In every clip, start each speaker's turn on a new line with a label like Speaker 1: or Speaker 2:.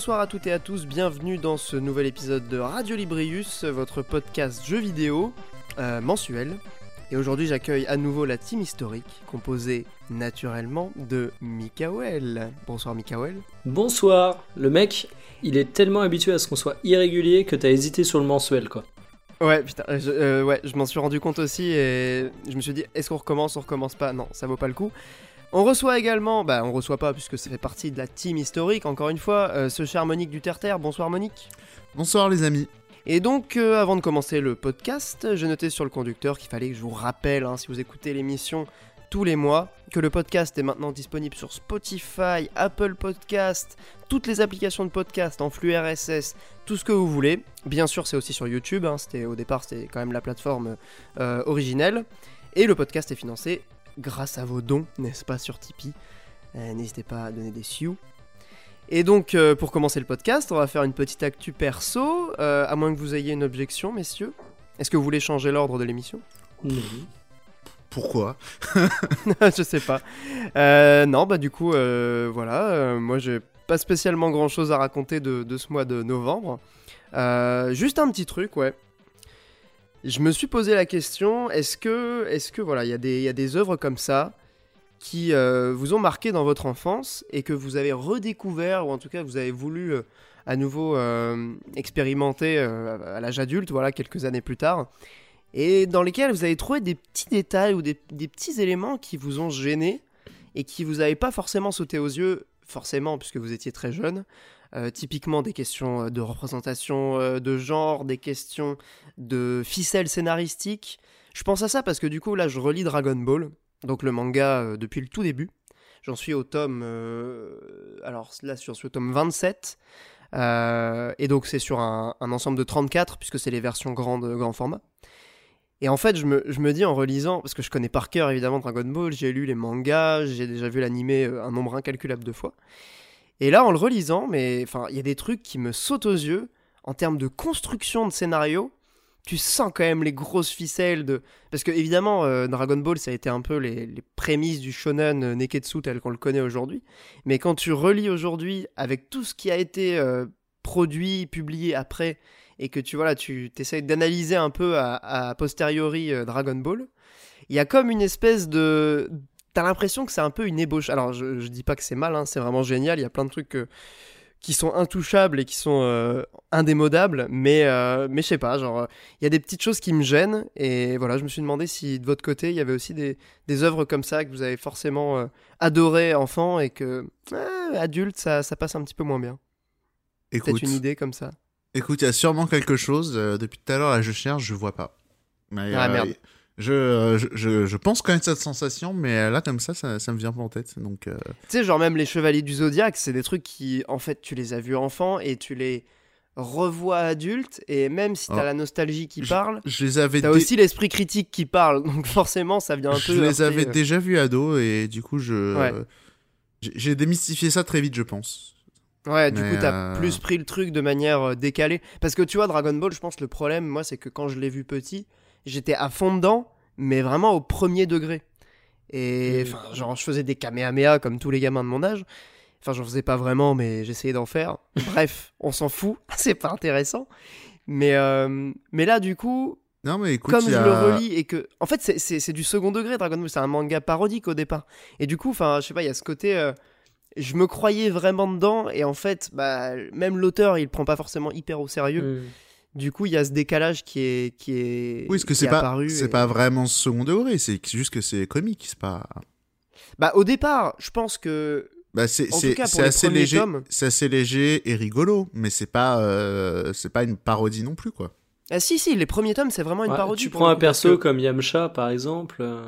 Speaker 1: Bonsoir à toutes et à tous, bienvenue dans ce nouvel épisode de Radio Librius, votre podcast jeux vidéo euh, mensuel. Et aujourd'hui j'accueille à nouveau la team historique, composée naturellement de Mikael. Bonsoir Mikael.
Speaker 2: Bonsoir. Le mec, il est tellement habitué à ce qu'on soit irrégulier que t'as hésité sur le mensuel, quoi.
Speaker 1: Ouais, putain, euh, je, euh, ouais, je m'en suis rendu compte aussi et je me suis dit, est-ce qu'on recommence, on recommence pas? Non, ça vaut pas le coup. On reçoit également, bah on reçoit pas puisque ça fait partie de la team historique, encore une fois, euh, ce cher Monique du Terre-Terre. Bonsoir Monique.
Speaker 3: Bonsoir les amis.
Speaker 1: Et donc, euh, avant de commencer le podcast, j'ai noté sur le conducteur qu'il fallait que je vous rappelle, hein, si vous écoutez l'émission tous les mois, que le podcast est maintenant disponible sur Spotify, Apple Podcast, toutes les applications de podcast en flux RSS, tout ce que vous voulez. Bien sûr, c'est aussi sur YouTube. hein, c'était au départ, c'était quand même la plateforme euh, originelle. Et le podcast est financé grâce à vos dons, n'est-ce pas, sur Tipeee. Euh, N'hésitez pas à donner des sioux. Et donc, euh, pour commencer le podcast, on va faire une petite actu perso, euh, à moins que vous ayez une objection, messieurs. Est-ce que vous voulez changer l'ordre de l'émission?
Speaker 2: Non.
Speaker 3: Pourquoi?
Speaker 1: Je sais pas. Non, bah du coup, voilà, moi j'ai pas spécialement grand chose à raconter de, de ce mois de novembre. Juste un petit truc, ouais. Je me suis posé la question, est-ce que, voilà, il y, a des- œuvres comme ça qui euh, vous ont marqué dans votre enfance et que vous avez redécouvert, ou en tout cas vous avez voulu euh, à nouveau euh, expérimenter à l'âge adulte, voilà, quelques années plus tard, et dans lesquels vous avez trouvé des petits détails ou des, des petits éléments qui vous ont gêné et qui vous avaient pas forcément sauté aux yeux, forcément, puisque vous étiez très jeune. Euh, typiquement des questions euh, de représentation euh, de genre, des questions de ficelles scénaristiques. Je pense à ça parce que du coup là je relis Dragon Ball, donc le manga depuis le tout début. J'en suis au tome... alors là suis au tome 27. euh, et donc c'est sur un, un ensemble de 34 puisque c'est les versions grandes, grand format. Et en fait, je me, je me dis en relisant, parce que je connais par cœur évidemment Dragon Ball, j'ai lu les mangas, j'ai déjà vu l'animé un nombre incalculable de fois. Et là, en le relisant, mais enfin, il y a des trucs qui me sautent aux yeux en termes de construction de scénario. Tu sens quand même les grosses ficelles de. Parce que évidemment, euh, Dragon Ball, ça a été un peu les, prémices du shonen euh, Neketsu tel qu'on le connaît aujourd'hui. Mais quand tu relis aujourd'hui avec tout ce qui a été euh, produit, publié après, et que tu voilà, tu essayes d'analyser un peu à, à posteriori euh, Dragon Ball, il y a comme une espèce de t'as l'impression que c'est un peu une ébauche. Alors je, je dis pas que c'est mal, hein, c'est vraiment génial, il y a plein de trucs qui sont intouchables et qui sont euh, indémodables, mais euh, mais je sais pas, genre euh, il y a des petites choses qui me gênent et voilà, je me suis demandé si de votre côté il y avait aussi des, des œuvres comme ça que vous avez forcément euh, adoré enfant et que euh, adulte ça, ça passe un petit peu moins bien. Peut-être
Speaker 3: Écoute,
Speaker 1: une idée comme ça.
Speaker 3: écoute, il y a sûrement quelque chose. depuis tout à l'heure, là, je cherche, je vois pas. Mais,
Speaker 1: Ah, merde.
Speaker 3: Je, je, je pense connaître cette sensation, mais euh, là, comme ça, ça, ça me vient pas en tête. Donc, euh,
Speaker 1: Tu sais, genre même les Chevaliers du Zodiaque, c'est des trucs qui, en fait, tu les as vus enfant et tu les revois adultes, et même si t'as
Speaker 3: Oh.
Speaker 1: la nostalgie qui
Speaker 3: Je-
Speaker 1: parle,
Speaker 3: je les avais,
Speaker 1: t'as
Speaker 3: dé-
Speaker 1: aussi l'esprit critique qui parle, donc forcément ça vient un
Speaker 3: je
Speaker 1: peu...
Speaker 3: les
Speaker 1: heurter,
Speaker 3: avais
Speaker 1: euh.
Speaker 3: déjà vus ado et du coup, je,
Speaker 1: Ouais.
Speaker 3: euh, j'ai- démystifié ça très vite, je pense.
Speaker 1: Ouais, du
Speaker 3: Mais,
Speaker 1: coup t'as
Speaker 3: euh,
Speaker 1: plus pris le truc de manière euh, décalée. Parce que tu vois, Dragon Ball, je pense le problème, moi, c'est que quand je l'ai vu petit, j'étais à fond dedans, mais vraiment au premier degré. Et enfin, genre, je faisais des kamehameha comme tous les gamins de mon âge. Enfin, j'en faisais pas vraiment, mais j'essayais d'en faire. Bref, on s'en fout, c'est pas intéressant. Mais, euh, mais là, du coup,
Speaker 3: Non, mais écoute,
Speaker 1: comme je
Speaker 3: a-
Speaker 1: le relis et que. En fait, c'est- c'est c'est du second degré, Dragon Ball. C'est un manga parodique au départ. Et du coup, enfin, je sais pas, il y a ce côté. euh, je me croyais vraiment dedans, et en fait, bah, même l'auteur, il prend pas forcément hyper au sérieux.
Speaker 2: Hmm.
Speaker 1: Du coup, il y a ce décalage qui est. Qui est
Speaker 3: Oui, parce que
Speaker 1: qui
Speaker 3: c'est
Speaker 1: est
Speaker 3: pas,
Speaker 1: apparu
Speaker 3: c'est
Speaker 1: et-
Speaker 3: pas vraiment second degré, c'est juste que c'est comique, c'est pas.
Speaker 1: Bah, au départ, je pense que.
Speaker 3: Bah, c'est assez léger,
Speaker 1: tomes.
Speaker 3: c'est assez léger et rigolo, mais c'est pas, euh, c'est pas une parodie non plus, quoi.
Speaker 1: Ah, si, si, les premiers tomes, c'est vraiment une
Speaker 2: Ouais,
Speaker 1: parodie.
Speaker 2: tu prends un perso
Speaker 1: que,
Speaker 2: comme Yamcha, par exemple. euh,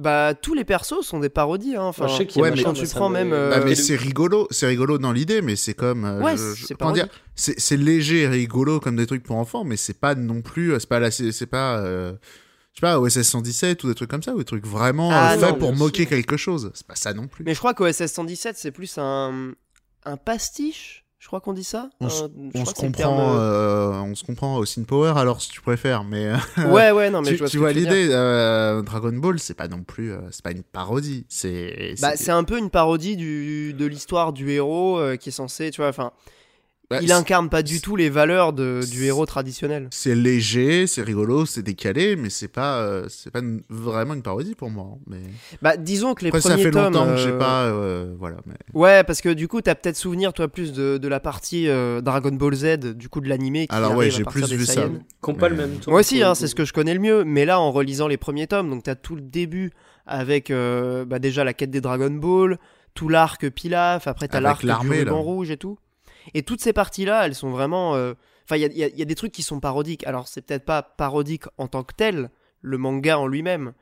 Speaker 1: Bah, tous les persos sont des parodies. Hein. Enfin,
Speaker 2: je sais qu'il y a
Speaker 3: ouais, mais
Speaker 1: quand tu prends
Speaker 2: me-
Speaker 1: même, euh,
Speaker 3: Bah, mais
Speaker 1: le-
Speaker 3: c'est rigolo, c'est rigolo dans l'idée, mais c'est comme. euh,
Speaker 1: Ouais,
Speaker 3: je- je-
Speaker 1: c'est
Speaker 3: comment dire. C'est c'est léger et rigolo comme des trucs pour enfants, mais c'est pas non plus. C'est pas la, c'est c'est pas. euh, je sais pas, OSS 117 ou des trucs comme ça, ou des trucs vraiment
Speaker 1: Ah
Speaker 3: euh,
Speaker 1: non,
Speaker 3: faits pour moquer
Speaker 2: sûr.
Speaker 3: quelque chose. C'est pas ça non plus.
Speaker 1: Mais je crois qu'OSS 117, c'est plus un, un pastiche. Je crois qu'on dit ça.
Speaker 3: On,
Speaker 1: Euh,
Speaker 3: se- on
Speaker 1: le terme,
Speaker 3: comprend,
Speaker 1: euh,
Speaker 3: on se comprend au Power alors si tu préfères, mais euh,
Speaker 1: Ouais, ouais, non, mais
Speaker 3: tu,
Speaker 1: je vois
Speaker 3: tu vois l'idée. euh, Dragon Ball, c'est pas non plus, c'est pas une parodie. C'est,
Speaker 1: Bah, c'est un peu une parodie du, de l'histoire du héros qui est censé, tu vois, enfin,
Speaker 3: bah,
Speaker 1: il incarne pas du tout les valeurs de, du héros traditionnel.
Speaker 3: C'est léger, c'est rigolo, c'est décalé, mais c'est pas, euh, c'est pas une- vraiment une parodie pour moi. hein, Mais
Speaker 1: Bah, disons que les
Speaker 3: après, ça
Speaker 1: premiers
Speaker 3: fait
Speaker 1: tomes.
Speaker 3: longtemps que j'ai
Speaker 1: euh,
Speaker 3: pas, euh, voilà. Mais...
Speaker 1: Ouais, parce que du coup, t'as peut-être souvenir, toi, plus de, de la partie euh, Dragon Ball Z, du coup, de l'animé. qui
Speaker 3: Alors ouais, j'ai plus vu ça.
Speaker 2: N'ont pas le même temps.
Speaker 1: Moi aussi, hein, c'est ce que je connais le mieux. Mais là, en relisant les premiers tomes, donc t'as tout le début avec euh, bah, déjà la quête des Dragon Ball, tout l'arc Pilaf, après t'as l'arc du
Speaker 3: l'armée,
Speaker 1: ruban rouge et tout. Et toutes ces parties-là, elles sont vraiment. euh, Enfin, il y a, y y des trucs qui sont parodiques. Alors, c'est peut-être pas parodique en tant que tel, le manga en lui-même.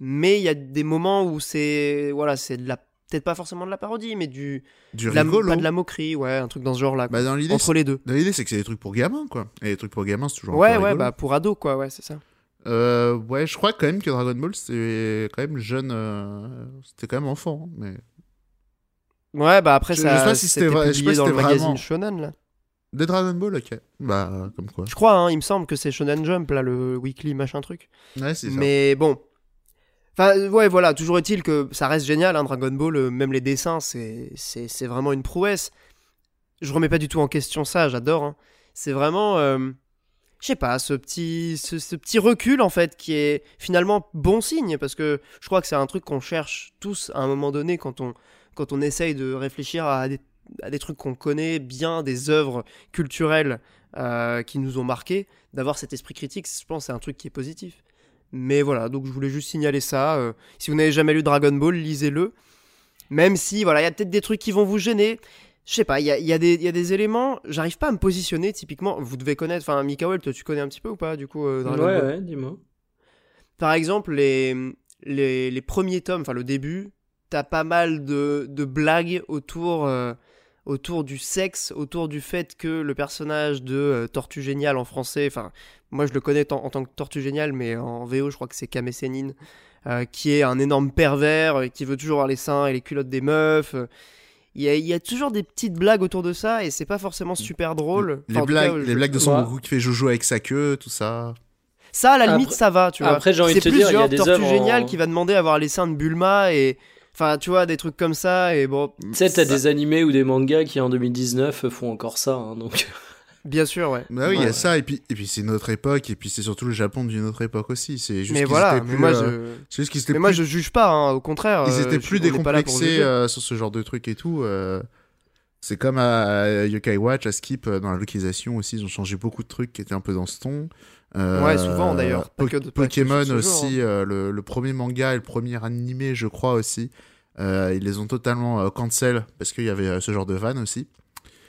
Speaker 1: Mais il y a des moments où c'est. Voilà, c'est de la. Peut-être pas forcément de la parodie, mais du.
Speaker 3: Du
Speaker 1: de la- pas de la moquerie, ouais, un truc dans ce genre-là.
Speaker 3: Bah, dans
Speaker 1: Entre les deux.
Speaker 3: dans l'idée, c'est que c'est des trucs pour gamins, quoi. Et les trucs pour gamins, c'est toujours.
Speaker 1: Ouais, ouais, bah pour ado, quoi, ouais, c'est ça.
Speaker 3: Euh, ouais, je crois quand même que Dragon Ball, c'est quand même jeune. euh, C'était quand même enfant, hein, mais.
Speaker 1: Ouais, bah après,
Speaker 3: Je-
Speaker 1: ça
Speaker 3: je sais pas si
Speaker 1: c'était
Speaker 3: vrai- je sais pas si
Speaker 1: dans le
Speaker 3: c'était
Speaker 1: magazine
Speaker 3: vraiment-
Speaker 1: Shonen, là.
Speaker 3: Des Dragon Ball, ok. Bah, comme quoi.
Speaker 1: Je crois, hein, il me semble que c'est Shonen Jump, là, le weekly machin truc.
Speaker 3: Ouais, c'est ça.
Speaker 1: Mais bon. Enfin, ouais, voilà, toujours est-il que ça reste génial, hein, Dragon Ball, euh, même les dessins, c'est vraiment une prouesse. Je remets pas du tout en question ça, j'adore. hein. C'est vraiment, euh, je sais pas, ce petit, ce, ce petit recul, en fait, qui est finalement bon signe, parce que je crois que c'est un truc qu'on cherche tous à un moment donné quand on, quand on essaye de réfléchir à des, à des trucs qu'on connaît bien, des œuvres culturelles euh, qui nous ont marqués, d'avoir cet esprit critique, je pense que c'est un truc qui est positif. Mais voilà, donc je voulais juste signaler ça. euh, si vous n'avez jamais lu Dragon Ball, lisez-le. Même si, voilà, il y a peut-être des trucs qui vont vous gêner. Je sais pas, il y a, il y a des- il y a des éléments, j'arrive pas à me positionner typiquement. Vous devez connaître, enfin, Mikael, tu connais un petit peu ou pas, du coup, euh, Dragon
Speaker 2: Ouais,
Speaker 1: Ball?
Speaker 2: ouais, dis-moi.
Speaker 1: Par exemple, les, les, les premiers tomes, enfin le début, t'as pas mal de, de blagues autour, euh, autour du sexe, autour du fait que le personnage de euh, Tortue Géniale en français, enfin, moi je le connais en, en tant que Tortue Géniale, mais en VO, je crois que c'est Kame Sennin, euh, qui est un énorme pervers, euh, qui veut toujours avoir les seins et les culottes des meufs. euh. Il y, a, il y a toujours des petites blagues autour de ça et c'est pas forcément super drôle.
Speaker 3: Les
Speaker 1: Enfin,
Speaker 3: blagues,
Speaker 1: cas,
Speaker 3: les
Speaker 1: je-
Speaker 3: blagues de Son. Goku qui fait Jojo avec sa queue, tout ça.
Speaker 1: Ça, à la limite,
Speaker 2: Après-
Speaker 1: ça va, tu vois.
Speaker 2: après, j'ai envie de
Speaker 1: C'est
Speaker 2: te
Speaker 1: plus
Speaker 2: dire, il y a
Speaker 1: genre
Speaker 2: des
Speaker 1: Tortue
Speaker 2: en-
Speaker 1: Géniale qui va demander à avoir les seins de Bulma et. Enfin, tu vois, des trucs comme ça, et bon.
Speaker 2: Tu sais, t'as
Speaker 1: ça-
Speaker 2: des animés ou des mangas qui en 2019 font encore ça, hein, donc.
Speaker 1: Bien sûr, ouais.
Speaker 3: Bah oui, il y
Speaker 1: Ouais.
Speaker 3: a ça, et puis, et puis c'est une autre époque, et puis c'est surtout le Japon d'une autre époque aussi. C'est juste
Speaker 1: Mais
Speaker 3: qu'ils
Speaker 1: voilà,
Speaker 3: étaient
Speaker 1: mais
Speaker 3: plus,
Speaker 1: moi,
Speaker 3: euh,
Speaker 1: je...
Speaker 3: juste
Speaker 1: mais moi je juge pas, hein, au contraire.
Speaker 3: ils
Speaker 1: euh,
Speaker 3: étaient
Speaker 1: je-
Speaker 3: plus
Speaker 1: pour
Speaker 3: décomplexés euh, sur ce genre de trucs et tout. euh, C'est comme à, à Yokai Watch, à Skip, dans la localisation aussi, ils ont changé beaucoup de trucs qui étaient un peu dans ce ton. Euh,
Speaker 1: Ouais, souvent, d'ailleurs,
Speaker 3: Po-
Speaker 1: pas que
Speaker 3: Pokémon
Speaker 1: genre,
Speaker 3: aussi, euh, le, le premier manga et le premier animé, je crois aussi. euh, ils les ont totalement euh, cancel parce qu'il y avait euh, ce genre de van aussi.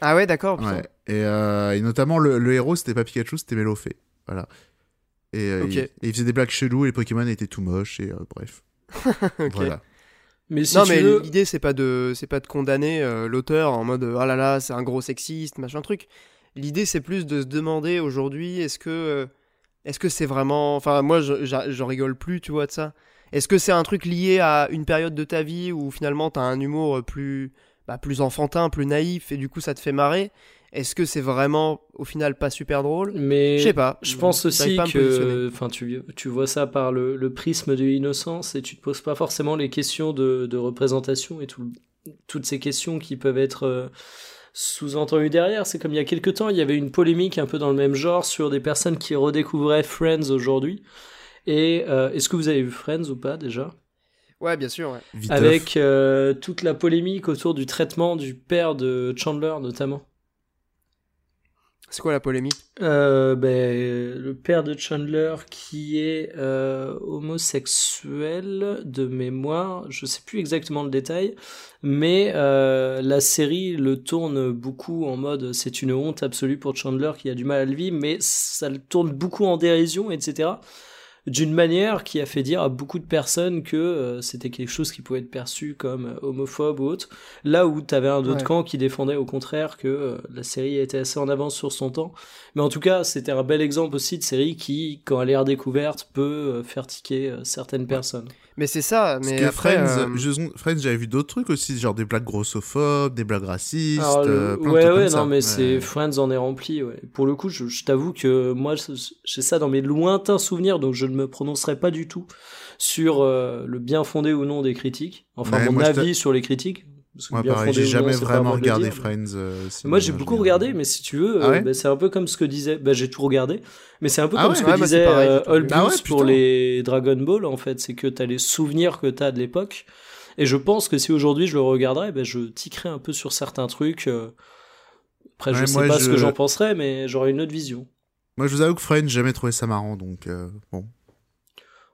Speaker 1: Ah ouais, d'accord.
Speaker 3: Ouais. Et, euh, et notamment, le, le héros, c'était pas Pikachu, c'était Melofé. Voilà. Et, euh,
Speaker 1: Ok.
Speaker 3: il, et il faisait des blagues cheloues, et les Pokémon étaient tout moches, et euh, bref.
Speaker 1: Ok.
Speaker 3: Voilà.
Speaker 2: Mais si
Speaker 1: non, mais
Speaker 2: veux.
Speaker 1: l'idée, c'est pas de, c'est pas de condamner euh, l'auteur en mode oh là là, c'est un gros sexiste, machin truc. L'idée, c'est plus de se demander aujourd'hui, est-ce que, euh, est-ce que c'est vraiment, enfin, moi, j'en rigole plus, tu vois, de ça. Est-ce que c'est un truc lié à une période de ta vie où finalement t'as un humour plus, bah, plus enfantin, plus naïf, et du coup ça te fait marrer? Est-ce que c'est vraiment, au final, pas super drôle?
Speaker 2: Mais
Speaker 1: Je sais pas.
Speaker 2: Je pense aussi que enfin, tu, tu vois ça par le, le prisme de l'innocence et tu te poses pas forcément les questions de, de représentation et tout, toutes ces questions qui peuvent être euh, sous-entendues derrière. C'est comme il y a quelques temps, il y avait une polémique un peu dans le même genre sur des personnes qui redécouvraient Friends aujourd'hui. Et euh, est-ce que vous avez vu Friends ou pas déjà?
Speaker 1: Ouais, bien sûr. ouais.
Speaker 2: Avec euh, toute la polémique autour du traitement du père de Chandler notamment.
Speaker 1: C'est quoi la polémique?
Speaker 2: Euh, ben, le père de Chandler qui est euh, homosexuel de mémoire, je sais plus exactement le détail, mais euh, la série le tourne beaucoup en mode c'est une honte absolue pour Chandler qui a du mal à le vivre, mais ça le tourne beaucoup en dérision, etc. D'une manière qui a fait dire à beaucoup de personnes que euh, c'était quelque chose qui pouvait être perçu comme euh, homophobe ou autre. Là où t'avais un autre
Speaker 1: Ouais.
Speaker 2: camp qui défendait au contraire que euh, la série était assez en avance sur son temps. Mais en tout cas, c'était un bel exemple aussi de série qui, quand elle est redécouverte, peut faire tiquer certaines personnes.
Speaker 1: Mais c'est ça.
Speaker 3: Parce
Speaker 1: Mais
Speaker 3: que
Speaker 1: après,
Speaker 3: Friends,
Speaker 1: euh,
Speaker 3: je- Friends, j'avais vu d'autres trucs aussi, genre des blagues grossophobes, des blagues racistes.
Speaker 2: Alors, le-
Speaker 3: euh, plein de
Speaker 2: ouais,
Speaker 3: trucs
Speaker 2: ouais,
Speaker 3: comme ça.
Speaker 2: non, mais
Speaker 3: Ouais.
Speaker 2: c'est Friends en est rempli. Ouais. Pour le coup, je, je t'avoue que moi, j'ai ça dans mes lointains souvenirs, donc je ne me prononcerai pas du tout sur euh, le bien fondé ou non des critiques. Enfin,
Speaker 3: Ouais,
Speaker 2: mon avis sur les critiques. Parce que
Speaker 3: Moi,
Speaker 2: bien
Speaker 3: pareil,
Speaker 2: fondé
Speaker 3: j'ai
Speaker 2: non,
Speaker 3: jamais vraiment regardé
Speaker 2: dire.
Speaker 3: Friends. euh, sinon,
Speaker 2: Moi, j'ai
Speaker 3: euh,
Speaker 2: beaucoup regardé, mais si tu veux,
Speaker 3: Ah
Speaker 2: euh,
Speaker 3: ouais
Speaker 2: bah, c'est un peu comme ce que disait. Bah, j'ai tout regardé, mais c'est un peu
Speaker 3: Ah
Speaker 2: comme
Speaker 3: ouais
Speaker 2: ce que
Speaker 1: Ouais, bah,
Speaker 2: disait euh, All
Speaker 1: vu.
Speaker 3: Ah ouais,
Speaker 2: Blues pour les Dragon Ball. En fait, c'est que t'as les souvenirs que t'as de l'époque. Et je pense que si aujourd'hui je le regarderais, bah, je tiquerais un peu sur certains trucs. euh. Après, je sais pas ce que
Speaker 3: je-
Speaker 2: j'en penserais, mais j'aurais une autre vision.
Speaker 3: Moi, je vous avoue que Friends, j'ai jamais trouvé ça marrant, donc euh, bon.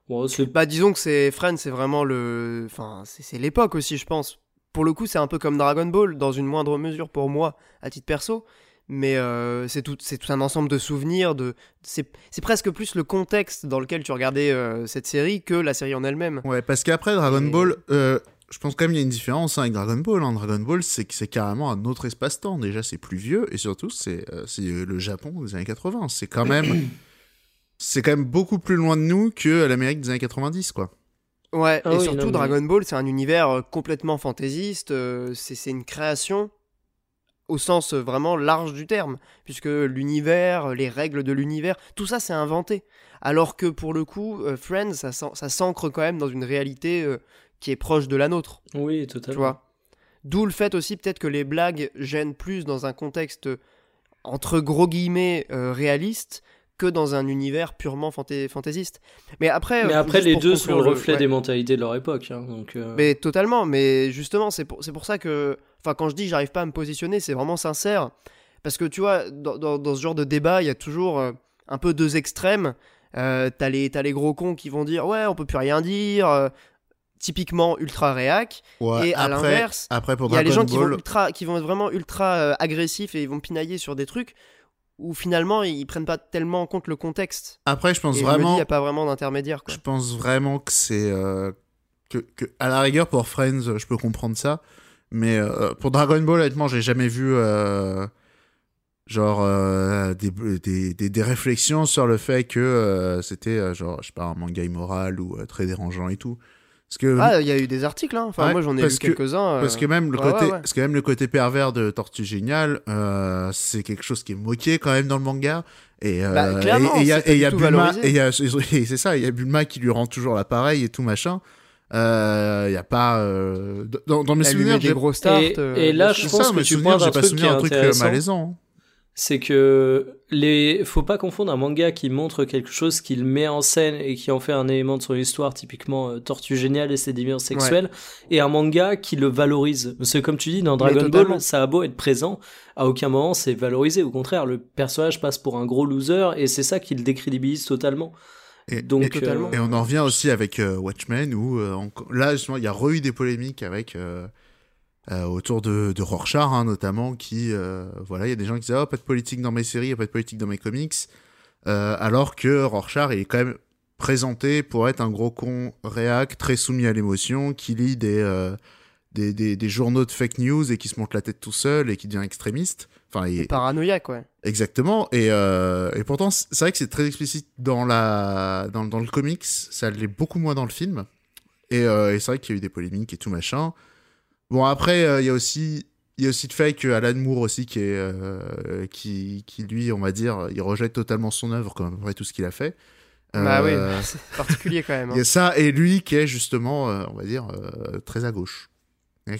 Speaker 2: Bon, c'est
Speaker 1: bah disons que c'est Friends, c'est vraiment le, enfin c'est l'époque aussi, je pense. Pour le coup, c'est un peu comme Dragon Ball dans une moindre mesure pour moi, à titre perso. Mais euh, c'est tout, c'est tout un ensemble de souvenirs. De, c'est presque plus le contexte dans lequel tu regardais euh, cette série que la série en elle-même.
Speaker 3: Ouais, parce qu'après Dragon
Speaker 1: Et-
Speaker 3: Ball, euh, je pense quand même il y a une différence hein, avec Dragon Ball. hein. Dragon Ball, c'est carrément un autre espace-temps. Déjà, c'est plus vieux et surtout, c'est c'est le Japon des années 80. C'est quand même, c'est quand même beaucoup plus loin de nous que l'Amérique des années 90, quoi.
Speaker 1: Ouais,
Speaker 2: Ah
Speaker 1: et
Speaker 2: oui,
Speaker 1: surtout
Speaker 2: non, mais-
Speaker 1: Dragon Ball, c'est un univers euh, complètement fantaisiste, euh, c'est une création au sens euh, vraiment large du terme, puisque l'univers, les règles de l'univers, tout ça c'est inventé. Alors que pour le coup, Friends, ça, ça s'ancre quand même dans une réalité qui est proche de la nôtre,
Speaker 2: oui,
Speaker 1: tu
Speaker 2: totalement.
Speaker 1: vois? D'où le fait aussi peut-être que les blagues gênent plus dans un contexte entre gros guillemets euh, réaliste que dans un univers purement fantai- fantaisiste. Mais après,
Speaker 2: Mais
Speaker 1: euh,
Speaker 2: après, les deux sont le reflet
Speaker 1: ouais.
Speaker 2: des mentalités de leur époque. hein, donc, euh,
Speaker 1: Mais totalement, mais justement, c'est pour, c'est pour ça que. Enfin, quand je dis j'arrive pas à me positionner, c'est vraiment sincère. Parce que tu vois, dans, dans- dans ce genre de débat, il y a toujours euh, un peu deux extrêmes. Euh, t'as, les, t'as les gros cons qui vont dire ouais, on peut plus rien dire, euh, typiquement ultra réac.
Speaker 3: Ouais,
Speaker 1: Et à l'inverse, Il y a les gens qui vont, ultra, qui vont être vraiment ultra euh, agressifs et ils vont pinailler sur des trucs où finalement ils prennent pas tellement en compte le contexte.
Speaker 3: après, je pense
Speaker 1: Et dis, il
Speaker 3: vraiment,
Speaker 1: n'y a pas vraiment d'intermédiaire.
Speaker 3: je pense vraiment que c'est euh, que, que à la rigueur pour Friends, je peux comprendre ça, mais euh, pour Dragon Ball, honnêtement, j'ai jamais vu euh, genre euh, des, des, des, des réflexions sur le fait que c'était genre je sais pas un manga immoral ou très dérangeant et tout. Parce que
Speaker 1: Ah, il y a eu des articles, hein. enfin
Speaker 3: Ouais,
Speaker 1: moi j'en ai vu
Speaker 3: que-
Speaker 1: quelques-uns. euh,
Speaker 3: Parce que même le
Speaker 1: ouais,
Speaker 3: côté,
Speaker 1: ouais, ouais.
Speaker 3: parce que même le côté pervers de Tortue Géniale, euh, c'est quelque chose qui est moqué quand même dans le manga. Et euh,
Speaker 1: Bah, clairement,
Speaker 3: et- et il y a, et il y a Bulma, et il y a, et c'est ça, il y a Bulma qui lui rend toujours l'appareil et tout machin. Euh, Il y a pas, euh, dans, dans mes
Speaker 1: Elle
Speaker 3: souvenirs,
Speaker 1: des
Speaker 3: j'ai
Speaker 1: gros starts.
Speaker 2: Et-
Speaker 1: euh,
Speaker 2: et là,
Speaker 1: bien
Speaker 2: je pense
Speaker 3: ça,
Speaker 2: que
Speaker 3: mes
Speaker 2: tu
Speaker 3: souvenirs,
Speaker 2: pointes un
Speaker 3: j'ai pas
Speaker 2: truc
Speaker 3: souvenir
Speaker 2: qui
Speaker 3: d'un
Speaker 2: est
Speaker 3: truc euh, malaisant.
Speaker 2: C'est que les faut pas confondre un manga qui montre quelque chose qu'il met en scène et qui en fait un élément de son histoire typiquement euh, Tortue géniale et ses déviances sexuelles et un manga qui le valorise parce que comme tu dis dans Dragon. Ball ça a beau être présent à aucun moment c'est valorisé au contraire le personnage passe pour un gros loser et c'est ça qui le décrédibilise totalement
Speaker 3: Et,
Speaker 2: donc
Speaker 3: et,
Speaker 1: totalement.
Speaker 3: et on en revient aussi avec euh, Watchmen où euh, là justement il y a re eu des polémiques avec euh, autour de, de Rorschach hein, notamment qui euh, voilà il y a des gens qui disent oh, pas de politique dans mes séries, pas de politique dans mes comics. Euh, alors que Rorschach il est quand même présenté pour être un gros con réac très soumis à l'émotion qui lit des, des, des, des journaux de fake news et qui se monte la tête tout seul et qui devient extrémiste. Enfin il,
Speaker 1: Paranoïaque, ouais.
Speaker 3: Exactement, et, et pourtant c'est vrai que c'est très explicite dans, la, dans, dans le comics, ça l'est beaucoup moins dans le film, et, et c'est vrai qu'il y a eu des polémiques et tout machin. Bon après, euh, il y a aussi... Il y a aussi le fait que Alan Moore aussi qui est euh, qui, qui lui on va dire il rejette totalement son œuvre comme à peu près tout ce qu'il a fait.
Speaker 1: Bah oui,
Speaker 3: Euh,
Speaker 1: c'est particulier quand même. hein.
Speaker 3: Il y a ça et lui qui est justement euh, on va dire euh, très à gauche,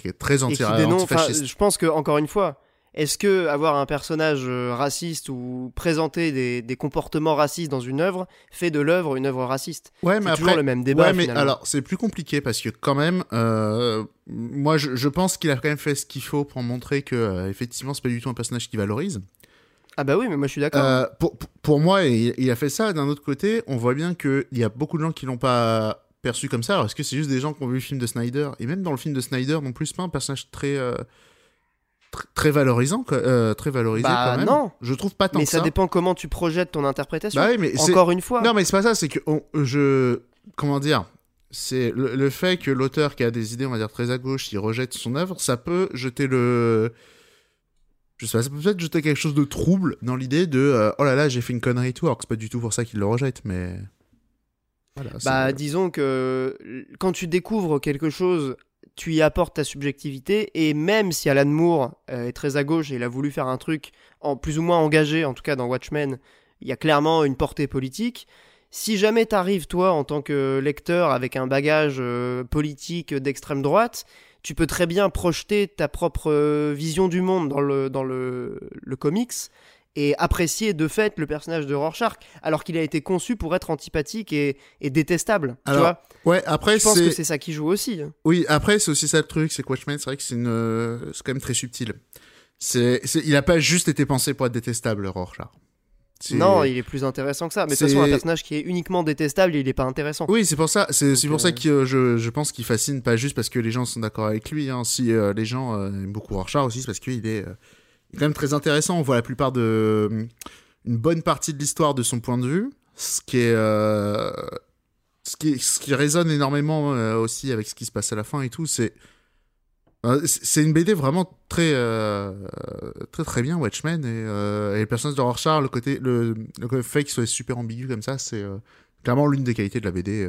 Speaker 3: qui est très
Speaker 1: Et
Speaker 3: anti
Speaker 1: qui
Speaker 3: antifasciste.
Speaker 1: je pense que encore une fois, est-ce que avoir un personnage euh, raciste ou présenter des, des comportements racistes dans une œuvre fait de l'œuvre une œuvre raciste?
Speaker 3: Ouais,
Speaker 1: C'est
Speaker 3: mais
Speaker 1: toujours
Speaker 3: après,
Speaker 1: le même débat.
Speaker 3: ouais, mais
Speaker 1: finalement.
Speaker 3: alors c'est plus compliqué parce que quand même, euh, moi je, je pense qu'il a quand même fait ce qu'il faut pour montrer que euh, effectivement c'est pas du tout un personnage qui valorise.
Speaker 1: Ah bah oui, mais moi je suis d'accord.
Speaker 3: Euh, pour, pour- moi, il, il a fait ça. D'un autre côté, on voit bien qu'il y a beaucoup de gens qui l'ont pas perçu comme ça. Alors est-ce que c'est juste des gens qui ont vu le film de Snyder? Et même dans le film de Snyder non plus c'est pas un personnage très tr- très valorisant, euh, très valorisé
Speaker 1: Bah,
Speaker 3: quand même.
Speaker 1: non.
Speaker 3: Je trouve pas tant
Speaker 1: mais
Speaker 3: que
Speaker 1: ça,
Speaker 3: ça.
Speaker 1: dépend comment tu projettes ton interprétation.
Speaker 3: Bah oui, mais
Speaker 1: Encore une fois.
Speaker 3: non, mais c'est pas ça, c'est que on- je. Comment dire C'est le, le fait que l'auteur qui a des idées, on va dire, très à gauche, il rejette son œuvre, ça peut jeter le. Je sais pas, ça peut peut-être jeter quelque chose de trouble dans l'idée de euh, oh là là, j'ai fait une connerie et tout, alors que c'est pas du tout pour ça qu'il le rejette, mais. Voilà,
Speaker 1: Bah, disons que quand tu découvres quelque chose, tu y apportes ta subjectivité, et même si Alan Moore euh, est très à gauche et il a voulu faire un truc en plus ou moins engagé, en tout cas dans Watchmen, il y a clairement une portée politique. Si jamais t'arrives, toi, en tant que lecteur, avec un bagage euh, politique d'extrême droite, tu peux très bien projeter ta propre euh, vision du monde dans le, dans le, le comics et apprécier de fait le personnage de Rorschach, alors qu'il a été conçu pour être antipathique et, et détestable. tu vois
Speaker 3: Ouais, après,
Speaker 1: Je pense que
Speaker 3: c'est.
Speaker 1: ça qui joue aussi. hein.
Speaker 3: Oui, après, c'est aussi ça le truc, c'est que Watchmen, c'est vrai que c'est une... euh, quand même très subtil. C'est, il a pas juste été pensé pour être détestable, Rorschach.
Speaker 1: Non, il est plus intéressant que ça. Mais de toute
Speaker 3: c'est-
Speaker 1: façon, un personnage qui est uniquement détestable, il est pas intéressant.
Speaker 3: Oui, c'est pour ça. C'est pour ça
Speaker 1: euh,
Speaker 3: que euh, je, je pense qu'il fascine pas juste parce que les gens sont d'accord avec lui. hein. Si euh, les gens aiment beaucoup Rorschach aussi, c'est parce qu'il est, est quand même très intéressant. On voit la plupart de euh, une bonne partie de l'histoire de son point de vue, ce qui est euh, ce qui ce qui résonne énormément euh, aussi avec ce qui se passe à la fin et tout. C'est c'est une BD vraiment très très très bien Watchmen et, et le personnage de Rorschach, le côté le, le fait qu'il soit super ambigu comme ça, c'est clairement l'une des qualités de la BD.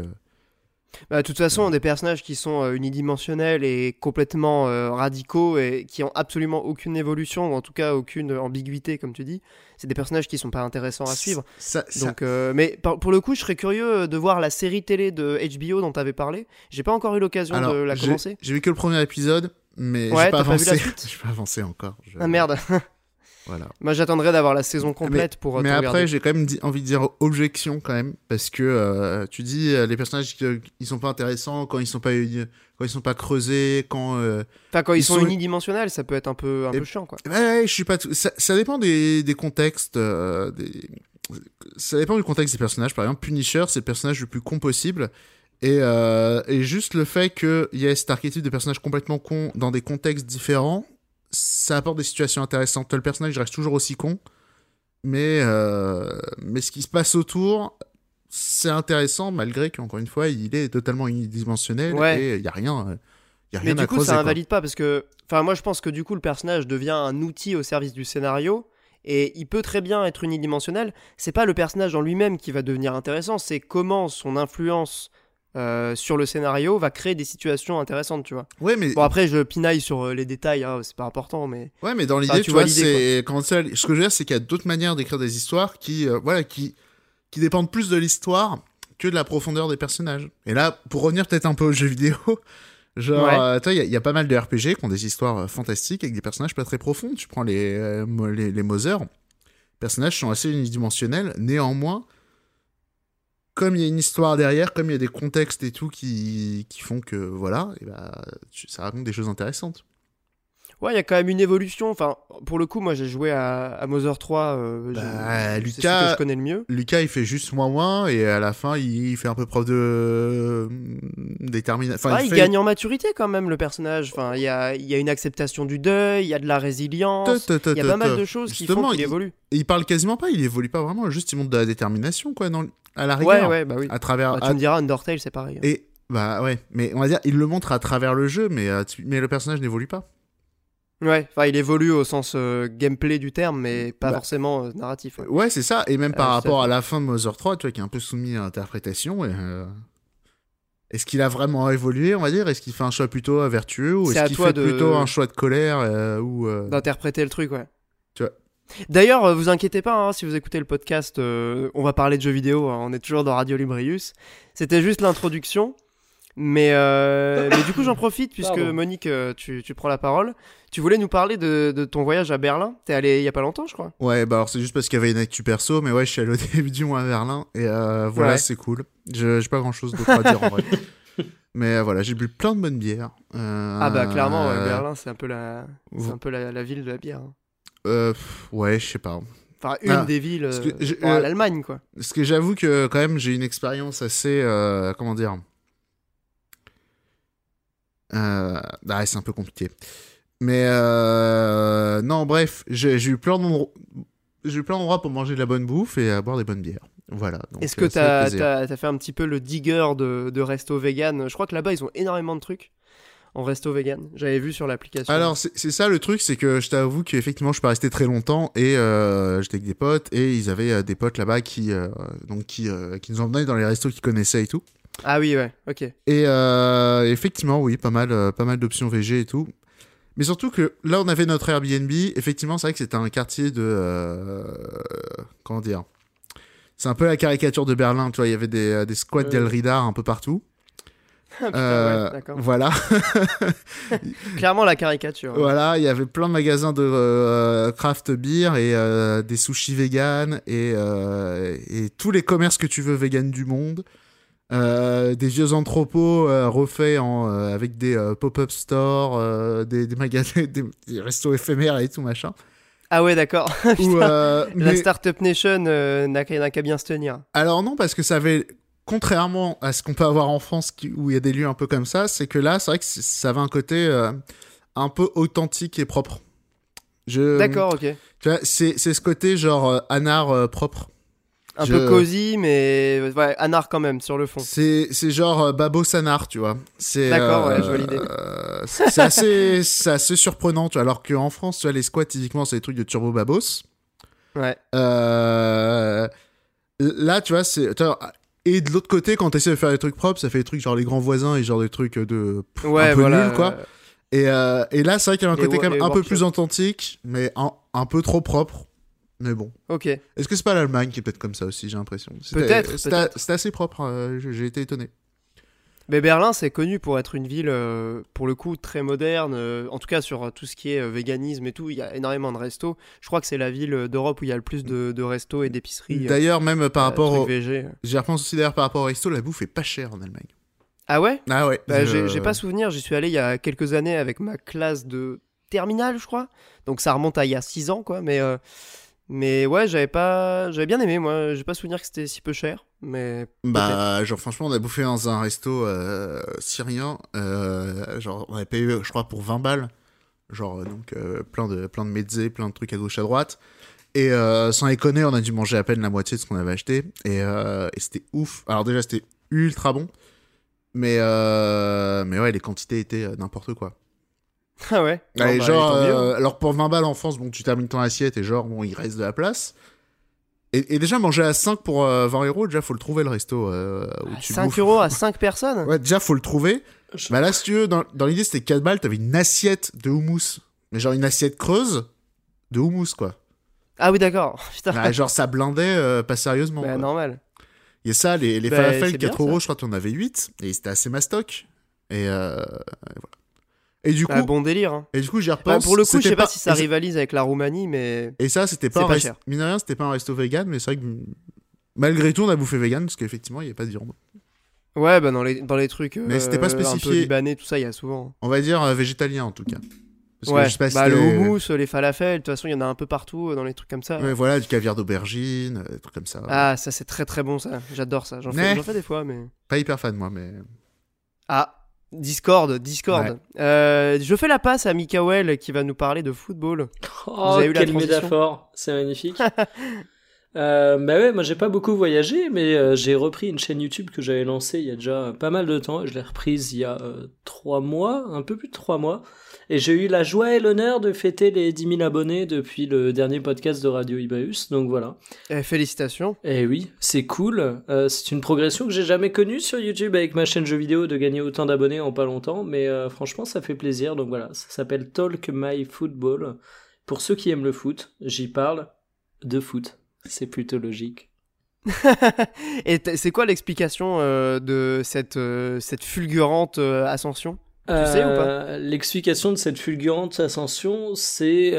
Speaker 1: Bah, de toute façon, des personnages qui sont euh, unidimensionnels et complètement euh, radicaux et qui ont absolument aucune évolution, ou en tout cas aucune ambiguïté, comme tu dis, c'est des personnages qui sont pas intéressants à suivre.
Speaker 3: Ça, ça-
Speaker 1: Donc, euh, mais pour le coup, je serais curieux de voir la série télé de HBO dont tu avais parlé. J'ai pas encore eu l'occasion de la commencer.
Speaker 3: J'ai vu que le premier épisode, mais
Speaker 1: Ouais,
Speaker 3: j'ai pas
Speaker 1: t'as pas vu
Speaker 3: avancé.
Speaker 1: la suite
Speaker 3: j'ai pas avancé encore. Je-
Speaker 1: Ah merde.
Speaker 3: Voilà.
Speaker 1: Moi, j'attendrai d'avoir la saison complète pour. euh,
Speaker 3: Mais après, j'ai quand même envie de dire objection quand même, parce que euh, tu dis euh, les personnages ils sont pas intéressants quand ils sont pas quand ils sont pas creusés, quand euh,
Speaker 1: Enfin, quand ils,
Speaker 3: ils
Speaker 1: sont,
Speaker 3: sont-
Speaker 1: unidimensionnels, ça peut être un peu, un
Speaker 3: Et-
Speaker 1: peu chiant, quoi.
Speaker 3: Ouais, ouais, je suis pas. tout- Ça, ça dépend des, des contextes. euh, des... Ça dépend du contexte des personnages. Par exemple, Punisher, c'est le personnage le plus con possible. Et, euh, et juste le fait qu'il y ait cet archétype de personnage complètement con dans des contextes différents, ça apporte des situations intéressantes. Le personnage reste toujours aussi con, mais, euh, mais ce qui se passe autour, c'est intéressant malgré qu'encore une fois, il est totalement unidimensionnel
Speaker 1: Ouais.
Speaker 3: et il n'y a rien. euh, y a
Speaker 1: Mais
Speaker 3: rien
Speaker 1: du
Speaker 3: à
Speaker 1: coup,
Speaker 3: creuser,
Speaker 1: ça
Speaker 3: quoi.
Speaker 1: invalide pas parce que, enfin, moi, je pense que du coup, le personnage devient un outil au service du scénario et il peut très bien être unidimensionnel. C'est pas le personnage en lui-même qui va devenir intéressant, c'est comment son influence euh, sur le scénario va créer des situations intéressantes, tu vois.
Speaker 3: Ouais, mais
Speaker 1: Bon, après, je pinaille sur euh, les détails, hein, c'est pas important, mais
Speaker 3: Ouais, mais dans l'idée, tu,
Speaker 1: tu
Speaker 3: vois, c'est quand ça, ce que je veux dire, c'est qu'il y a d'autres manières d'écrire des histoires qui, euh, voilà, qui, qui dépendent plus de l'histoire que de la profondeur des personnages. Et là, pour revenir peut-être un peu aux jeux vidéo, genre,
Speaker 1: Ouais.
Speaker 3: euh, toi, il y, a- il y a pas mal de RPG qui ont des histoires fantastiques avec des personnages pas très profonds. Tu prends les, les, les Mother, les personnages sont assez unidimensionnels. Néanmoins, comme il y a une histoire derrière, comme il y a des contextes et tout qui, qui font que, voilà, et bah, ça raconte des choses intéressantes.
Speaker 1: Ouais, il y a quand même une évolution. Enfin, pour le coup, moi, j'ai joué à, à Mother 3. euh,
Speaker 3: Bah,
Speaker 1: celui
Speaker 3: Lucas-
Speaker 1: que je connais le mieux.
Speaker 3: Lucas, il fait juste moins moins et à la fin, il fait un peu preuve de détermination.
Speaker 1: Ah, il gagne en maturité quand même le personnage. Enfin, il y a, il y a une acceptation du deuil, il y a de la résilience. Il y a pas mal de choses qui font qu'il
Speaker 3: il-
Speaker 1: évolue.
Speaker 3: Il parle quasiment pas, il évolue pas vraiment, juste il montre de la détermination, quoi, dans, à la
Speaker 1: Ouais,
Speaker 3: rigueur.
Speaker 1: ouais, bah oui.
Speaker 3: À travers.
Speaker 1: Bah, tu
Speaker 3: à-
Speaker 1: me diras, Undertale, c'est pareil. hein.
Speaker 3: Et, bah ouais, mais on va dire, il le montre à travers le jeu, mais, euh, tu- mais le personnage n'évolue pas.
Speaker 1: Ouais, enfin, il évolue au sens euh, gameplay du terme, mais pas
Speaker 3: Bah.
Speaker 1: forcément euh, narratif. ouais.
Speaker 3: Ouais, c'est ça, et même par
Speaker 1: Euh, à
Speaker 3: rapport à la fin de Mother 3, tu vois, qui est un peu soumis à interprétation, et, euh, Est-ce qu'il a vraiment évolué, on va dire? Est-ce qu'il fait un choix plutôt vertueux ou est-ce qu'il fait
Speaker 1: de-
Speaker 3: plutôt un choix de colère ou
Speaker 1: D'interpréter le truc, ouais.
Speaker 3: Tu vois.
Speaker 1: D'ailleurs, vous inquiétez pas, hein, si vous écoutez le podcast, on va parler de jeux vidéo, hein, on est toujours dans Radio Librius. C'était juste l'introduction. Mais, mais du coup, j'en profite, puisque
Speaker 2: Pardon.
Speaker 1: Monique, tu, tu prends la parole. Tu voulais nous parler de, de ton voyage à Berlin? T'es allé il y a pas longtemps, je crois.
Speaker 3: Ouais, bah alors c'est juste parce qu'il y avait une actu perso, mais ouais, je suis allé au début du mois à Berlin et euh, voilà,
Speaker 1: Ouais.
Speaker 3: c'est cool. Je j'ai pas grand chose d'autre à dire en vrai. Mais euh, voilà, j'ai bu plein de bonnes bières. Euh,
Speaker 1: Ah bah clairement, ouais, Berlin, c'est un peu la,
Speaker 3: vous-
Speaker 1: un peu la, la ville de la bière. hein.
Speaker 3: euh, ouais, je sais pas.
Speaker 1: Enfin, une
Speaker 3: Ah,
Speaker 1: des villes, euh,
Speaker 3: euh,
Speaker 1: l'Allemagne, quoi.
Speaker 3: Parce que j'avoue que quand même j'ai une expérience assez euh, comment dire? Ah, c'est un peu compliqué mais euh, non bref j'ai eu plein d'endroits j'ai eu plein d'endroits pour manger de la bonne bouffe et à boire des bonnes bières voilà
Speaker 1: Est-ce que
Speaker 3: euh,
Speaker 1: t'as
Speaker 3: plaisir.
Speaker 1: as, fait un petit peu le digger de, de resto vegan? Je crois que là-bas, ils ont énormément de trucs. en resto vegan. J'avais vu sur l'application.
Speaker 3: Alors c'est ça le truc, c'est que je t'avoue qu'effectivement je suis pas resté très longtemps et euh, j'étais avec des potes et ils avaient euh, des potes là-bas qui euh, donc qui qui nous emmenaient dans les restos qu'ils connaissaient et tout.
Speaker 1: Ah oui, ouais, ok.
Speaker 3: Et effectivement oui, pas mal pas mal d'options VG et tout. Mais surtout que là on avait notre Airbnb, effectivement c'est vrai que c'était un quartier de euh, comment dire? C'est un peu la caricature de Berlin, tu vois, il y avait des, euh, des squats
Speaker 2: Ouais.
Speaker 3: d'El Ridar un peu partout.
Speaker 1: Ah, putain,
Speaker 3: Euh,
Speaker 1: ouais,
Speaker 3: voilà.
Speaker 1: Clairement la caricature.
Speaker 3: Voilà, il y avait plein de magasins de euh, craft beer et euh, des sushis vegan et, euh, et tous les commerces que tu veux vegan du monde. Euh, des vieux entrepôts euh, refaits en, euh, avec des pop-up stores, des, des magasins, des, des restos éphémères et tout machin.
Speaker 1: Ah ouais, d'accord.
Speaker 3: Euh,
Speaker 1: La
Speaker 3: mais-
Speaker 1: Startup Nation euh, n'a qu'à bien se tenir.
Speaker 3: Alors non, parce que ça avait, contrairement à ce qu'on peut avoir en France, qui- où il y a des lieux un peu comme ça, c'est que là, c'est vrai que ça avait un côté euh, un peu authentique et propre. Je,
Speaker 1: D'accord, ok.
Speaker 3: Tu vois, c'est c'est ce côté genre anard propre.
Speaker 1: Un
Speaker 3: Je-
Speaker 1: peu cosy, mais ouais, anard quand même sur le fond.
Speaker 3: C'est c'est genre euh, Babo Sanard, tu vois. C'est
Speaker 1: D'accord, ouais,
Speaker 3: euh,
Speaker 1: je vois l'idée.
Speaker 3: euh, c'est assez, assez surprenant, tu vois. Alors qu'en France, tu vois, les squats, typiquement, c'est des trucs de Turbo Babos.
Speaker 1: Ouais.
Speaker 3: Euh, là, tu vois, c'est. Et de l'autre côté, quand tu essaies de faire des trucs propres, ça fait des trucs genre les grands voisins et genre des trucs de. pff,
Speaker 1: Ouais,
Speaker 3: un peu
Speaker 1: voilà.
Speaker 3: nuls, quoi. Et, et là, c'est vrai qu'il y a un côté quand même un peu plus authentique, mais un, un peu trop propre. Mais bon.
Speaker 1: Ok.
Speaker 3: Est-ce que c'est pas l'Allemagne qui est peut-être comme ça aussi, j'ai l'impression?
Speaker 1: Peut-être,
Speaker 3: c'était assez propre, euh, j'ai été étonné.
Speaker 1: Mais Berlin, c'est connu pour être une ville, euh, pour le coup, très moderne. euh, en tout cas, sur tout ce qui est véganisme et tout, il y a énormément de restos. Je crois que c'est la ville d'Europe où il y a le plus de, de restos et d'épiceries.
Speaker 3: D'ailleurs, même par rapport au... J'y repense aussi d'ailleurs par rapport au resto, la bouffe est pas chère en Allemagne.
Speaker 1: Ah ouais?
Speaker 3: Ah ouais.
Speaker 1: Bah,
Speaker 3: je-
Speaker 1: j'ai pas souvenir, j'y suis allé il y a quelques années avec ma classe de terminale, je crois. Donc ça remonte à il y a 6 ans, quoi. Mais, mais ouais, j'avais pas, j'avais bien aimé, moi. J'ai pas souvenir que c'était si peu cher. Mais
Speaker 3: Bah, genre franchement, on a bouffé dans un resto euh, syrien, euh, genre on avait payé, je crois, pour 20 balles. Genre, donc, euh, plein de, plein de mezzés, plein de trucs à gauche, à droite. Et sans déconner, on a dû manger à peine la moitié de ce qu'on avait acheté. Et, et c'était ouf. Alors déjà, c'était ultra bon. Mais, mais ouais, les quantités étaient n'importe quoi.
Speaker 1: ah ouais. Bon, bah,
Speaker 3: genre, euh, alors pour 20 balles en France, bon, tu termines ton assiette et genre, bon, il reste de la place. Et, et déjà, manger à 5 pour euh, 20 euros, déjà, faut le trouver le resto. Euh, où tu
Speaker 1: 5
Speaker 3: bouffes.
Speaker 1: euros à 5 personnes?
Speaker 3: Ouais, déjà, faut le trouver.
Speaker 2: Je-
Speaker 3: Bah là, si tu veux, dans, dans l'idée, c'était 4 balles, t'avais une assiette de houmous. Mais genre une assiette creuse de houmous, quoi.
Speaker 1: Ah oui, d'accord.
Speaker 3: Bah, genre, ça blindait euh, pas sérieusement.
Speaker 1: Bah,
Speaker 3: quoi.
Speaker 1: normal.
Speaker 3: Et ça, les, les
Speaker 1: Bah,
Speaker 3: falafels,
Speaker 1: c'est
Speaker 3: 4
Speaker 1: bien,
Speaker 3: euros,
Speaker 1: ça.
Speaker 3: je crois que t'en avais 8. Et c'était assez mastoc. Et, euh, et voilà. Et du coup,
Speaker 1: Bah, bon délire. hein.
Speaker 3: et du coup, j'y
Speaker 1: Bah, pour le coup, je sais pas, si ça rivalise avec la Roumanie, mais.
Speaker 3: Et ça, c'était pas, un
Speaker 1: cher.
Speaker 3: Mine de rien, c'était pas un resto vegan, mais c'est vrai que malgré tout, on a bouffé vegan parce qu'effectivement, il n'y avait pas de viande.
Speaker 1: Ouais, bah dans les, dans les trucs.
Speaker 3: Mais c'était pas
Speaker 1: euh, Un peu
Speaker 3: spécifié.
Speaker 1: libanais, tout ça, il y a souvent.
Speaker 3: On va dire euh, végétalien en tout cas. Parce que
Speaker 1: ouais,
Speaker 3: je sais pas si
Speaker 1: bah, le houmous, les falafels, de toute façon, il y en a un peu partout euh, dans les trucs comme ça.
Speaker 3: Ouais, voilà, du caviar d'aubergine, euh, des trucs comme ça.
Speaker 1: Ah, ça, c'est très très bon, ça. J'adore ça. J'en
Speaker 3: Mais-
Speaker 1: fais, fais des fois, mais.
Speaker 3: Pas hyper fan, moi, mais.
Speaker 1: Ah, Discord, Discord. Euh, je fais la passe à Mikael qui va nous parler de football.
Speaker 2: Oh,
Speaker 1: avez eu la
Speaker 2: quelle métaphore, c'est magnifique. Euh, bah ouais, moi j'ai pas beaucoup voyagé, mais euh, j'ai repris une chaîne YouTube que j'avais lancée il y a déjà pas mal de temps. Je l'ai reprise il y a euh, trois mois, un peu plus de trois mois. Et j'ai eu la joie et l'honneur de fêter les 10 000 abonnés depuis le dernier podcast de Radio Ibaeus. Donc voilà.
Speaker 1: Eh, félicitations.
Speaker 2: Et oui, c'est cool. Euh, c'est une progression que j'ai jamais connue sur YouTube avec ma chaîne jeux vidéo de gagner autant d'abonnés en pas longtemps. Mais franchement, ça fait plaisir. Donc voilà, ça s'appelle Talk My Football. Pour ceux qui aiment le foot, j'y parle de foot. C'est plutôt logique.
Speaker 1: Et c'est quoi l'explication euh, de cette, euh, cette fulgurante euh, ascension? Tu sais ou pas?
Speaker 2: L'explication de cette fulgurante ascension, c'est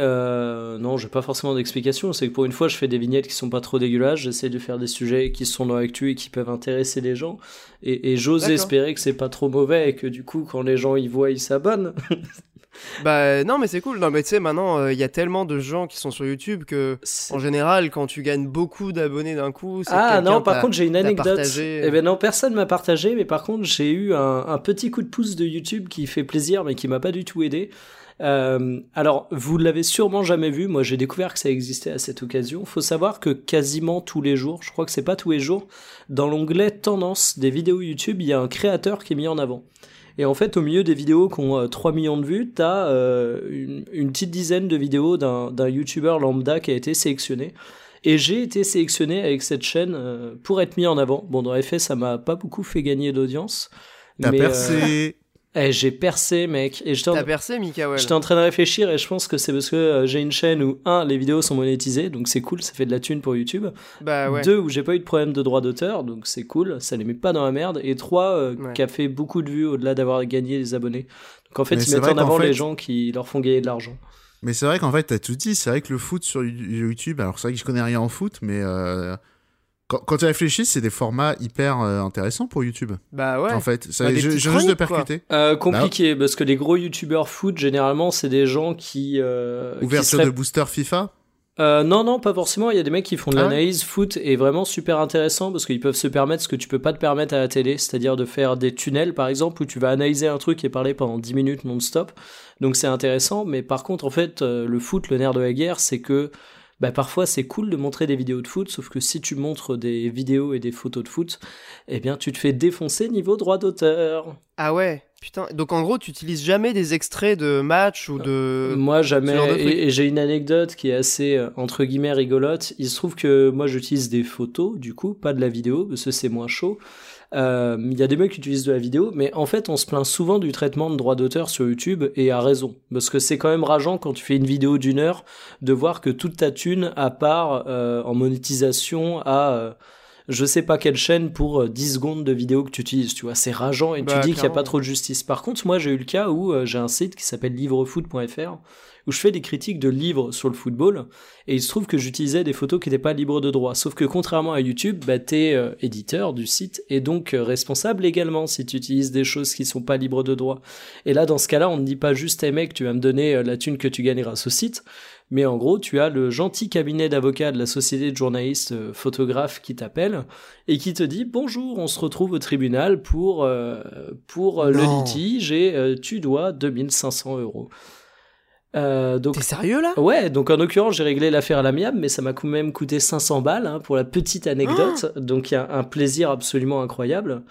Speaker 2: non, j'ai pas forcément d'explication. C'est que pour une fois, je fais des vignettes qui sont pas trop dégueulasses. J'essaie de faire des sujets qui sont dans l'actu et qui peuvent intéresser les gens. Et, et j'ose espérer que c'est pas trop mauvais et que du coup, quand les gens y voient, ils s'abonnent.
Speaker 1: Bah non, mais c'est cool. Non, mais tu sais, maintenant, euh, il y a tellement de gens qui sont sur YouTube que, en général, quand tu gagnes beaucoup d'abonnés d'un coup,
Speaker 2: Ah non, par contre j'ai une anecdote. Eh ben non, personne m'a partagé, mais par contre j'ai eu un, un petit coup de pouce de YouTube qui fait plaisir, mais qui m'a pas du tout aidé. Euh, alors, vous l'avez sûrement jamais vu. Moi, j'ai découvert que ça existait à cette occasion. Faut savoir que quasiment tous les jours, je crois que c'est pas tous les jours, dans l'onglet tendance des vidéos YouTube, il y a un créateur qui est mis en avant. Et en fait, au milieu des vidéos qui ont 3 millions de vues, t'as euh, une, une petite dizaine de vidéos d'un d'un YouTuber lambda qui a été sélectionné. Et j'ai été sélectionné avec cette chaîne euh, pour être mis en avant. Bon, dans les faits, ça m'a pas beaucoup fait gagner d'audience.
Speaker 3: T'as
Speaker 2: mais,
Speaker 3: percé.
Speaker 2: eh, j'ai percé, mec. Et j'étais en-
Speaker 1: T'as percé, Mikael
Speaker 2: J'étais en train de réfléchir et je pense que c'est parce que euh, j'ai une chaîne où, un, les vidéos sont monétisées, donc c'est cool, ça fait de la thune pour YouTube.
Speaker 1: Bah ouais.
Speaker 2: Deux, où j'ai pas eu de problème de droit d'auteur, donc c'est cool, ça les met pas dans la merde. Et trois, euh,
Speaker 1: Ouais.
Speaker 2: qui a fait beaucoup de vues au-delà d'avoir gagné des abonnés. Donc en fait,
Speaker 3: Mais
Speaker 2: ils mettent en avant
Speaker 3: fait-
Speaker 2: les gens qui leur font gagner de l'argent.
Speaker 3: Mais c'est vrai qu'en fait, t'as tout dit. C'est vrai que le foot sur YouTube, alors c'est vrai que je connais rien en foot, mais euh, quand, quand tu réfléchis, c'est des formats hyper euh, intéressants pour YouTube.
Speaker 1: Bah ouais.
Speaker 3: En fait, ça,
Speaker 1: Bah,
Speaker 3: je, juste de percuter.
Speaker 2: Euh, compliqué, parce que les gros youtubeurs foot, généralement, c'est des gens qui. Euh, qui
Speaker 3: Ouverture
Speaker 2: seraient
Speaker 3: de booster FIFA.
Speaker 2: Euh, non, non, pas forcément. Il y a des mecs qui font de
Speaker 3: Ah ouais
Speaker 2: l'analyse foot et vraiment super intéressant parce qu'ils peuvent se permettre ce que tu peux pas te permettre à la télé, c'est-à-dire de faire des tunnels par exemple où tu vas analyser un truc et parler pendant 10 minutes non-stop. Donc c'est intéressant, mais par contre, en fait, euh, le foot, le nerf de la guerre, c'est que bah, parfois c'est cool de montrer des vidéos de foot, sauf que si tu montres des vidéos et des photos de foot, eh bien tu te fais défoncer niveau droit d'auteur.
Speaker 1: Ah ouais. Putain. Donc en gros, tu utilises jamais des extraits de matchs ou de.
Speaker 2: Moi, jamais.
Speaker 1: de
Speaker 2: et j'ai une anecdote qui est assez, euh, entre guillemets, rigolote. Il se trouve que moi, j'utilise des photos, du coup, pas de la vidéo, parce que c'est moins chaud. Euh, Il y a des mecs qui utilisent de la vidéo, mais en fait, on se plaint souvent du traitement de droits d'auteur sur YouTube, et à raison. Parce que c'est quand même rageant quand tu fais une vidéo d'une heure, de voir que toute ta thune, à part euh, en monétisation, à... euh, je sais pas quelle chaîne pour euh, 10 secondes de vidéo que tu utilises, tu vois, c'est rageant et
Speaker 1: Bah,
Speaker 2: tu dis qu'il n'y a pas trop de justice. Par contre, moi j'ai eu le cas où euh, j'ai un site qui s'appelle livrefoot.fr où je fais des critiques de livres sur le football et il se trouve que j'utilisais des photos qui n'étaient pas libres de droit. Sauf que contrairement à YouTube, bah, t'es euh, éditeur du site et donc euh, responsable également si tu utilises des choses qui sont pas libres de droit. Et là, dans ce cas-là, on ne dit pas juste, hey mec, tu vas me donner euh, la thune que tu gagnes grâce au site, mais en gros, tu as le gentil cabinet d'avocats de la société de journalistes euh, photographes qui t'appelle et qui te dit bonjour, on se retrouve au tribunal pour euh, pour euh, le litige et tu dois 2500 euros. Euh, donc
Speaker 1: T'es sérieux là?
Speaker 2: Ouais, donc en l'occurrence, j'ai réglé l'affaire à l'amiable, mais ça m'a quand même coûté 500 balles hein, pour la petite anecdote. donc il y a un plaisir absolument incroyable.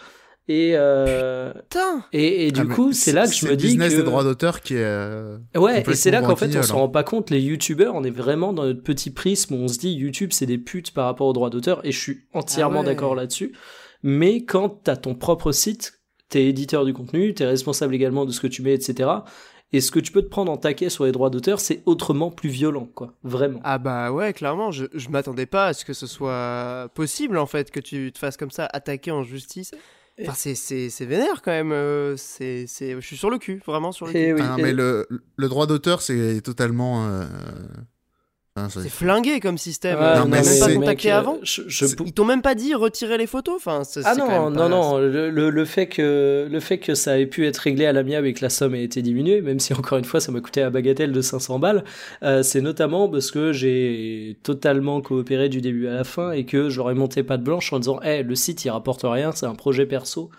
Speaker 2: Et, euh,
Speaker 1: Putain.
Speaker 2: et, et du
Speaker 3: Ah,
Speaker 2: coup, c'est là que je me dis
Speaker 3: business
Speaker 2: que...
Speaker 3: des droits d'auteur qui est. euh,
Speaker 2: Ouais, et c'est là qu'en fait, on se rend pas compte, les youtubeurs, on est vraiment dans notre petit prisme où on se dit YouTube, c'est des putes par rapport aux droits d'auteur, et je suis entièrement
Speaker 1: Ah ouais.
Speaker 2: d'accord là-dessus. Mais quand t'as ton propre site, t'es éditeur du contenu, t'es responsable également de ce que tu mets, etc. Et ce que tu peux te prendre en taquet sur les droits d'auteur, c'est autrement plus violent, quoi. Vraiment.
Speaker 1: Ah bah ouais, clairement, je, je m'attendais pas à ce que ce soit possible en fait, que tu te fasses comme ça attaquer en justice. Enfin, c'est, c'est, c'est vénère quand même. euh, c'est, c'est, je suis sur le cul, vraiment sur le cul.
Speaker 2: Et oui,
Speaker 3: Ah mais le, le droit d'auteur, c'est totalement. euh, c'est-
Speaker 1: flingué comme système.
Speaker 2: Ouais,
Speaker 1: euh,
Speaker 3: non,
Speaker 1: ils
Speaker 3: mais
Speaker 1: t'ont même pas contacté
Speaker 2: mec, euh,
Speaker 1: avant.
Speaker 2: je- je
Speaker 1: Ils t'ont même pas dit retirer les photos. Enfin,
Speaker 2: Ah non,
Speaker 1: quand même
Speaker 2: non,
Speaker 1: pas-
Speaker 2: non, le, le, le fait que, le fait que ça ait pu être réglé à l'amiable et que la somme ait été diminuée, même si encore une fois ça m'a coûté la bagatelle de 500 balles, euh, c'est notamment parce que j'ai totalement coopéré du début à la fin et que je leur ai monté pas de blanche en disant, hey, le site il rapporte rien, c'est un projet perso.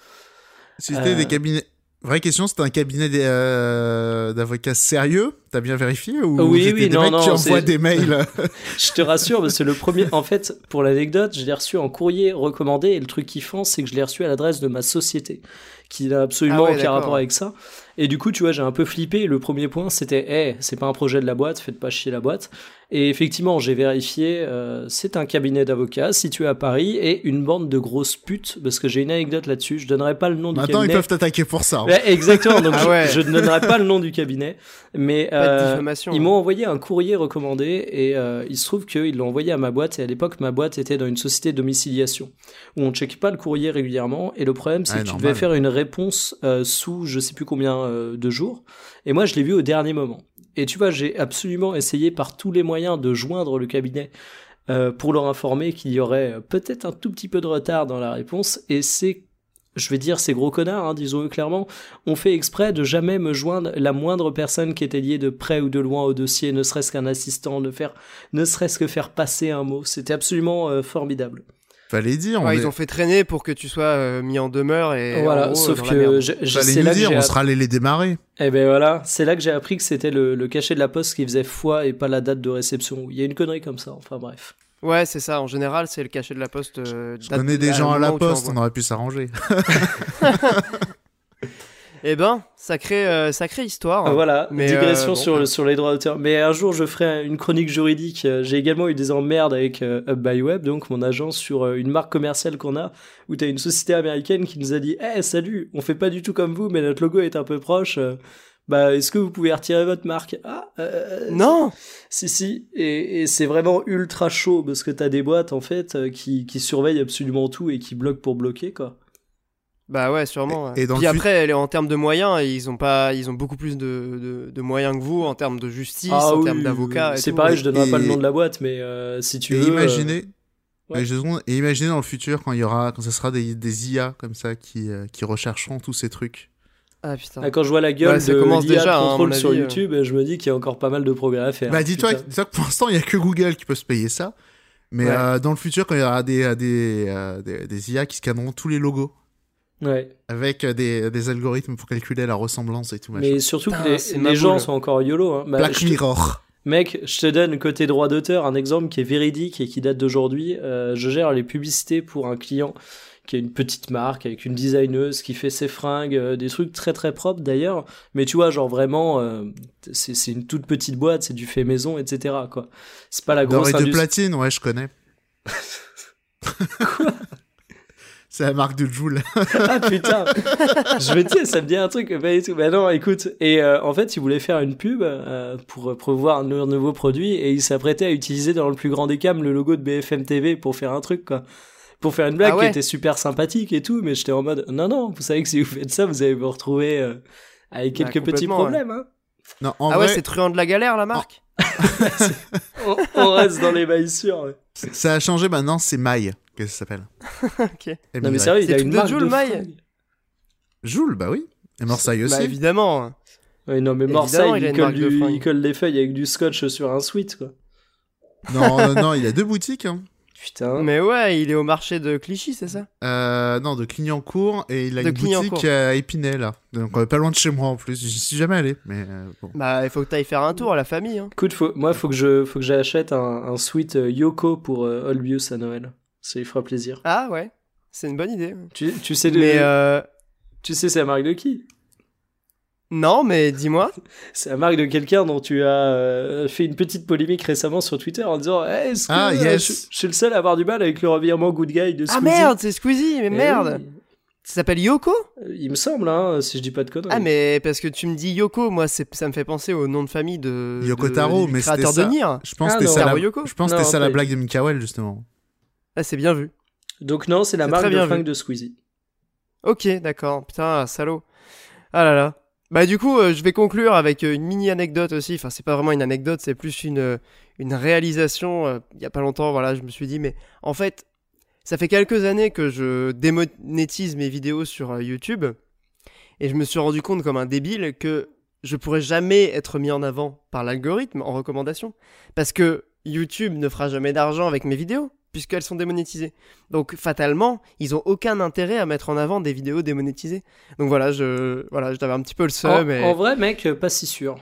Speaker 3: C'était
Speaker 2: Euh.
Speaker 3: des cabinets. Vraie question, c'était un cabinet euh, d'avocats sérieux? T'as bien vérifié Ou
Speaker 2: Oui, oui,
Speaker 3: des
Speaker 2: non,
Speaker 3: mecs
Speaker 2: non,
Speaker 3: qui envoient
Speaker 2: c'est-
Speaker 3: des mails?
Speaker 2: Je te rassure, parce que le premier, en fait, pour l'anecdote, je l'ai reçu en courrier recommandé et le truc kiffant, c'est que je l'ai reçu à l'adresse de ma société, qui n'a absolument
Speaker 1: Ah ouais,
Speaker 2: aucun rapport avec ça. Et du coup, tu vois, j'ai un peu flippé. Le premier point, c'était, hey, c'est pas un projet de la boîte, faites pas chier la boîte. Et effectivement, j'ai vérifié, euh, c'est un cabinet d'avocats situé à Paris et une bande de grosses putes, parce que j'ai une anecdote là-dessus. Je donnerai pas le nom du
Speaker 3: Maintenant, ils
Speaker 2: cabinet.
Speaker 3: peuvent t'attaquer pour ça. hein.
Speaker 2: Ouais, exactement. Donc,
Speaker 1: Ah
Speaker 2: je-
Speaker 1: ouais.
Speaker 2: je, ne donnerai pas le nom du cabinet, mais euh, ils m'ont envoyé un courrier recommandé et euh, il se trouve qu'ils l'ont envoyé à ma boîte. Et à l'époque, ma boîte était dans une société de domiciliation où on ne checkait pas le courrier régulièrement. Et le problème, c'est
Speaker 3: Ouais,
Speaker 2: que tu devais faire une réponse euh, sous je sais plus combien euh, de jours. Et moi, je l'ai vu au dernier moment. Et tu vois, j'ai absolument essayé par tous les moyens de joindre le cabinet euh, pour leur informer qu'il y aurait peut-être un tout petit peu de retard dans la réponse. Et c'est, je vais dire, ces gros connards, hein, disons-le clairement, ont fait exprès de jamais me joindre la moindre personne qui était liée de près ou de loin au dossier, ne serait-ce qu'un assistant, ne serait-ce que faire passer un mot. C'était absolument formidable.
Speaker 3: Fallait dire. on
Speaker 1: Ouais,
Speaker 3: est-
Speaker 1: ils ont fait traîner pour que tu sois euh, mis en demeure et.
Speaker 2: voilà,
Speaker 1: en gros,
Speaker 2: sauf que c'est là
Speaker 3: dire, on
Speaker 2: app-
Speaker 3: sera allé les démarrer.
Speaker 2: Eh ben voilà, c'est là que j'ai appris que c'était le, le cachet de la poste qui faisait foi et pas la date de réception. Il y a une connerie comme ça, enfin bref.
Speaker 1: Ouais, c'est ça. En général, c'est le cachet de la poste. euh,
Speaker 3: Je
Speaker 1: date-
Speaker 3: connais des gens à la poste, on aurait pu s'arranger.
Speaker 1: Eh ben, sacrée, euh, sacrée histoire.
Speaker 2: Ah, voilà,
Speaker 1: Mais,
Speaker 2: digression
Speaker 1: euh, bon,
Speaker 2: sur, sur les droits d'auteur. Mais un jour, je ferai une chronique juridique. Euh, J'ai également eu des emmerdes avec euh, Up by Web, donc mon agence, sur une marque commerciale qu'on a, où tu as une société américaine qui nous a dit Eh, salut, on fait pas du tout comme vous, mais notre logo est un peu proche. bah, est-ce que vous pouvez retirer votre marque? Ah,
Speaker 1: Non
Speaker 2: Si, si, et, et c'est vraiment ultra chaud parce que t'as des boîtes en fait qui, qui surveillent absolument tout et qui bloquent pour bloquer quoi.
Speaker 1: Bah ouais, sûrement.
Speaker 3: Et-
Speaker 1: ouais.
Speaker 3: et dans
Speaker 1: Puis après, en termes de moyens, ils ont pas, ils ont beaucoup plus de, de, de moyens que vous en termes de justice, en
Speaker 2: Ah oui,
Speaker 1: termes d'avocats.
Speaker 2: C'est pareil, je donnerai
Speaker 3: Et-
Speaker 2: pas le nom de la boîte, mais euh, si tu
Speaker 3: Et
Speaker 2: veux. euh, ouais.
Speaker 3: et, imaginez dans le futur quand il y aura, quand ce sera des, des IA comme ça qui, euh, qui rechercheront tous ces trucs.
Speaker 1: Ah putain.
Speaker 2: ah, quand je vois la gueule
Speaker 1: Ouais, ça
Speaker 2: de
Speaker 1: commence déjà, hein, à
Speaker 2: contrôle sur
Speaker 1: avis, euh.
Speaker 2: YouTube, je me dis qu'il y a encore pas mal de progrès à faire.
Speaker 3: Bah dis-toi
Speaker 2: Putain.
Speaker 3: que, pour l'instant il y a que Google qui peut se payer ça, mais
Speaker 1: Ouais.
Speaker 3: euh, dans le futur quand il y aura des, des, des, des IA qui scanneront tous les logos
Speaker 2: Ouais.
Speaker 3: avec euh, des, des algorithmes pour calculer la ressemblance et tout machin.
Speaker 2: Mais surtout
Speaker 1: Putain,
Speaker 2: que les, gens sont encore YOLO. Hein. Bah,
Speaker 3: Black
Speaker 2: je
Speaker 3: Mirror.
Speaker 2: Mec, je te donne côté droit d'auteur un exemple qui est véridique et qui date d'aujourd'hui. Euh, je gère les publicités pour un client qui a une petite marque avec une designeuse qui fait ses fringues, euh, des trucs très très propres d'ailleurs. Mais tu vois, genre vraiment, euh, c'est une toute petite boîte, c'est du fait maison, etc. Quoi. C'est pas la grosse
Speaker 3: Doré de platine, ouais je connais. C'est la marque de Joule.
Speaker 2: ah putain Je me dis, ça me dit un truc, pas du tout. Bah non, écoute. Et euh, en fait, il voulait faire une pub euh, pour promouvoir un nou- nouveau produit et il s'apprêtait à utiliser dans le plus grand des cams le logo de BFM TV pour faire un truc, quoi. Pour faire une blague
Speaker 1: Ah ouais
Speaker 2: qui était super sympathique et tout, mais j'étais en mode, non, non, vous savez que si vous faites ça, vous allez vous retrouver euh, avec
Speaker 1: Bah,
Speaker 2: quelques petits problèmes, hein.
Speaker 3: Non, en
Speaker 1: ah
Speaker 3: vrai,
Speaker 1: ouais, c'est truand de la galère la marque.
Speaker 2: On, on reste dans les mailles sûres. ouais.
Speaker 3: ça a changé maintenant, c'est Maille que ça s'appelle?
Speaker 1: ok.
Speaker 2: Non, mais
Speaker 3: MY.
Speaker 2: sérieux, il a une marque de
Speaker 1: Maille
Speaker 2: fringues.
Speaker 3: Joule, bah oui. Et Marseille aussi.
Speaker 1: Bah évidemment.
Speaker 2: Ouais, non, mais Marseille,
Speaker 1: il a
Speaker 2: il, il colle des feuilles avec du scotch sur un sweat, quoi.
Speaker 3: Non, non, non, il y a deux boutiques. Hein.
Speaker 2: Putain.
Speaker 1: Mais ouais, il est au marché de Clichy, c'est ça?
Speaker 3: Euh, non, de Clignancourt et il a
Speaker 1: De
Speaker 3: une boutique à Épinay là. Donc euh, pas loin de chez moi en plus. J'y suis jamais allé, mais euh, bon.
Speaker 1: Bah, il faut que t'ailles faire un tour à la famille. Hein.
Speaker 2: Écoute, faut, moi, faut que je, faut que j'achète un, un sweat euh, Yoko pour euh, Olbius à Noël. Ça lui fera plaisir.
Speaker 1: Ah ouais, c'est une bonne idée.
Speaker 2: Tu, tu sais de,
Speaker 1: Mais euh,
Speaker 2: tu sais c'est la marque de qui?
Speaker 1: Non, mais dis-moi.
Speaker 2: C'est la marque de quelqu'un dont tu as euh, fait une petite polémique récemment sur Twitter en disant hey, est-ce que
Speaker 3: Ah,
Speaker 2: euh,
Speaker 3: yes.
Speaker 2: je, je suis le seul à avoir du mal avec le revirement good guy de
Speaker 1: Ah
Speaker 2: Squeezie
Speaker 1: merde, c'est Squeezie, mais
Speaker 2: Eh
Speaker 1: merde.
Speaker 2: oui.
Speaker 1: Ça s'appelle Yoko?
Speaker 2: Il me semble, hein, si je dis pas de conneries.
Speaker 1: Ah mais parce que tu me dis Yoko, moi c'est ça me fait penser au nom de famille de
Speaker 3: Yoko
Speaker 1: de-
Speaker 3: Taro, mais c'était
Speaker 1: créateur de
Speaker 3: ça.
Speaker 1: Nier.
Speaker 3: Je pense
Speaker 2: Ah,
Speaker 3: que c'était
Speaker 2: non.
Speaker 3: ça, la... Je pense que ça la blague de Mikael justement.
Speaker 1: Ah c'est bien vu.
Speaker 2: Donc non, c'est la marque de fringues de Squeezie.
Speaker 1: Ok, d'accord. Putain, salaud. Ah là là. Bah du coup, euh, je vais conclure avec euh, une mini anecdote aussi. Enfin, c'est pas vraiment une anecdote, c'est plus une euh, une réalisation. euh, Il y a pas longtemps, voilà, je me suis dit, mais en fait, ça fait quelques années que je démonétise mes vidéos sur YouTube, et je me suis rendu compte comme un débile que je pourrais jamais être mis en avant par l'algorithme en recommandation, parce que YouTube ne fera jamais d'argent avec mes vidéos puisqu'elles sont démonétisées. Donc fatalement, ils ont aucun intérêt à mettre en avant des vidéos démonétisées. Donc voilà, je voilà, j'avais un petit peu le
Speaker 2: En,
Speaker 1: seum. et-
Speaker 2: en vrai, mec, euh, pas si sûr.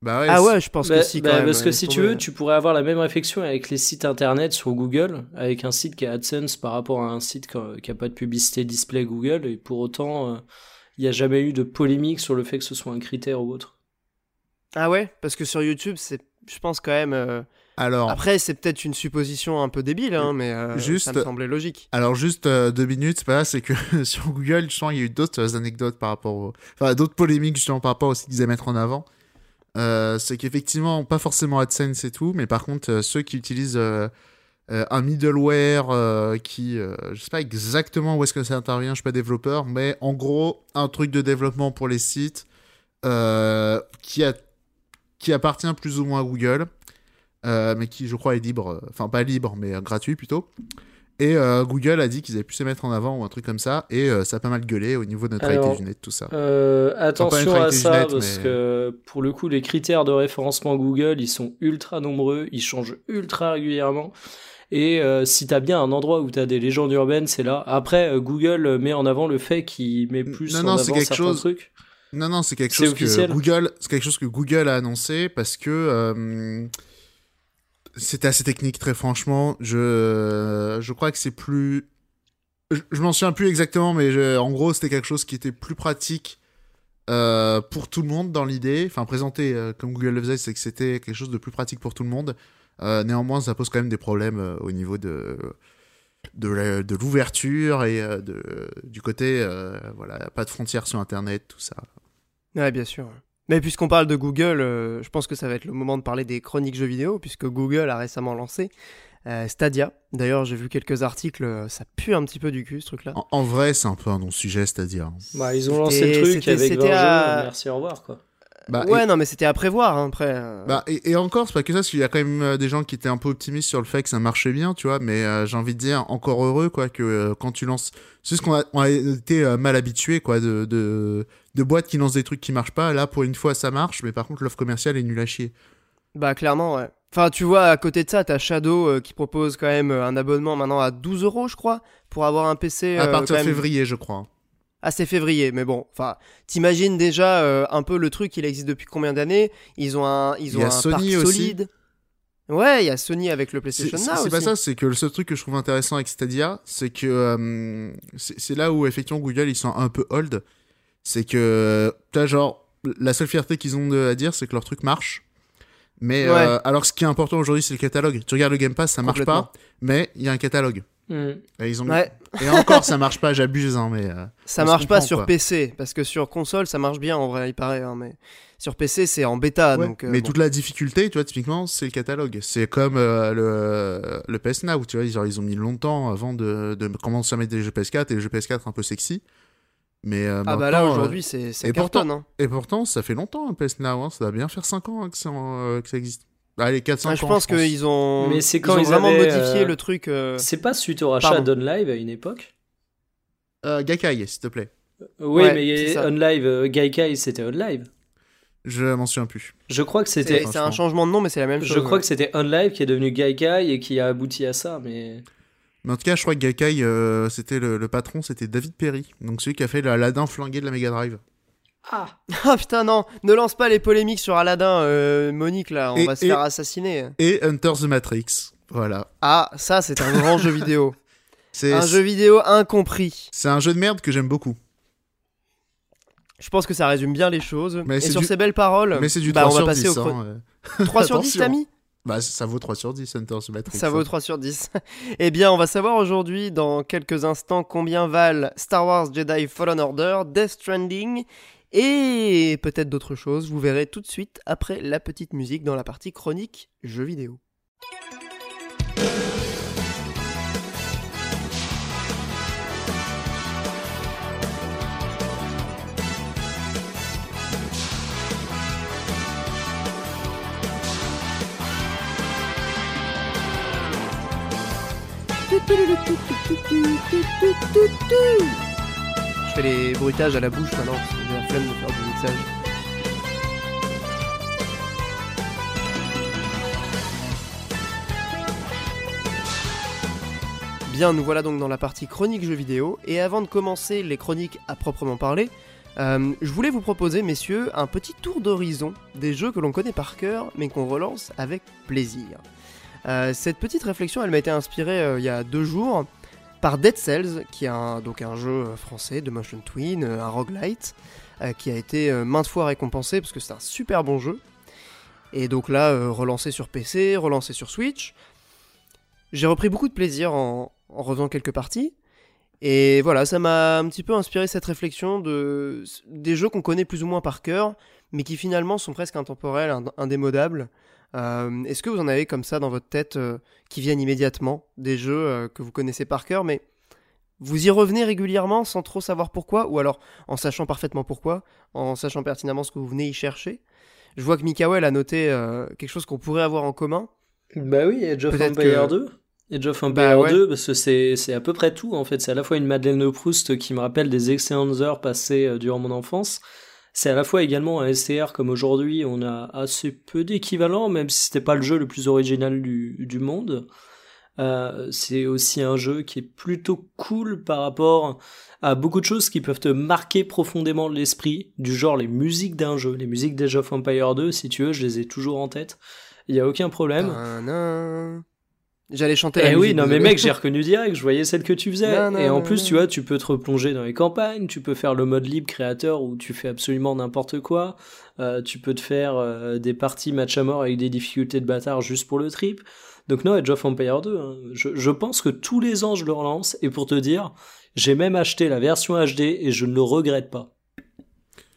Speaker 3: Bah ouais.
Speaker 1: Ah ouais, je pense
Speaker 2: Bah,
Speaker 1: que si quand
Speaker 2: bah,
Speaker 1: même.
Speaker 2: parce que si tu veux, tu pourrais avoir la même réflexion avec les sites internet sur Google, avec un site qui a AdSense par rapport à un site qui a- qui a pas de publicité display Google, et pour autant, euh, il n'y a jamais eu de polémique sur le fait que ce soit un critère ou autre.
Speaker 1: Ah ouais, parce que sur YouTube, c'est, je pense quand même. euh,
Speaker 3: Alors,
Speaker 1: Après, c'est peut-être une supposition un peu débile, hein, mais euh,
Speaker 3: Juste-
Speaker 1: ça me semblait logique.
Speaker 3: alors juste euh, deux minutes, c'est que sur Google, je sens il y a eu d'autres anecdotes par rapport, au... enfin d'autres polémiques justement par rapport à ce qu'ils aiment mettre en avant. Euh, c'est qu'effectivement, pas forcément AdSense et tout, mais par contre, euh, ceux qui utilisent euh, euh, un middleware euh, qui, euh, je sais pas exactement où est-ce que ça intervient, je suis pas développeur, mais en gros, un truc de développement pour les sites euh, qui, a, qui appartient plus ou moins à Google, euh, mais qui, je crois, est libre, euh, enfin pas libre, mais euh, gratuit plutôt. Et euh, Google a dit qu'ils avaient pu se mettre en avant ou un truc comme ça, et euh, ça a pas mal gueulé au niveau de neutralité
Speaker 2: Alors,
Speaker 3: du net, tout ça.
Speaker 2: Euh, attention à ça,
Speaker 3: net,
Speaker 2: parce
Speaker 3: mais-
Speaker 2: que pour le coup, les critères de référencement Google, ils sont ultra nombreux, ils changent ultra régulièrement. Et si t'as bien un endroit où t'as des légendes urbaines, c'est là. Après, Google met en avant le fait qu'il met plus
Speaker 3: Non,
Speaker 2: en
Speaker 3: non,
Speaker 2: avant
Speaker 3: quelque
Speaker 2: certains
Speaker 3: chose-
Speaker 2: trucs.
Speaker 3: Non, non, c'est quelque chose que Google, c'est quelque chose que Google a annoncé parce que c'était assez technique, très franchement. Je, je crois que c'est plus, je, m'en souviens plus exactement, mais en gros, c'était quelque chose qui était plus pratique euh, pour tout le monde dans l'idée. Enfin, présenté euh, comme Google le faisait, c'est que c'était quelque chose de plus pratique pour tout le monde. Euh, néanmoins, ça pose quand même des problèmes au niveau de de l'ouverture et de, du côté, voilà, pas de frontières sur Internet, tout ça.
Speaker 1: Ouais, bien sûr. Mais puisqu'on parle de Google, euh, je pense que ça va être le moment de parler des chroniques jeux vidéo, puisque Google a récemment lancé euh, Stadia. D'ailleurs, j'ai vu quelques articles, euh, ça pue un petit peu du cul ce truc-là.
Speaker 3: En, en vrai, c'est un peu un non-sujet, c'est-à-dire.
Speaker 2: Bah, ils ont lancé le truc avec
Speaker 1: c'était
Speaker 2: 20
Speaker 1: à-
Speaker 2: jeux, merci, au revoir, quoi.
Speaker 3: Bah,
Speaker 1: ouais, non, mais c'était à prévoir, hein, après. euh.
Speaker 3: Bah, et, et encore, c'est pas que ça, parce qu'il y a quand même euh, des gens qui étaient un peu optimistes sur le fait que ça marchait bien, tu vois, mais euh, j'ai envie de dire, encore heureux, quoi, que euh, quand tu lances. C'est ce qu'on a, on a été euh, mal habitué, quoi, de, de, de boîtes qui lancent des trucs qui marchent pas. Là, pour une fois, ça marche, mais par contre, l'offre commerciale est nulle à chier.
Speaker 1: Bah, clairement, ouais. Enfin, tu vois, à côté de ça, t'as Shadow qui propose quand même un abonnement maintenant à 12 euros, je crois, pour avoir un PC.
Speaker 3: à partir de
Speaker 1: même-
Speaker 3: février, je crois.
Speaker 1: Ah, c'est février, mais bon, enfin, t'imagines déjà euh, un peu le truc, il existe depuis combien d'années? Ils ont un, ils
Speaker 3: Il
Speaker 1: ont
Speaker 3: y a
Speaker 1: un
Speaker 3: Sony
Speaker 1: parc
Speaker 3: aussi.
Speaker 1: solide. Ouais, il y a Sony avec le PlayStation Now
Speaker 3: c'est pas ça, c'est que le seul truc que je trouve intéressant avec Stadia, c'est que euh, c'est là où effectivement Google ils sont un peu old. C'est que, tu genre, la seule fierté qu'ils ont de- à dire, c'est que leur truc marche. Mais
Speaker 1: Ouais.
Speaker 3: euh, alors, ce qui est important aujourd'hui, c'est le catalogue. Tu regardes le Game Pass, ça marche pas, mais il y a un catalogue.
Speaker 2: Hmm.
Speaker 3: Et, ils ont...
Speaker 1: Ouais,
Speaker 3: Et encore, ça marche pas, j'abuse, hein, mais. euh,
Speaker 1: ça marche pas sur
Speaker 3: quoi.
Speaker 1: PC, parce que sur console, ça marche bien en vrai, il paraît, hein, mais sur PC, c'est en bêta,
Speaker 3: ouais.
Speaker 1: donc. euh,
Speaker 3: mais
Speaker 1: bon.
Speaker 3: toute la difficulté, tu vois, typiquement, c'est le catalogue. C'est comme euh, le, le PS Now, tu vois, genre, ils ont mis longtemps avant de, de commencer à mettre des jeux PS4 et les jeux PS4 un peu sexy. Mais euh,
Speaker 1: Ah bah là, aujourd'hui, c'est
Speaker 3: et
Speaker 1: hein.
Speaker 3: Et pourtant, ça fait longtemps un PS Now, hein, ça va bien faire 5 ans hein, que, ça, euh, que ça existe. Allez, 4-5
Speaker 1: Ouais,
Speaker 3: ans.
Speaker 1: je pense qu'ils ont,
Speaker 2: Mais c'est
Speaker 1: ils
Speaker 2: quand
Speaker 1: ont
Speaker 2: ils
Speaker 1: vraiment
Speaker 2: avaient,
Speaker 1: modifié
Speaker 2: euh,
Speaker 1: le truc. euh,
Speaker 2: C'est pas suite au rachat d'OnLive à une époque
Speaker 3: Euh, Gaikai, s'il te plaît.
Speaker 2: Oui,
Speaker 1: Ouais,
Speaker 2: mais. OnLive, euh, Gaikai, c'était OnLive.
Speaker 3: Je m'en souviens plus.
Speaker 2: Je crois que
Speaker 1: C'est
Speaker 2: c'était.
Speaker 1: c'est un changement de nom, mais c'est la même chose.
Speaker 2: Je crois
Speaker 1: ouais.
Speaker 2: que c'était OnLive qui est devenu Gaikai et qui a abouti à ça, mais.
Speaker 3: Mais en tout cas, je crois que Gaikai, euh, c'était le, le patron, c'était David Perry. Donc celui qui a fait l'Aladin flingué de la Mega Drive.
Speaker 2: Ah
Speaker 1: Ah putain, non, ne lance pas les polémiques sur Aladdin, euh, Monique, là, on
Speaker 3: Et-
Speaker 1: va se
Speaker 3: et-
Speaker 1: faire assassiner.
Speaker 3: Et Hunter the Matrix. Voilà.
Speaker 1: Ah, ça, c'est un grand jeu vidéo.
Speaker 3: C'est
Speaker 1: Un jeu vidéo incompris.
Speaker 3: c'est un jeu de merde que j'aime beaucoup.
Speaker 1: Je pense que ça résume bien les choses.
Speaker 3: Mais
Speaker 1: Et
Speaker 3: c'est
Speaker 1: sur
Speaker 3: du-
Speaker 1: ces belles paroles,
Speaker 3: Mais c'est du
Speaker 1: bah,
Speaker 3: 3
Speaker 1: on va
Speaker 3: sur
Speaker 1: passer
Speaker 3: 10.
Speaker 1: au
Speaker 3: hein, euh.
Speaker 1: 3 sur 10,
Speaker 3: Attention.
Speaker 1: t'as mis
Speaker 3: Bah, ça vaut 3 sur 10, Hunter the Matrix.
Speaker 1: Ça vaut
Speaker 3: hein.
Speaker 1: 3 sur 10. eh bien, on va savoir aujourd'hui, dans quelques instants, combien valent Star Wars Jedi Fallen Order, Death Stranding et peut-être d'autres choses. Vous verrez tout de suite après la petite musique dans la partie chronique jeux vidéo. Fais les bruitages à la bouche maintenant j'ai la flemme de faire du mixage. Bien, nous voilà donc dans la partie chronique jeux vidéo, et avant de commencer les chroniques à proprement parler, euh, je voulais vous proposer, messieurs, un petit tour d'horizon des jeux que l'on connaît par cœur, mais qu'on relance avec plaisir. Euh, cette petite réflexion, elle m'a été inspirée euh, il y a deux jours par Dead Cells, qui est un, donc un jeu euh, français de motion twin, euh, un roguelite, euh, qui a été maintes fois récompensé parce que c'est un super bon jeu. Et donc là, relancé sur PC, relancé sur Switch. J'ai repris beaucoup de plaisir en, en quelques parties. Et voilà, ça m'a un petit peu inspiré cette réflexion de des jeux qu'on connaît plus ou moins par cœur, mais qui finalement sont presque intemporels, ind- indémodables. Euh, Est-ce que vous en avez comme ça dans votre tête euh, qui viennent immédiatement des jeux euh, que vous connaissez par cœur, mais vous y revenez régulièrement sans trop savoir pourquoi, ou alors en sachant parfaitement pourquoi, en sachant pertinemment ce que vous venez y chercher? Je vois que Mikael a noté quelque chose qu'on pourrait avoir en commun.
Speaker 2: Bah oui, Age of Empire
Speaker 1: que-
Speaker 2: 2. Age of Empire
Speaker 1: Bah ouais.
Speaker 2: 2, parce que c'est à peu près tout en fait. C'est à la fois une Madeleine de Proust qui me rappelle des excellentes heures passées durant mon enfance. C'est à la fois également un STR comme aujourd'hui, on a assez peu d'équivalents, même si c'était pas le jeu le plus original du, monde. Euh, c'est aussi un jeu qui est plutôt cool par rapport à beaucoup de choses qui peuvent te marquer profondément l'esprit, du genre les musiques d'un jeu. Les musiques d'Age of Empire 2, si tu veux, je les ai toujours en tête. Il y a aucun problème.
Speaker 1: J'allais chanter
Speaker 2: Eh oui, non mais mec, j'ai reconnu direct, je voyais celle que tu faisais.
Speaker 1: Non, non,
Speaker 2: et en plus,
Speaker 1: non.
Speaker 2: tu vois, tu peux te replonger dans les campagnes, tu peux faire le mode libre créateur où tu fais absolument n'importe quoi. Euh, tu peux te faire euh, des parties match à mort avec des difficultés de bâtard juste pour le trip. Donc non, Age of Empire 2, hein, je, je pense que tous les ans je le relance. Et pour te dire, j'ai même acheté la version HD et je ne le regrette pas.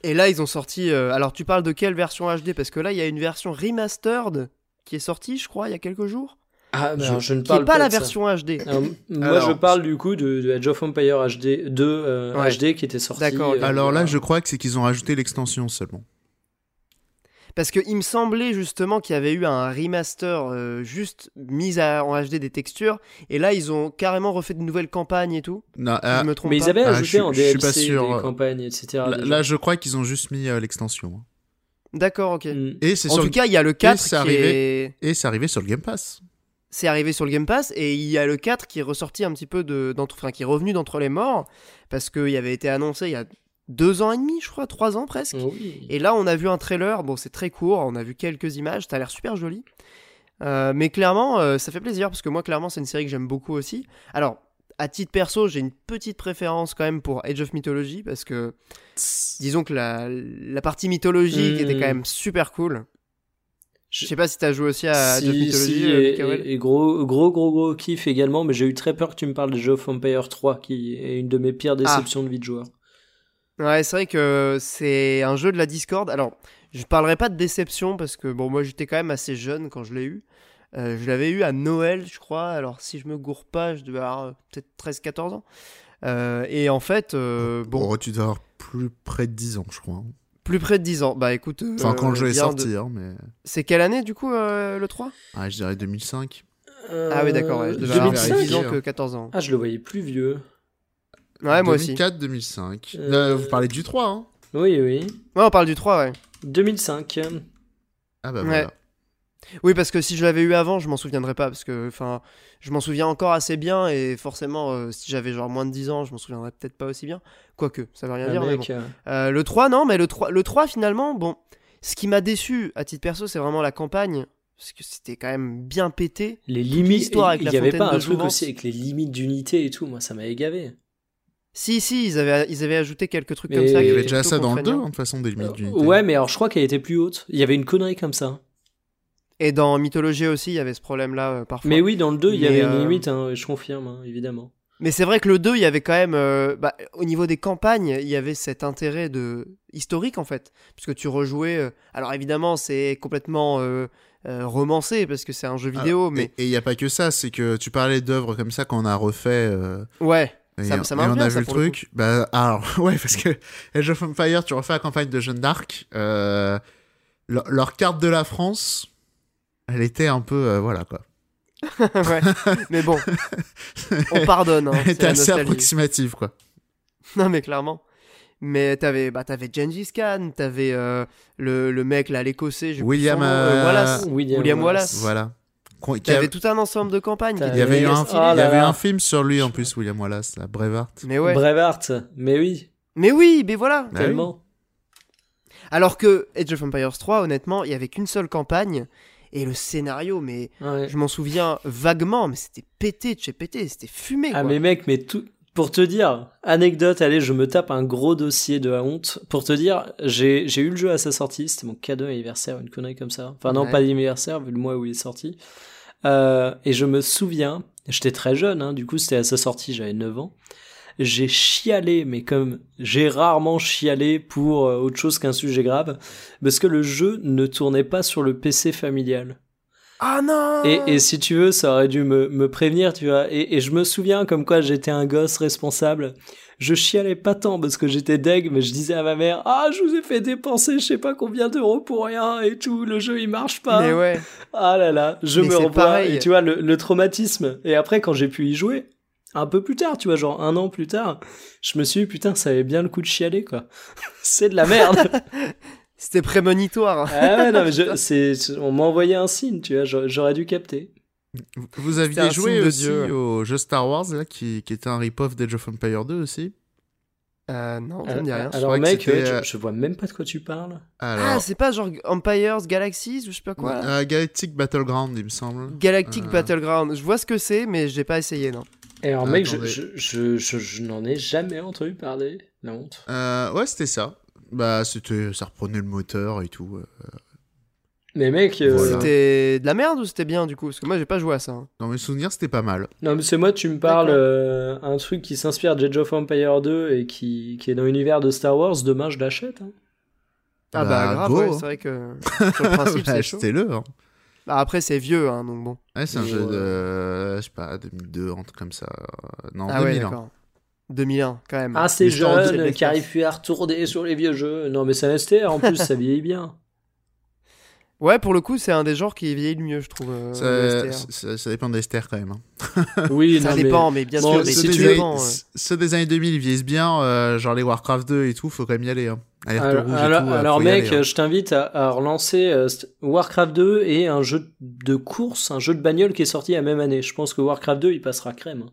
Speaker 1: Et là, ils ont sorti. euh, alors, tu parles de quelle version HD Parce que là, il y a une version remastered qui est sortie, je crois, il y a quelques jours.
Speaker 2: Ah, mais
Speaker 3: Je-
Speaker 2: alors, je ne
Speaker 1: Qui
Speaker 2: parle
Speaker 1: est pas, la
Speaker 2: de ça.
Speaker 1: version HD.
Speaker 2: Alors, moi,
Speaker 3: Alors,
Speaker 2: je parle du coup de, de Age of Empire HD 2 euh,
Speaker 1: Ouais.
Speaker 2: HD qui était sorti.
Speaker 1: D'accord,
Speaker 2: euh,
Speaker 3: Alors là, je crois que c'est qu'ils ont rajouté l'extension seulement.
Speaker 1: Parce qu'il me semblait justement qu'il y avait eu un remaster euh, juste mis à- en HD des textures. Et là, ils ont carrément refait de nouvelles campagnes et tout.
Speaker 3: Non,
Speaker 1: si
Speaker 3: ah,
Speaker 1: je me trompe
Speaker 2: Mais
Speaker 1: pas.
Speaker 2: ils avaient
Speaker 3: Ah,
Speaker 2: ajouté
Speaker 3: je suis-
Speaker 2: en
Speaker 3: je suis
Speaker 2: DLC
Speaker 3: pas sûr.
Speaker 2: des campagnes, etc.
Speaker 3: là, je crois qu'ils ont juste mis euh, l'extension. hein.
Speaker 1: D'accord, ok.
Speaker 2: Mm.
Speaker 3: Et
Speaker 1: En
Speaker 3: sur
Speaker 1: tout
Speaker 3: le-
Speaker 1: cas, il y a le 4
Speaker 3: c'est
Speaker 1: qui
Speaker 3: arrivé.
Speaker 1: est...
Speaker 3: et c'est arrivé sur le Game Pass.
Speaker 1: C'est arrivé sur le Game Pass et il y a le 4 qui est ressorti un petit peu de enfin qui est revenu d'entre les morts parce qu'il avait été annoncé il y a deux ans et demi je crois trois ans presque.
Speaker 2: Oui.
Speaker 1: et là on a vu un trailer. Bon c'est très court on a vu quelques images ça a l'air super joli. Euh, mais clairement euh, ça fait plaisir parce que moi clairement c'est une série que j'aime beaucoup aussi. Alors à titre perso j'ai une petite préférence quand même pour Age of Mythology parce que disons que la, la partie mythologique était quand même super cool
Speaker 2: Je-
Speaker 1: sais pas si t'as joué aussi à Age of
Speaker 2: Si,
Speaker 1: Mythology
Speaker 2: si,
Speaker 1: euh,
Speaker 2: et,
Speaker 1: Mikael
Speaker 2: et- et gros, gros, gros, gros kiff également, mais j'ai eu très peur que tu me parles de Age of Empire 3, qui est une de mes pires déceptions de vie de joueur.
Speaker 1: Ouais, c'est vrai que c'est un jeu de la Discord. Alors, je parlerai pas de déception parce que bon, moi j'étais quand même assez jeune quand je l'ai eu. Euh, je l'avais eu à Noël, je crois. Alors, si je me gourre pas, je devais avoir euh, peut-être 13-14 ans. Euh, et en fait, euh, bon,
Speaker 3: Oh, tu dois avoir plus près de 10 ans, je crois.
Speaker 1: Plus près de 10 ans. Bah écoute.
Speaker 3: Enfin, quand
Speaker 1: euh,
Speaker 3: le jeu est sorti,
Speaker 1: de-
Speaker 3: hein, mais.
Speaker 1: C'est quelle année du coup euh, le 3
Speaker 3: Ah, je dirais 2005.
Speaker 1: Ah oui, d'accord, ouais, je devais
Speaker 3: Euh,
Speaker 1: avoir
Speaker 2: 2005
Speaker 1: 10 ans que 14 ans.
Speaker 2: Ah, je le voyais plus vieux.
Speaker 1: Ouais, moi aussi.
Speaker 3: 2004-2005.
Speaker 2: Euh,
Speaker 3: vous parlez du 3, hein
Speaker 2: Oui, oui.
Speaker 1: Ouais, on parle du 3, ouais.
Speaker 2: 2005.
Speaker 3: Ah bah
Speaker 1: Ouais. Oui, parce que si je l'avais eu avant, je m'en souviendrais pas. Parce que, enfin, je m'en souviens encore assez bien. Et forcément, euh, si j'avais genre moins de 10 ans, je m'en souviendrais peut-être pas aussi bien. Quoique, ça veut rien
Speaker 2: Ah,
Speaker 1: dire. mais
Speaker 2: mec,
Speaker 1: bon.
Speaker 2: euh,
Speaker 1: Euh, le 3, non, mais le 3, le 3, finalement, bon. Ce qui m'a déçu à titre perso, c'est vraiment la campagne. Parce que c'était quand même bien pété.
Speaker 2: les limites. Il
Speaker 1: la
Speaker 2: y avait pas un
Speaker 1: de
Speaker 2: truc aussi avec les limites d'unité et tout. Moi, ça m'avait gavé.
Speaker 1: Si, si, ils avaient, ils avaient ajouté quelques trucs
Speaker 2: Mais
Speaker 1: comme ça.
Speaker 2: il
Speaker 3: y avait déjà ça dans le 2,
Speaker 1: contraignants.
Speaker 3: hein, de toute façon, des limites d'unité.
Speaker 2: ouais, mais alors je crois qu'elle était plus haute. Il y avait une connerie comme ça.
Speaker 1: Et dans Mythologie aussi, il y avait ce problème-là euh, parfois.
Speaker 2: Mais oui, dans le 2, il y avait
Speaker 1: euh,
Speaker 2: une limite, hein, je confirme, hein, évidemment.
Speaker 1: Mais c'est vrai que le 2, il y avait quand même, euh, bah, au niveau des campagnes, il y avait cet intérêt de historique en fait, puisque tu rejouais. euh, alors évidemment, c'est complètement euh, euh, romancé parce que c'est un jeu vidéo,
Speaker 3: Ah,
Speaker 1: mais
Speaker 3: Et il n'y a pas que ça, c'est que tu parlais d'œuvres comme ça qu'on a refait. euh,
Speaker 1: ouais,
Speaker 3: et,
Speaker 1: Ça- ça
Speaker 3: et
Speaker 1: marche
Speaker 3: on
Speaker 1: bien,
Speaker 3: a
Speaker 1: ça,
Speaker 3: vu le
Speaker 1: pour le
Speaker 3: truc. Bah, alors, ouais, parce que Age of Empire, tu refais la campagne de Jeanne d'Arc. euh, leur, leur carte de la France, elle était un peu. euh, voilà quoi.
Speaker 1: ouais. mais bon, on pardonne. Hein,
Speaker 3: elle
Speaker 1: c'est
Speaker 3: était assez
Speaker 1: nostalgie.
Speaker 3: approximative quoi.
Speaker 1: Non mais clairement. Mais t'avais, bah t'avais Gengis Khan, t'avais euh, le, le mec là, l'écossais,
Speaker 3: William,
Speaker 1: euh, Wallace.
Speaker 2: William,
Speaker 1: William Wallace.
Speaker 3: Voilà. Qu'on- qui
Speaker 1: T'avais
Speaker 3: a-
Speaker 1: tout un ensemble de campagnes.
Speaker 3: Il y avait un.
Speaker 2: Oh
Speaker 3: il y
Speaker 2: là
Speaker 3: avait
Speaker 2: là.
Speaker 3: un film sur lui en plus, William Wallace, la Braveheart.
Speaker 1: Mais ouais.
Speaker 2: Braveheart, mais oui,
Speaker 1: Mais oui, mais voilà.
Speaker 3: Bah oui.
Speaker 2: tellement.
Speaker 1: Alors que Age of Empires 3, honnêtement, il y avait qu'une seule campagne et le scénario, mais
Speaker 2: Ouais.
Speaker 1: je m'en souviens vaguement, mais c'était pété de chez pété, c'était fumé.
Speaker 2: Ah
Speaker 1: quoi.
Speaker 2: mais mec, mais tout pour te dire, anecdote, allez, je me tape un gros dossier de la honte. Pour te dire, j'ai j'ai eu le jeu à sa sortie, c'était mon cadeau d'anniversaire, une connerie comme ça. Enfin non,
Speaker 1: Ouais.
Speaker 2: pas d'anniversaire, vu le mois où il est sorti. Euh, et je me souviens, j'étais très jeune, hein, du coup c'était à sa sortie, j'avais 9 ans. J'ai chialé, mais comme j'ai rarement chialé pour euh, autre chose qu'un sujet grave, parce que le jeu ne tournait pas sur le PC familial.
Speaker 1: Ah non
Speaker 2: Et, et si tu veux, ça aurait dû me, me prévenir, tu vois. Et, et je me souviens comme quoi j'étais un gosse responsable. Je chialais pas tant parce que j'étais deg, mais je disais à ma mère, ah, je vous ai fait dépenser je sais pas combien d'euros pour rien et tout, le jeu il marche pas.
Speaker 1: Mais ouais.
Speaker 2: Ah là là, je
Speaker 1: Mais
Speaker 2: me revois.
Speaker 1: pareil.
Speaker 2: Et tu vois, le, le traumatisme. Et après, quand j'ai pu y jouer, un peu plus tard, tu vois, genre un an plus tard, je me suis dit, putain, ça avait bien le coup de chialer, quoi. c'est de la merde.
Speaker 1: C'était prémonitoire.
Speaker 2: ah ouais, non, mais je- c'est, on m'a envoyé un signe, tu vois, j'aurais j'aurais dû capter.
Speaker 3: Vous aviez joué
Speaker 1: de
Speaker 3: aussi
Speaker 1: Dieu.
Speaker 3: au jeu Star Wars, là, qui, qui était un rip-off d'Age of Empire 2 aussi
Speaker 1: Euh, non, ça me dit rien.
Speaker 2: Alors,
Speaker 3: crois que
Speaker 2: mec,
Speaker 3: euh,
Speaker 2: je, je vois même pas de quoi tu parles.
Speaker 3: Alors,
Speaker 1: Ah, c'est pas genre Empires, Galaxies ou je sais pas quoi.
Speaker 3: euh, Galactic Battleground, il me semble.
Speaker 1: Galactic
Speaker 3: Euh.
Speaker 1: Battleground. Je vois ce que c'est, mais j'ai pas essayé, non.
Speaker 2: Et alors, mec, je,
Speaker 3: Attendez.
Speaker 2: je, je, je- je n'en ai jamais entendu parler. La honte.
Speaker 3: Euh, ouais, c'était ça. Bah, c'était, ça reprenait le moteur et tout. euh.
Speaker 2: Mais mec, euh,
Speaker 3: Voilà.
Speaker 1: C'était de la merde ou c'était bien du coup? Parce que moi j'ai pas joué à ça. hein.
Speaker 3: Dans mes souvenirs, c'était pas mal.
Speaker 2: non, mais c'est moi, tu me parles
Speaker 1: D'accord.
Speaker 2: euh, un truc qui s'inspire de Age of Empire 2 et qui, qui est dans l'univers de Star Wars. Demain, je l'achète. hein.
Speaker 1: Ah bah,
Speaker 3: Bah,
Speaker 1: grave,
Speaker 3: go,
Speaker 1: ouais,
Speaker 3: hein.
Speaker 1: c'est vrai que sur le principe
Speaker 3: Bah,
Speaker 1: c'est chaud.
Speaker 3: Achetez-le. Hein.
Speaker 1: Bah, après c'est vieux, hein, donc bon.
Speaker 3: Ouais, c'est un jeu
Speaker 2: ouais.
Speaker 3: de, je sais pas, 2002, un truc comme ça. Euh, Non,
Speaker 1: ah ouais,
Speaker 3: 2001.
Speaker 1: d'accord. 2001 quand même.
Speaker 2: Ah, c'est jeune, qui arrive plus à retourner sur les vieux jeux. Non, mais c'est un STR en plus, ça vieillit bien.
Speaker 1: Ouais, pour le coup, c'est un des genres qui vieillit le mieux, je trouve. euh,
Speaker 3: Ça,
Speaker 1: STR.
Speaker 3: ça, ça dépend des STR quand même. hein.
Speaker 2: Oui,
Speaker 1: Ça
Speaker 2: non,
Speaker 1: dépend, mais, bien
Speaker 2: Bon,
Speaker 1: sûr, mais
Speaker 2: si
Speaker 3: ceux,
Speaker 1: si
Speaker 3: des années,
Speaker 1: dépend,
Speaker 3: ceux des années 2000 ils vieillissent bien, euh, genre les Warcraft 2 et tout, faut quand même y aller. Hein.
Speaker 2: Alors,
Speaker 3: rouge et
Speaker 2: alors-
Speaker 3: tout, euh,
Speaker 2: alors, mec,
Speaker 3: aller, hein.
Speaker 2: je t'invite à, à relancer euh, Warcraft 2 et un jeu de course, un jeu de bagnole qui est sorti la même année. Je pense que Warcraft 2, il passera crème.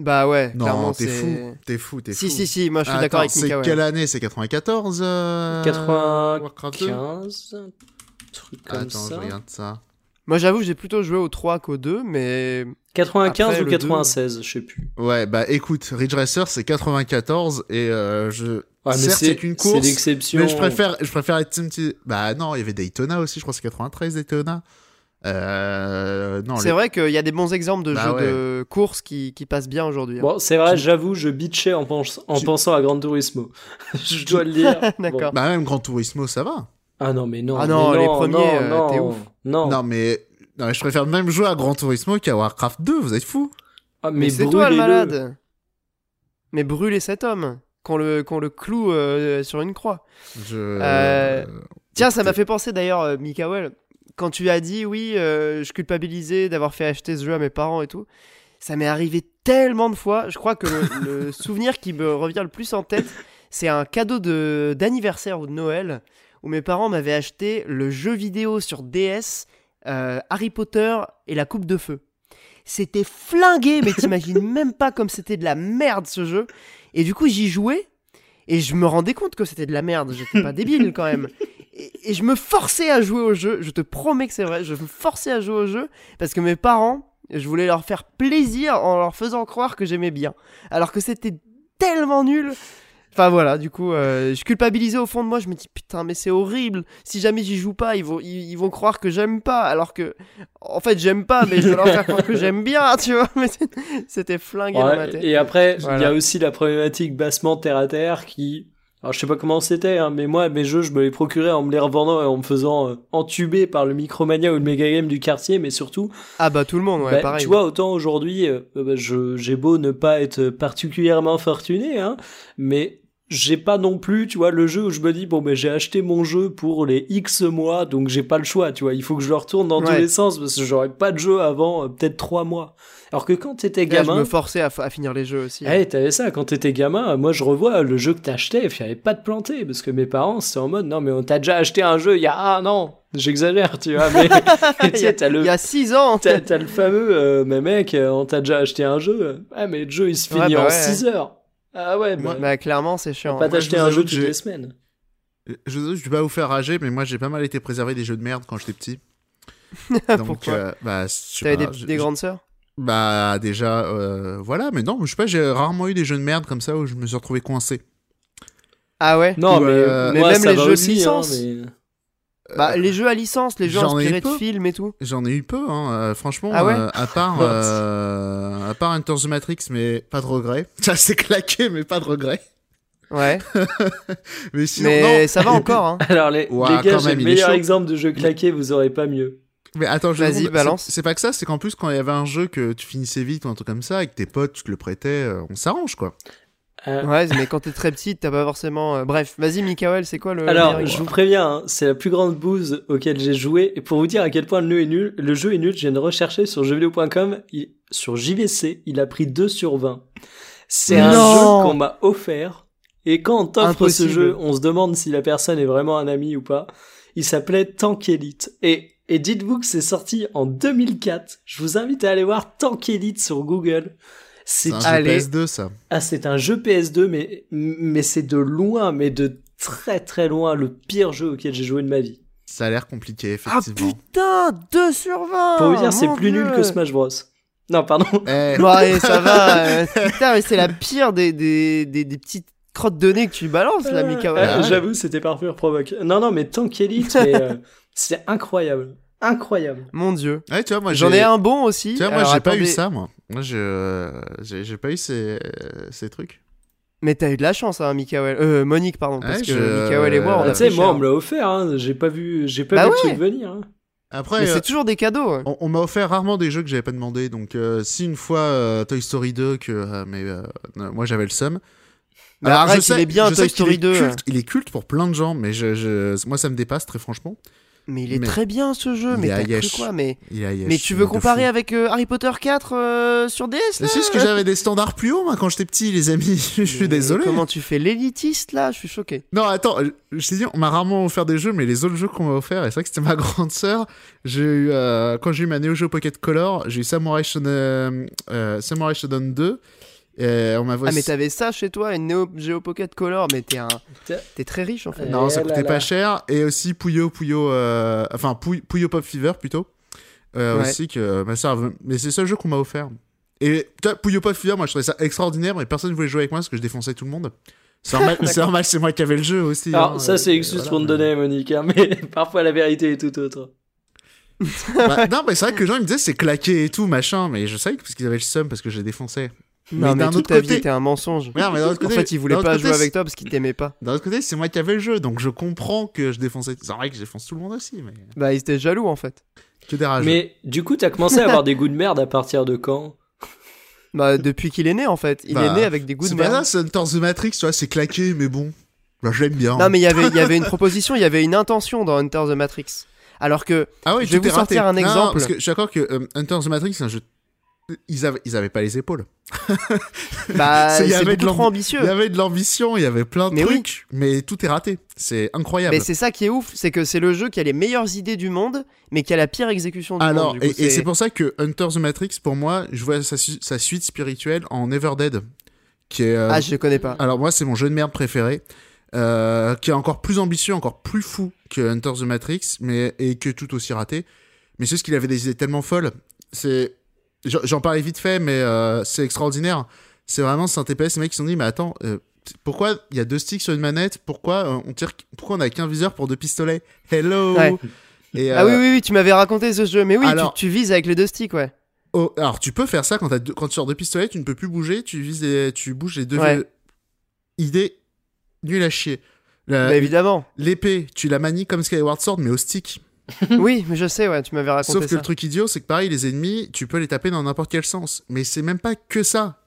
Speaker 1: Bah ouais, clairement,
Speaker 3: Non, t'es
Speaker 1: c'est-
Speaker 3: fou, t'es fou, t'es
Speaker 1: Si,
Speaker 3: fou.
Speaker 1: si, si, moi je suis d'accord avec
Speaker 3: c'est
Speaker 1: Mika. ouais.
Speaker 3: quelle année? C'est 94 euh, Warcraft 2
Speaker 2: 95, un truc comme
Speaker 3: Attends, je regarde ça.
Speaker 1: Moi j'avoue, j'ai plutôt joué au 3 qu'au 2, mais
Speaker 2: 95
Speaker 1: Après,
Speaker 2: ou
Speaker 1: le
Speaker 2: 96, je sais plus.
Speaker 3: Ouais, bah écoute, Ridge Racer c'est 94 et euh, je.
Speaker 2: Ouais, mais
Speaker 3: Certes, c'est qu'une
Speaker 2: C'est
Speaker 3: course,
Speaker 2: l'exception.
Speaker 3: Mais je préfère, je préfère être un petit. Bah non, il y avait Daytona aussi, je crois que c'est 93 Daytona. Euh, non,
Speaker 1: c'est
Speaker 3: les-
Speaker 1: vrai qu'il y a des bons exemples de
Speaker 3: Bah
Speaker 1: jeux
Speaker 3: ouais.
Speaker 1: de course qui, qui passent bien aujourd'hui. hein.
Speaker 2: Bon, c'est vrai,
Speaker 3: Tu-
Speaker 2: j'avoue, je bitchais en, pens- en
Speaker 3: Tu-
Speaker 2: pensant à Gran Turismo. je dois le dire.
Speaker 1: D'accord.
Speaker 2: Bon.
Speaker 3: Bah même Gran Turismo, ça va.
Speaker 2: Ah non, mais non.
Speaker 1: Ah non, les premiers,
Speaker 2: non,
Speaker 1: euh,
Speaker 2: non,
Speaker 1: t'es ouf.
Speaker 2: Non,
Speaker 3: Non mais, non mais je préfère même jouer à Gran Turismo qu'à Warcraft 2, vous êtes fous
Speaker 2: Ah,
Speaker 1: mais
Speaker 2: mais
Speaker 1: c'est toi le malade. Mais brûlez cet homme. Qu'on le, qu'on le cloue euh, sur une croix.
Speaker 3: Je.
Speaker 1: Euh, Tiens, ça m'a fait penser d'ailleurs, euh, Mikael, quand tu as dit oui, euh, je culpabilisais d'avoir fait acheter ce jeu à mes parents et tout. Ça m'est arrivé tellement de fois. Je crois que le, le souvenir qui me revient le plus en tête, c'est un cadeau de d'anniversaire ou de Noël où mes parents m'avaient acheté le jeu vidéo sur DS euh, Harry Potter et la Coupe de Feu. C'était flingué, mais t'imagines même pas comme c'était de la merde ce jeu. Et du coup, j'y jouais et je me rendais compte que c'était de la merde. J'étais pas débile quand même. Et, et je me forçais à jouer au jeu. Je te promets que c'est vrai. Je me forçais à jouer au jeu parce que mes parents, je voulais leur faire plaisir en leur faisant croire que j'aimais bien. Alors que c'était tellement nul. Enfin voilà, du coup, euh, je culpabilisais au fond de moi. Je me dis putain, mais c'est horrible. Si jamais j'y joue pas, ils vont, ils, ils vont croire que j'aime pas. Alors que, en fait, j'aime pas, mais je veux leur faire croire que j'aime bien, tu vois. Mais c'était flingué dans ma tête.
Speaker 2: et après, il y a aussi la problématique bassement terre à terre qui. Alors, je sais pas comment c'était, hein, mais moi, mes jeux, je me les procurais en me les revendant et en me faisant euh, entuber par le Micromania ou le Mega Game du quartier, mais surtout,
Speaker 1: Ah bah tout le monde, ouais,
Speaker 2: bah,
Speaker 1: pareil.
Speaker 2: tu vois, autant aujourd'hui, euh, bah, je, j'ai beau ne pas être particulièrement fortuné, hein, mais j'ai pas non plus, tu vois, le jeu où je me dis, bon, ben, j'ai acheté mon jeu pour les X mois, donc j'ai pas le choix, tu vois, il faut que je le retourne dans tous
Speaker 1: Ouais.
Speaker 2: les sens, parce que j'aurais pas de jeu avant euh, peut-être trois mois. Alors que quand t'étais
Speaker 1: Là, je
Speaker 2: gamin,
Speaker 1: me forçais à, à finir les jeux aussi.
Speaker 2: eh, t'avais ça, quand t'étais gamin, moi je revois le jeu que t'achetais, il fallait pas te planter, parce que mes parents, c'était en mode, non, mais on t'a déjà acheté un jeu il y a, ah non, j'exagère, tu vois, mais, mais
Speaker 1: il, y a,
Speaker 2: sais, t'as le,
Speaker 1: il y a 6 ans
Speaker 2: t'as, le fameux, euh, mais mec, on t'a déjà acheté un jeu, ouais, mais le jeu il se
Speaker 1: Ouais,
Speaker 2: finit
Speaker 1: bah
Speaker 2: en
Speaker 1: ouais.
Speaker 2: 6 heures. Ah ouais, bah,
Speaker 3: Moi,
Speaker 1: Bah clairement c'est chiant.
Speaker 2: pas t'acheter
Speaker 3: vous
Speaker 2: un jeu toutes les semaines.
Speaker 3: Je, je vais pas vous faire rager, mais moi j'ai pas mal été préservé des jeux de merde quand j'étais petit. Donc,
Speaker 1: Pourquoi
Speaker 3: euh, bah, je sais
Speaker 1: T'avais
Speaker 3: pas,
Speaker 1: des,
Speaker 3: je-
Speaker 1: des
Speaker 3: je-
Speaker 1: grandes sœurs?
Speaker 3: Bah déjà, euh, voilà, mais non, je sais pas, j'ai rarement eu des jeux de merde comme ça où je me suis retrouvé coincé.
Speaker 1: Ah ouais?
Speaker 2: Non,
Speaker 3: Ou,
Speaker 2: mais,
Speaker 3: euh,
Speaker 1: mais
Speaker 2: moi,
Speaker 1: même les jeux de
Speaker 2: aussi, hein,
Speaker 1: licence.
Speaker 2: mais-
Speaker 1: Bah les jeux à licence, les jeux inspirés de films et tout.
Speaker 3: J'en ai eu peu, hein, euh, franchement,
Speaker 1: Ah ouais?
Speaker 3: euh, à part euh, à part Enter the Matrix, mais pas de regret. Ça s'est claqué, mais pas de regret.
Speaker 1: Ouais.
Speaker 3: Mais sinon,
Speaker 1: mais
Speaker 3: non.
Speaker 1: ça va encore hein.
Speaker 2: Alors les,
Speaker 3: Ouah,
Speaker 2: les gars, j'ai le meilleur exemple de jeu claqué, vous aurez pas mieux.
Speaker 3: Mais attends, je
Speaker 1: Vas-y,
Speaker 3: c'est-
Speaker 1: balance.
Speaker 3: C'est pas que ça, c'est qu'en plus quand il y avait un jeu que tu finissais vite ou un truc comme ça, avec tes potes, tu te le prêtais, euh, on s'arrange quoi.
Speaker 2: Euh,
Speaker 1: Ouais, mais quand t'es très petite, t'as pas forcément. euh, Bref, vas-y Mikael, c'est quoi le.
Speaker 2: Alors,
Speaker 1: le
Speaker 2: je vous préviens, hein, c'est la plus grande bouse auquel j'ai joué. Et pour vous dire à quel point le jeu est nul, le jeu est nul, je viens de rechercher sur jeuxvideo.com, il- sur JVC, il a pris 2 sur 20. C'est un jeu qu'on m'a offert. Et quand on t'offre ce jeu, on se demande si la personne est vraiment un ami ou pas. Il s'appelait Tank Elite. Et, et dites-vous que c'est sorti en 2004. Je vous invite à aller voir Tank Elite sur Google.
Speaker 3: C'est un jeu
Speaker 1: Allez.
Speaker 3: PS2, ça.
Speaker 2: ah, c'est un jeu PS2, mais, mais c'est de loin, mais de très très loin, le pire jeu auquel j'ai joué de ma vie.
Speaker 3: Ça a l'air compliqué,
Speaker 1: Ah
Speaker 3: effectivement.
Speaker 1: putain 2 sur 20
Speaker 2: Pour vous dire, c'est plus nul que Smash Bros. Non, pardon.
Speaker 3: Eh,
Speaker 1: Bon, allez, ça va. euh, putain, mais c'est la pire des, des, des, des petites crottes de nez que tu balances, là, Mika.
Speaker 2: Euh,
Speaker 3: ouais.
Speaker 2: J'avoue, c'était par pur provoque. Non, non, mais Tank Elite, euh, c'est incroyable. Incroyable.
Speaker 1: Mon dieu.
Speaker 3: ouais, tu vois, moi,
Speaker 1: J'en ai un bon aussi.
Speaker 3: Tu vois, moi,
Speaker 1: Alors,
Speaker 3: j'ai pas eu ça, moi. Moi, je... j'ai j'ai pas eu ces, ces trucs.
Speaker 1: Mais t'as eu de la chance, hein, Mikael. Euh, Monique, pardon. Parce
Speaker 3: Ouais,
Speaker 1: que Mikael et moi, on
Speaker 3: Ah,
Speaker 1: a
Speaker 2: tu sais, moi, on me l'a offert, hein. J'ai pas vu, j'ai pas
Speaker 1: Bah
Speaker 2: vu le
Speaker 1: ouais.
Speaker 2: truc venir. hein.
Speaker 3: Après, euh,
Speaker 1: c'est toujours des cadeaux. ouais.
Speaker 3: on, on m'a offert rarement des jeux que j'avais pas demandé. Donc, euh, si une fois euh, Toy Story 2, que euh, mais, euh, moi j'avais le seum.
Speaker 1: Mais
Speaker 3: Alors,
Speaker 1: arrête,
Speaker 3: je sais-
Speaker 1: il est bien,
Speaker 3: je
Speaker 1: Toy Story
Speaker 3: est
Speaker 1: 2.
Speaker 3: culte- il est culte pour plein de gens, mais je, je- moi ça me dépasse très franchement.
Speaker 1: Mais il est
Speaker 3: Mais-
Speaker 1: très bien ce jeu.
Speaker 3: Il
Speaker 1: Mais t'as cru quoi Mais, mais tu veux comparer avec euh, Harry Potter 4 euh, sur DS là
Speaker 3: C'est juste que j'avais des standards plus hauts moi, quand j'étais petit, les amis. je suis
Speaker 1: Mais
Speaker 3: désolé.
Speaker 1: Comment tu fais l'élitiste là? Je suis choqué.
Speaker 3: Non, attends, euh, je t'ai dit, on m'a rarement offert des jeux, mais les autres jeux qu'on m'a offert, et c'est vrai que c'était ma grande sœur. J'ai eu, euh, quand j'ai eu ma Neo Geo Pocket Color, j'ai eu Samurai Shodown, euh, Samurai Shodown 2. Et on m'a
Speaker 1: Ah, mais t'avais ça chez toi, une Neo Geo Pocket Color, mais t'es un... T'es très riche en fait.
Speaker 3: Non, ça
Speaker 2: là
Speaker 3: coûtait
Speaker 2: là.
Speaker 3: pas cher. Et aussi Puyo Puyo, euh, enfin Puyo, Pop Fever plutôt. Euh,
Speaker 1: Ouais.
Speaker 3: Aussi que ma sœur, veut- mais c'est le seul jeu qu'on m'a offert. Et tu vois, Puyo Pop Fever, moi je trouvais ça extraordinaire, mais personne voulait jouer avec moi parce que je défonçais tout le monde. C'est normal, c'est normal, c'est moi qui avais le jeu aussi.
Speaker 2: Alors,
Speaker 3: hein,
Speaker 2: ça, c'est excuse
Speaker 3: voilà,
Speaker 2: pour te
Speaker 3: mais-
Speaker 2: donner, Monique, hein, mais parfois la vérité est tout autre.
Speaker 3: Bah, non, mais c'est vrai que les gens ils me disaient c'est claqué et tout, machin, mais je savais que parce qu'ils avaient le seum parce que je les défonçais.
Speaker 1: Non,
Speaker 3: mais
Speaker 1: mais
Speaker 3: d'un
Speaker 1: toute
Speaker 3: autre
Speaker 1: ta vie
Speaker 3: côté-
Speaker 1: était un mensonge.
Speaker 3: Ouais, mais
Speaker 1: En fait, il voulait pas jouer avec toi parce qu'il t'aimait pas.
Speaker 3: D'un autre côté, c'est moi qui avais le jeu, donc je comprends que je défonçais. C'est vrai que je défonce tout le monde aussi, mais
Speaker 1: Bah, il était jaloux en fait.
Speaker 3: que des rageux.
Speaker 2: Mais du coup, t'as commencé à avoir des goûts de merde à partir de quand?
Speaker 1: Bah, depuis qu'il est né en fait. Il
Speaker 3: Bah,
Speaker 1: est né avec des goûts de
Speaker 3: C'est pas
Speaker 1: merde.
Speaker 3: ça, c'est Hunter the Matrix, tu vois, c'est claqué, mais bon. Bah, je l'aime bien.
Speaker 1: Non, mais il y avait, il y avait une proposition, il y avait une intention dans Hunter the Matrix. Alors que,
Speaker 3: ah oui,
Speaker 1: je vais vous sortir
Speaker 3: raté.
Speaker 1: un
Speaker 3: Non, non,
Speaker 1: exemple.
Speaker 3: parce que je suis d'accord que euh, Hunter the Matrix, c'est un jeu. Ils avaient, ils avaient pas les épaules.
Speaker 1: bah,
Speaker 3: C'est-
Speaker 1: trop ambitieux.
Speaker 3: Il y avait de l'ambition, il y avait plein de
Speaker 1: Mais oui.
Speaker 3: trucs, mais tout est raté. C'est incroyable.
Speaker 1: Mais c'est ça qui est ouf, c'est que c'est le jeu qui a les meilleures idées du monde, mais qui a la pire exécution du
Speaker 3: Alors,
Speaker 1: monde. Du coup,
Speaker 3: et, c'est pour ça que Hunter the Matrix, pour moi, je vois sa, su- sa suite spirituelle en Everdead, qui est. euh,
Speaker 1: Ah, je le connais pas.
Speaker 3: Alors moi, c'est mon jeu de merde préféré, euh, qui est encore plus ambitieux, encore plus fou que Hunter the Matrix, mais et que tout aussi raté. Mais c'est ce qu'il avait des idées tellement folles. C'est, j'en parlais vite fait, mais euh, c'est extraordinaire. C'est vraiment un TPS. Les mecs se sont dit, mais attends, euh, pourquoi il y a deux sticks sur une manette? Pourquoi euh, on tire Pourquoi on a qu'un viseur pour deux pistolets? Hello.
Speaker 1: Ouais.
Speaker 3: Et,
Speaker 1: Ah oui, oui, oui, tu m'avais raconté ce jeu. Mais oui,
Speaker 3: alors-
Speaker 1: tu, tu vises avec les deux sticks, ouais.
Speaker 3: Oh, alors tu peux faire ça quand, t'as deux- quand tu sors deux pistolets, tu ne peux plus bouger, tu vises les- tu bouges les deux.
Speaker 1: Ouais.
Speaker 3: Idée nulle à chier. La-
Speaker 1: Bah, évidemment.
Speaker 3: L'épée, tu la manies comme Skyward Sword, mais au stick.
Speaker 1: oui, mais je sais, ouais, tu m'avais raconté
Speaker 3: Sauf que
Speaker 1: ça.
Speaker 3: le truc idiot, c'est que pareil, les ennemis, tu peux les taper dans n'importe quel sens. Mais c'est même pas que ça.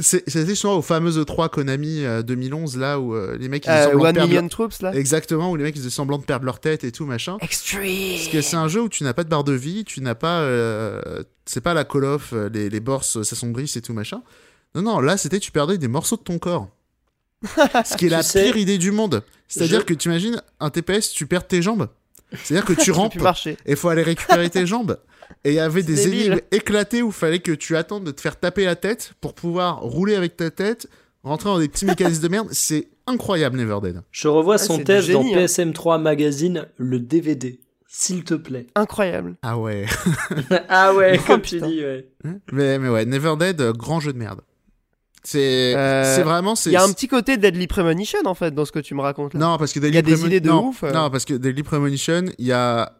Speaker 3: C'était souvent au fameux E3 Konami euh, 2011, là, où euh, les mecs, ils faisaient
Speaker 1: Euh,
Speaker 3: semblant de
Speaker 1: One
Speaker 3: perdre
Speaker 1: Million Troops, là?
Speaker 3: Leur- Exactement, où les mecs, ils faisaient semblant de perdre leur tête et tout, machin.
Speaker 1: Extreme
Speaker 3: Parce que c'est un jeu où tu n'as pas de barre de vie, tu n'as pas. euh, c'est pas la Call of, euh, les, les bords s'assombrissent et tout machin. Non, non, là c'était tu perdais des morceaux de ton corps. Ce qui est la
Speaker 2: sais,
Speaker 3: pire idée du monde. C'est-à-dire
Speaker 2: je-
Speaker 3: que tu imagines un TPS, tu perds tes jambes. C'est-à-dire que tu rampes et il faut aller récupérer tes jambes. Et il y avait des
Speaker 1: débile.
Speaker 3: énigmes éclatées où il fallait que tu attendes de te faire taper la tête pour pouvoir rouler avec ta tête, rentrer dans des petits mécanismes de merde. C'est incroyable, Neverdead.
Speaker 2: Je revois
Speaker 1: Ah,
Speaker 2: son test dans
Speaker 1: hein.
Speaker 2: PSM3 Magazine, le DVD. S'il te plaît.
Speaker 1: Incroyable.
Speaker 3: Ah ouais.
Speaker 2: ah ouais,
Speaker 1: Oh,
Speaker 2: comme tu dis, ouais.
Speaker 3: mais, mais ouais, Neverdead, grand jeu de merde. C'est
Speaker 1: Euh,
Speaker 3: c'est vraiment.
Speaker 1: Il y a un petit côté Deadly Premonition, en fait, dans ce que tu me racontes là.
Speaker 3: Non, parce que
Speaker 1: Il y a des idées de
Speaker 3: non,
Speaker 1: ouf, euh.
Speaker 3: Non, parce que Daily Premonition, il y a,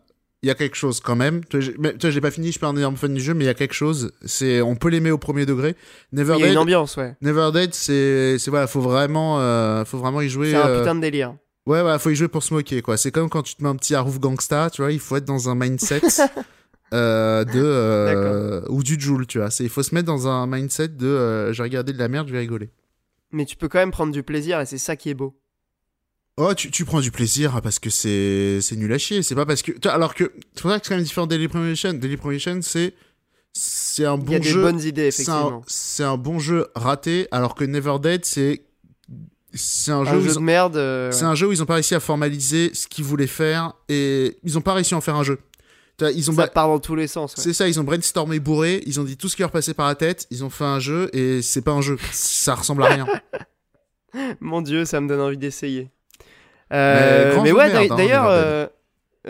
Speaker 3: il y a quelque chose quand même. Tu vois, j'ai- pas fini, je suis pas un énorme fan du jeu, mais il y a quelque chose. C'est, on peut l'aimer au premier degré.
Speaker 1: Il y a une ambiance, ouais.
Speaker 3: Neverdead, c'est, c'est voilà, faut vraiment, euh, faut vraiment y jouer.
Speaker 1: C'est un
Speaker 3: euh,
Speaker 1: putain de délire.
Speaker 3: Ouais, ouais, faut y jouer pour se moquer, quoi. C'est comme quand tu te mets un petit Harouf Gangsta, tu vois, il faut être dans un mindset euh, de euh, ou du Joule, tu vois. Il faut se mettre dans un mindset de, euh, j'ai regardé de la merde, je vais rigoler.
Speaker 1: Mais tu peux quand même prendre du plaisir et c'est ça qui est beau.
Speaker 3: Oh, tu, tu prends du plaisir parce que c'est c'est nul à chier. C'est pas parce que. Alors que. C'est pour ça que c'est quand même différent de Daily Premonition. Daily Premonition, c'est. C'est un
Speaker 1: Il y a
Speaker 3: bon
Speaker 1: des
Speaker 3: jeu.
Speaker 1: bonnes idées, effectivement.
Speaker 3: c'est un bon jeu raté. Alors que Never Dead, c'est. C'est un,
Speaker 1: Un,
Speaker 3: jeu
Speaker 1: jeu de merde. euh,
Speaker 3: C'est
Speaker 1: ouais.
Speaker 3: un jeu où ils ont pas réussi à formaliser ce qu'ils voulaient faire et ils ont pas réussi à en faire un jeu. Ils ont
Speaker 1: Ça part dans tous les sens. ouais.
Speaker 3: C'est ça, ils ont brainstormé bourré, ils ont dit tout ce qui leur passait par la tête, ils ont fait un jeu et c'est pas un jeu. Ça ressemble à rien.
Speaker 1: Mon dieu, ça me donne envie d'essayer.
Speaker 3: Mais
Speaker 1: Euh, mais ouais,
Speaker 3: hein,
Speaker 1: d'ailleurs, euh,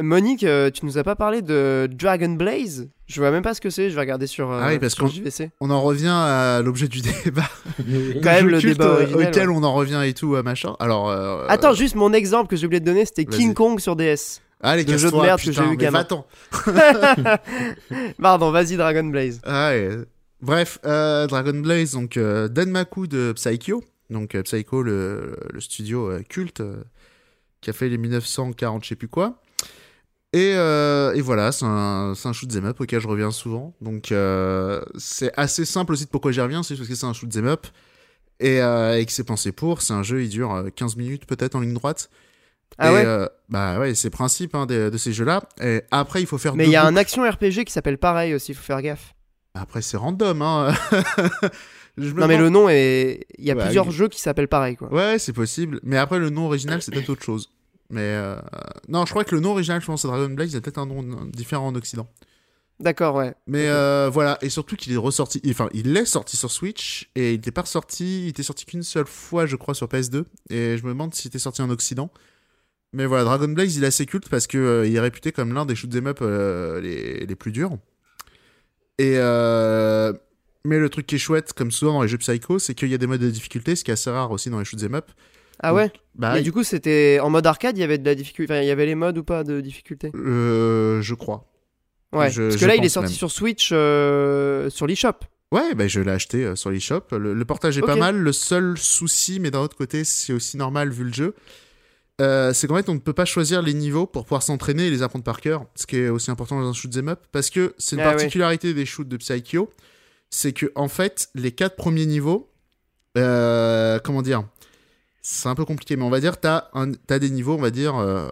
Speaker 1: Monique, euh, tu nous as pas parlé de Dragon Blaze? Je vois même pas ce que c'est, je vais regarder sur, euh,
Speaker 3: Ah oui, parce
Speaker 1: sur
Speaker 3: qu'on-
Speaker 1: JVC.
Speaker 3: On en revient à l'objet du débat.
Speaker 1: Quand même, le débat originel,
Speaker 3: auquel
Speaker 1: ouais.
Speaker 3: on en revient et tout, machin. Alors. euh,
Speaker 1: Attends, juste mon exemple que j'ai oublié de donner, c'était. King Kong sur DS.
Speaker 3: Allez,
Speaker 1: le jeu de merde que
Speaker 3: putain,
Speaker 1: j'ai eu gamin.
Speaker 3: va-t'en.
Speaker 1: Pardon, vas-y Dragon Blaze.
Speaker 3: Ah ouais. Bref, euh, Dragon Blaze, donc euh, Denmaku de Psycho. Donc euh, Psycho, le, le studio euh, culte euh, qui a fait les 1940, je sais plus quoi. Et, et voilà, c'est un, un shoot 'em up auquel je reviens souvent. Donc c'est assez simple aussi de pourquoi j'y reviens, c'est parce que c'est un shoot 'em up et, et que c'est pensé pour. C'est un jeu, il dure euh, 15 minutes peut-être en ligne droite.
Speaker 1: Ah
Speaker 3: Et,
Speaker 1: ouais
Speaker 3: euh, Bah ouais, c'est le principe hein, de, de ces jeux-là. Et après, il faut faire
Speaker 1: Mais il y a un action RPG qui s'appelle pareil aussi, faut faire gaffe.
Speaker 3: Après, c'est random, hein. Je
Speaker 1: Non mais le nom est... Il y a
Speaker 3: Ouais,
Speaker 1: plusieurs
Speaker 3: il-
Speaker 1: jeux qui s'appellent pareil quoi.
Speaker 3: Ouais, c'est possible. Mais après, le nom original, c'est peut-être autre chose. Mais euh, non, je crois que le nom original, je pense, c'est Dragon Blaze, il y a peut-être un nom différent en Occident.
Speaker 1: D'accord, ouais.
Speaker 3: Mais euh, voilà, et surtout qu'il est ressorti, enfin, il est sorti sur Switch et il n'était pas ressorti, il était sorti qu'une seule fois, je crois, sur PS2. Et je me demande s'il était sorti en Occident. Mais voilà, Dragon Blaze, il est assez culte parce que euh, est réputé comme l'un des shoot'em up euh, les, les plus durs. Et euh, mais le truc qui est chouette, comme souvent dans les jeux Psycho, c'est qu'il y a des modes de difficulté, ce qui est assez rare aussi dans les shoot'em up.
Speaker 1: Ah ouais?
Speaker 3: Bah,
Speaker 1: Mais du coup, c'était en mode arcade, il y avait de la difficulté. Enfin, il y avait les modes ou pas de difficulté?
Speaker 3: Euh, je crois.
Speaker 1: Ouais.
Speaker 3: Je-
Speaker 1: Parce que là, il est sorti
Speaker 3: même.
Speaker 1: sur Switch euh, sur l'eShop.
Speaker 3: Ouais, bah, je l'ai acheté sur l'eShop. Le, le portage est pas mal. Le seul souci, mais d'un autre côté, c'est aussi normal vu le jeu, euh, c'est qu'en fait, on ne peut pas choisir les niveaux pour pouvoir s'entraîner et les apprendre par cœur, ce qui est aussi important dans un shoot 'em up, parce que c'est une
Speaker 1: Ah
Speaker 3: particularité des shoots de Psycho, c'est que en fait, les quatre premiers niveaux, euh, comment dire, c'est un peu compliqué, mais on va dire, t'as un, t'as des niveaux, on va dire, euh,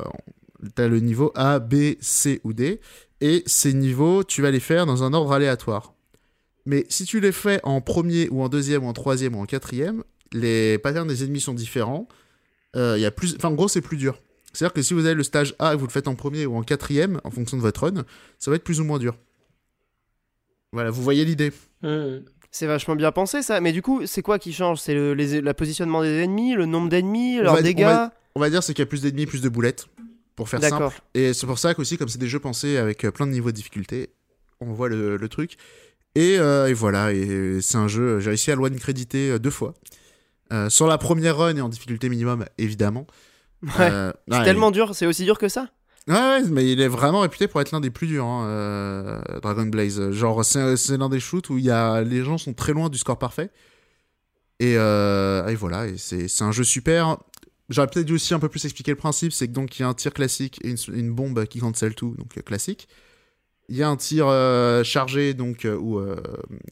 Speaker 3: t'as le niveau A, B, C ou D, et ces niveaux, tu vas les faire dans un ordre aléatoire. Mais si tu les fais en premier ou en deuxième ou en troisième ou en quatrième, les patterns des ennemis sont différents. Euh, y a plus... Enfin, en gros, c'est plus dur. C'est-à-dire que si vous avez le stage A et vous le faites en premier ou en quatrième, en fonction de votre run, ça va être plus ou moins dur. Voilà, vous voyez l'idée.
Speaker 2: Hmm.
Speaker 1: C'est vachement bien pensé ça. Mais du coup, c'est quoi qui change? C'est le les- la positionnement des ennemis, le nombre d'ennemis, leurs
Speaker 3: on
Speaker 1: dégâts?
Speaker 3: va- On va dire c'est qu'il y a plus d'ennemis, plus de boulettes, pour faire simple. Et c'est pour ça qu'aussi, comme c'est des jeux pensés avec euh, plein de niveaux de difficulté, on voit le, le truc. Et, euh, et voilà, et c'est un jeu, j'ai réussi à le one créditer euh, deux fois. Euh, sur la première run et en difficulté minimum, évidemment.
Speaker 1: Ouais.
Speaker 3: Euh,
Speaker 1: C'est
Speaker 3: ouais,
Speaker 1: tellement dur, c'est aussi dur que ça
Speaker 3: Ouais, ouais, mais il est vraiment réputé pour être l'un des plus durs, hein, euh, Dragon Blaze. Genre, c'est l'un des shoots où y a, les gens sont très loin du score parfait. Et, et voilà, et c'est un jeu super. J'aurais peut-être dû aussi un peu plus expliquer le principe, c'est que donc il y a un tir classique et une, une bombe qui cancel tout, donc classique. Il y a un tir chargé, donc, où,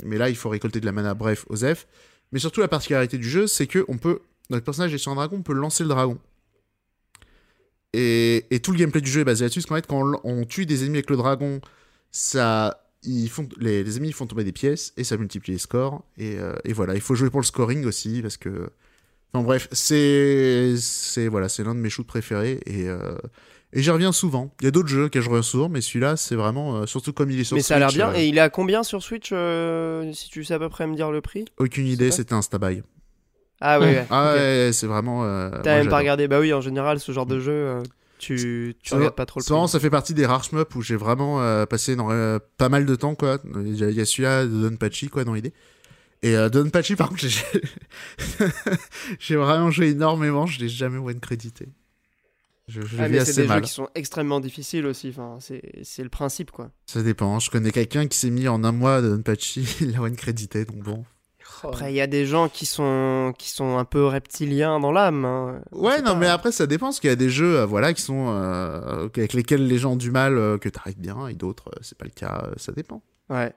Speaker 3: mais là il faut récolter de la mana, bref, aux F. Mais surtout la particularité du jeu, c'est que on peut, notre personnage est sur un dragon, on peut lancer le dragon. Et, tout le gameplay du jeu est basé là-dessus, parce qu'en fait, quand on, tue des ennemis avec le dragon, ça, ils font, les, les ennemis font tomber des pièces et ça multiplie les scores. Et, euh, et voilà, il faut jouer pour le scoring aussi, parce que. Enfin bref, c'est. c'est voilà, l'un de mes shoots préférés et. euh, et j'y reviens souvent. Il y a d'autres jeux que je reviens souvent, mais celui-là, c'est vraiment. euh, surtout comme il est sur
Speaker 1: Mais ça a l'air
Speaker 3: Switch,
Speaker 1: bien.
Speaker 3: euh,
Speaker 1: Et il est à combien sur Switch euh, Si tu sais à peu près me dire le prix?
Speaker 3: Aucune idée, c'était un stabaille.
Speaker 1: Ah ouais, ouais.
Speaker 3: Ah ouais, c'est vraiment.
Speaker 1: T'as même pas regardé Bah oui, en général, ce genre de jeu, tu, tu regardes pas trop le prix.
Speaker 3: ça fait partie des rares shmups où j'ai vraiment passé dans, pas mal de temps, quoi. Il y a, celui-là de Donpachi, quoi, dans l'idée. Et euh, Donpachi, par contre, j'ai j'ai vraiment joué énormément, je l'ai jamais one crédité. Je, je
Speaker 1: Ah, c'est des
Speaker 3: mal.
Speaker 1: jeux qui sont extrêmement difficiles aussi. Enfin, c'est c'est le principe, quoi.
Speaker 3: Ça dépend. Je connais quelqu'un qui s'est mis en un mois de Donpachi, il l'a one crédité, donc bon.
Speaker 1: Après, il y a des gens qui sont, qui sont un peu reptiliens dans l'âme. hein.
Speaker 3: Ouais, non,
Speaker 1: pas.
Speaker 3: mais après, ça dépend, parce qu'il y a des jeux, euh, voilà, qui sont, euh, avec lesquels les gens ont du mal, euh, que t'arrives bien, et d'autres, euh, c'est pas le cas, ça dépend.
Speaker 1: Ouais.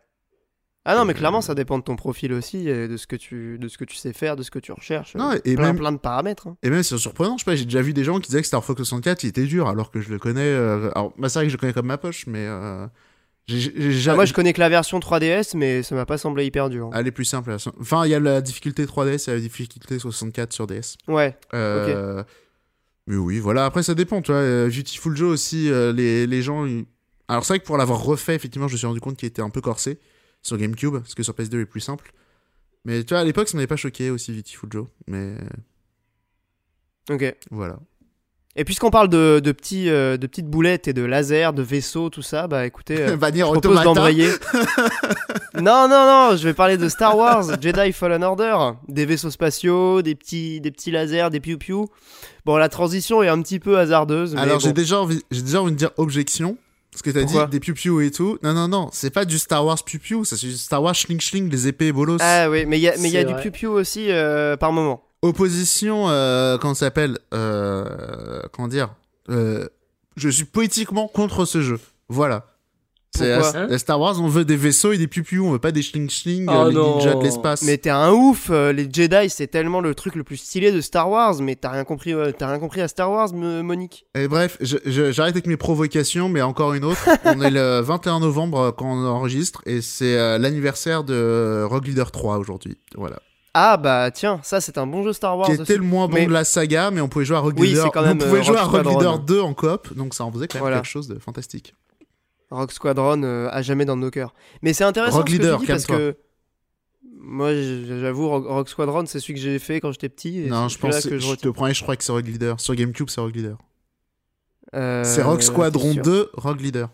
Speaker 1: Ah non, mais
Speaker 3: Euh,
Speaker 1: clairement, ça dépend de ton profil aussi, et de ce que tu, de ce que tu sais faire, de ce que tu recherches.
Speaker 3: Non, et
Speaker 1: plein,
Speaker 3: même-
Speaker 1: plein de paramètres. hein.
Speaker 3: Et même, c'est surprenant, je sais pas, j'ai déjà vu des gens qui disaient que Star Fox 64, il était dur, alors que je le connais. euh, Alors, bah, c'est vrai que je le connais comme ma poche, mais. Euh,
Speaker 1: Ah, moi, je connais que la version 3DS, mais ça m'a pas semblé hyper dur.
Speaker 3: Elle est plus simple. la- Enfin, il y a la difficulté 3DS et la difficulté 64 sur DS.
Speaker 1: Ouais.
Speaker 3: Euh, Mais oui, voilà. Après, ça dépend, tu vois. Beautiful Joe aussi, les, les gens. ils- Alors c'est vrai que pour l'avoir refait, effectivement, je me suis rendu compte qu'il était un peu corsé sur GameCube, parce que sur PS2 il est plus simple. Mais tu vois, à l'époque, ça m'avait pas choqué aussi Beautiful Joe. Mais
Speaker 1: Ok.
Speaker 3: voilà.
Speaker 1: Et puisqu'on parle de, de, petits, euh, de petites boulettes et de lasers, de vaisseaux, tout ça, bah écoutez, euh, je propose d'embrayer. non, non, non, je vais parler de Star Wars, Jedi Fallen Order. Des vaisseaux spatiaux, des petits, des petits lasers, des piou-piou. Bon, la transition est un petit peu hasardeuse. mais
Speaker 3: Alors j'ai déjà envie, déjà envie de dire objection. Parce que t'as dit des piou et tout. Non, non, non, c'est pas du Star Wars piou ça c'est du Star Wars schling schling, les épées et bolos.
Speaker 1: Ah oui, mais il y a, mais il y a du piou-piou aussi euh, par moment.
Speaker 3: Opposition, euh, comment ça s'appelle euh, Comment dire euh, Je suis poétiquement contre ce jeu. Voilà. C'est à- à Star Wars, on veut des vaisseaux et des piou on veut pas des schling schling,
Speaker 2: Oh
Speaker 3: les
Speaker 2: non.
Speaker 3: ninjas de l'espace.
Speaker 1: Mais t'es un ouf, euh, les Jedi c'est tellement le truc le plus stylé de Star Wars, mais t'as rien compris, euh, t'as rien compris à Star Wars, M- Monique?
Speaker 3: Et bref, je- je- j'arrête avec mes provocations, mais encore une autre. on est le 21 novembre euh, quand on enregistre et c'est euh, l'anniversaire de Rogue Leader 3 aujourd'hui. Voilà.
Speaker 1: Ah bah tiens, ça c'est un bon jeu Star Wars.
Speaker 3: qui était
Speaker 1: aussi.
Speaker 3: le moins bon
Speaker 1: Mais-
Speaker 3: de la saga, mais on pouvait jouer à Rogue
Speaker 1: Oui,
Speaker 3: Leader.
Speaker 1: c'est quand même,
Speaker 3: on pouvait
Speaker 1: euh,
Speaker 3: jouer à
Speaker 1: Rogue.
Speaker 3: Leader 2 en coop, donc ça en faisait quand même
Speaker 1: Voilà.
Speaker 3: quelque chose de fantastique.
Speaker 1: Rock Squadron euh, à jamais dans nos cœurs. Mais c'est intéressant
Speaker 3: Rogue
Speaker 1: ce que
Speaker 3: Leader,
Speaker 1: tu dis parce que moi j'avoue Rock, Rock Squadron c'est celui que j'ai fait quand j'étais petit. Et
Speaker 3: non, je pense
Speaker 1: que je
Speaker 3: je te
Speaker 1: retiens.
Speaker 3: promets, je crois que c'est Rogue Leader. Sur GameCube, c'est Rogue Leader.
Speaker 1: Euh,
Speaker 3: c'est
Speaker 1: t'es
Speaker 3: Squadron
Speaker 1: sûr
Speaker 3: 2, Rogue Leader.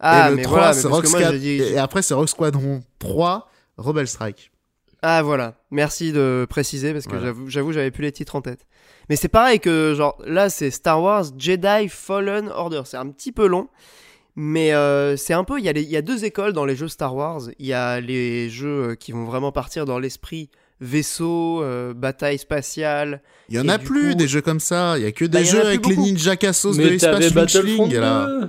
Speaker 1: Ah
Speaker 3: et le
Speaker 1: mais
Speaker 3: 3,
Speaker 1: voilà, mais que moi
Speaker 3: Squad-
Speaker 1: dit.
Speaker 3: Et après, c'est Rogue Squadron 3, Rebel Strike.
Speaker 1: Ah voilà, merci de préciser parce que
Speaker 3: Voilà.
Speaker 1: j'avoue, j'avoue j'avais plus les titres en tête. Mais c'est pareil que genre là c'est Star Wars Jedi Fallen Order, c'est un petit peu long, mais euh, c'est un peu il y a les- il y a deux écoles dans les jeux Star Wars. Il y a les jeux euh, qui vont vraiment partir dans l'esprit vaisseau, euh, bataille spatiale.
Speaker 3: Il y en a plus
Speaker 1: coup-
Speaker 3: des jeux comme ça. Il y a que
Speaker 1: Bah,
Speaker 3: des jeux avec les
Speaker 1: beaucoup.
Speaker 3: ninja cassos de
Speaker 2: Mais
Speaker 3: l'espace
Speaker 2: Battlefront
Speaker 3: là.
Speaker 2: 2.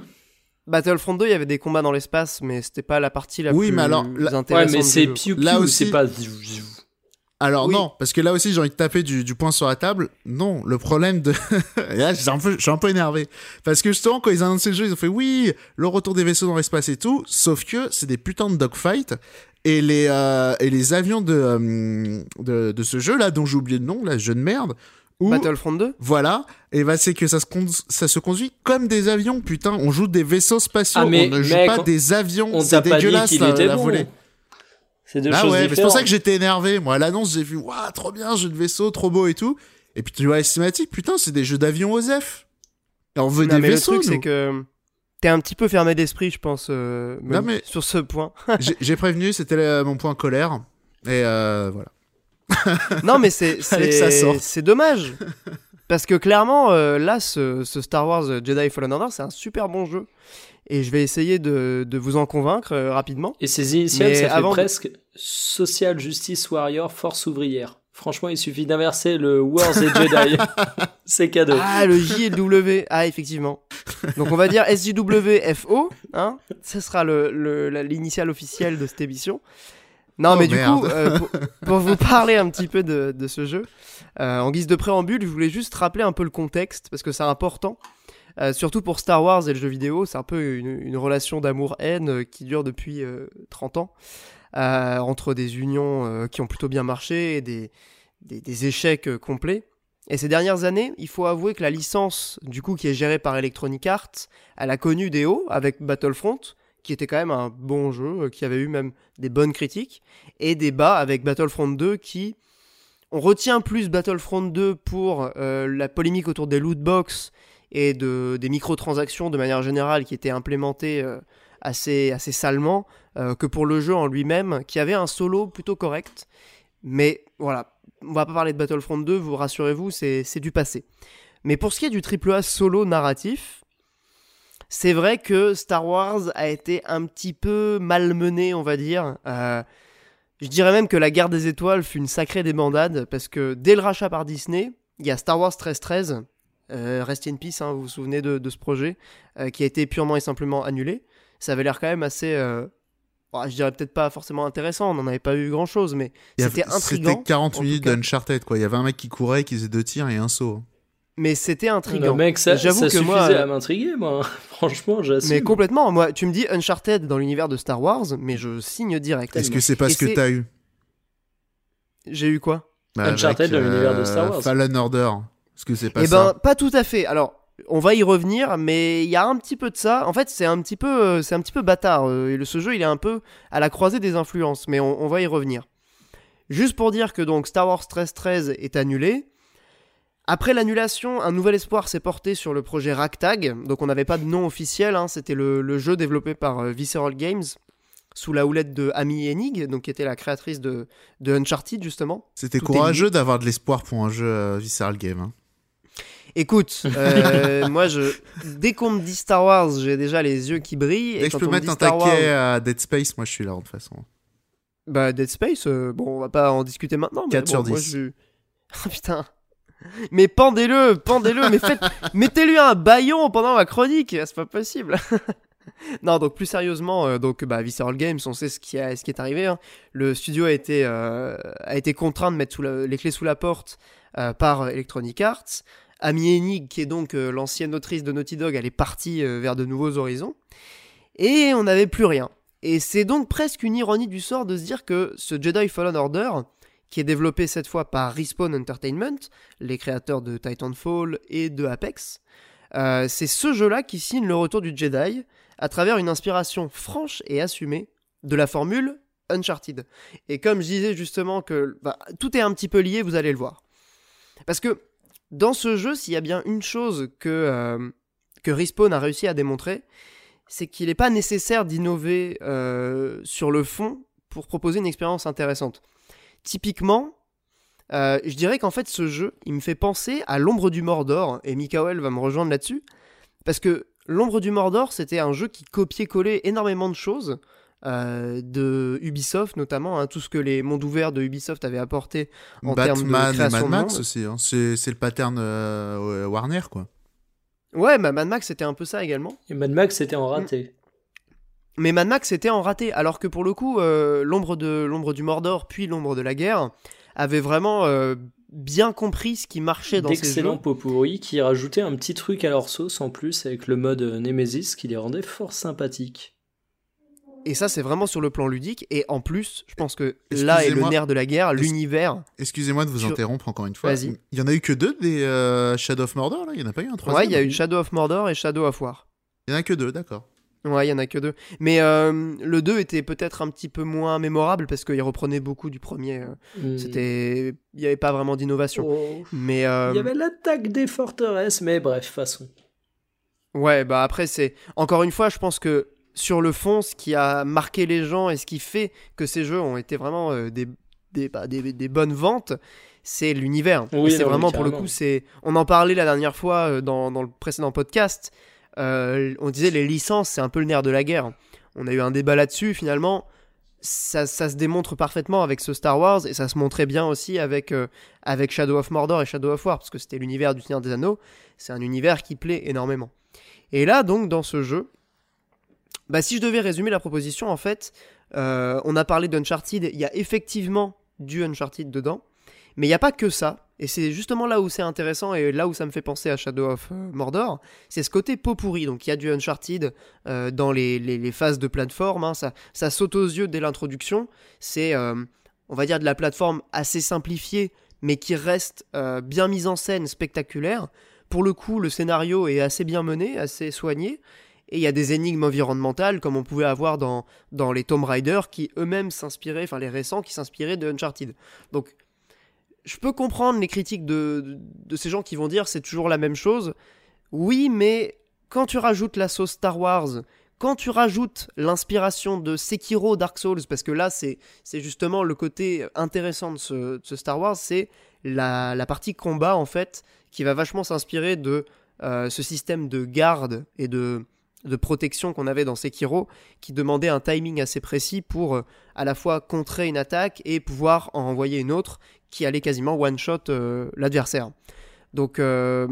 Speaker 1: Battlefront 2, il y avait des combats dans l'espace, mais c'était pas la partie la
Speaker 3: Oui,
Speaker 1: plus
Speaker 3: mais alors, là-
Speaker 2: Ouais,
Speaker 1: intéressante.
Speaker 2: mais
Speaker 1: du
Speaker 2: c'est
Speaker 3: Là aussi-
Speaker 2: c'est pas.
Speaker 3: Alors
Speaker 1: Oui.
Speaker 3: non, parce que là aussi j'ai envie de taper du, du poing sur la table. Non, le problème de... Là, je suis, un peu, je suis un peu énervé. Parce que justement, quand ils ont annoncé le jeu, ils ont fait oui, le retour des vaisseaux dans l'espace et tout. Sauf que c'est des putains de dogfights. Et les, euh, et les avions de, euh, de, de ce jeu-là, dont j'ai oublié le nom, là, jeu de merde. Où,
Speaker 1: Battlefront 2
Speaker 3: voilà, et bah c'est que ça se, ça se conduit comme des avions, putain. On joue des vaisseaux spatiaux,
Speaker 2: Ah, mais
Speaker 3: on ne joue
Speaker 2: mec,
Speaker 3: pas des avions.
Speaker 2: On
Speaker 3: C'est
Speaker 2: pas dit
Speaker 3: dégueulasse la,
Speaker 2: était
Speaker 3: la
Speaker 2: bon.
Speaker 3: volée.
Speaker 2: C'est deux
Speaker 3: Ah
Speaker 2: choses
Speaker 3: ouais, mais c'est pour ça
Speaker 2: différentes.
Speaker 3: que j'étais énervé. Moi, à l'annonce, j'ai vu, waouh, trop bien, jeu de vaisseau, trop beau et tout. Et puis tu vois les cinématiques, putain, c'est des jeux d'avion OSEF. Et on veut
Speaker 1: Non,
Speaker 3: des
Speaker 1: mais le
Speaker 3: vaisseaux,
Speaker 1: truc, c'est que t'es un petit peu fermé d'esprit, je pense, euh,
Speaker 3: Non,
Speaker 1: Monique,
Speaker 3: mais-
Speaker 1: sur ce point.
Speaker 3: J'ai- prévenu, c'était mon point colère. Et euh, voilà.
Speaker 1: non, mais c'est c'est dommage. Parce que clairement, euh, là, ce, ce Star Wars Jedi Fallen Order, c'est un super bon jeu. Et je vais essayer de, de vous en convaincre euh, rapidement.
Speaker 2: Et ses initiales,
Speaker 1: Mais
Speaker 2: ça fait
Speaker 1: avant
Speaker 2: presque Social Justice Warrior Force Ouvrière. Franchement, il suffit d'inverser le Wars et Jedi. C'est cadeau.
Speaker 1: Ah, le J et le W. Ah, effectivement. Donc on va dire SJWFO. Hein Ce sera le- le- l'initiale officielle de cette émission. Non,
Speaker 3: Oh,
Speaker 1: mais du coup, euh, pour, pour vous parler un petit peu de, de ce jeu, euh, en guise de préambule, je voulais juste rappeler un peu le contexte, parce que c'est important. Euh, surtout pour Star Wars et le jeu vidéo, c'est un peu une, une relation d'amour-haine qui dure depuis euh, 30 ans, euh, entre des unions euh, qui ont plutôt bien marché et des, échecs euh, complets. Et ces dernières années, il faut avouer que la licence, du coup, qui est gérée par Electronic Arts, elle a connu des hauts avec Battlefront, qui était quand même un bon jeu, qui avait eu même des bonnes critiques, et des bas avec Battlefront 2 qui... On retient plus Battlefront 2 pour la polémique autour des loot box et de, des microtransactions de manière générale qui étaient implémentées assez, assez salement euh, que pour le jeu en lui-même, qui avait un solo plutôt correct. Mais voilà, on va pas parler de Battlefront 2, vous rassurez-vous, c'est du passé. Mais pour ce qui est du AAA solo narratif, c'est vrai que Star Wars a été un petit peu malmené, on va dire. Euh, je dirais même que la guerre des étoiles fut une sacrée débandade, parce que dès le rachat par Disney, il y a Star Wars 1313, euh, Rest in Peace, hein, vous vous souvenez de, ce projet, qui a été purement et simplement annulé. Ça avait l'air quand même assez... euh, je dirais peut-être pas forcément intéressant, on n'en avait pas eu grand-chose, mais
Speaker 3: Il y
Speaker 1: c'était intriguant.
Speaker 3: C'était 40
Speaker 1: en
Speaker 3: minutes d'Uncharted, quoi. Il y avait un mec qui courait, qui faisait deux tirs et un saut.
Speaker 1: Mais c'était
Speaker 2: Le
Speaker 1: intriguant.
Speaker 2: mec, ça,
Speaker 1: J'avoue
Speaker 2: ça
Speaker 1: que
Speaker 2: suffisait
Speaker 1: moi, euh,
Speaker 2: à m'intriguer, moi. Franchement, j'assume.
Speaker 1: Mais complètement, moi, tu me dis Uncharted dans l'univers de Star Wars, mais je signe direct.
Speaker 3: Est-ce que c'est pas
Speaker 1: Et
Speaker 3: ce que t'as eu
Speaker 1: J'ai eu quoi?
Speaker 3: Bah,
Speaker 2: Uncharted
Speaker 3: avec,
Speaker 2: dans l'univers de Star
Speaker 3: euh,
Speaker 2: Wars.
Speaker 3: Fallen Order. Est-ce que c'est pas
Speaker 1: Eh
Speaker 3: ça?
Speaker 1: ben, pas tout à fait. Alors, On va y revenir, mais il y a un petit peu de ça. En fait, c'est un petit peu, euh, c'est un petit peu bâtard. Euh, ce jeu, il est un peu à la croisée des influences, mais on, on va y revenir. Juste pour dire que donc Star Wars 1313 est annulé. Après l'annulation, un nouvel espoir s'est porté sur le projet Ragtag. Donc on n'avait pas de nom officiel, hein. c'était le, le jeu développé par euh, Visceral Games sous la houlette de Amy Hennig, donc qui était la créatrice de, de Uncharted justement.
Speaker 3: C'était
Speaker 1: Tout
Speaker 3: courageux d'avoir de l'espoir pour un jeu euh, Visceral Game. hein.
Speaker 1: Écoute, euh, moi je dès qu'on me dit Star Wars, j'ai déjà les yeux qui brillent.
Speaker 3: Dès
Speaker 1: Et
Speaker 3: que je peux mettre un
Speaker 1: Star Wars,
Speaker 3: taquet à Dead Space, moi je suis là de toute façon.
Speaker 1: bah Dead Space, euh, bon on va pas en discuter maintenant. Mais
Speaker 3: 4 sur
Speaker 1: bon, moi,
Speaker 3: 10.
Speaker 1: je- Oh putain. Mais pendez-le, pendez-le, mais faites, mettez-lui un baillon pendant ma chronique, c'est pas possible. non, donc plus sérieusement, euh, donc bah Visceral Games, on sait ce qui, a- ce qui est arrivé. hein. Le studio a été, euh, a été contraint de mettre sous la- les clés sous la porte euh, par Electronic Arts. Amy Hennig, qui est donc euh, l'ancienne autrice de Naughty Dog, elle est partie euh, vers de nouveaux horizons. Et on n'avait plus rien. Et c'est donc presque une ironie du sort de se dire que ce Jedi Fallen Order, qui est développé cette fois par Respawn Entertainment, les créateurs de Titanfall et de Apex, euh, c'est ce jeu-là qui signe le retour du Jedi à travers une inspiration franche et assumée de la formule Uncharted. Et comme je disais justement que bah, tout est un petit peu lié, vous allez le voir. Parce que dans ce jeu, s'il y a bien une chose que, euh, que Respawn a réussi à démontrer, c'est qu'il n'est pas nécessaire d'innover euh, sur le fond pour proposer une expérience intéressante. Typiquement, euh, je dirais qu'en fait ce jeu, il me fait penser à l'ombre du Mordor, et Mikael va me rejoindre là-dessus, parce que l'ombre du Mordor, c'était un jeu qui copiait-collait énormément de choses, euh, de Ubisoft notamment, hein, tout ce que les mondes ouverts de Ubisoft avaient apporté en termes de
Speaker 3: Batman et
Speaker 1: création
Speaker 3: Mad
Speaker 1: de
Speaker 3: Max
Speaker 1: monde.
Speaker 3: aussi. hein. C'est c'est le pattern euh, Warner quoi.
Speaker 1: Ouais, bah, Mad Max c'était un peu ça également.
Speaker 2: Et Mad Max, c'était en raté.
Speaker 1: Mais Mad Max était en raté, alors que pour le coup, euh, l'ombre de l'ombre du Mordor, puis l'ombre de la guerre, avait vraiment euh, bien compris ce qui marchait dans ces jeux.
Speaker 2: D'excellents pot pourris qui rajoutaient un petit truc à leur sauce en plus avec le mode Nemesis qui les rendait fort sympathiques.
Speaker 1: Et ça, c'est vraiment sur le plan ludique. Et en plus, je pense que là est le nerf de la guerre, l'univers.
Speaker 3: Excusez-moi de vous interrompre encore une fois.
Speaker 1: Vas-y.
Speaker 3: Il y en a eu que deux des euh, Shadow of Mordor là? Il y en a pas eu un troisième?
Speaker 1: Ouais, il y a eu Shadow of Mordor et Shadow of War.
Speaker 3: Il y en a que deux, d'accord.
Speaker 1: Ouais, il y en a que deux. Mais euh, le 2 était peut-être un petit peu moins mémorable parce qu'il reprenait beaucoup du premier. euh. C'était, il n'y avait pas vraiment d'innovation.
Speaker 2: Oh.
Speaker 1: Mais euh,
Speaker 2: Il y avait l'attaque des forteresses, mais bref, façon.
Speaker 1: Ouais, bah après, c'est. Encore une fois, je pense que sur le fond, ce qui a marqué les gens et ce qui fait que ces jeux ont été vraiment euh, des, des, bah, des, des bonnes ventes, c'est l'univers.
Speaker 2: Oui,
Speaker 1: c'est vraiment, pour le coup, c'est. On en parlait la dernière fois euh, dans, dans le précédent podcast. Euh, on disait les licences, c'est un peu le nerf de la guerre. On a eu un débat là-dessus, finalement. Ça, ça se démontre parfaitement avec ce Star Wars et ça se montrait bien aussi avec, euh, avec Shadow of Mordor et Shadow of War parce que c'était l'univers du Seigneur des Anneaux. C'est un univers qui plaît énormément. Et là, donc, dans ce jeu, bah, si je devais résumer la proposition, en fait, euh, on a parlé d'Uncharted, il y a effectivement du Uncharted dedans, mais il n'y a pas que ça. Et c'est justement là où c'est intéressant et là où ça me fait penser à Shadow of euh, Mordor, c'est ce côté pot pourri. Donc il y a du Uncharted euh, dans les, les- phases de plateforme, hein, ça, ça saute aux yeux dès l'introduction. C'est, on va dire, de la plateforme assez simplifiée, mais qui reste bien mise en scène, spectaculaire. Pour le coup, le scénario est assez bien mené, assez soigné. Et il y a des énigmes environnementales, comme on pouvait avoir dans, dans les Tomb Raider, qui eux-mêmes s'inspiraient, enfin les récents, qui s'inspiraient de Uncharted. Donc, je peux comprendre les critiques de, de, ces gens qui vont dire c'est toujours la même chose. Oui, mais quand tu rajoutes la sauce Star Wars, quand tu rajoutes l'inspiration de Sekiro Dark Souls, parce que là, c'est justement le côté intéressant de ce, de ce Star Wars, c'est la, la partie combat, en fait, qui va vachement s'inspirer de euh, ce système de garde et de, de protection qu'on avait dans Sekiro, qui demandait un timing assez précis pour euh, à la fois contrer une attaque et pouvoir en envoyer une autre qui allait quasiment one-shot euh, l'adversaire. Donc, euh,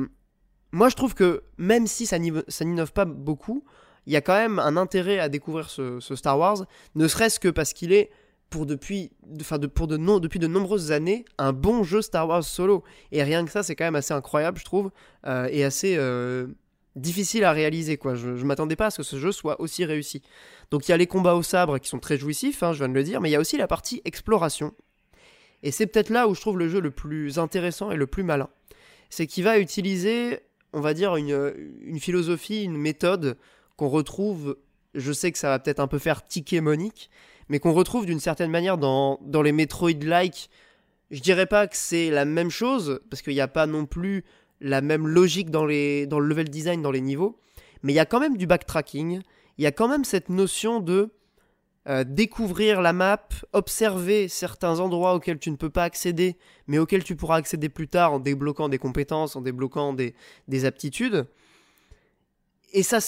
Speaker 1: moi je trouve que même si ça n'innove pas beaucoup, il y a quand même un intérêt à découvrir ce, Star Wars, ne serait-ce que parce qu'il est pour depuis, enfin de, pour depuis de nombreuses années un bon jeu Star Wars solo. Et rien que ça, c'est quand même assez incroyable, je trouve, et assez difficile à réaliser. Quoi. Je, je m'attendais pas à ce que ce jeu soit aussi réussi. Donc il y a les combats au sabre qui sont très jouissifs, hein, je viens de le dire, mais il y a aussi la partie exploration. Et c'est peut-être là où je trouve le jeu le plus intéressant et le plus malin. C'est qu'il va utiliser on va dire, une, une philosophie, une méthode qu'on retrouve, je sais que ça va peut-être un peu faire tiquer Monique, mais qu'on retrouve d'une certaine manière dans, dans les Metroid-like. Je dirais pas que c'est la même chose, parce qu'il n'y a pas non plus la même logique dans, les, dans le level design, dans les niveaux, mais il y a quand même du backtracking, il y a quand même cette notion de euh, découvrir la map, observer certains endroits auxquels tu ne peux pas accéder, mais auxquels tu pourras accéder plus tard en débloquant des compétences, en débloquant des, des aptitudes et ça,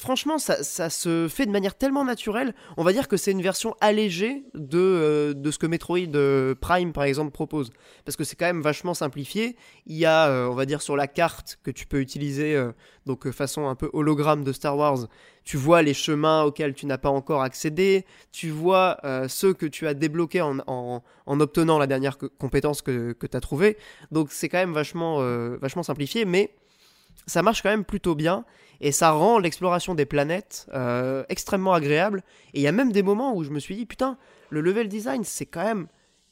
Speaker 1: franchement, ça, ça, se fait de manière tellement naturelle. On va dire que c'est une version allégée de, euh, de ce que Metroid euh, Prime, par exemple, propose. Parce que c'est quand même vachement simplifié. Il y a, euh, on va dire, sur la carte que tu peux utiliser, donc façon un peu hologramme de Star Wars, tu vois les chemins auxquels tu n'as pas encore accédé. Tu vois ceux que tu as débloqués en, en, en obtenant la dernière compétence que, que tu as trouvée. Donc c'est quand même vachement, vachement simplifié, mais ça marche quand même plutôt bien et ça rend l'exploration des planètes euh, extrêmement agréable. Et il y a même des moments où je me suis dit, putain, le level design, c'est quand même...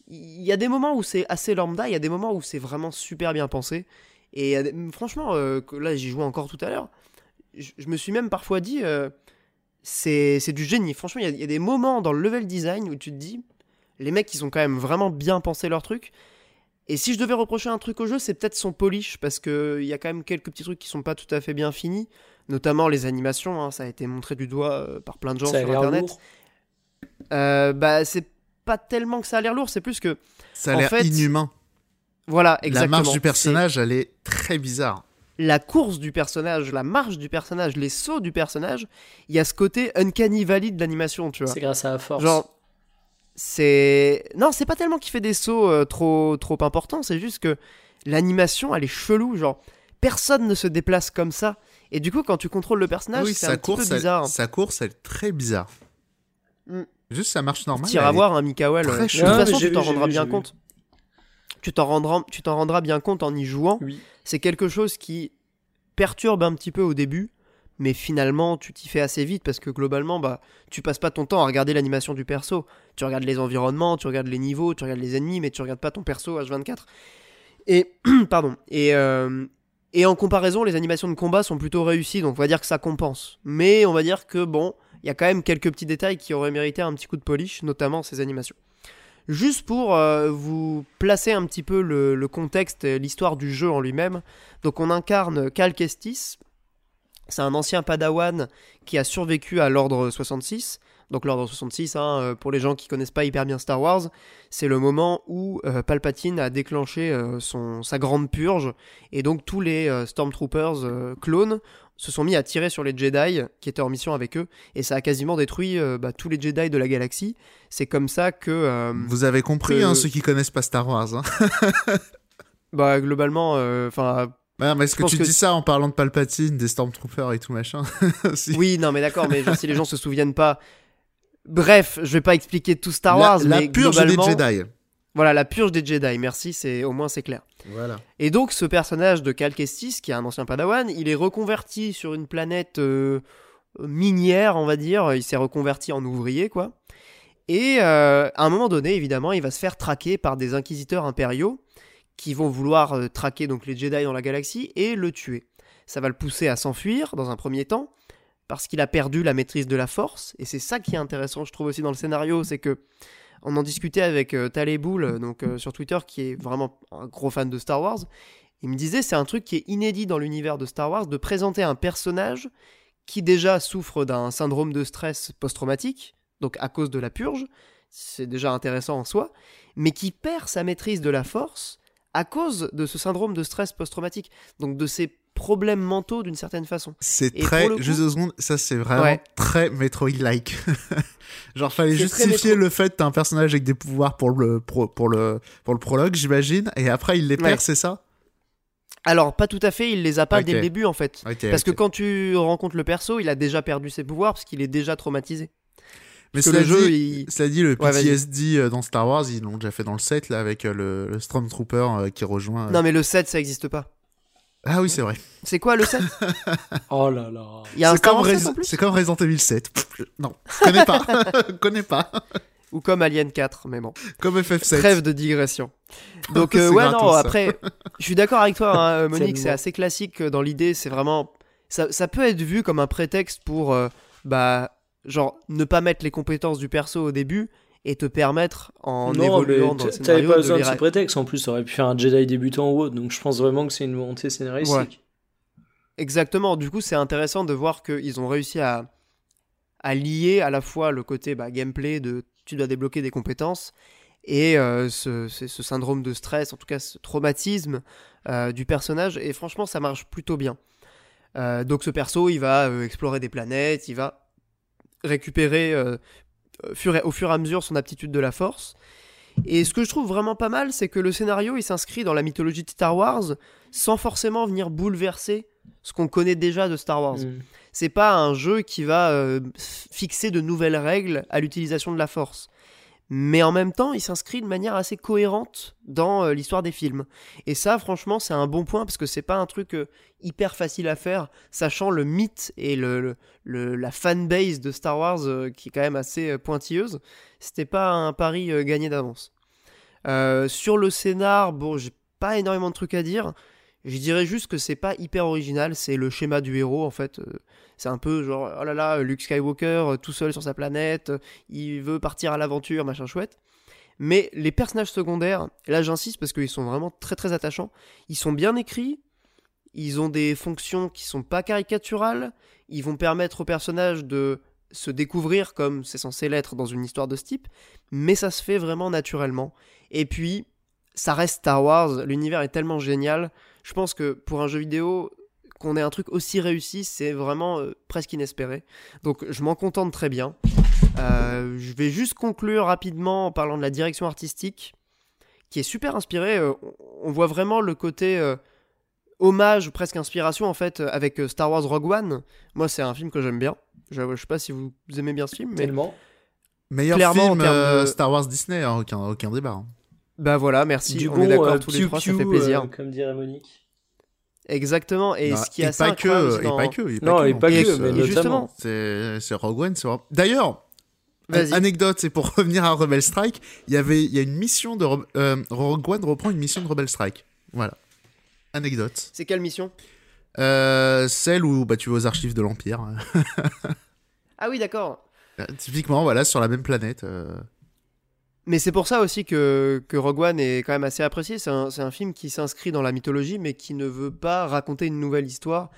Speaker 1: Il y a des moments où c'est assez lambda, il y a des moments où c'est vraiment super bien pensé. Et franchement, euh, là j'y jouais encore tout à l'heure, je, me suis même parfois dit, euh, c'est du génie. Franchement, il y, a des moments dans le level design où tu te dis, les mecs, ils ont quand même vraiment bien pensé leur truc. Et si je devais reprocher un truc au jeu, c'est peut-être son polish, parce qu'il y a quand même quelques petits trucs qui sont pas tout à fait bien finis notamment les animations, hein, ça a été montré du doigt euh, par plein de gens sur internet. Euh, bah c'est pas tellement que ça a l'air lourd, c'est plus que
Speaker 3: ça a l'air inhumain.
Speaker 1: Voilà, exactement.
Speaker 3: La marche du personnage, elle est très bizarre.
Speaker 1: La course du personnage, la marche du personnage, les sauts du personnage, il y a ce côté uncanny valley de l'animation, tu vois.
Speaker 2: C'est grâce à la force.
Speaker 1: Genre, c'est non, c'est pas tellement qu'il fait des sauts euh, trop trop importants, c'est juste que l'animation, elle est chelou, genre personne ne se déplace comme ça. Et du coup, quand tu contrôles le personnage, c'est un peu bizarre.
Speaker 3: sa course, elle est très bizarre. Mm. Juste, ça marche normal.
Speaker 1: Tu iras voir un Mikael. Euh, de toute façon, tu t'en rendras bien compte. Tu t'en rendras, tu t'en rendras bien compte en y jouant. C'est quelque chose qui perturbe un petit peu au début, mais finalement, tu t'y fais assez vite parce que globalement, bah, tu passes pas ton temps à regarder l'animation du perso. Tu regardes les environnements, tu regardes les niveaux, tu regardes les ennemis, mais tu regardes pas ton perso H24. Et pardon. Et, euh, et en comparaison, les animations de combat sont plutôt réussies, donc on va dire que ça compense. Mais on va dire que bon, il y a quand même quelques petits détails qui auraient mérité un petit coup de polish, notamment ces animations. Juste pour euh, vous placer un petit peu le, contexte, l'histoire du jeu en lui-même. Donc on incarne Cal Kestis. C'est un ancien padawan qui a survécu à l'ordre 66 donc l'ordre 66, hein, euh, pour les gens qui connaissent pas hyper bien Star Wars, c'est le moment où euh, Palpatine a déclenché euh, son, sa grande purge, et donc tous les Stormtroopers clones se sont mis à tirer sur les Jedi qui étaient en mission avec eux, et ça a quasiment détruit bah, tous les Jedi de la galaxie. C'est comme ça que...
Speaker 3: Vous avez compris, hein, ceux qui connaissent pas Star Wars. Hein.
Speaker 1: bah globalement, enfin...
Speaker 3: Ouais, mais est-ce que tu dis ça en parlant de Palpatine, des Stormtroopers et tout machin
Speaker 1: Oui, non, mais d'accord, mais si les gens se souviennent pas, Bref, je vais pas expliquer tout Star Wars,
Speaker 3: la,
Speaker 1: mais
Speaker 3: purge des Jedi.
Speaker 1: Voilà, la purge des Jedi. Merci, c'est au moins c'est clair.
Speaker 3: Voilà.
Speaker 1: Et donc ce personnage de Cal Kestis, qui est un ancien Padawan, il est reconverti sur une planète euh, minière, on va dire. Il s'est reconverti en ouvrier, quoi. Et euh, à un moment donné, évidemment, il va se faire traquer par des inquisiteurs impériaux qui vont vouloir euh, traquer donc les Jedi dans la galaxie et le tuer. Ça va le pousser à s'enfuir dans un premier temps, parce qu'il a perdu la maîtrise de la force. Et c'est ça qui est intéressant, je trouve aussi dans le scénario, c'est que on en discutait avec euh, Taleboul, donc euh, sur Twitter, qui est vraiment un gros fan de Star Wars. Il me disait c'est un truc qui est inédit dans l'univers de Star Wars de présenter un personnage qui déjà souffre d'un syndrome de stress post-traumatique, donc à cause de la purge, c'est déjà intéressant en soi, mais qui perd sa maîtrise de la force à cause de ce syndrome de stress post-traumatique, donc de ces problèmes mentaux d'une certaine façon.
Speaker 3: C'est très, juste deux secondes, ça c'est vraiment très Metroid-like. Genre fallait justifier le fait que t'as un personnage avec des pouvoirs pour le, pour, le, pour le prologue, j'imagine, et après il les perd, c'est ça?
Speaker 1: Alors, pas tout à fait, il les a pas dès le début en fait. parce que quand tu rencontres le perso, il a déjà perdu ses pouvoirs parce qu'il est déjà traumatisé.
Speaker 3: Mais cela, le jeu, dit, cela dit, le PTSD euh, dans Star Wars, ils l'ont déjà fait dans le 7 là, avec euh, le, le Stormtrooper euh, qui rejoint.
Speaker 1: Non, mais le 7, ça n'existe pas.
Speaker 3: Ah oui, c'est vrai.
Speaker 1: C'est quoi le 7
Speaker 2: Oh là là.
Speaker 1: Il y a un
Speaker 3: C'est comme, Resident Evil 7. non, je connais pas. je connais pas.
Speaker 1: Ou comme Alien 4, mais bon.
Speaker 3: Comme FF7.
Speaker 1: Trêve de digression. Donc, euh, ouais,
Speaker 3: gratos,
Speaker 1: non,
Speaker 3: ça.
Speaker 1: après, je suis d'accord avec toi, hein, Monique, c'est assez classique dans l'idée, c'est vraiment. Ça, ça peut être vu comme un prétexte pour, euh, bah, genre, ne pas mettre les compétences du perso au début et te permettre, en
Speaker 2: non,
Speaker 1: évoluant
Speaker 2: mais
Speaker 1: dans le scénario,
Speaker 2: pas
Speaker 1: de
Speaker 2: besoin
Speaker 1: les
Speaker 2: de ce prétexte. En plus, t'aurais pu faire un Jedi débutant ou autre. Donc, je pense vraiment que c'est une volonté scénaristique.
Speaker 1: Exactement, du coup, c'est intéressant de voir qu'ils ont réussi à, à lier à la fois le côté bah, gameplay de tu dois débloquer des compétences et euh, ce, syndrome de stress, en tout cas ce traumatisme euh, du personnage. Et franchement, ça marche plutôt bien. Euh, donc ce perso, il va explorer des planètes, il va récupérer euh, au fur et- au fur et à mesure son aptitude de la force. Et ce que je trouve vraiment pas mal, c'est que le scénario, il s'inscrit dans la mythologie de Star Wars sans forcément venir bouleverser ce qu'on connaît déjà de Star Wars.
Speaker 2: Mm.
Speaker 1: C'est pas un jeu qui va euh, fixer de nouvelles règles à l'utilisation de la force. Mais en même temps, il s'inscrit de manière assez cohérente dans euh, l'histoire des films. Et ça, franchement, c'est un bon point parce que c'est pas un truc euh, hyper facile à faire, sachant le mythe et le, la fanbase de Star Wars euh, qui est quand même assez pointilleuse. C'était pas un pari gagné d'avance. Sur le scénar, bon, j'ai pas énormément de trucs à dire. Je dirais juste que c'est pas hyper original, c'est le schéma du héros en fait. Euh, C'est un peu genre, oh là là, Luke Skywalker euh, tout seul sur sa planète, euh, il veut partir à l'aventure, machin chouette. Mais les personnages secondaires, là j'insiste parce qu'ils sont vraiment très très attachants, ils sont bien écrits, ils ont des fonctions qui sont pas caricaturales, ils vont permettre aux personnages de se découvrir comme c'est censé l'être dans une histoire de ce type, mais ça se fait vraiment naturellement. Et puis, ça reste Star Wars, l'univers est tellement génial, je pense que pour un jeu vidéo, qu'on ait un truc aussi réussi, c'est vraiment euh, presque inespéré. Donc je m'en contente très bien. Euh, je vais juste conclure rapidement en parlant de la direction artistique, qui est super inspirée. Euh, on- voit vraiment le côté euh, hommage, presque inspiration en fait, avec Star Wars Rogue One. Moi, c'est un film que j'aime bien. Je, je sais pas si vous aimez bien ce film, mais
Speaker 2: Tellement.
Speaker 3: Meilleur
Speaker 1: Clairement, en
Speaker 3: film
Speaker 1: de-
Speaker 3: Star Wars Disney, hein, aucun, aucun débat. hein.
Speaker 1: Bah voilà, merci.
Speaker 2: Du
Speaker 1: on
Speaker 2: bon,
Speaker 1: est d'accord
Speaker 2: euh,
Speaker 1: tous les
Speaker 2: piou
Speaker 1: trois, ça fait plaisir.
Speaker 2: euh, comme dirait Monique.
Speaker 1: Exactement. Et
Speaker 3: Non,
Speaker 1: ce qui est assez
Speaker 3: pas que,
Speaker 1: aussi
Speaker 3: et
Speaker 1: dans-
Speaker 3: pas que, et
Speaker 2: Non,
Speaker 3: que,
Speaker 2: et pas que,
Speaker 3: euh,
Speaker 2: mais
Speaker 1: et justement,
Speaker 3: C'est c'est Rogue One, D'ailleurs, anecdote, c'est pour revenir à Rebel Strike, il y avait il y a une mission de Re- euh, Rogue One reprend une mission de Rebel Strike. Voilà. Anecdote.
Speaker 1: c'est quelle mission?
Speaker 3: Euh, celle où bah, tu vas aux archives de l'Empire.
Speaker 1: Ah oui, d'accord.
Speaker 3: Euh, Typiquement, voilà, sur la même planète. euh.
Speaker 1: Mais c'est pour ça aussi que, que Rogue One est quand même assez apprécié. C'est un, film qui s'inscrit dans la mythologie, mais qui ne veut pas raconter une nouvelle histoire.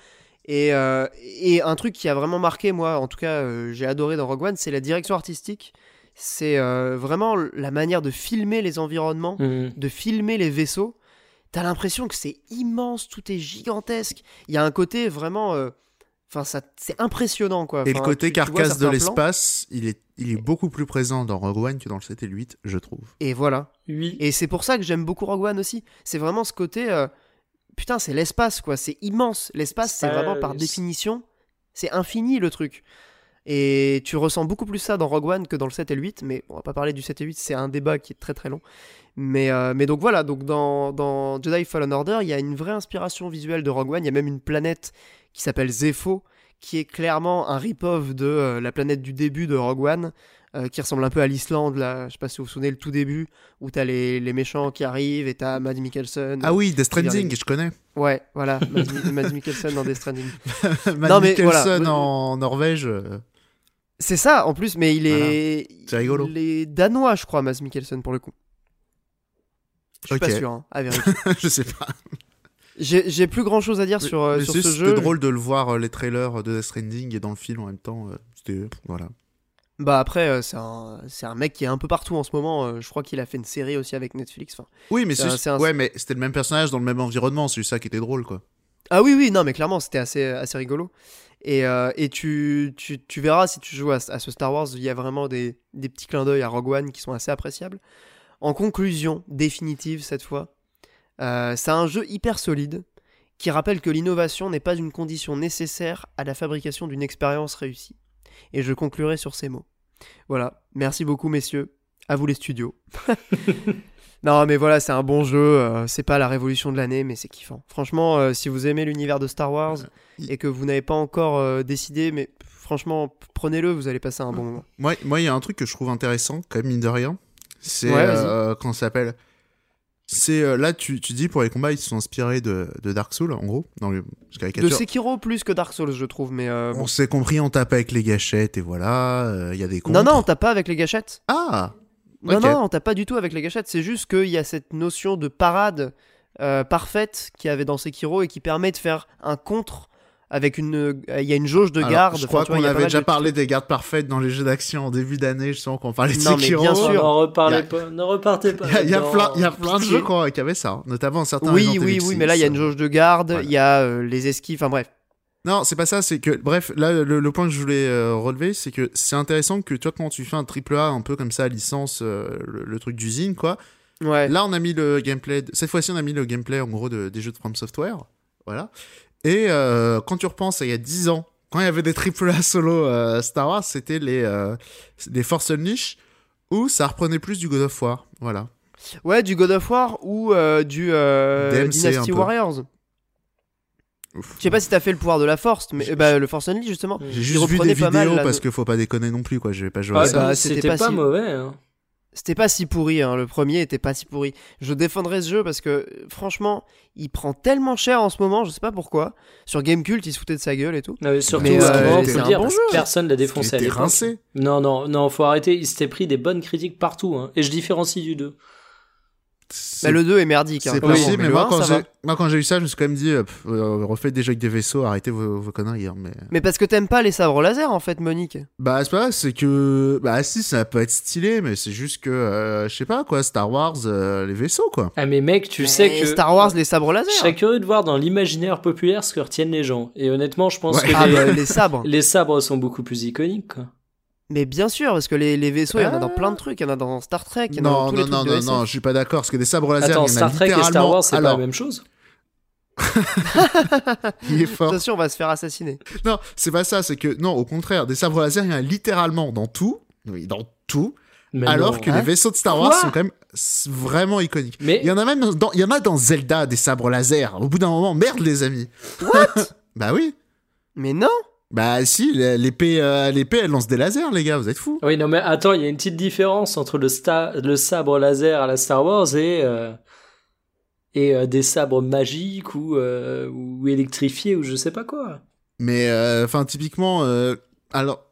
Speaker 1: Et, euh, et un truc qui a vraiment marqué, moi, en tout cas, euh, j'ai adoré dans Rogue One, c'est la direction artistique. C'est euh, vraiment la manière de filmer les environnements,
Speaker 2: Mm.
Speaker 1: de filmer les vaisseaux. T'as l'impression que c'est immense, tout est gigantesque. Il y a un côté vraiment. Enfin, c'est impressionnant, quoi.
Speaker 3: Et le côté
Speaker 1: tu- tu vois
Speaker 3: carcasse de l'espace, il est, il est beaucoup plus présent dans Rogue One que dans le 7 et le 8, je trouve.
Speaker 1: Et voilà.
Speaker 2: Oui.
Speaker 1: Et c'est pour ça que j'aime beaucoup Rogue One aussi. C'est vraiment ce côté. euh, putain, c'est l'espace, quoi. C'est immense. L'espace, c'est vraiment par définition. C'est infini le truc. Et tu ressens beaucoup plus ça dans Rogue One que dans le 7 et le 8. Mais on va pas parler du 7 et 8, c'est un débat qui est très très long. Mais, euh, mais donc voilà, donc dans, dans Jedi Fallen Order, il y a une vraie inspiration visuelle de Rogue One. Il y a même une planète qui s'appelle Zepho, qui est clairement un rip-off de euh, la planète du début de Rogue One, euh, qui ressemble un peu à l'Islande, là. Je sais pas si vous vous souvenez, le tout début, où t'as les, les méchants qui arrivent et t'as Mads Mikkelsen.
Speaker 3: Ah oui, Death Stranding, je connais.
Speaker 1: Ouais, voilà, Mads, Mads Mikkelsen dans Death Stranding. Non, mais
Speaker 3: Mikkelsen
Speaker 1: voilà.
Speaker 3: en Norvège. euh,
Speaker 1: C'est ça, en plus, mais il est.
Speaker 3: C'est rigolo.
Speaker 1: Il est danois, je crois, Mads Mikkelsen, pour le coup. Je suis
Speaker 3: Ok.
Speaker 1: pas sûr, hein, à vérifier.
Speaker 3: je sais pas.
Speaker 1: J'ai j'ai plus grand chose à dire sur, euh,
Speaker 3: Mais
Speaker 1: sur
Speaker 3: c'est-
Speaker 1: ce
Speaker 3: C'était
Speaker 1: jeu.
Speaker 3: drôle de le voir, euh, les trailers de Death Stranding et dans le film en même temps. euh, C'était. Voilà.
Speaker 1: Bah après, euh, c'est un, c'est un mec qui est un peu partout en ce moment. euh, je crois qu'il a fait une série aussi avec Netflix. Enfin,
Speaker 3: Oui, mais
Speaker 1: un-
Speaker 3: ouais, c'était le même personnage dans le même environnement, c'est ça qui était drôle, quoi.
Speaker 1: Ah oui, oui, non, mais clairement, c'était assez, assez rigolo. Et, euh, et tu, tu, tu verras si tu joues à, à ce Star Wars, il y a vraiment des, des petits clins d'œil à Rogue One qui sont assez appréciables. En conclusion, définitive cette fois, euh, c'est un jeu hyper solide qui rappelle que l'innovation n'est pas une condition nécessaire à la fabrication d'une expérience réussie. Et je conclurai sur ces mots. Voilà, merci beaucoup messieurs, à vous les studios. Non, mais voilà, c'est un bon jeu. euh, c'est pas la révolution de l'année, mais c'est kiffant. Franchement, euh, si vous aimez l'univers de Star Wars et que vous n'avez pas encore décidé, mais franchement, prenez-le, vous allez passer un bon moment.
Speaker 3: Moi, moi, il y a un truc que je trouve intéressant, quand même, mine de rien. C'est.
Speaker 1: Ouais,
Speaker 3: euh, comment ça s'appelle? C'est. euh, là, tu, tu dis, pour les combats, ils se sont inspirés de, de Dark Souls, en gros. Dans le. parce
Speaker 1: De. Sekiro plus que Dark Souls, je trouve, mais euh, bon.
Speaker 3: On s'est compris, on tape avec les gâchettes, et voilà. euh, Il y a des
Speaker 1: Non, non, on tape pas avec les gâchettes.
Speaker 3: Ah
Speaker 1: Non, non, on tape pas du tout avec les gâchettes. C'est juste qu'il y a cette notion de parade euh, parfaite qu'il y avait dans Sekiro et qui permet de faire un contre avec une. euh, Il y a une jauge de
Speaker 3: Alors,
Speaker 1: garde.
Speaker 3: Je crois qu'on avait déjà
Speaker 1: de
Speaker 3: parlé des gardes parfaites dans les jeux d'action en début d'année, je sens qu'on parlait de
Speaker 1: Non, mais
Speaker 3: Sekiro.
Speaker 1: bien sûr.
Speaker 2: Reparlez
Speaker 3: a-
Speaker 2: pas, ne repartez pas.
Speaker 3: Il y a, plein, il y a plein de jeux quoi, qui avaient ça, notamment certains
Speaker 1: Oui,
Speaker 3: Resident
Speaker 1: oui,
Speaker 3: Evil
Speaker 1: oui,
Speaker 3: 6,
Speaker 1: mais là il y a une jauge de garde, il
Speaker 3: voilà.
Speaker 1: y a euh, les esquives, enfin bref.
Speaker 3: Non, c'est pas ça, c'est que, bref, là, le, le point que je voulais euh, relever, c'est que c'est intéressant que, tu vois, quand tu fais un triple A un peu comme ça, licence, euh, le, le truc d'usine, quoi.
Speaker 1: Ouais.
Speaker 3: Là, on a mis le gameplay, de- cette fois-ci, on a mis le gameplay, en gros, de- des jeux de From Software. Voilà. Et euh, quand tu repenses à il y a 10 ans, quand il y avait des triple A solo euh, Star Wars, c'était les, euh, les Force Unleashed, où ça reprenait plus du God of War. Voilà.
Speaker 1: Ouais, du God of War ou euh, du euh, Dynasty. Warriors. Je sais pas si t'as fait le pouvoir de la Force, mais bah, le Force Unleashed justement.
Speaker 3: J'ai juste vu des
Speaker 1: pas mal,
Speaker 3: vidéos
Speaker 1: là,
Speaker 3: parce
Speaker 1: de-
Speaker 3: qu'il faut pas déconner non plus, quoi. Je vais pas jouer
Speaker 2: Ah,
Speaker 3: à ça.
Speaker 1: bah,
Speaker 2: bah,
Speaker 1: c'était
Speaker 2: c'était
Speaker 1: pas
Speaker 2: pas,
Speaker 1: si-
Speaker 2: mauvais. hein.
Speaker 1: C'était pas si pourri, hein. le premier était pas si pourri. Je défendrais ce jeu parce que franchement, il prend tellement cher en ce moment, je sais pas pourquoi. Sur Gamecult, il se foutait de sa gueule et tout.
Speaker 2: Non, mais surtout,
Speaker 1: Mais,
Speaker 2: euh,
Speaker 1: euh,
Speaker 2: faut
Speaker 1: c'est
Speaker 2: le
Speaker 1: un
Speaker 2: dire,
Speaker 1: bon
Speaker 2: parce
Speaker 1: jeu.
Speaker 2: que personne l'a défoncé à
Speaker 3: rincé.
Speaker 2: Non, non, non, faut arrêter. Il s'était pris des bonnes critiques partout. hein. Et je différencie du 2.
Speaker 1: Bah, le 2 est merdique. hein,
Speaker 3: C'est possible, mais, moi,
Speaker 1: 1,
Speaker 3: quand j'ai, moi, quand j'ai eu ça, je me suis quand même dit, euh, pff, euh, refaites des jeux avec des vaisseaux, arrêtez vos, vos conneries. hein, mais...
Speaker 1: Mais parce que t'aimes pas les sabres laser en fait, Monique.
Speaker 3: Bah, c'est pas vrai, c'est que. Bah, si, ça peut être stylé, mais c'est juste que, euh, je sais pas, quoi, Star Wars, euh, les vaisseaux, quoi.
Speaker 2: Ah, mais mec, tu sais que.
Speaker 1: Star Wars, les sabres laser.
Speaker 2: Je serais curieux de voir dans l'imaginaire populaire ce que retiennent les gens. Et honnêtement, je pense
Speaker 3: Ouais.
Speaker 2: que
Speaker 1: Ah
Speaker 2: les,
Speaker 1: bah, les sabres.
Speaker 2: les sabres sont beaucoup plus iconiques. Quoi.
Speaker 1: Mais bien sûr, parce que les, les vaisseaux, il y en a dans
Speaker 3: Ah.
Speaker 1: plein de trucs. Il y en a dans Star Trek, il y en a dans
Speaker 3: Non,
Speaker 1: tous les
Speaker 3: non,
Speaker 1: trucs
Speaker 3: non,
Speaker 1: de
Speaker 3: non, non, je suis pas d'accord, parce que des sabres laser,
Speaker 2: Attends,
Speaker 3: il y en a
Speaker 2: Star Trek et Star
Speaker 3: littéralement-
Speaker 2: Wars, c'est pas la même chose
Speaker 3: il est fort.
Speaker 1: Attention, on va se faire assassiner.
Speaker 3: Non, c'est pas ça, c'est que, non, au contraire, des sabres laser, il y en a littéralement dans tout. Oui, dans tout.
Speaker 2: Mais
Speaker 3: alors
Speaker 2: non.
Speaker 3: que
Speaker 1: Hein
Speaker 3: les vaisseaux de Star Wars
Speaker 2: Quoi
Speaker 3: sont quand même vraiment iconiques.
Speaker 2: Mais
Speaker 3: Il y en a même dans, il y en a dans Zelda des sabres laser. Au bout d'un moment, merde les amis.
Speaker 1: What
Speaker 3: Bah oui.
Speaker 1: Mais non
Speaker 3: Bah si, l'épée, euh, l'épée, elle lance des lasers, les gars. Vous êtes fous.
Speaker 2: Oui, non, mais attends, il y a une petite différence entre le, sta- le sabre laser à la Star Wars et, euh, et euh, des sabres magiques ou, euh, ou électrifiés ou je sais pas quoi.
Speaker 3: Mais euh, enfin, typiquement, euh, alors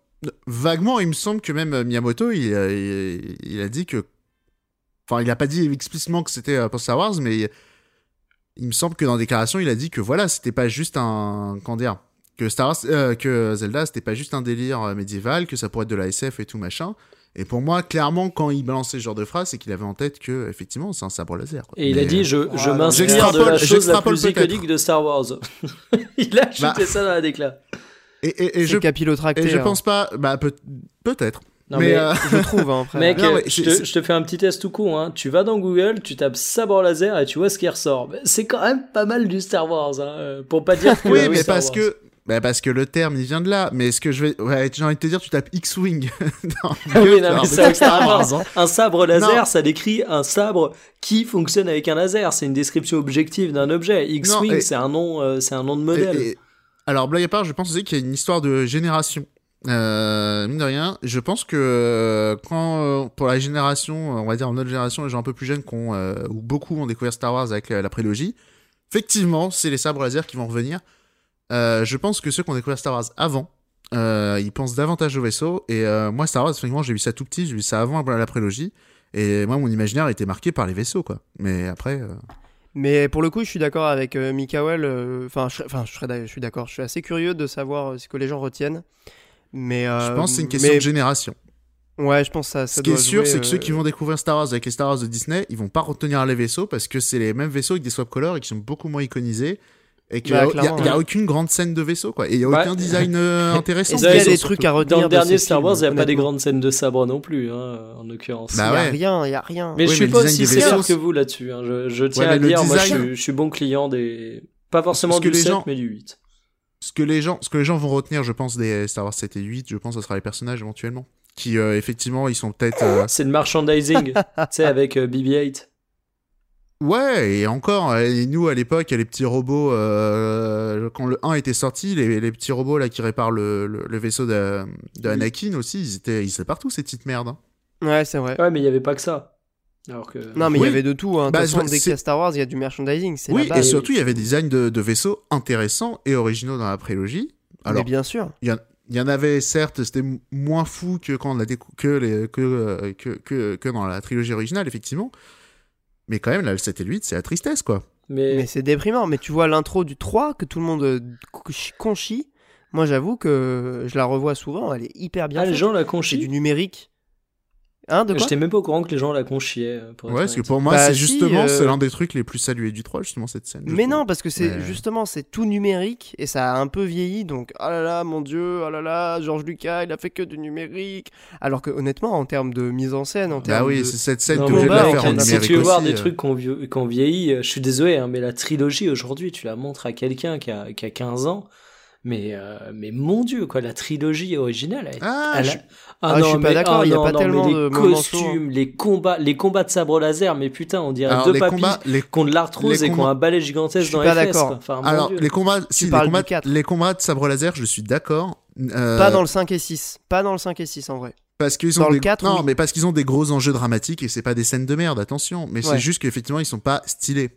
Speaker 3: vaguement, il me semble que même euh, Miyamoto, il, a- il, il a dit que, enfin, il a pas dit explicitement que c'était euh, pour Star Wars, mais il, il me semble que dans la déclaration, il a dit que voilà, c'était pas juste un, comment dire, que Star Wars, euh, que Zelda, c'était pas juste un délire euh, médiéval, que ça pourrait être de la SF et tout machin. Et pour moi, clairement, quand il balançait ce genre de phrase, c'est qu'il avait en tête que, effectivement, c'est un sabre laser. quoi.
Speaker 2: Et il a dit
Speaker 3: euh,
Speaker 2: je, je
Speaker 1: Ah,
Speaker 2: m'inspire de la chose la plus iconique de Star Wars. il a ajouté
Speaker 3: Bah,
Speaker 2: ça dans la décla.
Speaker 3: Et, et, et
Speaker 1: C'est
Speaker 3: je,
Speaker 1: capillotracté.
Speaker 3: et je
Speaker 1: hein.
Speaker 3: pense pas, bah peut- peut-être.
Speaker 2: Non,
Speaker 3: mais,
Speaker 2: mais,
Speaker 3: euh,
Speaker 1: Je trouve, hein, frère.
Speaker 2: Mec,
Speaker 3: Non, mais
Speaker 2: je, te, je te fais un petit test tout con. Hein. Tu vas dans Google, tu tapes sabre laser et tu vois ce qui ressort. C'est quand même pas mal du Star Wars, hein, euh, pour pas dire que.
Speaker 3: Oui, mais
Speaker 2: Star
Speaker 3: parce
Speaker 2: Wars.
Speaker 3: que. Bah parce que le terme il vient de là, mais ce que je vais. Ouais, j'ai envie de te dire, tu tapes X-Wing dans
Speaker 2: oui, non, mais ça
Speaker 3: Star Wars, hein.
Speaker 2: Un sabre laser,
Speaker 3: Non.
Speaker 2: ça décrit un sabre qui fonctionne avec un laser. C'est une description objective d'un objet. X-Wing,
Speaker 3: et-
Speaker 2: c'est un nom, euh, c'est un nom de modèle.
Speaker 3: Et- et- alors, blague à part, je pense aussi qu'il y a une histoire de génération. Euh, mine de rien, je pense que euh, quand euh, pour la génération, on va dire notre génération, les gens un peu plus jeunes qui ont, euh, ou beaucoup ont découvert Star Wars avec euh, la prélogie, effectivement, c'est les sabres laser qui vont revenir. Euh, je pense que ceux qui ont découvert Star Wars avant, euh, ils pensent davantage au vaisseau. Et euh, moi, Star Wars, effectivement, j'ai vu ça tout petit, j'ai vu ça avant la prélogie. Et moi, mon imaginaire était marqué par les vaisseaux, quoi. Mais après,
Speaker 1: Mais pour le coup, je suis d'accord avec Mikael. Enfin, je, suis d'accord. Je suis assez curieux de savoir ce que les gens retiennent. Mais
Speaker 3: je pense que c'est une question
Speaker 1: mais-
Speaker 3: de génération.
Speaker 1: Ouais, je pense que ça. ça
Speaker 3: Ce qui est sûr, c'est que ceux qui vont découvrir Star Wars avec les Star Wars de Disney, ils vont pas retenir les vaisseaux parce que c'est les mêmes vaisseaux avec des swap colors et qui sont beaucoup moins iconisés. Et qu'il
Speaker 1: Bah,
Speaker 3: n'y a,
Speaker 1: clairement,
Speaker 3: y a
Speaker 1: ouais.
Speaker 3: aucune grande scène de vaisseau, quoi. Et il n'y a
Speaker 2: Ouais.
Speaker 3: aucun design euh, intéressant.
Speaker 1: Qu'il y a des trucs à retenir
Speaker 2: Dans le
Speaker 1: de
Speaker 2: dernier Star Wars, il n'y a pas des grandes scènes de sabre non plus, hein, en l'occurrence.
Speaker 3: Bah
Speaker 1: Il y a
Speaker 3: ouais.
Speaker 1: rien, il y a rien.
Speaker 2: Mais je suis pas aussi
Speaker 3: vaisseaux,
Speaker 2: que vous là-dessus. hein. Je, je tiens
Speaker 3: Ouais,
Speaker 2: à le dire, moi je suis, je suis bon client des. Pas forcément
Speaker 3: Parce
Speaker 2: du
Speaker 3: les
Speaker 2: 7,
Speaker 3: gens-
Speaker 2: mais du 8.
Speaker 3: Ce que les gens, ce que les gens vont retenir, je pense, des Star Wars 7 et 8, je pense, ce sera les personnages éventuellement. Qui, euh, effectivement, ils sont peut-être. euh,
Speaker 2: C'est le merchandising, tu sais, avec euh, BB-8.
Speaker 3: Ouais, et encore, et nous à l'époque, les petits robots, euh, quand le 1 était sorti, les, les, petits robots là qui réparent le, le, le vaisseau de, de Anakin aussi, ils étaient, ils étaient partout ces petites merdes. hein.
Speaker 1: Ouais, c'est vrai.
Speaker 2: Ouais, mais il n'y avait pas que ça. Alors que...
Speaker 1: Non, mais il
Speaker 3: Oui.
Speaker 1: y avait de tout. Hein. De
Speaker 3: Bah,
Speaker 1: toute façon,
Speaker 3: c'est-
Speaker 1: dès qu'il y a Star Wars, il y a du merchandising.
Speaker 3: Oui, et surtout, il y avait des designs de, de vaisseaux intéressants et originaux dans la prélogie. Alors,
Speaker 1: Mais bien sûr.
Speaker 3: il y en avait certes, c'était moins fou que quand on a décou- que, les, que, euh, que, que, que dans la trilogie originale, effectivement. Mais quand même, là, le 7 et le 8, c'est la tristesse, quoi.
Speaker 2: Mais,
Speaker 1: Mais c'est déprimant. Mais tu vois l'intro du 3 que tout le monde euh, conchi- conchit. Moi, j'avoue que je la revois souvent. Elle est hyper bien
Speaker 2: ah, les
Speaker 1: faite.
Speaker 2: gens la
Speaker 1: C'est
Speaker 2: conchient.
Speaker 1: du numérique. Hein, de quoi
Speaker 2: J'étais même pas au courant que les gens la conchiaient. euh, pour être
Speaker 3: Ouais, parce que pour moi,
Speaker 1: Bah,
Speaker 3: c'est
Speaker 1: si,
Speaker 3: justement,
Speaker 1: euh,
Speaker 3: c'est l'un des trucs les plus salués du 3, justement, cette scène.
Speaker 1: Mais non, parce que c'est
Speaker 3: Ouais.
Speaker 1: justement c'est tout numérique et ça a un peu vieilli. Donc oh là là, mon dieu, oh là là, Georges Lucas, il a fait que du numérique. Alors que honnêtement, en termes de mise en scène, en
Speaker 3: Bah
Speaker 1: termes
Speaker 3: oui,
Speaker 1: de...
Speaker 3: c'est cette scène,
Speaker 2: Non,
Speaker 3: de la
Speaker 1: combat,
Speaker 3: faire en
Speaker 1: ok,
Speaker 2: si
Speaker 3: numérique
Speaker 2: tu veux voir des
Speaker 3: euh.
Speaker 2: trucs qu'on vie- qu'on vieillit, euh, je suis désolé, hein, mais la trilogie aujourd'hui, tu la montres à quelqu'un qui a, qui a 15 ans, mais, euh, mais mon dieu, quoi, la trilogie originale, elle,
Speaker 3: Ah,
Speaker 2: elle-
Speaker 3: je-
Speaker 1: Ah, je suis pas
Speaker 2: mais-
Speaker 1: d'accord, il y a
Speaker 2: non,
Speaker 1: pas
Speaker 2: non,
Speaker 1: tellement de
Speaker 2: les
Speaker 1: moments
Speaker 2: costumes, les combats, les combats de sabre laser, mais putain, on dirait
Speaker 3: Alors,
Speaker 2: deux
Speaker 3: les
Speaker 2: papis
Speaker 3: combats, les
Speaker 2: qui ont de l'arthrose
Speaker 3: les
Speaker 2: et qui ont un balai
Speaker 1: Je
Speaker 2: gigantesque
Speaker 1: suis
Speaker 2: dans
Speaker 1: pas
Speaker 2: les fesses. quoi. Enfin,
Speaker 3: Alors,
Speaker 2: Dieu.
Speaker 3: les combats, si, les combats,
Speaker 1: 4.
Speaker 3: les combats de sabre laser, je suis d'accord. euh,
Speaker 1: Pas dans le 5 et 6. Pas dans le 5 et 6 en vrai.
Speaker 3: parce qu'ils
Speaker 1: dans
Speaker 3: ont
Speaker 1: le
Speaker 3: des...
Speaker 1: 4,
Speaker 3: non,
Speaker 1: oui.
Speaker 3: mais parce qu'ils ont des gros enjeux dramatiques et c'est pas des scènes de merde, attention. Mais
Speaker 1: Ouais.
Speaker 3: c'est juste qu'effectivement, ils sont pas stylés.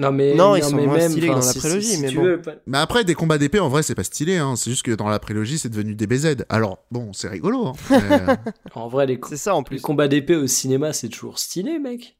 Speaker 2: Non, mais,
Speaker 1: Non, ils sont
Speaker 2: mais
Speaker 1: moins
Speaker 2: même,
Speaker 1: stylés que
Speaker 2: enfin,
Speaker 1: dans la prélogie,
Speaker 2: si
Speaker 1: mais
Speaker 2: tu
Speaker 1: bon.
Speaker 2: veux, pas-
Speaker 3: Mais après, des combats d'épée, en vrai, c'est pas stylé. Hein. C'est juste que dans la prélogie, c'est devenu des BZ. Alors, bon, c'est rigolo. Hein. Mais,
Speaker 2: En vrai, les, co-
Speaker 1: C'est ça en
Speaker 2: les
Speaker 1: plus.
Speaker 2: combats d'épée au cinéma, c'est toujours stylé, mec.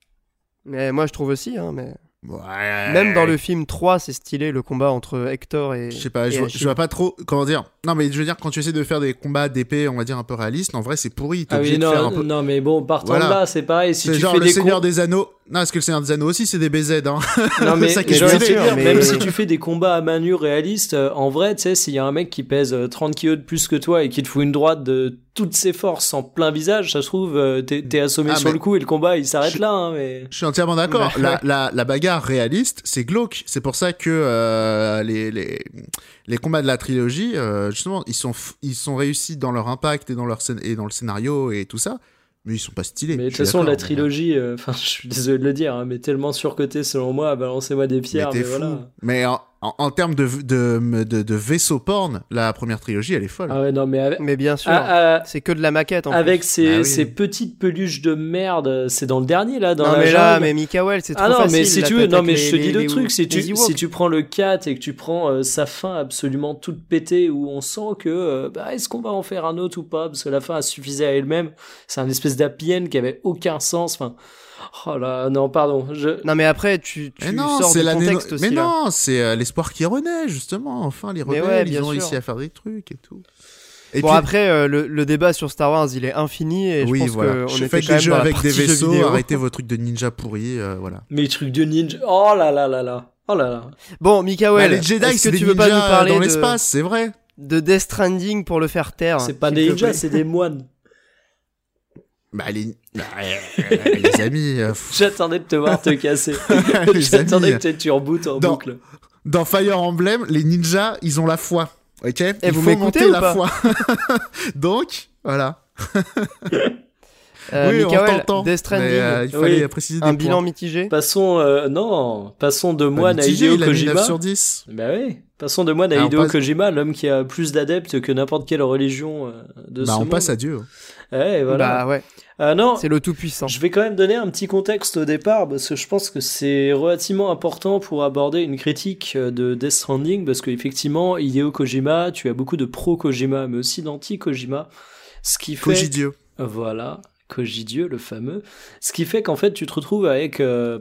Speaker 1: Mais moi je trouve aussi. Hein, mais...
Speaker 3: ouais.
Speaker 1: Même dans le film 3, c'est stylé le combat entre Hector et.
Speaker 3: Je sais pas, vois, je vois pas trop comment dire. Non, mais je veux dire, quand tu essaies de faire des combats d'épée, on va dire un peu réalistes, en vrai, c'est pourri. T'es
Speaker 2: Ah
Speaker 3: obligé
Speaker 2: oui,
Speaker 3: de faire un
Speaker 2: non,
Speaker 3: peu.
Speaker 2: non, mais bon, partant
Speaker 3: Voilà.
Speaker 2: de là, c'est pareil. Si
Speaker 3: c'est
Speaker 2: tu
Speaker 3: genre
Speaker 2: fais
Speaker 3: le
Speaker 2: des
Speaker 3: Seigneur
Speaker 2: com-
Speaker 3: des Anneaux. Non, parce que le Seigneur des Anneaux aussi, c'est des BZ. Hein.
Speaker 2: Non mais,
Speaker 3: ça qui
Speaker 2: mais te dire,
Speaker 1: mais-
Speaker 2: même si tu fais des combats à main nue réalistes, euh, en vrai, tu sais, s'il y a un mec qui pèse euh, 30 kilos de plus que toi et qui te fout une droite de toutes ses forces en plein visage, ça se trouve, euh, t'es t'es assommé
Speaker 3: Ah,
Speaker 2: sur
Speaker 3: mais-
Speaker 2: le coup et le combat il s'arrête là. Hein, mais...
Speaker 3: Je suis entièrement d'accord. La, la, la bagarre réaliste, c'est glauque. C'est pour ça que euh, les, les, les combats de la trilogie, euh, justement, ils sont, ils sont réussis dans leur impact et dans, leur et dans le scénario et tout ça, mais ils sont pas stylés.
Speaker 2: Mais de toute façon, la trilogie, euh, je suis désolé de le dire, hein, mais tellement surcotée selon moi, balancez-moi des pierres,
Speaker 3: mais
Speaker 2: mais,
Speaker 3: t'es fou.
Speaker 2: voilà.
Speaker 3: Mais en, en, en termes de, de, de, de vaisseau porn, la première trilogie, elle est folle.
Speaker 2: Ah ouais, non, mais avec,
Speaker 1: Mais bien sûr.
Speaker 2: ah, ah,
Speaker 1: C'est que de la maquette en
Speaker 2: avec
Speaker 1: plus.
Speaker 2: ces,
Speaker 3: Bah oui.
Speaker 2: ces petites peluches de merde, c'est dans le dernier là, dans
Speaker 1: non
Speaker 2: la
Speaker 1: mais là,
Speaker 2: jungle.
Speaker 1: mais Mikael, c'est trop
Speaker 2: Ah non,
Speaker 1: facile.
Speaker 2: mais si
Speaker 1: là,
Speaker 2: tu veux, non, mais je te dis le truc, si tu, si tu prends le 4 et que tu prends euh, sa fin absolument toute pétée où on sent que, euh, bah, est-ce qu'on va en faire un autre ou pas? Parce que la fin, elle suffisait à elle-même. C'est un espèce d'happy end qui avait aucun sens. Enfin, oh là, non, pardon. Je...
Speaker 1: Non mais après, tu, tu
Speaker 3: Mais non,
Speaker 1: sors
Speaker 3: c'est
Speaker 1: du
Speaker 3: la
Speaker 1: contexte aussi.
Speaker 3: Mais
Speaker 1: là.
Speaker 3: non, c'est euh, l'espoir qui renaît, justement. Enfin, les rebelles,
Speaker 1: ouais,
Speaker 3: ils
Speaker 1: bien
Speaker 3: ont
Speaker 1: sûr.
Speaker 3: réussi à faire des trucs et tout. Et
Speaker 1: bon
Speaker 3: puis,
Speaker 1: après, euh, le, le débat sur Star Wars, il est infini et
Speaker 3: oui,
Speaker 1: je pense
Speaker 3: voilà.
Speaker 1: qu'on
Speaker 3: Je
Speaker 1: était
Speaker 3: fais
Speaker 1: quand
Speaker 3: des
Speaker 1: même
Speaker 3: jeux avec des
Speaker 1: jeux
Speaker 3: vaisseaux,
Speaker 1: vidéo.
Speaker 3: arrêtez vos trucs de ninja pourris, euh, voilà.
Speaker 2: Mes trucs de ninja. Oh là là là là. Oh là là.
Speaker 1: Bon, Mikael,
Speaker 3: Bah, les Jedi,
Speaker 1: que tu veux pas nous
Speaker 3: ninjas
Speaker 1: parler
Speaker 3: dans
Speaker 1: de,
Speaker 3: l'espace, c'est vrai.
Speaker 1: de Death Stranding pour le faire taire
Speaker 2: C'est pas des ninjas, c'est des moines.
Speaker 3: Bah, les, euh, les amis, euh,
Speaker 2: J'attendais de te voir te casser. J'attendais
Speaker 3: amis.
Speaker 2: que tu rebootes en boucle.
Speaker 3: dans Fire Emblem, les ninjas, ils ont la foi. Ok?
Speaker 1: Et
Speaker 3: Il
Speaker 1: vous
Speaker 3: faut monter la foi. Donc, voilà.
Speaker 1: Euh,
Speaker 3: oui, on
Speaker 1: Mikael,
Speaker 3: t'entend.
Speaker 1: Death Stranding,
Speaker 3: mais, euh, il
Speaker 2: Oui.
Speaker 3: fallait préciser des
Speaker 1: un
Speaker 3: points.
Speaker 1: bilan mitigé
Speaker 2: Passons, euh, non, passons de moine à Hideo Kojima.
Speaker 3: 9 sur 10.
Speaker 2: Bah oui, passons de moine à
Speaker 3: Ah, on
Speaker 2: Hideo
Speaker 3: passe-
Speaker 2: Kojima, l'homme qui a plus d'adeptes que n'importe quelle religion euh, de
Speaker 3: Bah,
Speaker 2: ce
Speaker 3: on
Speaker 2: monde.
Speaker 3: passe à Dieu.
Speaker 2: Ouais, voilà.
Speaker 1: Bah ouais,
Speaker 2: Ah non,
Speaker 1: c'est le tout puissant.
Speaker 2: je vais quand même donner un petit contexte au départ parce que je pense que c'est relativement important pour aborder une critique euh, de Death Stranding parce qu'effectivement, Hideo Kojima, tu as beaucoup de pro Kojima mais aussi d'anti Kojima, ce qui fait
Speaker 3: Koji Dieu.
Speaker 2: voilà, Kojidieu, le fameux. Ce qui fait qu'en fait, tu te retrouves avec euh,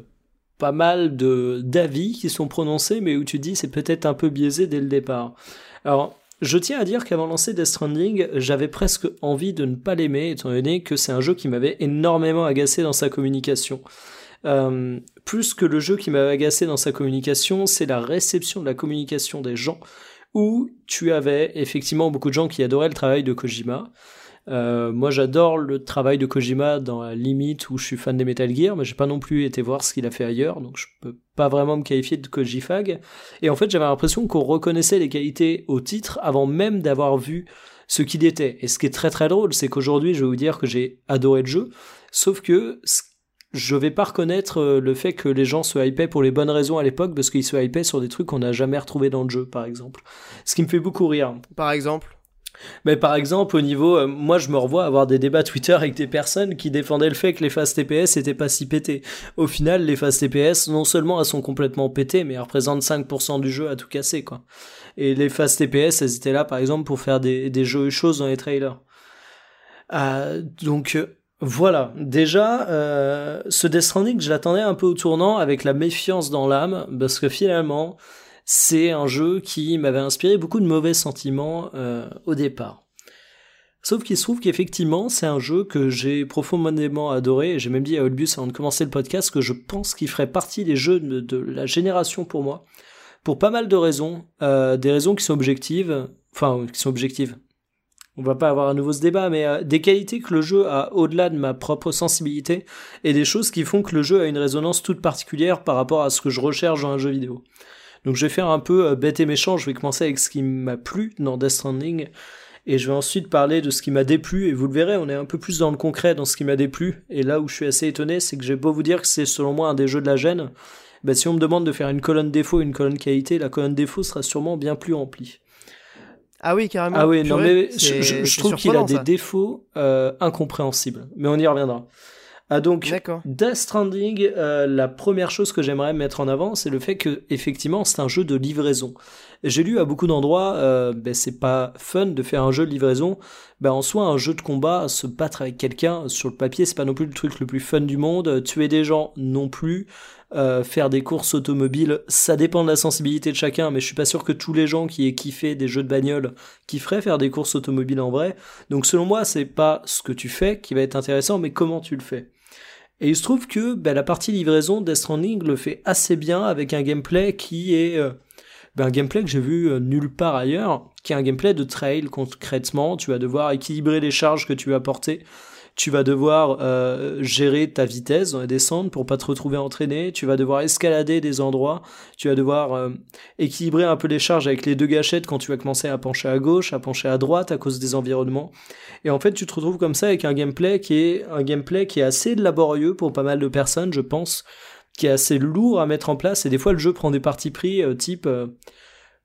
Speaker 2: pas mal de d'avis qui sont prononcés, mais où tu te dis c'est peut-être un peu biaisé dès le départ. Alors, je tiens à dire qu'avant de lancer Death Stranding, j'avais presque envie de ne pas l'aimer, étant donné que c'est un jeu qui m'avait énormément agacé dans sa communication. Euh, plus que le jeu qui m'avait agacé dans sa communication, c'est la réception de la communication des gens, où tu avais effectivement beaucoup de gens qui adoraient le travail de Kojima, euh, moi, j'adore le travail de Kojima dans la limite où je suis fan des Metal Gear, mais j'ai pas non plus été voir ce qu'il a fait ailleurs, donc je peux pas vraiment me qualifier de Kojifag. Et en fait, j'avais l'impression qu'on reconnaissait les qualités au titre avant même d'avoir vu ce qu'il était. Et ce qui est très très drôle, c'est qu'aujourd'hui, je vais vous dire que j'ai adoré le jeu, sauf que je vais pas reconnaître euh, le fait que les gens se hypaient pour les bonnes raisons à l'époque parce qu'ils se hypaient sur des trucs qu'on n'a jamais retrouvés dans le jeu, par exemple. Ce qui me fait beaucoup rire.
Speaker 1: Par exemple?
Speaker 2: Mais par exemple, au niveau, euh, moi je me revois avoir des débats Twitter avec des personnes qui défendaient le fait que les phases TPS étaient pas si pétées. Au final, les phases TPS, non seulement elles sont complètement pétées, mais elles représentent 5% du jeu à tout casser, quoi. Et les phases TPS, elles étaient là, par exemple, pour faire des, des jeux choses dans les trailers. Euh, donc, euh, voilà, déjà, ce Death Stranding, je l'attendais un peu au tournant avec la méfiance dans l'âme, parce que finalement, c'est un jeu qui m'avait inspiré beaucoup de mauvais sentiments euh, au départ. Sauf qu'il se trouve qu'effectivement, c'est un jeu que j'ai profondément adoré, et j'ai même dit à Olbus avant de commencer le podcast que je pense qu'il ferait partie des jeux de, la génération pour moi, pour pas mal de raisons, euh, des raisons qui sont objectives, enfin, qui sont objectives, on va pas avoir à nouveau ce débat, mais euh, des qualités que le jeu a au-delà de ma propre sensibilité et des choses qui font que le jeu a une résonance toute particulière par rapport à ce que je recherche dans un jeu vidéo. Donc je vais faire un peu euh, bête et méchant, je vais commencer avec ce qui m'a plu dans Death Stranding et je vais ensuite parler de ce qui m'a déplu et vous le verrez, on est un peu plus dans le concret dans ce qui m'a déplu et là où je suis assez étonné, c'est que j'ai beau vous dire que c'est selon moi un des jeux de la gêne, bah, si on me demande de faire une colonne défaut et une colonne qualité, la colonne défaut sera sûrement bien plus remplie.
Speaker 1: Ah oui, carrément.
Speaker 2: Ah oui, non, mais je, trouve qu'il a des défauts euh, incompréhensibles. Mais on y reviendra. Ah donc, Death Stranding, euh, la première chose que j'aimerais mettre en avant, c'est le fait que effectivement c'est un jeu de livraison. J'ai lu à beaucoup d'endroits, euh, ben, c'est pas fun de faire un jeu de livraison. Ben, en soi, un jeu de combat, se battre avec quelqu'un sur le papier, c'est pas non plus le truc le plus fun du monde. Tuer des gens non plus. Euh, faire des courses automobiles, ça dépend de la sensibilité de chacun, mais je suis pas sûr que tous les gens qui aient kiffé des jeux de bagnole kifferaient faire des courses automobiles en vrai. Donc selon moi, c'est pas ce que tu fais qui va être intéressant, mais comment tu le fais. Et il se trouve que ben, la partie livraison Death Stranding le fait assez bien avec un gameplay qui est euh, ben, un gameplay que j'ai vu euh, nulle part ailleurs, qui est un gameplay de trail concrètement. Tu vas devoir équilibrer les charges que tu vas porter tu vas devoir euh, gérer ta vitesse dans les descentes pour pas te retrouver entraîné, tu vas devoir escalader des endroits, tu vas devoir euh, équilibrer un peu les charges avec les deux gâchettes quand tu vas commencer à pencher à gauche, à pencher à droite à cause des environnements. Et en fait, tu te retrouves comme ça avec un gameplay qui est un gameplay qui est assez laborieux pour pas mal de personnes, je pense, qui est assez lourd à mettre en place. Et des fois le jeu prend des parties pris euh, type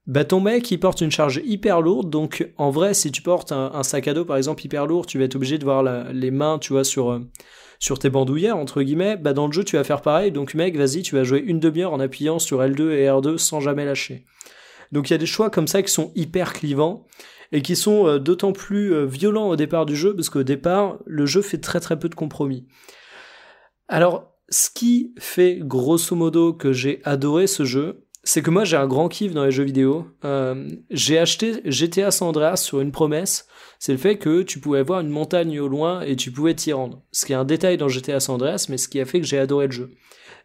Speaker 2: bah ton mec il porte une charge hyper lourde donc en vrai si tu portes un, sac à dos par exemple hyper lourd tu vas être obligé de voir les mains tu vois sur euh, sur tes bandoulières entre guillemets. Bah dans le jeu tu vas faire pareil. Donc mec vas-y tu vas jouer une demi-heure en appuyant sur L2 et R2 sans jamais lâcher. Donc il y a des choix comme ça qui sont hyper clivants et qui sont euh, d'autant plus euh, violents au départ du jeu parce qu'au départ le jeu fait très très peu de compromis. Alors ce qui fait grosso modo que j'ai adoré ce jeu, c'est que moi j'ai un grand kiff dans les jeux vidéo. Euh, j'ai acheté GTA San Andreas sur une promesse, c'est le fait que tu pouvais voir une montagne au loin et tu pouvais t'y rendre. Ce qui est un détail dans GTA San Andreas, mais ce qui a fait que j'ai adoré le jeu.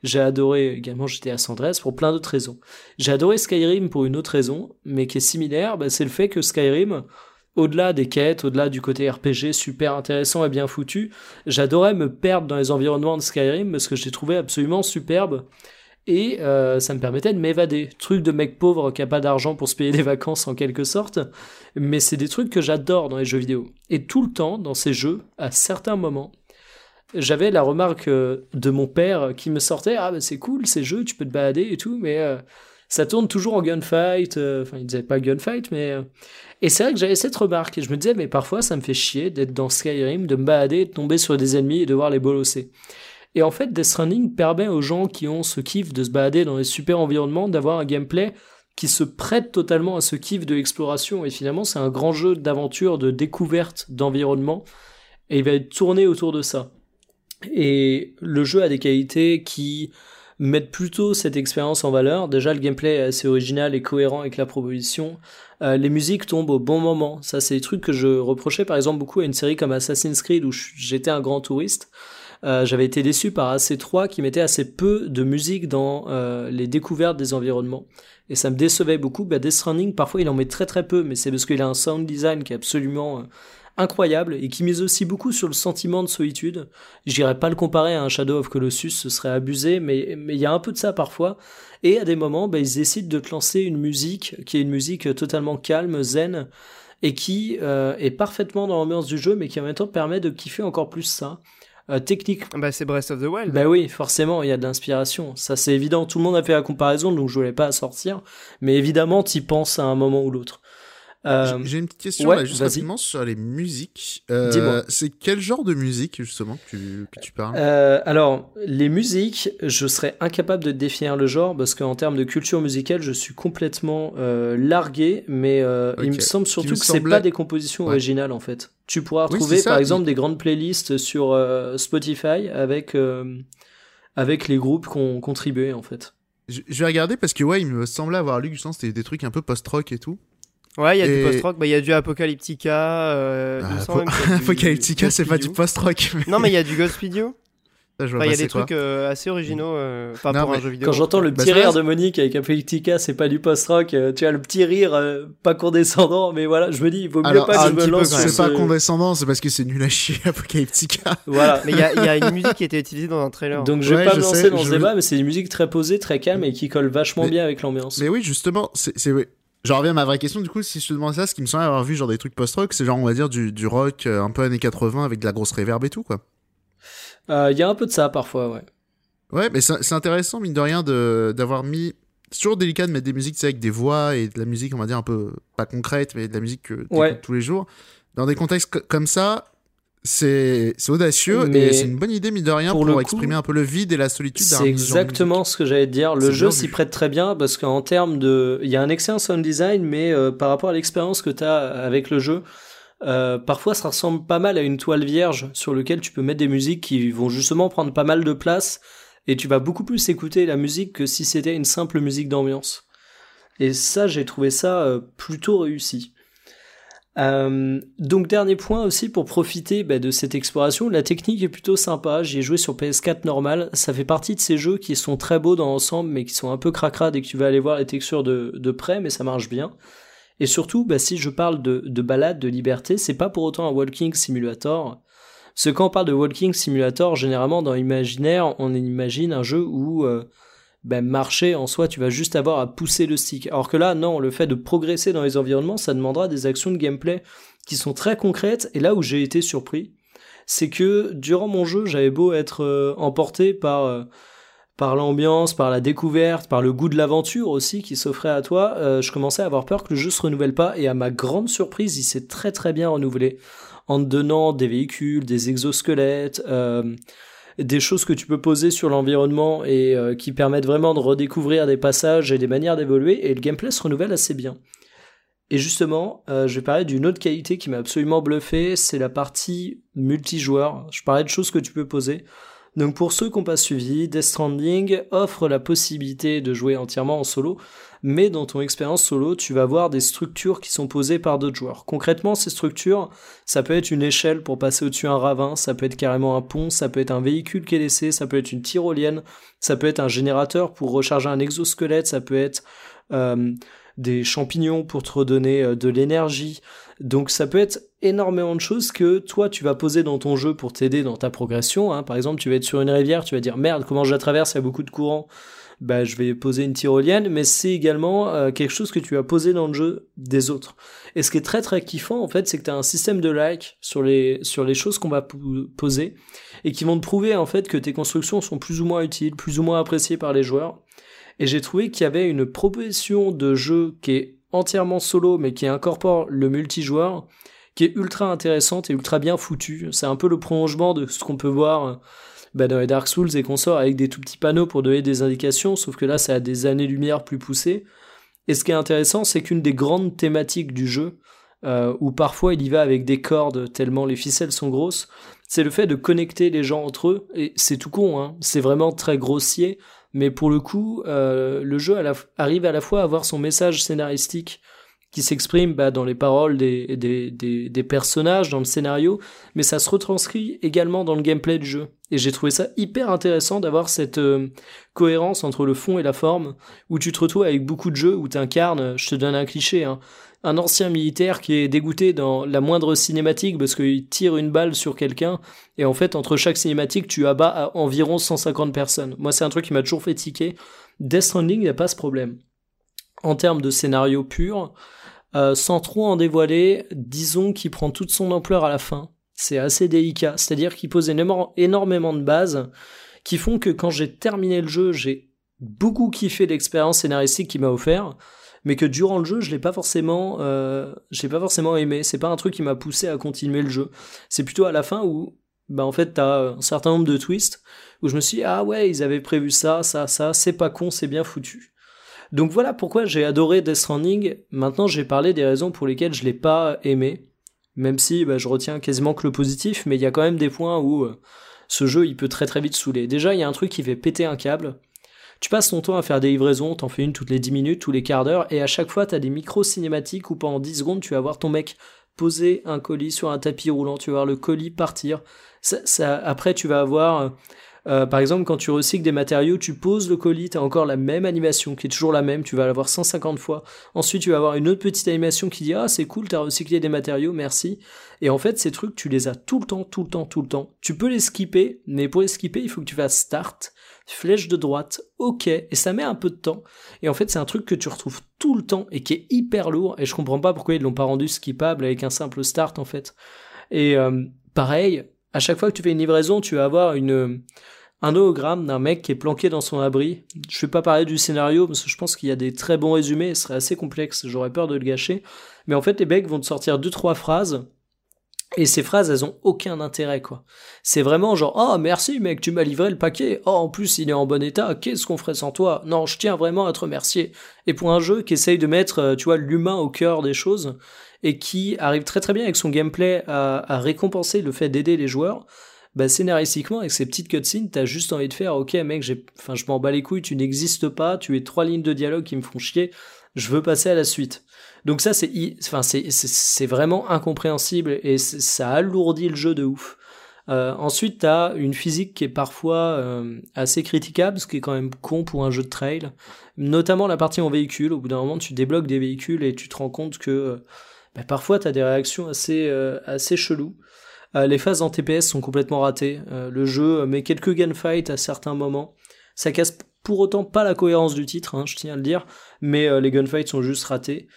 Speaker 2: J'ai adoré également GTA San Andreas pour plein d'autres raisons. J'ai adoré Skyrim pour une autre raison, mais qui est similaire, bah, c'est le fait que Skyrim, au-delà des quêtes, au-delà du côté RPG super intéressant et bien foutu, j'adorais me perdre dans les environnements de Skyrim parce que je les trouvais absolument superbes et euh, ça me permettait de m'évader. Truc de mec pauvre qui a pas d'argent pour se payer des vacances en quelque sorte, mais c'est des trucs que j'adore dans les jeux vidéo. Et tout le temps, dans ces jeux, à certains moments, j'avais la remarque euh, de mon père qui me sortait Ah, bah c'est cool ces jeux, tu peux te balader et tout, mais euh, ça tourne toujours en gunfight. Enfin, il disait pas gunfight, mais. Et c'est vrai que j'avais cette remarque et je me disais, mais parfois ça me fait chier d'être dans Skyrim, de me balader, de tomber sur des ennemis et de voir les bolosser. Et en fait, Death Running permet aux gens qui ont ce kiff de se balader dans les super environnements d'avoir un gameplay qui se prête totalement à ce kiff de l'exploration. Et finalement, c'est un grand jeu d'aventure, de découverte d'environnement. Et il va être tourné autour de ça. Et le jeu a des qualités qui mettent plutôt cette expérience en valeur. Déjà, le gameplay est assez original et cohérent avec la proposition. Euh, les musiques tombent au bon moment. Ça, c'est des trucs que je reprochais par exemple beaucoup à une série comme Assassin's Creed où j'étais un grand touriste. Euh, j'avais été déçu par AC3 qui mettait assez peu de musique dans euh, les découvertes des environnements. Et ça me décevait beaucoup. Bah, Death Stranding, parfois, il en met très très peu, mais c'est parce qu'il a un sound design qui est absolument euh, incroyable et qui mise aussi beaucoup sur le sentiment de solitude. J'irais pas le comparer à un Shadow of Colossus, ce serait abusé, mais il y a un peu de ça parfois. Et à des moments, bah, ils décident de te lancer une musique qui est une musique totalement calme, zen, et qui est parfaitement dans l'ambiance du jeu, mais qui en même temps permet de kiffer encore plus ça. Euh, technique.
Speaker 1: Bah, c'est Breath of the Wild.
Speaker 2: Bah oui, forcément, il y a de l'inspiration. Ça, c'est évident. Tout le monde a fait la comparaison, donc je voulais pas sortir. Mais évidemment, t'y penses à un moment ou l'autre.
Speaker 3: Euh, j'ai une petite question
Speaker 2: ouais,
Speaker 3: là, juste rapidement sur les musiques.
Speaker 2: Dis-moi.
Speaker 3: Euh, c'est quel genre de musique justement que tu, que tu parles?
Speaker 2: Euh, alors, les musiques, je serais incapable de définir le genre parce qu'en termes de culture musicale, je suis complètement euh, largué, mais il me semble surtout
Speaker 3: me
Speaker 2: que c'est
Speaker 3: semblait-
Speaker 2: pas des compositions
Speaker 3: Ouais.
Speaker 2: originales en fait. Tu pourras retrouver
Speaker 3: c'est
Speaker 2: par exemple des grandes playlists sur Spotify avec, avec les groupes qui ont contribué en fait.
Speaker 3: je, je vais regarder parce que ouais, il me semblait avoir lu que c'était des trucs un peu post-rock et tout.
Speaker 1: Ouais, il y a
Speaker 3: Et-
Speaker 1: du post-rock, bah, il y a du Apocalyptica. Euh,
Speaker 3: Ah,
Speaker 1: même du
Speaker 3: Apocalyptica, c'est pas du post-rock. mais
Speaker 1: Non, mais il y a du
Speaker 3: vois
Speaker 1: Enfin, il y a des trucs euh, assez originaux, euh,
Speaker 3: Non,
Speaker 1: pour un jeu vidéo.
Speaker 2: Quand j'entends le
Speaker 3: Bah,
Speaker 2: petit rire de Monique avec Apocalyptica, c'est pas du post-rock, euh, tu as le petit rire euh, pas condescendant, mais voilà, je me dis, il vaut mieux
Speaker 3: Alors,
Speaker 2: pas que je me lance.
Speaker 3: C'est pas
Speaker 2: ce-
Speaker 3: condescendant, c'est parce que c'est nul à chier, Apocalyptica.
Speaker 2: Voilà.
Speaker 1: Mais il y, a- il y a une musique qui a été utilisée dans un trailer.
Speaker 2: Donc je vais
Speaker 3: Ouais,
Speaker 2: pas me lancer
Speaker 3: sais,
Speaker 2: dans ce débat, mais c'est une musique très posée, très calme et qui colle vachement bien avec l'ambiance.
Speaker 3: Mais oui, justement, c'est. J'en reviens à ma vraie question, du coup, si je te demande ça, ce qui me semble avoir vu genre des trucs post-rock, c'est genre, on va dire, du, du rock euh, un peu années 80 avec de la grosse reverb et tout, quoi.
Speaker 2: Euh, Il y a un peu de ça parfois, ouais.
Speaker 3: Ouais, mais c'est intéressant, mine de rien, de- d'avoir mis. C'est toujours délicat de mettre des musiques tu sais, avec des voix et de la musique, on va dire, un peu pas concrète, mais de la musique que tu
Speaker 2: Ouais.
Speaker 3: tous les jours. Dans des contextes co- comme ça, c'est audacieux
Speaker 2: Mais
Speaker 3: et c'est une bonne idée, mine de rien,
Speaker 2: pour
Speaker 3: pour,
Speaker 2: le coup,
Speaker 3: exprimer un peu le vide et la solitude d'un
Speaker 2: C'est exactement ce que j'allais te dire. Le jeu s'y prête très bien parce qu'en termes de. Il y a un excellent sound design, mais euh, par rapport à l'expérience que tu as avec le jeu, euh, parfois ça ressemble pas mal à une toile vierge sur lequel tu peux mettre des musiques qui vont justement prendre pas mal de place et tu vas beaucoup plus écouter la musique que si c'était une simple musique d'ambiance. Et ça, j'ai trouvé ça euh, plutôt réussi. Euh, donc dernier point aussi pour profiter bah, de cette exploration, la technique est plutôt sympa. J'y ai joué sur PS4 normal. Ça fait partie de ces jeux qui sont très beaux dans l'ensemble, mais qui sont un peu cracra dès que tu vas aller voir les textures de, de près, mais ça marche bien. Et surtout, bah, si je parle de, de balade, de liberté, c'est pas pour autant un walking simulator. Parce que quand on parle de walking simulator, généralement dans l'imaginaire, on imagine un jeu où euh, ben, marcher en soi, tu vas juste avoir à pousser le stick. Alors que là, non, le fait de progresser dans les environnements, ça demandera des actions de gameplay qui sont très concrètes. Et là où j'ai été surpris, c'est que durant mon jeu, j'avais beau être euh, emporté par euh, par l'ambiance, par la découverte, par le goût de l'aventure aussi qui s'offrait à toi, euh, je commençais à avoir peur que le jeu se renouvelle pas. Et à ma grande surprise, il s'est très très bien renouvelé en te donnant des véhicules, des exosquelettes. Euh, des choses que tu peux poser sur l'environnement et euh, qui permettent vraiment de redécouvrir des passages et des manières d'évoluer, et le gameplay se renouvelle assez bien. Et justement, euh, je vais parler d'une autre qualité qui m'a absolument bluffé, c'est la partie multijoueur. Je parlais de choses que tu peux poser. Donc pour ceux qui n'ont pas suivi, Death Stranding offre la possibilité de jouer entièrement en solo, mais dans ton expérience solo, tu vas voir des structures qui sont posées par d'autres joueurs. Concrètement, ces structures, ça peut être une échelle pour passer au-dessus un ravin, ça peut être carrément un pont, ça peut être un véhicule qui est laissé, ça peut être une tyrolienne, ça peut être un générateur pour recharger un exosquelette, ça peut être euh, des champignons pour te redonner euh, de l'énergie. Donc ça peut être énormément de choses que toi tu vas poser dans ton jeu pour t'aider dans ta progression. Hein. Par exemple, tu vas être sur une rivière, tu vas dire merde, comment je la traverse, il y a beaucoup de courant. Bah, je vais poser une tyrolienne, mais c'est également euh, quelque chose que tu vas poser dans le jeu des autres. Et ce qui est très très kiffant en fait, c'est que tu as un système de like sur les, sur les choses qu'on va po- poser et qui vont te prouver en fait que tes constructions sont plus ou moins utiles, plus ou moins appréciées par les joueurs. Et j'ai trouvé qu'il y avait une proposition de jeu qui est entièrement solo mais qui incorpore le multijoueur qui est ultra intéressante et ultra bien foutue. C'est un peu le prolongement de ce qu'on peut voir bah, dans les Dark Souls et consorts avec des tout petits panneaux pour donner des indications, sauf que là ça a des années-lumière plus poussées. Et ce qui est intéressant, c'est qu'une des grandes thématiques du jeu, euh, où parfois il y va avec des cordes tellement les ficelles sont grosses, c'est le fait de connecter les gens entre eux. Et c'est tout con, hein. c'est vraiment très grossier, mais pour le coup, euh, le jeu arrive à la fois à avoir son message scénaristique qui s'exprime bah, dans les paroles des, des, des, personnages, dans le scénario, mais ça se retranscrit également dans le gameplay du jeu. Et j'ai trouvé ça hyper intéressant d'avoir cette euh, cohérence entre le fond et la forme, où tu te retrouves avec beaucoup de jeux où tu incarnes, je te donne un cliché, hein, un ancien militaire qui est dégoûté dans la moindre cinématique parce qu'il tire une balle sur quelqu'un, et en fait, entre chaque cinématique, tu abats à environ 150 personnes. Moi, c'est un truc qui m'a toujours fait tiquer. Death Stranding, il n'y a pas ce problème. En termes de scénario pur, euh, sans trop en dévoiler, disons qu'il prend toute son ampleur à la fin. c'est assez délicat. C'est-à-dire qu'il pose énormément de bases qui font que quand j'ai terminé le jeu, j'ai beaucoup kiffé l'expérience scénaristique qu'il m'a offert, mais que durant le jeu, je l'ai pas forcément, euh, j'ai pas forcément aimé. C'est pas un truc qui m'a poussé à continuer le jeu. C'est plutôt à la fin où, bah en fait, t'as un certain nombre de twists où je me suis dit, ah ouais, ils avaient prévu ça, ça, ça, c'est pas con, c'est bien foutu. Donc voilà pourquoi j'ai adoré Death Stranding. Maintenant, j'ai parlé des raisons pour lesquelles je l'ai pas aimé. Même si bah, je retiens quasiment que le positif, mais il y a quand même des points où euh, ce jeu il peut très très vite saouler. Déjà, il y a un truc qui fait péter un câble. Tu passes ton temps à faire des livraisons, t'en fais une toutes les 10 minutes, tous les quarts d'heure, et à chaque fois t'as des micros cinématiques où pendant 10 secondes tu vas voir ton mec poser un colis sur un tapis roulant, tu vas voir le colis partir. Ça, après tu vas avoir euh, par exemple, quand tu recycles des matériaux, tu poses le colis, tu as encore la même animation qui est toujours la même, tu vas l'avoir 150 fois. Ensuite, tu vas avoir une autre petite animation qui dit Ah, c'est cool, tu as recyclé des matériaux, merci. Et en fait, ces trucs, tu les as tout le temps, tout le temps, tout le temps. Tu peux les skipper, mais pour les skipper, il faut que tu fasses Start, flèche de droite, OK, et ça met un peu de temps. Et en fait, c'est un truc que tu retrouves tout le temps et qui est hyper lourd, et je comprends pas pourquoi ils l'ont pas rendu skippable avec un simple Start en fait. Et euh, pareil, à chaque fois que tu fais une livraison, tu vas avoir un hologramme d'un mec qui est planqué dans son abri. Je vais pas parler du scénario parce que je pense qu'il y a des très bons résumés, ce serait assez complexe, j'aurais peur de le gâcher. Mais en fait, les mecs vont te sortir deux, trois phrases. Et ces phrases, elles ont aucun intérêt, quoi. C'est vraiment genre, oh, merci, mec, tu m'as livré le paquet. Oh, en plus, il est en bon état. Qu'est-ce qu'on ferait sans toi? Non, je tiens vraiment à te remercier. Et pour un jeu qui essaye de mettre, euh, tu vois, l'humain au cœur des choses, et qui arrive très très bien avec son gameplay à, récompenser le fait d'aider les joueurs, bah scénaristiquement avec ces petites cutscenes, t'as juste envie de faire ok mec, j'ai, enfin je m'en bats les couilles, tu n'existes pas, tu es trois lignes de dialogue qui me font chier, je veux passer à la suite. Donc ça c'est, enfin c'est vraiment incompréhensible et ça alourdit le jeu de ouf. Euh, ensuite, t'as une physique qui est parfois euh, assez critiquable, ce qui est quand même con pour un jeu de trail. Notamment la partie en véhicule. Au bout d'un moment, tu débloques des véhicules et tu te rends compte que euh, bah, parfois tu as des réactions assez, euh, assez cheloues. Euh, les phases en TPS sont complètement ratées. Euh, le jeu met quelques gunfights à certains moments. Ça casse pour autant pas la cohérence du titre, hein, je tiens à le dire, mais les gunfights sont juste ratés.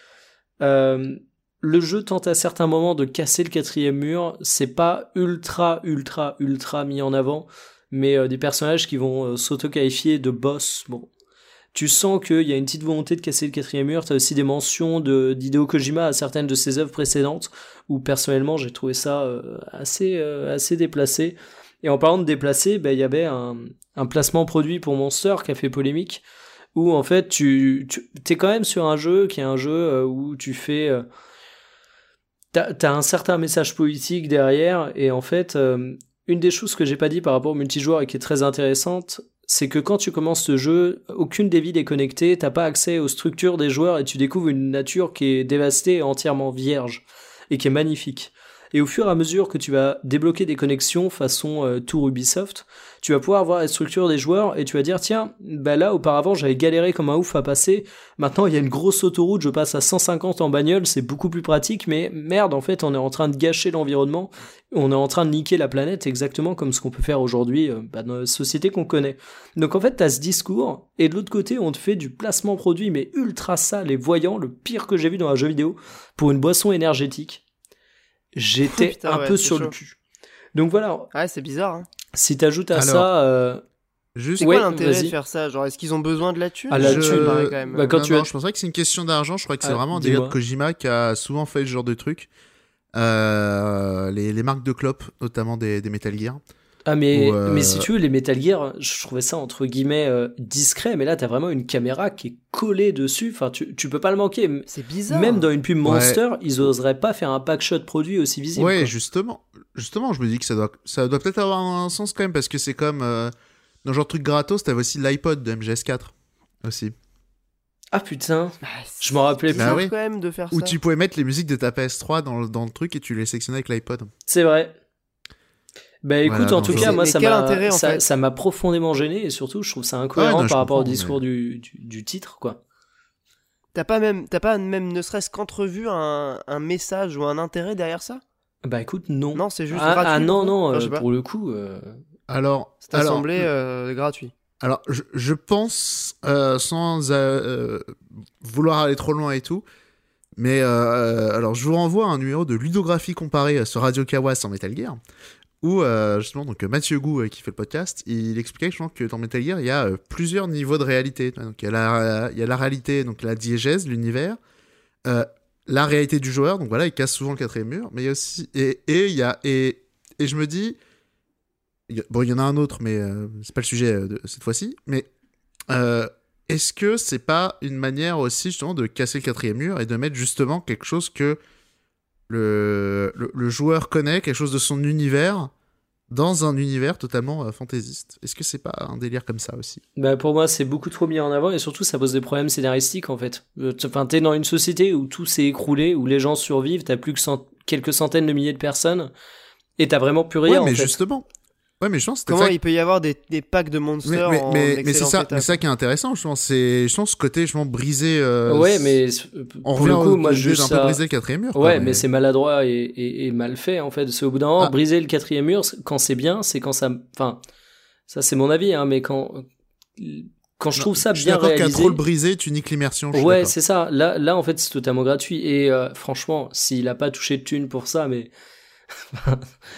Speaker 2: le jeu tente à certains moments de casser le quatrième mur. C'est pas ultra, ultra, ultra mis en avant, mais des personnages qui vont s'auto-qualifier de boss. Bon, tu sens qu'il y a une petite volonté de casser le quatrième mur. Tu as aussi des mentions de d'Hideo Kojima à certaines de ses œuvres précédentes, où personnellement j'ai trouvé ça euh, assez, euh, assez déplacé. Et en parlant de déplacé, bah, il y avait un, placement produit pour Monster qui a fait polémique, où en fait tu, es quand même sur un jeu qui est un jeu euh, où tu fais... T'as as un certain message politique derrière, et en fait, une des choses que j'ai pas dit par rapport au multijoueur et qui est très intéressante, c'est que quand tu commences ce jeu, aucune des villes est connectée, t'as pas accès aux structures des joueurs et tu découvres une nature qui est dévastée et entièrement vierge et qui est magnifique. Et au fur et à mesure que tu vas débloquer des connexions façon euh, Tour Ubisoft, tu vas pouvoir voir la structure des joueurs et tu vas dire tiens, bah là auparavant j'avais galéré comme un ouf à passer, maintenant il y a une grosse autoroute, je passe à 150 en bagnole, c'est beaucoup plus pratique, mais merde en fait on est en train de gâcher l'environnement, on est en train de niquer la planète exactement comme ce qu'on peut faire aujourd'hui euh, bah, dans la société qu'on connaît. Donc en fait t'as ce discours et de l'autre côté on te fait du placement produit mais ultra sale et voyant, le pire que j'ai vu dans un jeu vidéo pour une boisson énergétique j'étais un peu sur le cul. Donc voilà.
Speaker 1: Ouais, c'est bizarre. Hein.
Speaker 2: Si t'ajoutes à ça. Euh...
Speaker 1: Juste, c'est quoi l'intérêt de faire ça? Genre, est-ce qu'ils ont besoin de la thune?
Speaker 2: À la thune, quand
Speaker 3: même. Bah, quand tu non, je penserais que c'est une question d'argent. Je crois que c'est ah, vraiment des gars de Kojima qui a souvent fait ce genre de truc. Euh, les, les, marques de clopes, notamment des, des Metal Gear.
Speaker 2: Ah mais, euh, mais si tu veux, les Metal Gear, je trouvais ça entre guillemets euh, discret, mais là t'as vraiment une caméra qui est collée dessus, enfin tu, tu peux pas le manquer.
Speaker 1: C'est bizarre.
Speaker 2: Même dans une pub Monster, ils oseraient pas faire un pack shot produit aussi visible.
Speaker 3: Ouais, justement. Justement, je me dis que ça doit, ça doit peut-être avoir un sens quand même, parce que c'est comme euh, dans genre truc gratos, t'avais aussi l'iPod de MGS4 aussi.
Speaker 2: Ah putain, bah, je m'en rappelais
Speaker 1: bah plus quand même de faire
Speaker 3: Où tu pouvais mettre les musiques de ta PS3 dans, dans le truc et tu les sectionnais avec l'iPod.
Speaker 2: C'est vrai. Bah écoute, en tout cas, moi, ça m'a, ça, m'a profondément gêné et surtout, je trouve ça incohérent par rapport au discours du, du, titre, quoi.
Speaker 1: T'as pas même, t'as pas même ne serait-ce qu'entrevu un, un message ou un intérêt derrière ça?
Speaker 2: Bah écoute, non.
Speaker 1: Non, c'est juste
Speaker 2: ah,
Speaker 1: gratuit.
Speaker 2: Ah non, non, euh, pour le coup. Euh...
Speaker 3: Alors,
Speaker 1: c'est semblé euh, gratuit.
Speaker 3: Alors, je, je pense, euh, sans vouloir aller trop loin et tout, Mais euh, alors, je vous renvoie à un numéro de ludographie comparée sur Radio Kawas en Metal Gear, où euh, justement donc Mathieu Gou euh, qui fait le podcast, il expliquait justement que dans Metal Gear il y a euh, plusieurs niveaux de réalité. Donc il y a la, il y a la réalité, donc la diégèse, l'univers, euh, la réalité du joueur. Donc voilà, il casse souvent le quatrième mur, mais il y a aussi et et il y a et et je me dis bon il y en a un autre, mais euh, c'est pas le sujet euh, de cette fois-ci. Mais euh, est-ce que c'est pas une manière aussi justement de casser le quatrième mur et de mettre justement quelque chose que le, le, le joueur connaît, quelque chose de son univers, dans un univers totalement euh, fantaisiste Est-ce que c'est pas un délire comme ça aussi?
Speaker 2: Bah pour moi, c'est beaucoup trop mis en avant et surtout, ça pose des problèmes scénaristiques en fait. Euh, Enfin, t'es dans une société où tout s'est écroulé, où les gens survivent, t'as plus que cent- quelques centaines de milliers de personnes et t'as vraiment plus rien
Speaker 3: Ouais,
Speaker 2: en
Speaker 3: mais
Speaker 2: fait.
Speaker 3: justement. Ouais, mais je pense que
Speaker 1: Comment
Speaker 3: ça-
Speaker 1: il peut y avoir des, des packs de
Speaker 3: Mais,
Speaker 1: monsters
Speaker 3: mais,
Speaker 1: en
Speaker 3: mais, mais c'est ça, mais qui est intéressant, je pense. C'est, je pense, ce côté, je pense, brisé. euh,
Speaker 2: ouais, mais
Speaker 3: on
Speaker 2: pour le
Speaker 3: revient
Speaker 2: coup,
Speaker 3: au-
Speaker 2: moi juste
Speaker 3: un peu
Speaker 2: ça-
Speaker 3: briser le quatrième mur. quoi,
Speaker 2: Ouais, mais c'est maladroit et, et, et mal fait en fait. C'est au bout d'un moment,
Speaker 3: Ah.
Speaker 2: briser le quatrième mur, quand c'est bien, c'est quand ça. Enfin, ça c'est mon avis, hein, mais quand quand je
Speaker 3: Non,
Speaker 2: trouve ça
Speaker 3: je suis
Speaker 2: bien
Speaker 3: d'accord qu'à
Speaker 2: réalisé.
Speaker 3: trop le briser, tu niques l'immersion.
Speaker 2: Ouais, c'est ça. Là, là, en fait, c'est totalement gratuit. Et euh, franchement, s'il a pas touché de thune pour ça, mais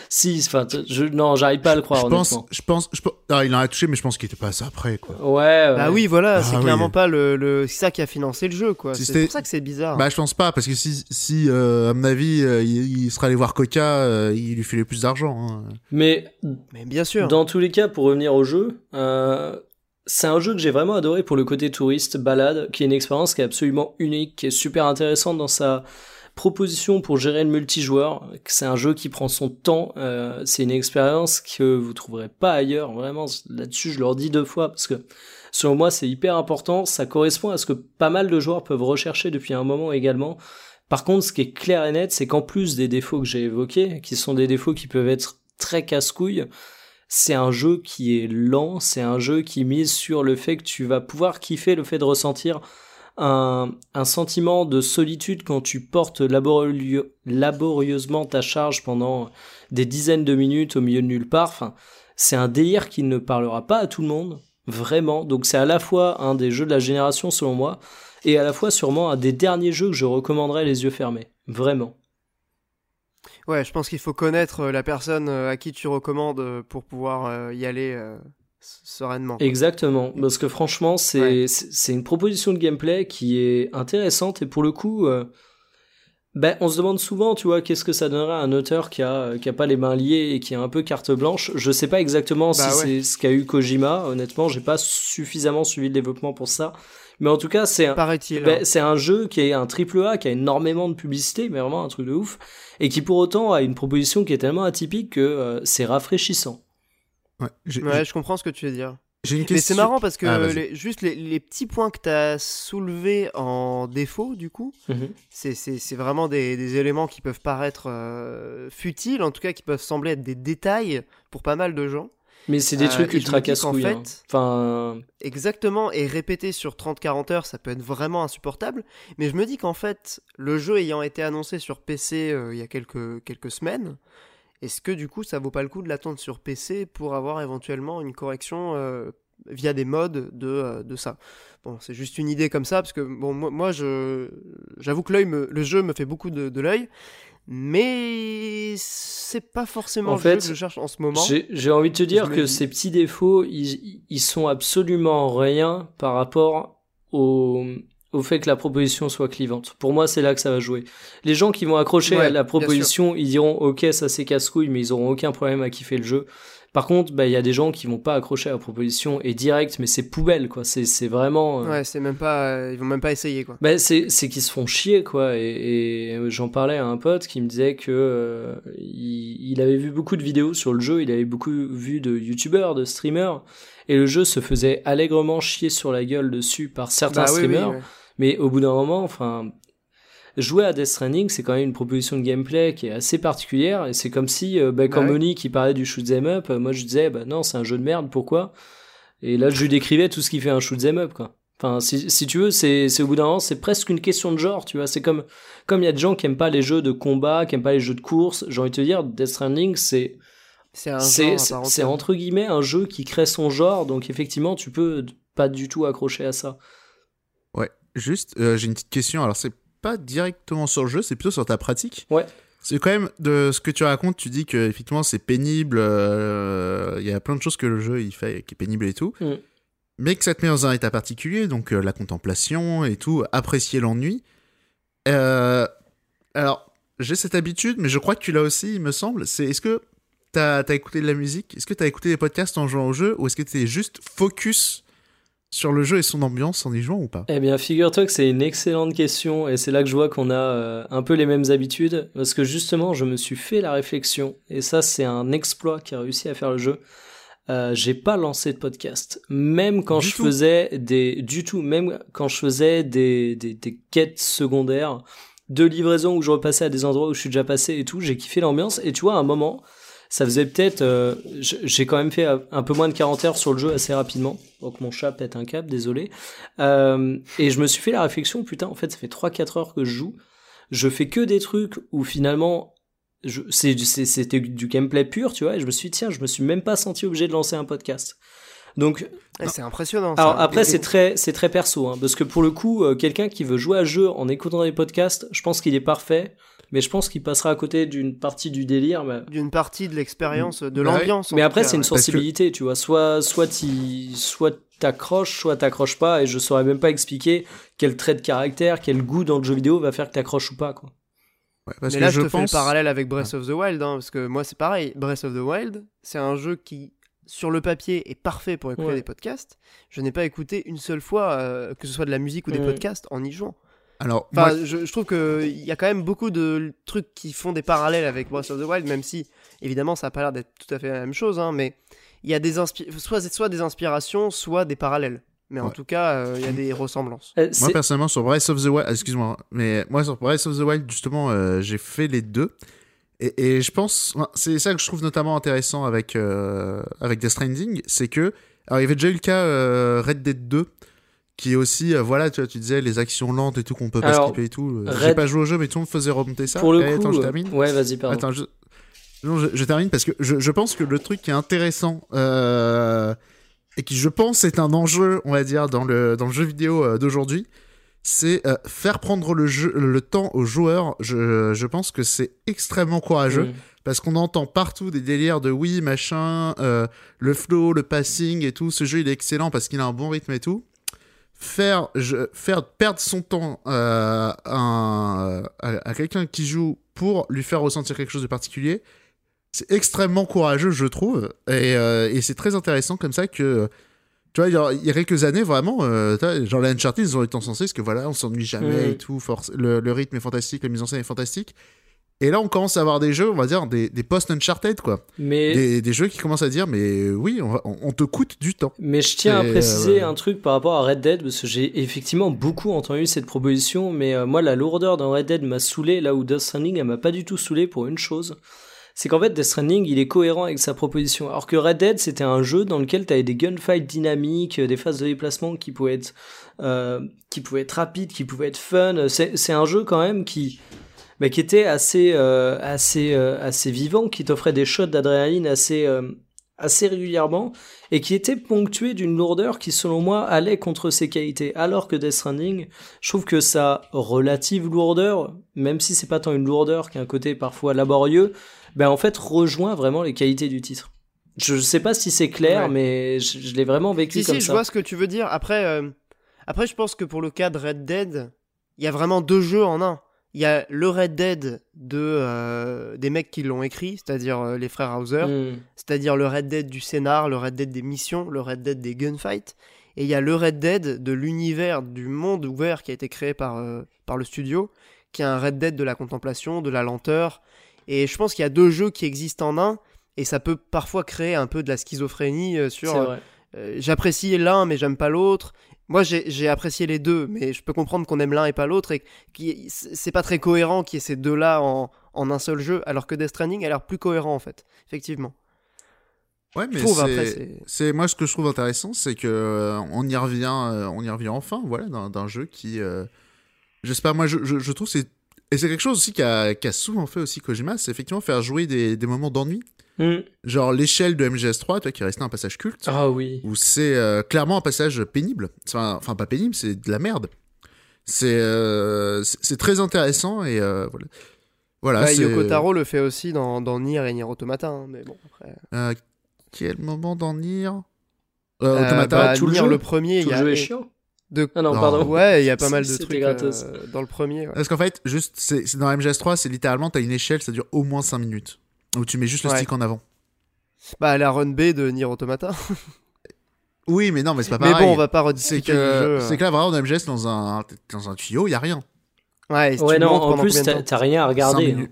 Speaker 2: si, enfin, je non, j'arrive pas à le croire.
Speaker 3: je pense,
Speaker 2: honnêtement.
Speaker 3: je pense, je pense- ah, il en a touché, mais je pense qu'il était pas à ça après, quoi.
Speaker 2: Ouais, ouais.
Speaker 1: Bah oui, voilà,
Speaker 3: Ah
Speaker 1: c'est
Speaker 3: oui.
Speaker 1: clairement pas le, le c'est ça qui a financé le jeu, quoi.
Speaker 3: Si
Speaker 1: C'est pour ça que c'est bizarre.
Speaker 3: Bah, je pense pas, parce que si, si euh, à mon avis, euh, il, il serait allé voir Coca, euh, il lui filait plus d'argent. hein.
Speaker 2: Mais
Speaker 1: Mais bien sûr.
Speaker 2: Dans tous les cas, pour revenir au jeu, euh, c'est un jeu que j'ai vraiment adoré pour le côté touriste, balade, qui est une expérience qui est absolument unique, qui est super intéressante dans sa proposition pour gérer le multijoueur. C'est un jeu qui prend son temps. euh, c'est une expérience que vous trouverez pas ailleurs. Vraiment, là-dessus, je leur dis deux fois parce que selon moi, c'est hyper important. Ça correspond à ce que pas mal de joueurs peuvent rechercher depuis un moment également. Par contre, ce qui est clair et net, c'est qu'en plus des défauts que j'ai évoqués, qui sont des défauts qui peuvent être très casse-couilles, c'est un jeu qui est lent, c'est un jeu qui mise sur le fait que tu vas pouvoir kiffer le fait de ressentir un, sentiment de solitude quand tu portes laborieusement ta charge pendant des dizaines de minutes au milieu de nulle part. C'est un délire qui ne parlera pas à tout le monde, vraiment. Donc c'est à la fois un des jeux de la génération selon moi, et à la fois sûrement un des derniers jeux que je recommanderais les yeux fermés. Vraiment.
Speaker 1: Ouais, je pense qu'il faut connaître euh, la personne euh, à qui tu recommandes euh, pour pouvoir y aller sereinement. quoi.
Speaker 2: Exactement, parce que franchement, c'est
Speaker 1: Ouais.
Speaker 2: une proposition de gameplay qui est intéressante et pour le coup, euh, ben, on se demande souvent, tu vois, qu'est-ce que ça donnerait à un auteur qui a, qui a pas les mains liées et qui a un peu carte blanche. Je sais pas exactement
Speaker 1: Bah
Speaker 2: si
Speaker 1: ouais.
Speaker 2: c'est ce qu'a eu Kojima, honnêtement, j'ai pas suffisamment suivi le développement pour ça. Mais en tout cas, c'est un, ben,
Speaker 1: hein.
Speaker 2: c'est un jeu qui est un triple A, qui a énormément de publicité, mais vraiment un truc de ouf, et qui pour autant a une proposition qui est tellement atypique que euh, c'est rafraîchissant.
Speaker 3: Ouais,
Speaker 1: je comprends ce que tu veux dire.
Speaker 3: j'ai une
Speaker 1: Mais
Speaker 3: question.
Speaker 1: c'est marrant parce que
Speaker 3: Ah,
Speaker 1: les- juste les, les petits points que tu as soulevés en défaut, du coup,
Speaker 2: Mhm.
Speaker 1: c'est- c'est c'est vraiment des, des éléments qui peuvent paraître euh, futiles, en tout cas qui peuvent sembler être des détails pour pas mal de gens.
Speaker 2: Mais c'est des
Speaker 1: Euh,
Speaker 2: trucs ultra casse-couilles.
Speaker 1: fait-
Speaker 2: hein. Enfin,
Speaker 1: Exactement, et répéter sur 30-40 heures, ça peut être vraiment insupportable. Mais je me dis qu'en fait, le jeu ayant été annoncé sur PC euh, il y a quelques, quelques semaines, est-ce que du coup ça vaut pas le coup de l'attendre sur PC pour avoir éventuellement une correction euh, via des modes de, euh, de ça? Bon, c'est juste une idée comme ça, parce que bon, moi, moi, je, j'avoue que l'œil me- le jeu me fait beaucoup de, de l'œil, mais c'est pas forcément
Speaker 2: En
Speaker 1: le
Speaker 2: fait,
Speaker 1: jeu que je cherche en ce moment.
Speaker 2: j'ai j'ai envie de te dire que
Speaker 1: dis-
Speaker 2: ces petits défauts, ils, ils sont absolument rien par rapport au, au fait que la proposition soit clivante. Pour moi, c'est là que ça va jouer. Les gens qui vont accrocher
Speaker 1: Ouais,
Speaker 2: à la proposition, ils diront ok, ça c'est casse-couille, mais ils auront aucun problème à kiffer le jeu. Par contre, bah, il y a des gens qui vont pas accrocher à la proposition et direct, mais c'est poubelle, quoi. C'est vraiment. euh,
Speaker 1: Ouais, c'est même pas, euh, ils vont même pas essayer quoi.
Speaker 2: Ben, c'est c'est qu'ils se font chier quoi et, et j'en parlais à un pote qui me disait que euh, il, il avait vu beaucoup de vidéos sur le jeu, il avait beaucoup vu de youtubeurs, de streamers et le jeu se faisait allègrement chier sur la gueule dessus par certains
Speaker 1: Bah oui, oui,
Speaker 2: streamers.
Speaker 1: ouais.
Speaker 2: Mais au bout d'un moment, enfin, jouer à Death Stranding, c'est quand même une proposition de gameplay qui est assez particulière. Et c'est comme si, euh, bah, quand
Speaker 1: ouais.
Speaker 2: Moni qui parlait du shoot 'em up, euh, moi je disais, bah non, c'est un jeu de merde, pourquoi? Et là, je lui décrivais tout ce qui fait un shoot 'em up, quoi. Enfin, si, si tu veux, c'est, au bout d'un moment, c'est presque une question de genre, tu vois. C'est comme, comme il y a des gens qui aiment pas les jeux de combat, qui aiment pas les jeux de course. J'ai envie de te dire, Death Stranding, c'est,
Speaker 1: C'est
Speaker 2: entre guillemets un jeu qui crée son genre, donc effectivement, tu peux pas du tout accrocher à ça.
Speaker 3: Ouais, juste, euh, j'ai une petite question. Alors, c'est pas directement sur le jeu, c'est plutôt sur ta pratique.
Speaker 2: Ouais.
Speaker 3: C'est quand même de ce que tu racontes, tu dis que effectivement c'est pénible, euh, il y a plein de choses que le jeu il fait qui est pénible et tout,
Speaker 2: Mm.
Speaker 3: mais que ça te met dans un état particulier, donc euh, la contemplation et tout, apprécier l'ennui. Euh, alors j'ai cette habitude, mais je crois que tu l'as aussi, il me semble. C'est est-ce que t'as as écouté de la musique, est-ce que t'as écouté des podcasts en jouant au jeu, ou est-ce que t'es juste focus sur le jeu et son ambiance en y jouant ou pas?
Speaker 2: Eh bien, figure-toi que c'est une excellente question et c'est là que je vois qu'on a euh, un peu les mêmes habitudes parce que justement, je me suis fait la réflexion et ça, c'est un exploit qui a réussi à faire le jeu. Euh, j'ai pas lancé de podcast, même quand
Speaker 3: Du
Speaker 2: je
Speaker 3: tout.
Speaker 2: faisais des du tout, même quand je faisais des, des, des quêtes secondaires de livraison où je repassais à des endroits où je suis déjà passé et tout, j'ai kiffé l'ambiance et tu vois à un moment, ça faisait peut-être, euh, j'ai quand même fait un peu moins de 40 heures sur le jeu assez rapidement, donc mon chat pète un câble, désolé. Euh, et je me suis fait la réflexion, putain, en fait, ça fait 3-4 heures que je joue. Je fais que des trucs où finalement, c'était du gameplay pur, tu vois. Et je me suis dit, tiens, je me suis même pas senti obligé de lancer un podcast. Donc,
Speaker 1: Eh, c'est impressionnant.
Speaker 2: alors après, c'est très, c'est très perso, hein, parce que pour le coup, euh, quelqu'un qui veut jouer à jeu en écoutant des podcasts, je pense qu'il est parfait, mais je pense qu'il passera à côté d'une partie du délire. Mais,
Speaker 1: d'une partie de l'expérience, de
Speaker 3: Ouais.
Speaker 1: l'ambiance.
Speaker 2: mais après, c'est une
Speaker 3: que-
Speaker 2: sensibilité, tu vois. Soit, soit t'y- soit t'accroches, soit t'accroches pas, et je saurais même pas expliquer quel trait de caractère, quel goût dans le jeu vidéo va faire que t'accroches ou pas, quoi.
Speaker 3: Ouais, parce
Speaker 1: Mais
Speaker 3: que
Speaker 1: là, je, te
Speaker 3: pense...
Speaker 1: fais le parallèle avec Breath of the Wild, hein, parce que moi, c'est pareil. Breath of the Wild, c'est un jeu qui, sur le papier, est parfait pour écouter
Speaker 2: Ouais.
Speaker 1: des podcasts. Je n'ai pas écouté une seule fois, euh, que ce soit de la musique ou des
Speaker 2: Ouais.
Speaker 1: podcasts, en y jouant.
Speaker 3: Alors,
Speaker 1: Enfin,
Speaker 3: moi,
Speaker 1: je, je trouve qu'il y a quand même beaucoup de trucs qui font des parallèles avec Breath of the Wild, même si, évidemment, ça n'a pas l'air d'être tout à fait la même chose, hein, mais il y a des inspi- soit, soit des inspirations, soit des parallèles. Mais en tout cas, euh, il y a des ressemblances.
Speaker 2: Euh,
Speaker 3: moi personnellement sur Breath of the Wild, excuse-moi, mais moi sur Breath of the Wild justement, euh, j'ai fait les deux. Et, et je pense, c'est ça que je trouve notamment intéressant avec euh, avec Death Stranding, c'est que alors il y avait déjà eu le cas euh, Red Dead 2 qui est aussi euh, voilà tu vois tu disais les actions lentes et tout qu'on peut pas
Speaker 2: Alors,
Speaker 3: skipper et tout. euh, J'ai
Speaker 2: Red-
Speaker 3: pas joué au jeu mais tout le monde faisait remonter ça.
Speaker 2: pour le
Speaker 3: Eh,
Speaker 2: coup,
Speaker 3: attends je
Speaker 2: euh,
Speaker 3: termine.
Speaker 2: ouais, vas-y, pardon.
Speaker 3: Attends, je... Non, je, je termine parce que je, je pense que le truc qui est intéressant euh, et qui, je pense, est un enjeu, on va dire, dans le, dans le jeu vidéo euh, d'aujourd'hui, c'est euh, faire prendre le, jeu, le temps aux joueurs. Je, je pense que c'est extrêmement courageux parce qu'on entend partout des délires de oui, machin, le flow, le passing et tout. Ce jeu, il est excellent parce qu'il a un bon rythme et tout. Faire, je, faire perdre son temps euh, à, un- à, à quelqu'un qui joue pour lui faire ressentir quelque chose de particulier, c'est extrêmement courageux, je trouve. Et, euh, et c'est très intéressant comme ça que. Tu vois, il y a- quelques années, vraiment, euh, genre les Uncharted, ils ont été censés parce que voilà, on s'ennuie jamais
Speaker 2: Mm.
Speaker 3: et tout. Force, le, le rythme est fantastique, la mise en scène est fantastique. Et là, on commence à avoir des jeux, on va dire, des, des post-Uncharted, quoi.
Speaker 2: Mais,
Speaker 3: Des, des jeux qui commencent à dire, mais oui, on, va- on- on te coûte du temps.
Speaker 2: mais je tiens à
Speaker 3: Et,
Speaker 2: préciser
Speaker 3: euh,
Speaker 2: un truc par rapport à Red Dead, parce que j'ai effectivement beaucoup entendu cette proposition, mais euh, moi, la lourdeur dans Red Dead m'a saoulé, là où Death Stranding, elle m'a pas du tout saoulé pour une chose. C'est qu'en fait, Death Stranding, il est cohérent avec sa proposition. Alors que Red Dead, c'était un jeu dans lequel tu avais des gunfights dynamiques, euh, des phases de déplacement qui pouvaient être, euh, qui pouvaient être rapides, qui pouvaient être fun. C'est un jeu quand même qui, bah, qui était assez, euh, assez, euh, assez vivant, qui t'offrait des shots d'adrénaline assez, euh, assez régulièrement et qui était ponctué d'une lourdeur qui, selon moi, allait contre ses qualités. Alors que Death Stranding, je trouve que sa relative lourdeur, même si c'est pas tant une lourdeur qu'un côté parfois laborieux, ben en fait rejoint vraiment les qualités du titre. Je sais pas si c'est clair,
Speaker 1: Ouais.
Speaker 2: mais je, je l'ai vraiment vécu
Speaker 1: Si,
Speaker 2: comme
Speaker 1: si, je
Speaker 2: ça.
Speaker 1: vois ce que tu veux dire. Après, euh, après, je pense que pour le cas de Red Dead, il y a vraiment deux jeux en un. Il y a le Red Dead de, euh, des mecs qui l'ont écrit, c'est-à-dire euh, les frères Hauser,
Speaker 2: Hmm.
Speaker 1: c'est-à-dire le Red Dead du scénar, le Red Dead des missions, le Red Dead des gunfights. Et il y a le Red Dead de l'univers, du monde ouvert qui a été créé par, euh, par le studio, qui est un Red Dead de la contemplation, de la lenteur. Et je pense qu'il y a deux jeux qui existent en un, et ça peut parfois créer un peu de la schizophrénie sur. Euh, j'apprécie l'un mais j'aime pas l'autre. Moi j'ai apprécié les deux, mais je peux comprendre qu'on aime l'un et pas l'autre et que c'est pas très cohérent qu'il y ait ces deux-là en, en un seul jeu, alors que Death Stranding a l'air plus cohérent en fait, effectivement.
Speaker 3: Ouais, mais c'est- moi ce que je trouve intéressant, c'est que euh, on y revient, euh, on y revient enfin, voilà, d'un jeu qui, euh, je sais pas, moi je, je, je trouve c'est et c'est quelque chose aussi qu'a qu'a souvent fait aussi Kojima, c'est effectivement faire jouer des, des moments d'ennui,
Speaker 2: Hmm.
Speaker 3: genre l'échelle de MGS3, toi qui est resté un passage culte,
Speaker 2: Ah oui.
Speaker 3: où c'est euh, clairement un passage pénible, enfin, enfin pas pénible, c'est de la merde. C'est euh, c'est très intéressant et euh, voilà. C'est-
Speaker 1: Yoko Taro le fait aussi dans, dans Nier et Nier Automata, hein, mais bon, après...
Speaker 3: Euh, quel moment d'en Nier? Euh,
Speaker 1: Euh,
Speaker 3: Automata
Speaker 1: bah,
Speaker 2: tout le
Speaker 1: Nier,
Speaker 2: jeu
Speaker 1: le premier,
Speaker 2: Tout
Speaker 1: il y
Speaker 2: le
Speaker 1: a...
Speaker 2: jeu est chiant.
Speaker 1: de-
Speaker 2: Ah non,
Speaker 3: Non.
Speaker 2: pardon.
Speaker 1: Ouais, il y a pas mal de
Speaker 2: C'était
Speaker 1: trucs
Speaker 2: gratos.
Speaker 1: euh, dans le premier. ouais.
Speaker 3: Parce qu'en fait, juste, c'est c'est dans MGS3, c'est littéralement, t'as une échelle, ça dure au moins 5 minutes. Où tu mets juste le
Speaker 1: Ouais.
Speaker 3: stick en avant.
Speaker 1: Bah, la run B de Nier Automata.
Speaker 3: Oui, mais non, mais c'est pas
Speaker 1: mais
Speaker 3: pareil.
Speaker 1: bon, on va pas
Speaker 3: C'est
Speaker 1: rediscuter jeu.
Speaker 3: que, c'est que là, vraiment, dans MGS, dans un, dans un tuyau, il y a rien.
Speaker 1: Ouais, si
Speaker 2: Ouais,
Speaker 1: tu
Speaker 2: non, en plus, t'as rien à regarder. Hein.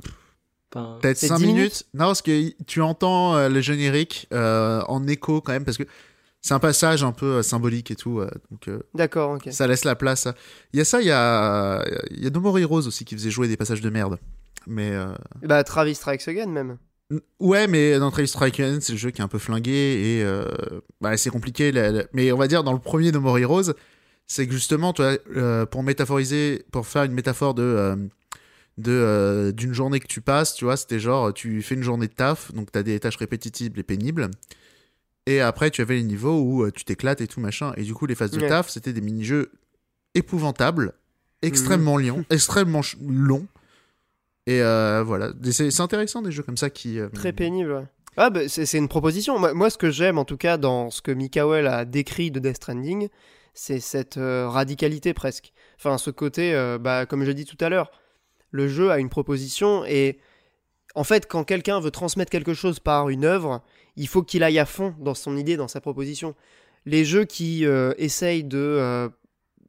Speaker 2: Enfin,
Speaker 3: Peut-être
Speaker 1: C'est
Speaker 3: 5
Speaker 1: 10
Speaker 3: minutes.
Speaker 1: minutes?
Speaker 3: Non, parce que tu entends euh, le générique euh, en écho quand même, parce que c'est un passage un peu euh, symbolique et tout. euh, donc, euh,
Speaker 1: D'accord, ok.
Speaker 3: ça laisse la place. Il y a ça, il y a, il y a No More Heroes aussi qui faisait jouer des passages de merde. Mais. euh,
Speaker 1: Bah, Travis Strikes Again, même.
Speaker 3: Ouais, mais dans Travis Strike c'est le jeu qui est un peu flingué et euh, bah, c'est compliqué. Mais on va dire dans le premier No More Heroes, c'est que justement, toi, euh, pour métaphoriser, pour faire une métaphore de euh, de d'une journée que tu passes, tu vois, c'était genre tu fais une journée de taf, donc t'as des tâches répétitives et pénibles. Et après, tu avais les niveaux où tu t'éclates et tout machin. Et du coup, les phases de
Speaker 1: Ouais.
Speaker 3: taf, c'était des mini-jeux épouvantables, extrêmement lions, extrêmement longs. Et euh, voilà, c'est intéressant des jeux comme ça qui. euh,
Speaker 1: Très pénible. Ah, bah, c'est une proposition. Moi, ce que j'aime, en tout cas, dans ce que Mikael a décrit de Death Stranding, c'est cette euh, radicalité presque. Enfin, ce côté, bah, comme je l'ai dit tout à l'heure, le jeu a une proposition et en fait, quand quelqu'un veut transmettre quelque chose par une œuvre, il faut qu'il aille à fond dans son idée, dans sa proposition. Les jeux qui essayent de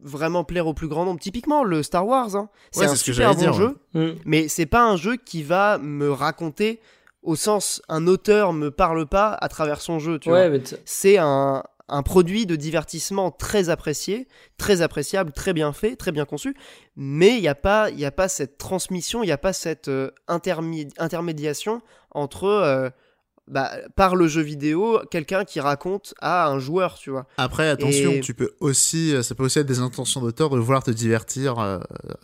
Speaker 1: vraiment plaire au plus grand nombre, typiquement le Star Wars, hein, c'est
Speaker 3: Ouais,
Speaker 1: un super bon
Speaker 3: dire,
Speaker 1: jeu,
Speaker 2: hmm.
Speaker 1: mais c'est pas un jeu qui va me raconter au sens un auteur me parle pas à travers son jeu, tu vois.
Speaker 2: Ouais,
Speaker 1: C'est un, un produit de divertissement très apprécié, très appréciable, très bien fait, très bien conçu, mais il n'y a, pas- il y a pas cette transmission, il n'y a pas cette euh, intermédiation entre, euh, bah, par le jeu vidéo, quelqu'un qui raconte à un joueur, tu vois.
Speaker 3: Après, attention,
Speaker 1: Et-
Speaker 3: tu peux aussi, euh, ça peut aussi être des intentions d'auteur de vouloir te divertir. euh,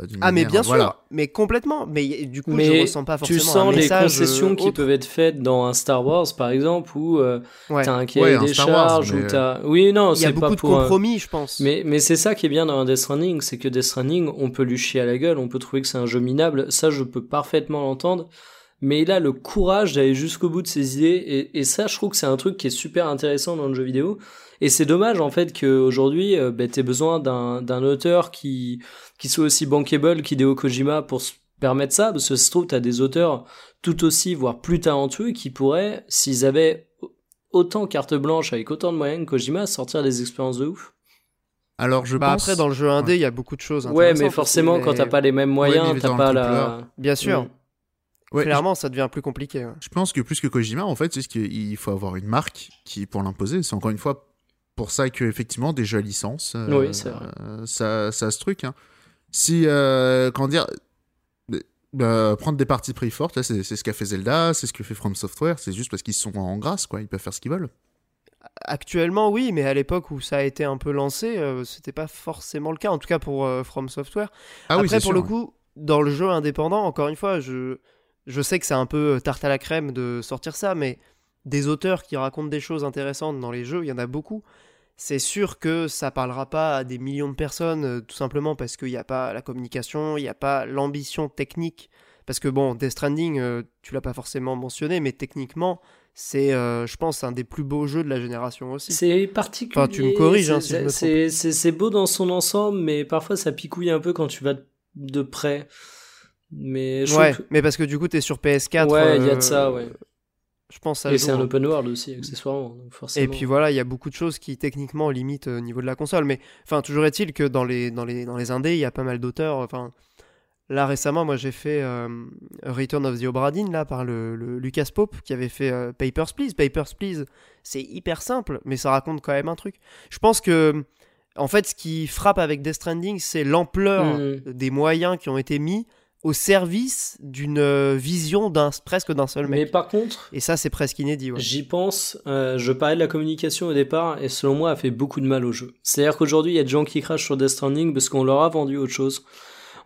Speaker 3: d'une
Speaker 1: Ah, mais
Speaker 3: manière,
Speaker 1: bien sûr,
Speaker 3: voilà.
Speaker 1: mais complètement. Mais du coup, je
Speaker 2: Mais
Speaker 1: ressens pas
Speaker 2: tu
Speaker 1: forcément
Speaker 2: sens
Speaker 1: un
Speaker 2: les
Speaker 1: message
Speaker 2: concessions
Speaker 1: euh,
Speaker 2: qui peuvent être faites dans un Star Wars, par exemple, où euh,
Speaker 1: Ouais.
Speaker 2: t'as un cahier
Speaker 3: Ouais,
Speaker 2: des
Speaker 3: Star Wars,
Speaker 2: charges,
Speaker 3: mais-
Speaker 2: où t'as... Oui, non,
Speaker 1: Il y a
Speaker 2: c'est pas
Speaker 1: beaucoup de
Speaker 2: un-
Speaker 1: compromis, je pense.
Speaker 2: Mais, mais c'est ça qui est bien dans un Death Stranding, c'est que Death Stranding, on peut lui chier à la gueule, on peut trouver que c'est un jeu minable, ça je peux parfaitement l'entendre, mais il a le courage d'aller jusqu'au bout de ses idées, et, et ça je trouve que c'est un truc qui est super intéressant dans le jeu vidéo, et c'est dommage en fait qu'aujourd'hui euh, bah, t'aies besoin d'un d'un auteur qui, qui soit aussi bankable qu'Hideo Kojima pour se permettre ça, parce que se trouve t'as des auteurs tout aussi, voire plus talentueux, qui pourraient, s'ils avaient autant carte blanche avec autant de moyens que Kojima, sortir des expériences de ouf.
Speaker 3: Alors, je
Speaker 1: Bah
Speaker 3: pense.
Speaker 1: après, dans le jeu indé, il y a beaucoup de choses.
Speaker 2: Ouais, mais forcément,
Speaker 1: mais
Speaker 2: quand t'as pas les mêmes moyens,
Speaker 3: mais
Speaker 2: t'as pas la.
Speaker 1: Bien sûr,
Speaker 2: Mm.
Speaker 3: Ouais,
Speaker 1: clairement, ça devient plus compliqué. ouais.
Speaker 3: Je pense que plus que Kojima, en fait, c'est ce qu'il faut avoir une marque qui, pour l'imposer, c'est encore une fois pour ça que effectivement des jeux à licence, euh,
Speaker 2: Oui, c'est vrai.
Speaker 3: euh, ça, ça a ce truc. hein. Si, euh, comment dire, euh, prendre des parties pris fortes, là, c'est c'est ce qu'a fait Zelda, c'est ce que fait From Software, c'est juste parce qu'ils sont en grâce, quoi, ils peuvent faire ce qu'ils veulent.
Speaker 1: Actuellement, oui, mais à l'époque où ça a été un peu lancé, euh, c'était pas forcément le cas, en tout cas pour euh, From Software.
Speaker 3: Ah
Speaker 1: Après, pour
Speaker 3: sûr.
Speaker 1: le coup, dans le jeu indépendant, encore une fois, je, je sais que c'est un peu tarte à la crème de sortir ça, mais des auteurs qui racontent des choses intéressantes dans les jeux, il y en a beaucoup. C'est sûr que ça parlera pas à des millions de personnes, euh, tout simplement parce qu'il n'y a pas la communication, il n'y a pas l'ambition technique. Parce que bon, Death Stranding, euh, tu l'as pas forcément mentionné, mais techniquement, c'est, euh, je pense, un des plus beaux jeux de la génération aussi.
Speaker 2: C'est particulier.
Speaker 1: Enfin, tu me corriges, hein, si je me trompe.
Speaker 2: c'est beau dans son ensemble, mais parfois ça picouille un peu quand tu vas de près. Mais je
Speaker 1: Ouais,
Speaker 2: trouve
Speaker 1: mais parce que du coup, t'es sur
Speaker 2: que-
Speaker 1: PS4.
Speaker 2: Ouais, il y a
Speaker 1: euh,
Speaker 2: de ça, ouais.
Speaker 1: Je pense à
Speaker 2: Et c'est un open world aussi, accessoirement. donc forcément.
Speaker 1: Et puis voilà, il y a beaucoup de choses qui techniquement limitent au niveau de la console. Mais enfin, toujours est-il que dans les, dans les, dans les indés, il y a pas mal d'auteurs. Enfin, là récemment, moi j'ai fait euh, Return of the Obra Dinn, là par le, le Lucas Pope qui avait fait euh, Papers Please. Papers Please, c'est hyper simple, mais ça raconte quand même un truc. Je pense que en fait, ce qui frappe avec Death Stranding, c'est l'ampleur
Speaker 2: Mhm.
Speaker 1: des moyens qui ont été mis au service d'une euh, vision d'un presque d'un seul
Speaker 2: Mais
Speaker 1: mec.
Speaker 2: par contre,
Speaker 1: Et ça, c'est presque inédit. ouais.
Speaker 2: J'y pense, euh, je parlais de la communication au départ, et selon moi, a fait beaucoup de mal au jeu. C'est-à-dire qu'aujourd'hui, il y a des gens qui crachent sur Death Stranding parce qu'on leur a vendu autre chose.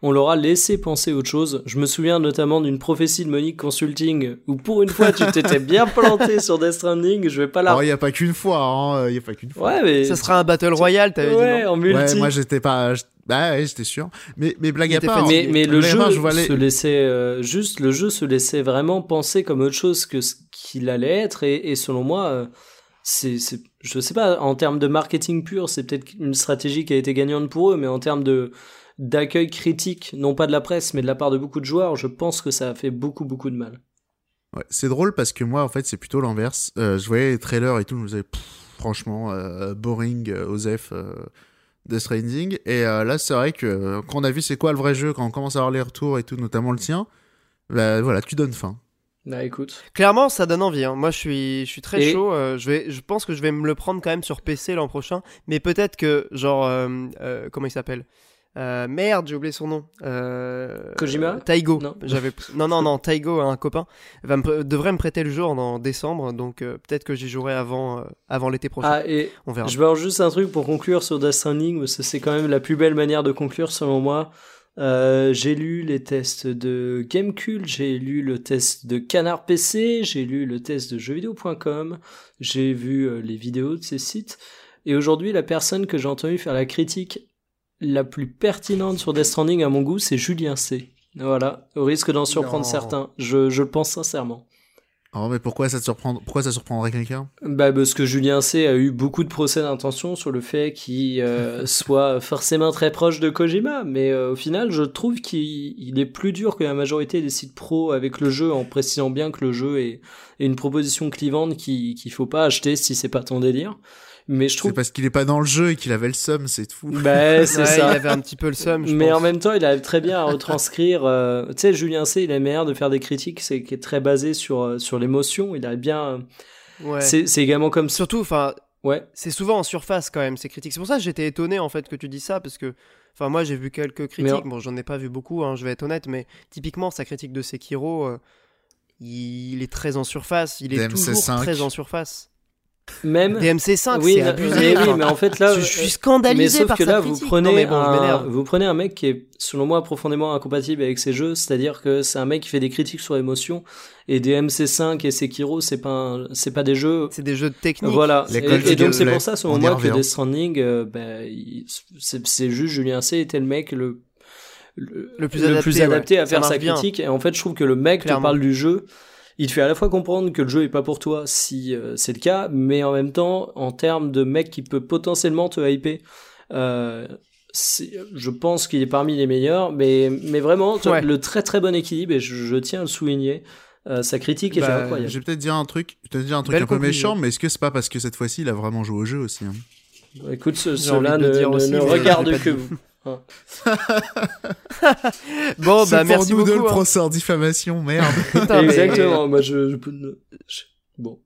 Speaker 2: On leur a laissé penser autre chose. Je me souviens notamment d'une prophétie de Monique Consulting où pour une fois tu t'étais bien planté sur Death Stranding. Je vais pas la.
Speaker 3: Alors, il n'y a pas qu'une fois, hein, il n'y a pas qu'une fois.
Speaker 2: ouais, mais.
Speaker 1: Ça sera un Battle Royale, t'avais dit
Speaker 2: Ouais,
Speaker 1: non
Speaker 2: en multi.
Speaker 3: Ouais, moi j'étais pas. Bah ouais, j'étais sûr. Mais, mais blague à part.
Speaker 2: mais, mais le jeu se laissait euh, juste le jeu se laissait vraiment penser comme autre chose que ce qu'il allait être et, et selon moi euh, c'est c'est je sais pas en termes de marketing pur c'est peut-être une stratégie qui a été gagnante pour eux mais en termes de d'accueil critique non pas de la presse mais de la part de beaucoup de joueurs je pense que ça a fait beaucoup beaucoup de mal
Speaker 3: Ouais, c'est drôle parce que moi, en fait, c'est plutôt l'inverse. Euh, je voyais les trailers et tout, je me disais, pff, franchement, euh, boring, euh, Osef, euh, Death Stranding. Et euh, là, c'est vrai que euh, quand on a vu c'est quoi le vrai jeu, quand on commence à avoir les retours et tout, notamment le tien, bah voilà, tu donnes faim.
Speaker 2: bah écoute
Speaker 1: Clairement, ça donne envie. hein. Moi, je suis, je suis très
Speaker 2: Et-
Speaker 1: chaud. euh, je, vais, je pense que je vais me le prendre quand même sur PC l'an prochain. Mais peut-être que, genre, euh, euh, comment il s'appelle? Euh, Merde, j'ai oublié son nom. Euh,
Speaker 2: Kojima
Speaker 1: Taigo.
Speaker 2: Non.
Speaker 1: J'avais... non, non, non, Taigo, un copain, va me devrait me prêter le jeu en, décembre. Donc euh, peut-être que j'y jouerai avant, avant l'été prochain.
Speaker 2: ah et
Speaker 1: On verra.
Speaker 2: Je vais juste un truc pour conclure sur Death Stranding, parce que c'est quand même la plus belle manière de conclure selon moi. J'ai lu les tests de Gamecult, j'ai lu le test de Canard PC, j'ai lu le test de jeuxvideo.com, j'ai vu les vidéos de ces sites, et aujourd'hui la personne que j'ai entendu faire la critique la plus pertinente sur Death Stranding à mon goût, c'est Julien C. Voilà, au risque d'en surprendre
Speaker 3: Non.
Speaker 2: certains, je, je le pense sincèrement.
Speaker 3: Oh, mais pourquoi ça te surprend Pourquoi ça surprendrait quelqu'un?
Speaker 2: Bah parce que Julien C a eu beaucoup de procès d'intention sur le fait qu'il euh, soit forcément très proche de Kojima, mais euh, au final je trouve qu'il il est plus dur que la majorité des sites pro avec le jeu en précisant bien que le jeu est, est une proposition clivante qui qu'il faut pas acheter si c'est pas ton délire. Mais je
Speaker 3: C'est parce qu'il est pas dans le jeu et qu'il avait le seum, c'est tout.
Speaker 2: bah c'est
Speaker 1: Ouais,
Speaker 2: ça.
Speaker 1: Il avait un petit peu le seum. je
Speaker 2: Mais
Speaker 1: pense.
Speaker 2: en même temps, il arrive très bien à retranscrire. euh, tu sais, Julien C, il a meilleur de faire des critiques, c'est qui est très basé sur euh, sur l'émotion. Il arrive bien.
Speaker 1: Ouais.
Speaker 2: C'est c'est également comme ça.
Speaker 1: Surtout, enfin,
Speaker 2: Ouais.
Speaker 1: c'est souvent en surface quand même ces critiques. C'est pour ça que j'étais étonné en fait que tu dis ça parce que, enfin, moi j'ai vu quelques critiques. Bon, j'en ai pas vu beaucoup, hein, je vais être honnête, mais typiquement sa critique de Sekiro, euh, il est très en surface. Il est
Speaker 3: DMC5.
Speaker 1: toujours très en surface.
Speaker 2: Même.
Speaker 1: DMC5,
Speaker 2: oui,
Speaker 1: c'est
Speaker 2: mais-
Speaker 1: abusé.
Speaker 2: mais oui, mais en fait là,
Speaker 1: je, suis
Speaker 2: mais
Speaker 1: scandalisé
Speaker 2: sauf
Speaker 1: par
Speaker 2: que
Speaker 1: sa
Speaker 2: là, vous prenez
Speaker 1: Non, mais bon, je
Speaker 2: un, vous prenez un mec qui est, selon moi, profondément incompatible avec ses jeux. C'est-à-dire que c'est un mec qui fait des critiques sur émotion. Et des MC5 et Sekiro, c'est pas, un- c'est pas des jeux.
Speaker 1: C'est des jeux de technique.
Speaker 2: Voilà. Et, donc c'est pour ça, selon moi, que
Speaker 3: revient.
Speaker 2: Death Stranding, euh, ben, il- c'est c'est juste Julien C était le mec le le,
Speaker 1: Le plus adapté, ouais.
Speaker 2: à faire sa
Speaker 1: bien.
Speaker 2: critique. Et en fait, je trouve que le mec
Speaker 1: Clairement.
Speaker 2: te parle du jeu. Il te fait à la fois comprendre que le jeu est pas pour toi si euh, c'est le cas, mais en même temps, en termes de mec qui peut potentiellement te hyper, euh, je pense qu'il est parmi les meilleurs, mais, mais vraiment, tu vois,
Speaker 1: Ouais.
Speaker 2: le très très bon équilibre, et je, je tiens à le souligner, euh, sa critique est
Speaker 1: Bah,
Speaker 2: incroyable.
Speaker 3: Je vais peut-être dire un truc, je vais te dire un truc
Speaker 1: Belle
Speaker 3: un peu
Speaker 1: conclusion.
Speaker 3: méchant, mais est-ce que c'est pas parce que cette fois-ci il a vraiment joué au jeu aussi hein?
Speaker 2: Écoute, ce- cela ne,
Speaker 1: dire
Speaker 2: ne-
Speaker 1: aussi,
Speaker 2: ne regarde que vous. Hein.
Speaker 1: Bon, bah
Speaker 3: pour
Speaker 1: merci
Speaker 3: nous
Speaker 1: beaucoup.
Speaker 3: deux le
Speaker 1: hein.
Speaker 3: procès en diffamation, merde.
Speaker 1: Putain, mais-
Speaker 2: Exactement, moi je, je peux je- Bon.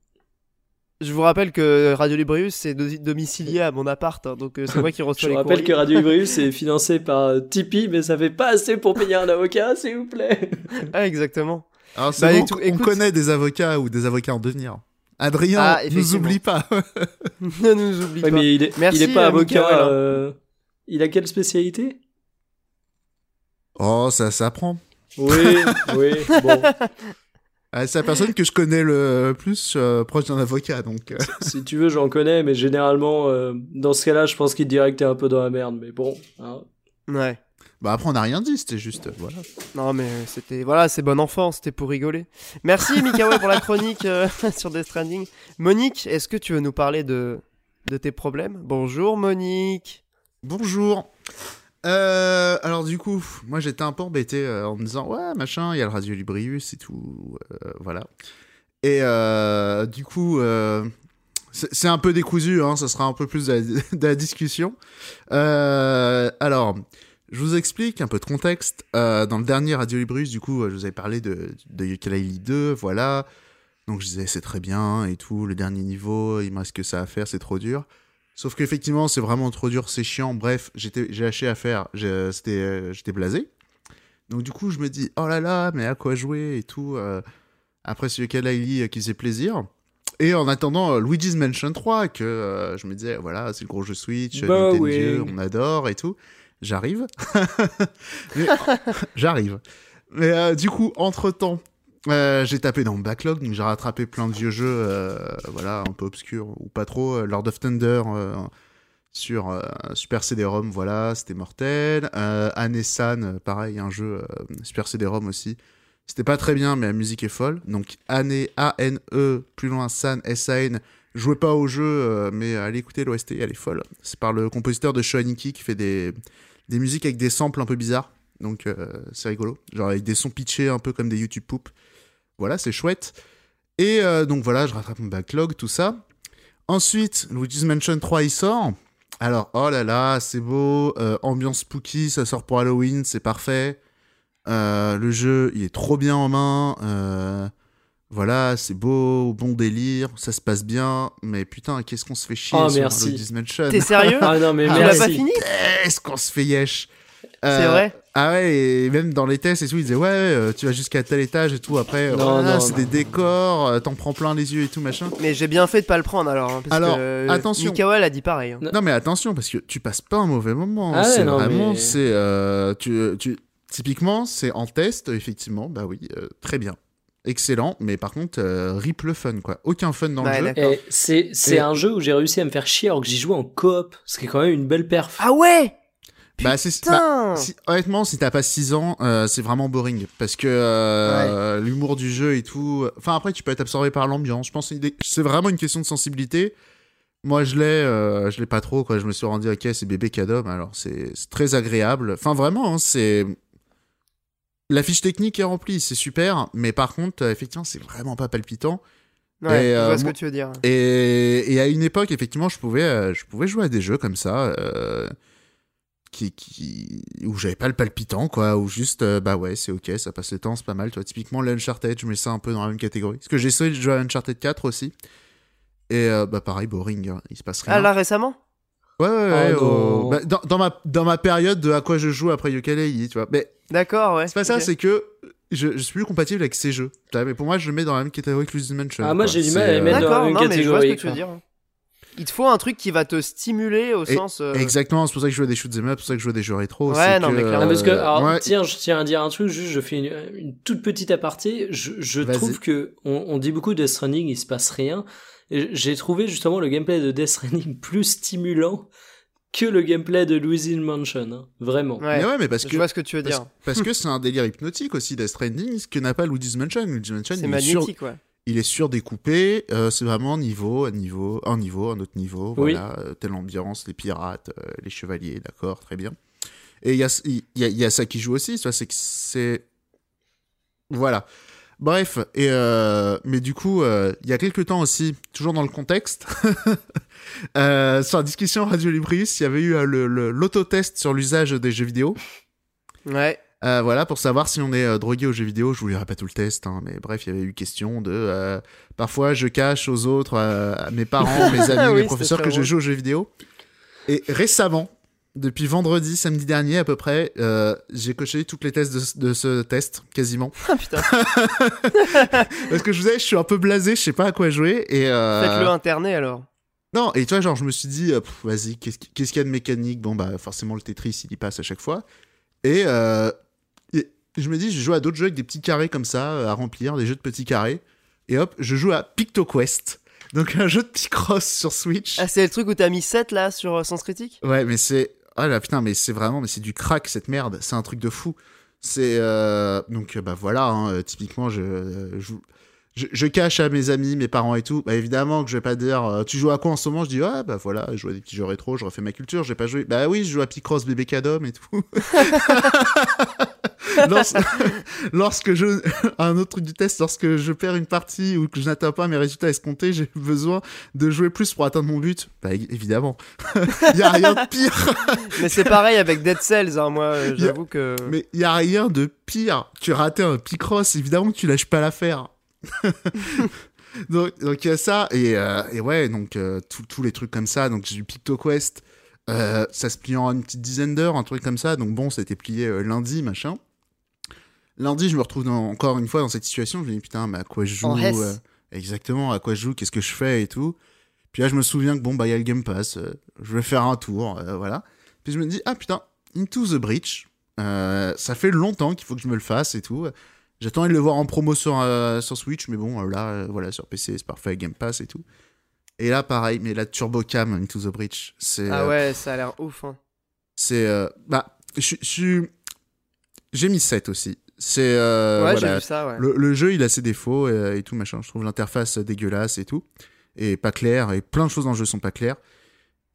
Speaker 1: Je vous rappelle que Radio Librius c'est do- domicilié à mon appart, hein, donc euh, c'est moi qui reçois
Speaker 2: Je
Speaker 1: les
Speaker 2: rappelle que. Radio Librius est financé par euh, Tipeee, mais ça fait pas assez pour payer un avocat, s'il vous plaît.
Speaker 1: Ah, exactement.
Speaker 3: Alors
Speaker 1: Bah,
Speaker 3: bon, on
Speaker 1: écoute-
Speaker 3: connaît des avocats ou des avocats en devenir. Adrien,
Speaker 1: Ah,
Speaker 3: nous oublie pas.
Speaker 1: ne nous oublie
Speaker 2: Ouais,
Speaker 1: pas.
Speaker 2: mais il est,
Speaker 1: Merci,
Speaker 2: il est pas
Speaker 1: euh,
Speaker 2: avocat. Euh, Il a quelle spécialité?
Speaker 3: Oh, ça s'apprend.
Speaker 2: Oui, oui, bon.
Speaker 3: Ah, c'est la personne que je connais le plus euh, proche d'un avocat, donc. euh,
Speaker 2: Si tu veux, j'en connais, mais généralement, euh, dans ce cas-là, je pense qu'il que t'es un peu dans la merde, mais bon. hein.
Speaker 1: Ouais.
Speaker 3: Bah après on n'a rien dit, c'était juste voilà.
Speaker 1: Non, mais c'était. Voilà, c'est bon enfant, c'était pour rigoler. Merci, Mikawa, pour la chronique euh, sur Death Stranding. Monique, est-ce que tu veux nous parler de, de tes problèmes? Bonjour, Monique.
Speaker 3: Bonjour. Euh, alors du coup, moi j'étais un peu embêté euh, en me disant ouais machin, il y a le Radio Librius et tout, euh, voilà. Et du coup, c'est un peu décousu, hein, ça sera un peu plus de la, discussion. Alors, je vous explique un peu de contexte. Dans le dernier Radio Librius, du coup, je vous avais parlé de, de Yooka-Laylee 2, voilà. Donc je disais c'est très bien et tout, le dernier niveau, il me reste que ça à faire, c'est trop dur. Sauf qu'effectivement, c'est vraiment trop dur, c'est chiant. Bref, j'ai lâché à faire, euh, j'étais blasé. Donc du coup, je me dis, oh là là, mais à quoi jouer et tout. euh, après, c'est Laylee qui faisait plaisir. Et en attendant euh, Luigi's Mansion 3, que euh, je me disais, voilà, c'est le gros jeu Switch,
Speaker 2: Bah
Speaker 3: Nintendo,
Speaker 2: oui.
Speaker 3: on adore et tout. J'arrive. J'arrive. Mais euh, du coup, entre-temps, euh, j'ai tapé dans le backlog, donc j'ai rattrapé plein de vieux jeux, euh, voilà, un peu obscurs, ou pas trop. euh, Lord of Thunder, sur Super CD-ROM, voilà, c'était mortel. Euh, Anne-San, euh, pareil, un jeu Super CD-ROM aussi. C'était pas très bien, mais la musique est folle. Donc Anne, A-N-E, plus loin, San, S-A-N. Jouez pas au jeu, mais allez écouter l'OST, elle est folle. C'est par le compositeur de Shoaniki qui fait des, des musiques avec des samples un peu bizarres. Donc c'est rigolo. Genre avec des sons pitchés un peu comme des YouTube poop. Voilà, c'est chouette. Et euh, donc voilà, je rattrape mon backlog, tout ça. Ensuite, Luigi's Mansion 3 il sort. Alors, oh là là, c'est beau. euh, ambiance spooky, ça sort pour Halloween, c'est parfait. Euh, le jeu, il est trop bien en main. euh, voilà, c'est beau, bon délire, ça se passe bien. Mais putain, qu'est-ce qu'on se fait chier
Speaker 2: Oh,
Speaker 3: sur
Speaker 2: merci.
Speaker 3: Luigi's Mansion
Speaker 1: T'es sérieux
Speaker 2: Ah non, mais
Speaker 1: Tu l'as pas fini
Speaker 3: Qu'est-ce qu'on se fait yesh
Speaker 1: C'est
Speaker 3: Euh,
Speaker 1: vrai
Speaker 3: Ah ouais, et même dans les tests et tout, ils disaient ouais, euh, tu vas jusqu'à tel étage et tout. Après,
Speaker 2: Non, non,
Speaker 3: c'est
Speaker 2: non.
Speaker 3: des décors, euh, t'en prends plein les yeux et tout machin.
Speaker 1: Mais j'ai bien fait de pas le prendre alors. hein, parce
Speaker 3: Alors,
Speaker 1: que, euh,
Speaker 3: attention.
Speaker 1: Mikawa elle a dit pareil. hein.
Speaker 2: Non.
Speaker 3: Non mais attention parce que tu passes pas un mauvais moment.
Speaker 2: Ah ouais,
Speaker 3: c'est
Speaker 2: non,
Speaker 3: vraiment,
Speaker 2: mais-
Speaker 3: c'est euh, tu, tu typiquement c'est en test effectivement, bah oui, euh, très bien, excellent. Mais par contre, euh, rip le fun quoi, aucun fun dans
Speaker 1: Ouais,
Speaker 3: le jeu.
Speaker 1: d'accord.
Speaker 2: Et c'est c'est
Speaker 3: Et-
Speaker 2: un jeu où j'ai réussi à me faire chier alors que j'y joue en coop, ce qui est quand même une belle perf.
Speaker 1: Ah ouais
Speaker 3: Bah c'est bah, si- honnêtement, si t'as pas 6 ans, euh, c'est vraiment boring parce que euh, l'humour du jeu et tout. Enfin après, tu peux être absorbé par l'ambiance. Je pense que c'est vraiment une question de sensibilité. Moi, je l'ai, euh, je l'ai pas trop. Quoi. Je me suis rendu, ok, c'est bébé cadeau. Alors c'est très agréable. Enfin vraiment, hein, c'est la fiche technique est remplie, c'est super. Mais par contre, euh, effectivement, c'est vraiment pas palpitant.
Speaker 1: Ouais,
Speaker 3: Et,
Speaker 1: je vois ce que tu veux dire.
Speaker 3: Et, et à une époque, effectivement, je pouvais, je pouvais jouer à des jeux comme ça, euh, qui, qui, où j'avais pas le palpitant, quoi, où juste, euh, bah ouais, c'est ok, ça passe le temps, c'est pas mal. Tu vois, typiquement, l'Uncharted, je mets ça un peu dans la même catégorie. Parce que j'ai essayé de jouer à Uncharted 4 aussi. Et euh, bah pareil, boring, hein, il se passe rien.
Speaker 1: Ah là récemment?
Speaker 3: Ouais, ouais, ouais.
Speaker 2: Oh,
Speaker 3: au-
Speaker 2: non.
Speaker 3: bah, dans, dans ma, dans ma période de à quoi je joue après Yooka-Laylee, tu vois. Mais
Speaker 1: D'accord, ouais.
Speaker 3: c'est pas ça, c'est que je, je suis plus compatible avec ces jeux. Mais pour moi, je le mets dans la même catégorie que Luigi's Mansion.
Speaker 2: Ah, moi, j'ai du mal à les
Speaker 3: euh,
Speaker 2: mettre dans la
Speaker 1: D'accord,
Speaker 2: même
Speaker 1: non, mais je vois ce que
Speaker 2: catégorie,
Speaker 1: tu veux dire. Il te faut un truc qui va te stimuler au
Speaker 3: Et-
Speaker 1: sens. euh,
Speaker 3: Exactement, c'est pour ça que je joue à des shoot'em up, c'est pour ça que je joue à des jeux rétro.
Speaker 1: Ouais,
Speaker 3: c'est
Speaker 1: non,
Speaker 3: que,
Speaker 1: mais clairement.
Speaker 2: Parce que,
Speaker 3: euh,
Speaker 2: alors,
Speaker 3: ouais,
Speaker 2: tiens, je tiens à dire un truc, juste, je fais une, une toute petite aparté. Je, trouve que, on, on dit beaucoup Death Stranding, il se passe rien. Et J'ai trouvé justement le gameplay de Death Stranding plus stimulant que le gameplay de Luigi's Mansion, hein. vraiment.
Speaker 1: Ouais,
Speaker 3: mais ouais, mais parce
Speaker 1: je
Speaker 3: que
Speaker 1: vois ce que tu veux
Speaker 3: parce,
Speaker 1: dire.
Speaker 3: parce que c'est un délire hypnotique aussi Death Stranding, ce que n'a pas Luigi's Mansion. Luigi's Mansion,
Speaker 1: C'est
Speaker 3: il est, sur,
Speaker 1: magnétique, ouais.
Speaker 3: Il est surdécoupé, euh, c'est vraiment niveau, un niveau, un niveau, un autre niveau, voilà, euh, telle ambiance, les pirates, euh, les chevaliers, d'accord, très bien. Et il y a, y, a, il y a ça qui joue aussi, c'est que c'est... Voilà. Bref, et euh, mais du coup, il y a quelques temps aussi, toujours dans le contexte, sur la discussion Radio Librius, il y avait eu euh, le- le- l'autotest sur l'usage des jeux vidéo.
Speaker 1: Ouais.
Speaker 3: Euh, voilà, pour savoir si on est euh, drogué aux jeux vidéo, je vous lirai pas tout le test, hein, mais bref, il y avait eu question de... euh, parfois, je cache aux autres, à mes parents, mes amis, mes professeurs, que je joue aux jeux vidéo. Et récemment, depuis vendredi, samedi dernier à peu près, j'ai coché toutes les tests de, de ce test, quasiment.
Speaker 1: Ah putain,
Speaker 3: Parce que je vous disais, je suis un peu blasé, je sais pas à quoi jouer, et...
Speaker 1: faites-le internet alors.
Speaker 3: non, et tu vois, genre, je me suis dit, vas-y, qu'est-ce qui- qu'est-ce qu'il y a de mécanique? Bon, bah, forcément, le Tetris, il y passe à chaque fois. Et, euh, et je me dis, je joue à d'autres jeux avec des petits carrés comme ça, euh, à remplir, des jeux de petits carrés. Et hop, je joue à PictoQuest. Donc, un jeu de Picross sur Switch.
Speaker 1: Ah, c'est le truc où t'as mis 7 là sur euh, Sens Critique?
Speaker 3: Ouais, mais c'est. Ah là, putain, mais c'est vraiment. Mais c'est du crack, cette merde. C'est un truc de fou. C'est. euh, Donc, bah voilà, hein, euh, typiquement, je, je, je, je cache à mes amis, mes parents et tout. Bah évidemment que je vais pas dire. euh, tu joues à quoi en ce moment? Je dis, ouais, bah voilà, je joue à des petits jeux rétro, je refais ma culture, j'ai pas joué. Bah oui, je joue à Picross Bébé Cadom et tout. Lors- lorsque je. Un autre truc du test, lorsque je perds une partie ou que je n'atteins pas mes résultats escomptés, j'ai besoin de jouer plus pour atteindre mon but. Bah évidemment. Il y a rien de pire.
Speaker 1: Mais c'est pareil avec Dead Cells, hein, moi euh,
Speaker 3: a-
Speaker 1: j'avoue que.
Speaker 3: Mais il y a rien de pire. Tu ratais un Picross, évidemment que tu lâches pas l'affaire. donc il y a ça et, euh, et ouais donc euh, tous- les trucs comme ça. Donc j'ai eu PictoQuest euh, ça se plie en une petite dizaine d'heures un truc comme ça. Donc bon c'était plié lundi machin. Lundi je me retrouve dans- encore une fois dans cette situation. Je me dis putain mais à quoi je joue exactement à quoi je joue qu'est-ce que je fais et tout. Puis là je me souviens que bon bah il y a le Game Pass je vais faire un tour voilà. Puis je me dis ah putain Into the Breach ça fait longtemps qu'il faut que je me le fasse et tout. J'attendais de le voir en promo sur, euh, sur Switch, mais bon, euh, là, euh, voilà, sur PC, c'est parfait, Game Pass et tout. Et là, pareil, mais la Turbocam Into the Breach, c'est.
Speaker 1: Ah
Speaker 3: euh,
Speaker 1: ouais, ça a l'air ouf. Hein.
Speaker 3: C'est. bah, je. J'ai mis 7 aussi. C'est.
Speaker 1: ouais,
Speaker 3: voilà.
Speaker 1: j'ai vu ça, ouais.
Speaker 3: Le, le jeu, il a ses défauts et, et tout machin. Je trouve l'interface dégueulasse et tout. Et pas claire. Et plein de choses dans le jeu sont pas claires.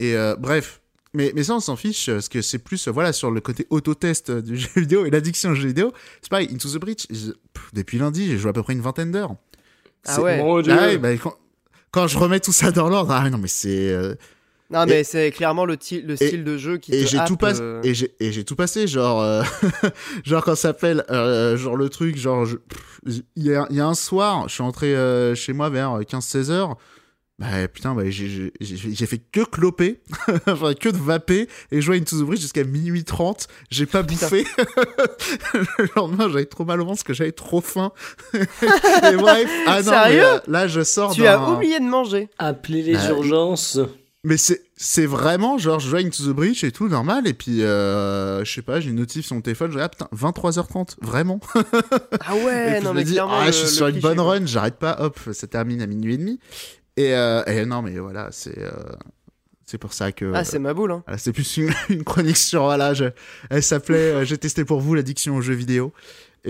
Speaker 3: Et bref. Mais, mais ça, on s'en fiche. Parce que c'est plus, euh, voilà, sur le côté auto-test euh, du jeu vidéo et l'addiction au jeu vidéo. C'est pareil, Into the Breach, je- pff, depuis lundi, j'ai joué à peu près une vingtaine d'heures.
Speaker 1: Ah ouais.
Speaker 3: Ah ouais, bah, quand, quand je remets tout ça dans l'ordre, ah non, mais c'est. euh,
Speaker 1: Non, mais c'est clairement le, le style de jeu qui
Speaker 3: et j'ai tout passé
Speaker 1: euh,
Speaker 3: et j'ai et j'ai tout passé genre euh, genre quand ça s'appelle euh, genre le truc genre il y y a un soir je suis entré euh, chez moi vers 15 16 heures bah putain bah, j'ai- j'ai j'ai- j'ai fait que cloper. Enfin que de vaper et jouer à Into the Breach jusqu'à minuit 30 j'ai pas bouffé. Le lendemain j'avais trop mal au ventre parce que j'avais trop faim. Et bref. Ah non
Speaker 1: Sérieux
Speaker 3: euh, là je sors
Speaker 1: Tu as oublié de manger.
Speaker 2: Appelez les
Speaker 3: Bah,
Speaker 2: urgences.
Speaker 3: mais c'est c'est vraiment genre je joue à Into the Breach et tout normal. Et puis euh, je sais pas j'ai une notif sur mon téléphone je dis ah putain 23h30 vraiment.
Speaker 1: Ah
Speaker 3: et
Speaker 1: ouais,
Speaker 3: puis
Speaker 1: non
Speaker 3: je
Speaker 1: mais
Speaker 3: me dis
Speaker 1: clairement.
Speaker 3: ah je suis
Speaker 1: le
Speaker 3: sur une
Speaker 1: cliché,
Speaker 3: bonne run j'arrête pas hop ça termine à minuit et demi et, euh, et non mais voilà c'est euh, c'est pour ça que
Speaker 1: Ah, c'est ma boule. Hein.
Speaker 3: voilà, c'est plus une, une chronique sur voilà je- elle s'appelait euh, j'ai testé pour vous l'addiction aux jeux vidéo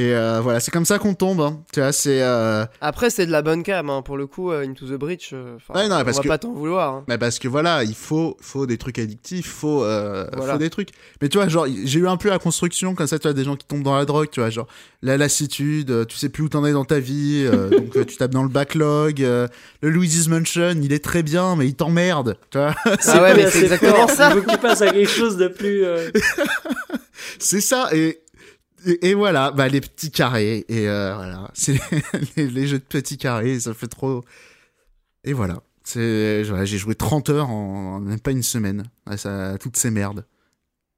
Speaker 3: et euh, voilà c'est comme ça qu'on tombe hein. tu vois c'est euh,
Speaker 1: Après, c'est de la bonne cam, hein. pour le coup, euh, Into the Breach. euh,
Speaker 3: Ouais, non,
Speaker 1: on
Speaker 3: parce
Speaker 1: va
Speaker 3: que-
Speaker 1: pas t'en vouloir. hein.
Speaker 3: Bah parce que voilà, il faut, faut des trucs addictifs, faut, euh,
Speaker 1: Voilà.
Speaker 3: faut des trucs. Mais tu vois, genre, j'ai eu un peu la construction comme ça, tu vois, des gens qui tombent dans la drogue, tu vois, genre la lassitude, euh, tu sais plus où t'en es dans ta vie, euh, donc euh, tu tapes dans le backlog. euh, le Luigi's Mansion, il est très bien, mais il t'emmerde, tu vois.
Speaker 1: Ah ouais, mais
Speaker 2: plus
Speaker 1: c'est exactement ça.
Speaker 2: Il faut que tu passes à quelque chose de plus. euh,
Speaker 3: C'est ça, et, et, et voilà, bah les petits carrés, et euh, voilà, c'est les, les jeux de petits carrés, ça fait trop. Et voilà, c'est, voilà, j'ai joué 30 heures en, en même pas une semaine, à ça, à toutes ces merdes.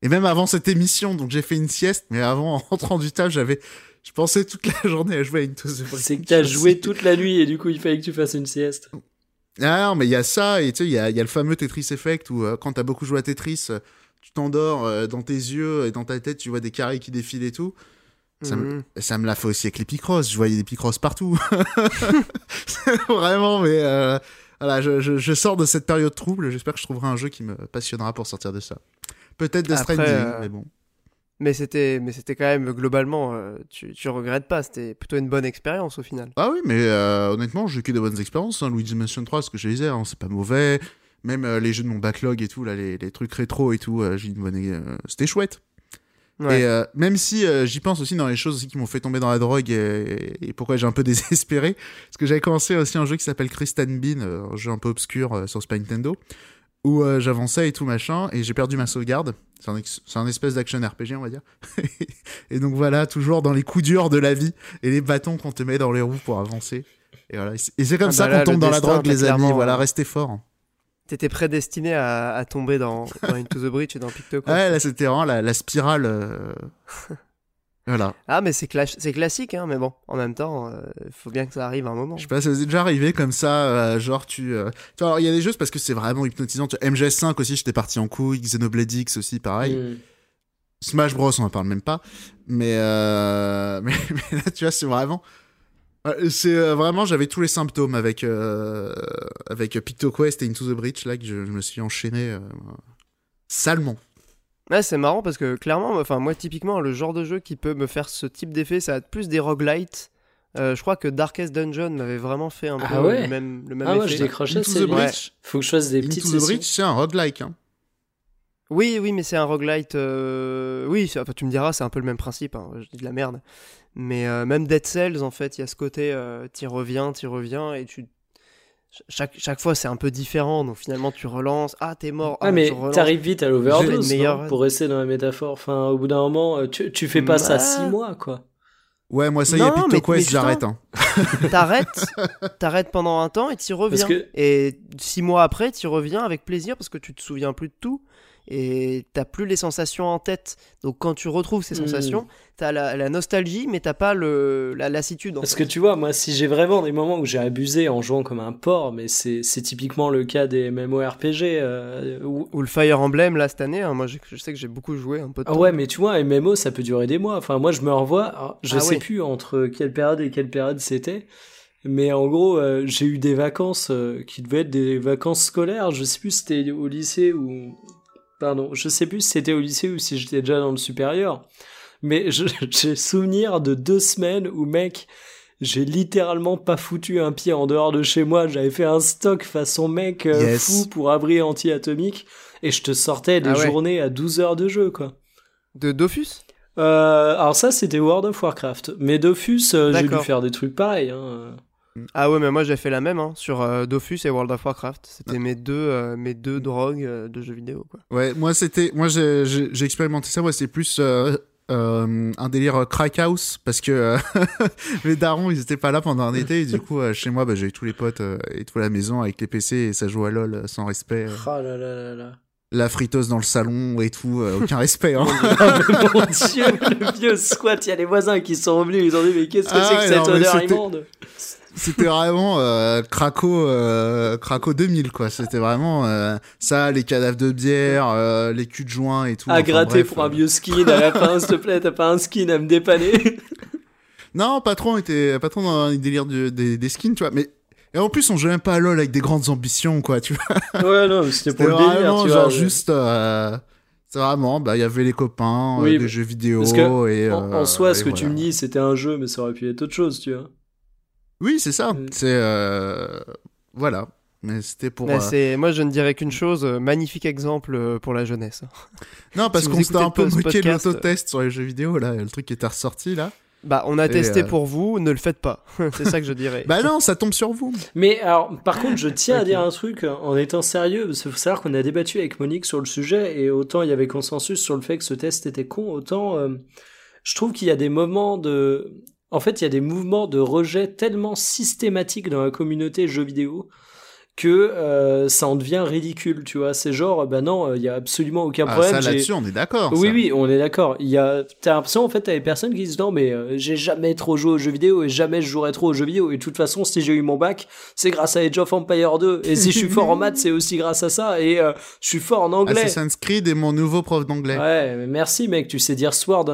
Speaker 3: Et même avant cette émission, donc j'ai fait une sieste, mais avant, en rentrant du taf, j'avais, je pensais toute la journée à jouer à Into the
Speaker 2: C'est que t'as joué toute la nuit et du coup il fallait que tu fasses une sieste.
Speaker 3: Ah non, mais il y a ça, et tu sais, il y a, il y a le fameux Tetris Effect où euh, quand t'as beaucoup joué à Tetris, euh, tu t'endors euh, dans tes yeux et dans ta tête, tu vois des carrés qui défilent et tout. Ça me-
Speaker 1: Mhm.
Speaker 3: Ça me l'a fait aussi avec les Picross. Je voyais des Picross partout. Vraiment, mais euh, voilà, je, je- je sors de cette période trouble. J'espère que je trouverai un jeu qui me passionnera pour sortir de ça. Peut-être
Speaker 1: Après,
Speaker 3: Stranding,
Speaker 1: euh,
Speaker 3: mais bon.
Speaker 1: Mais c'était, mais c'était quand même globalement, euh, tu, tu regrettes pas. C'était plutôt une bonne expérience au final.
Speaker 3: Ah oui, mais euh, honnêtement, j'ai eu que de bonnes expériences. Hein. Luigi's Mansion 3, ce que je disais, hein, c'est pas mauvais. Même euh, les jeux de mon backlog et tout, là, les, les trucs rétro et tout, euh, j'ai une bonne. euh, C'était chouette.
Speaker 1: Ouais.
Speaker 3: Et euh, même si euh, j'y pense aussi dans les choses aussi qui m'ont fait tomber dans la drogue et, et pourquoi j'ai un peu désespéré, parce que j'avais commencé aussi un jeu qui s'appelle Crystal Bean, un jeu un peu obscur euh, sur Super Nintendo, où euh, j'avançais et tout machin, et j'ai perdu ma sauvegarde. C'est un, un espèce d'action RPG, on va dire. et donc voilà, toujours dans les coups durs de la vie et les bâtons qu'on te met dans les roues pour avancer. Et voilà, et c'est- comme
Speaker 1: Ah
Speaker 3: ça
Speaker 1: bah
Speaker 3: qu'on tombe dans la drogue,
Speaker 1: bah,
Speaker 3: les amis. Voilà,
Speaker 1: euh,
Speaker 3: restez forts.
Speaker 1: T'étais prédestiné à, à tomber dans, dans Into the Breach et dans Picto. quoi.
Speaker 3: Ouais, là c'était vraiment la, la spirale. euh, Voilà.
Speaker 1: Ah, mais c'est cla- c'est classique, hein, mais bon, en même temps, il faut bien que ça arrive à un moment.
Speaker 3: Je sais pas, ça vous est déjà arrivé comme ça, euh, genre tu... euh, Tu vois, alors il y a des jeux parce que c'est vraiment hypnotisant. Tu vois, MGS5 aussi, j'étais parti en couille, Xenoblade X aussi, pareil.
Speaker 2: Mm.
Speaker 3: Smash Bros, on en parle même pas. Mais, euh... mais, mais là, tu vois, c'est vraiment... Ouais, C'est euh, vraiment, j'avais tous les symptômes avec, euh, avec PictoQuest et Into the Breach, là, que je, je me suis enchaîné euh, salement.
Speaker 1: Ouais, c'est marrant parce que clairement, enfin, moi, typiquement, le genre de jeu qui peut me faire ce type d'effet, ça va être plus des roguelites. Euh, je crois que Darkest Dungeon m'avait vraiment fait un
Speaker 2: Ah
Speaker 1: peu
Speaker 2: ouais
Speaker 1: le même, le même
Speaker 2: Ah ouais,
Speaker 1: effet.
Speaker 2: je décrochais,
Speaker 3: Into
Speaker 2: c'est Faut que je fasse des
Speaker 3: Into
Speaker 2: petites
Speaker 3: the. Breach, c'est un roguelike. Hein.
Speaker 1: Oui, oui, mais c'est un roguelite. euh, Oui, enfin, tu me diras, c'est un peu le même principe. hein, Je dis de la merde. Mais euh, même Dead Cells, en fait, il y a ce côté, euh, t'y reviens, t'y reviens, et tu. Chaque, chaque fois, c'est un peu différent. Donc finalement, tu relances. Ah, t'es mort.
Speaker 2: Ah,
Speaker 1: Ah,
Speaker 2: mais t'arrives vite à l'overdose,
Speaker 1: le meilleur
Speaker 2: pour rester dans la métaphore. Enfin, au bout d'un moment, euh, tu, tu fais pas ça
Speaker 1: Bah.
Speaker 2: six mois, quoi.
Speaker 3: Ouais, moi, ça y est, PictoQuest,
Speaker 1: putain.
Speaker 3: j'arrête. Hein.
Speaker 1: T'arrêtes, t'arrêtes pendant un temps et t'y reviens.
Speaker 2: que-
Speaker 1: Et six mois après, t'y reviens avec plaisir parce que tu te souviens plus de tout et t'as plus les sensations en tête. Donc quand tu retrouves ces
Speaker 2: Hmm.
Speaker 1: sensations, t'as la, la nostalgie, mais t'as pas le, la lassitude.
Speaker 2: Parce
Speaker 1: fait.
Speaker 2: que tu vois, moi, si j'ai vraiment des moments où j'ai abusé en jouant comme un porc, mais c'est typiquement le cas des MMORPG. Euh, où...
Speaker 1: Ou le Fire Emblem là cette année, hein, moi je sais que j'ai beaucoup joué un peu de
Speaker 2: Ah ouais, mais tu vois, MMO, ça peut durer des mois. Enfin, moi, je me revois, je
Speaker 1: Ah
Speaker 2: sais plus entre quelle période et quelle période c'était, Mais en gros, euh, j'ai eu des vacances euh, qui devaient être des vacances scolaires. Je sais plus si c'était au lycée ou. Pardon, je sais plus si c'était au lycée ou si j'étais déjà dans le supérieur. Mais j'ai souvenir de deux semaines où, mec, j'ai littéralement pas foutu un pied en dehors de chez moi. J'avais fait un stock façon mec euh,
Speaker 3: Yes.
Speaker 2: fou pour abri anti-atomique. Et je te sortais des
Speaker 1: Ah ouais.
Speaker 2: journées à 12 heures de jeu, quoi.
Speaker 1: De Dofus?
Speaker 2: Euh, alors ça, c'était World of Warcraft. Mais Dofus, euh, j'ai dû faire des trucs pareils. Hein.
Speaker 1: Ah ouais, mais moi j'ai fait la même hein, sur euh, Dofus et World of Warcraft. C'était mes deux, euh, mes deux drogues euh, de jeux vidéo. Quoi.
Speaker 3: Ouais, moi c'était, moi j'ai expérimenté ça. Moi c'est plus euh, euh, un délire crack house parce que euh, les darons ils étaient pas là pendant un été et du coup euh, chez moi bah, j'avais tous les potes euh, et toute la maison avec les PC et ça joue à lol sans respect. euh.
Speaker 2: Oh là là là là.
Speaker 3: La friteuse dans le salon et tout, euh, aucun respect. Hein.
Speaker 2: Oh, mon dieu, le vieux squat, il y a les voisins qui sont venus, ils ont dit mais qu'est-ce que
Speaker 3: Ah
Speaker 2: c'est que cette odeur immonde
Speaker 3: C'était vraiment euh, Craco, euh, Craco 2000 quoi. C'était vraiment euh, ça, les cadavres de bière, euh, les culs de joint et tout.
Speaker 2: À
Speaker 3: Enfin,
Speaker 2: gratter
Speaker 3: bref,
Speaker 2: pour un
Speaker 3: euh.
Speaker 2: vieux skin, à la fin, s'il te plaît, t'as pas un skin à me dépanner
Speaker 3: Non, patron était patron dans un délire du- des, des skins, tu vois. Mais et en plus, on jouait même pas à LoL avec des grandes ambitions, quoi. Tu vois.
Speaker 2: Ouais, non, c'était pour le délire, tu
Speaker 3: genre
Speaker 2: vois.
Speaker 3: juste. euh, c'est vraiment, bah, il y avait les copains,
Speaker 2: Oui,
Speaker 3: euh, des jeux vidéo
Speaker 2: parce que
Speaker 3: et.
Speaker 2: En,
Speaker 3: euh,
Speaker 2: en soi, ce que tu me dis, c'était un jeu, mais ça aurait pu être autre chose, tu vois.
Speaker 3: Oui, c'est ça.
Speaker 2: Mm.
Speaker 3: C'est euh, voilà. Mais c'était pour.
Speaker 1: Mais
Speaker 3: euh,
Speaker 1: Moi je ne dirais qu'une chose, euh, magnifique exemple euh, pour la jeunesse.
Speaker 3: Non, parce
Speaker 1: si
Speaker 3: qu'on s'était un peu moqué de l'autotest sur les jeux vidéo là, le truc qui était ressorti là.
Speaker 1: Bah on a
Speaker 3: Et,
Speaker 1: testé
Speaker 3: euh,
Speaker 1: pour vous, ne le faites pas. c'est ça que je dirais.
Speaker 3: Bah non, ça tombe sur vous.
Speaker 2: Mais alors, par contre, je tiens à dire un truc en étant sérieux, parce qu'il faut savoir qu'on a débattu avec Monique sur le sujet, et autant il y avait consensus sur le fait que ce test était con, autant euh, je trouve qu'il y a des moments de... En fait, il y a des mouvements de rejet tellement systématiques dans la communauté jeux vidéo que euh, ça en devient ridicule, tu vois. C'est genre, bah non, euh, il y a absolument aucun
Speaker 3: Ah,
Speaker 2: problème.
Speaker 3: ça là-dessus, on est d'accord.
Speaker 2: oui,
Speaker 3: ça.
Speaker 2: oui, on est d'accord. Il y a, t'as l'impression en fait, t'as des personnes qui disent non, mais euh, j'ai jamais trop joué aux jeux vidéo et jamais je jouerai trop aux jeux vidéo. Et de toute façon, si j'ai eu mon bac, c'est grâce à Age of Empire 2. Et si je suis fort en maths, c'est aussi grâce à ça. Et euh, je suis fort en anglais.
Speaker 3: Assassin's Creed est mon nouveau prof d'anglais.
Speaker 2: Ouais, mais merci mec, tu sais dire sword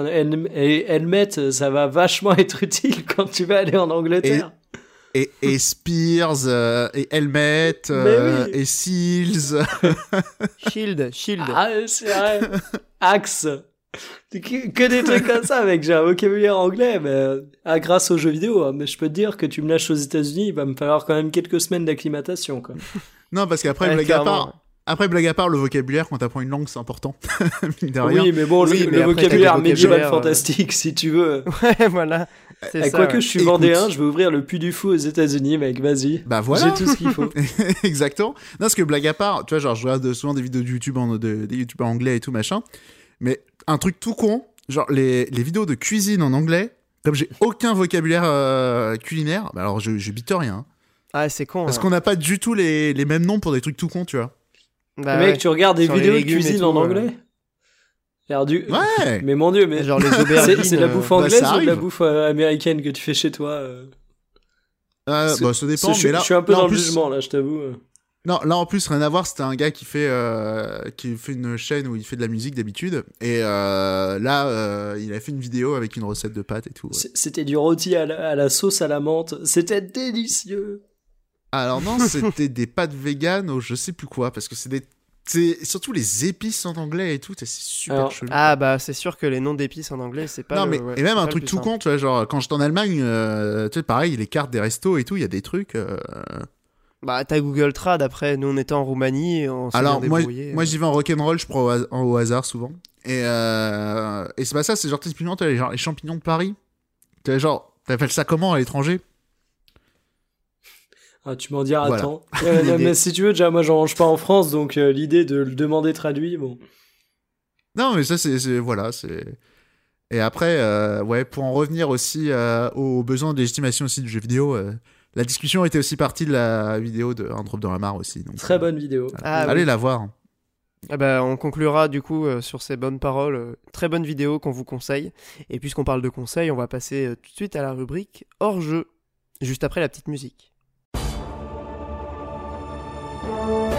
Speaker 2: et helmet, ça va vachement être utile quand tu vas aller en Angleterre.
Speaker 3: Et, et Spears, euh, et Helmet, euh,
Speaker 2: oui.
Speaker 3: et Seals.
Speaker 1: Shield, Shield.
Speaker 2: Ah, c'est vrai. Axe. Que, que des trucs comme ça, mec. J'ai un vocabulaire anglais, mais euh, ah, grâce aux jeux vidéo. hein. Mais je peux te dire que tu me lâches aux États-Unis, il va me falloir quand même quelques semaines d'acclimatation, quoi.
Speaker 3: non, parce qu'après,
Speaker 1: Ouais,
Speaker 3: blague à part, après, blague à part, le vocabulaire, quand t'apprends une langue, c'est important.
Speaker 2: Oui, mais bon,
Speaker 1: Oui,
Speaker 2: le,
Speaker 1: mais
Speaker 2: le vocabulaire médiéval
Speaker 1: euh,
Speaker 2: fantastique, si tu veux.
Speaker 1: Ouais, voilà. C'est
Speaker 2: Eh,
Speaker 1: ça,
Speaker 2: Quoique
Speaker 1: ouais.
Speaker 2: je suis
Speaker 3: Écoute.
Speaker 2: vendéen, je vais ouvrir le puits du fou aux États-Unis, mec. Vas-y.
Speaker 3: Bah voilà.
Speaker 2: J'ai tout ce qu'il faut.
Speaker 3: Exactement. Non, parce que blague à part, tu vois, genre, je regarde souvent des vidéos de YouTube, en, de, des youtubeurs anglais et tout, machin. Mais un truc tout con, genre, les, les vidéos de cuisine en anglais, comme j'ai aucun vocabulaire euh, culinaire, bah alors je, je bite rien. hein.
Speaker 1: Ah, c'est con.
Speaker 3: Parce
Speaker 1: hein.
Speaker 3: qu'on n'a pas du tout les, les mêmes noms pour des trucs tout cons, tu vois.
Speaker 1: Bah,
Speaker 2: mec,
Speaker 1: ouais.
Speaker 2: tu regardes des
Speaker 1: Sur
Speaker 2: vidéos de cuisine
Speaker 1: tout,
Speaker 2: en
Speaker 1: euh.
Speaker 2: anglais du...
Speaker 3: Ouais.
Speaker 2: Mais mon dieu, mais.
Speaker 1: Genre les
Speaker 2: C'est
Speaker 1: aubergines.
Speaker 2: c'est de la
Speaker 1: euh,
Speaker 2: bouffe
Speaker 3: bah,
Speaker 2: anglaise ou de la bouffe euh, américaine que tu fais chez toi euh
Speaker 3: Euh, bah, ça dépend,
Speaker 2: je,
Speaker 3: mais là,
Speaker 2: je suis un peu
Speaker 3: là, en
Speaker 2: dans le
Speaker 3: plus-
Speaker 2: jugement là, je t'avoue. euh.
Speaker 3: Non, là en plus rien à voir. C'était un gars qui fait euh, qui fait une chaîne où il fait de la musique d'habitude. Et euh, là, euh, il a fait une vidéo avec une recette de pâtes et tout. ouais.
Speaker 2: C'était du rôti à la, à la sauce à la menthe. C'était délicieux.
Speaker 3: Alors non, c'était des pâtes véganes ou je sais plus quoi, parce que c'est des surtout les épices en anglais et tout. C'est super
Speaker 2: Alors,
Speaker 3: chelou.
Speaker 1: Ah bah c'est sûr que les noms d'épices en anglais c'est pas.
Speaker 3: non
Speaker 1: le-
Speaker 3: mais
Speaker 1: ouais,
Speaker 3: et même un truc tout
Speaker 1: simple.
Speaker 3: con, tu vois, genre quand j'étais en Allemagne, euh, tu sais pareil, les cartes des restos et tout, il y a des trucs. euh,
Speaker 1: Bah t'as Google Trad après, nous on était en Roumanie, on s'est
Speaker 3: Alors
Speaker 1: bien
Speaker 3: moi,
Speaker 1: débrouillé.
Speaker 3: moi j'y vais en rock'n'roll, je prends au, has- au hasard souvent. Et, euh, et c'est pas ça, c'est genre typiquement t'as les, genre, les champignons de Paris. T'as genre, t'appelles ça comment à l'étranger?
Speaker 2: Ah, tu m'en diras
Speaker 3: Voilà. L'idée.
Speaker 2: mais si tu veux, déjà moi j'en mange pas en France, donc euh, l'idée de le demander traduit, bon.
Speaker 3: Non mais ça c'est voilà c'est. Et après euh, ouais pour en revenir aussi euh, aux besoins de légitimation aussi du jeu vidéo, euh, la discussion était aussi partie de la vidéo de Un drop dans la mare aussi. Donc,
Speaker 2: Très bonne vidéo.
Speaker 3: voilà.
Speaker 1: Ah,
Speaker 3: Allez
Speaker 1: oui.
Speaker 3: la voir.
Speaker 1: Ah bah, on conclura du coup euh, sur ces bonnes paroles. euh, très bonne vidéo qu'on vous conseille. Et puisqu'on parle de conseils, on va passer euh, tout de suite à la rubrique hors jeu, juste après la petite musique. Thank you.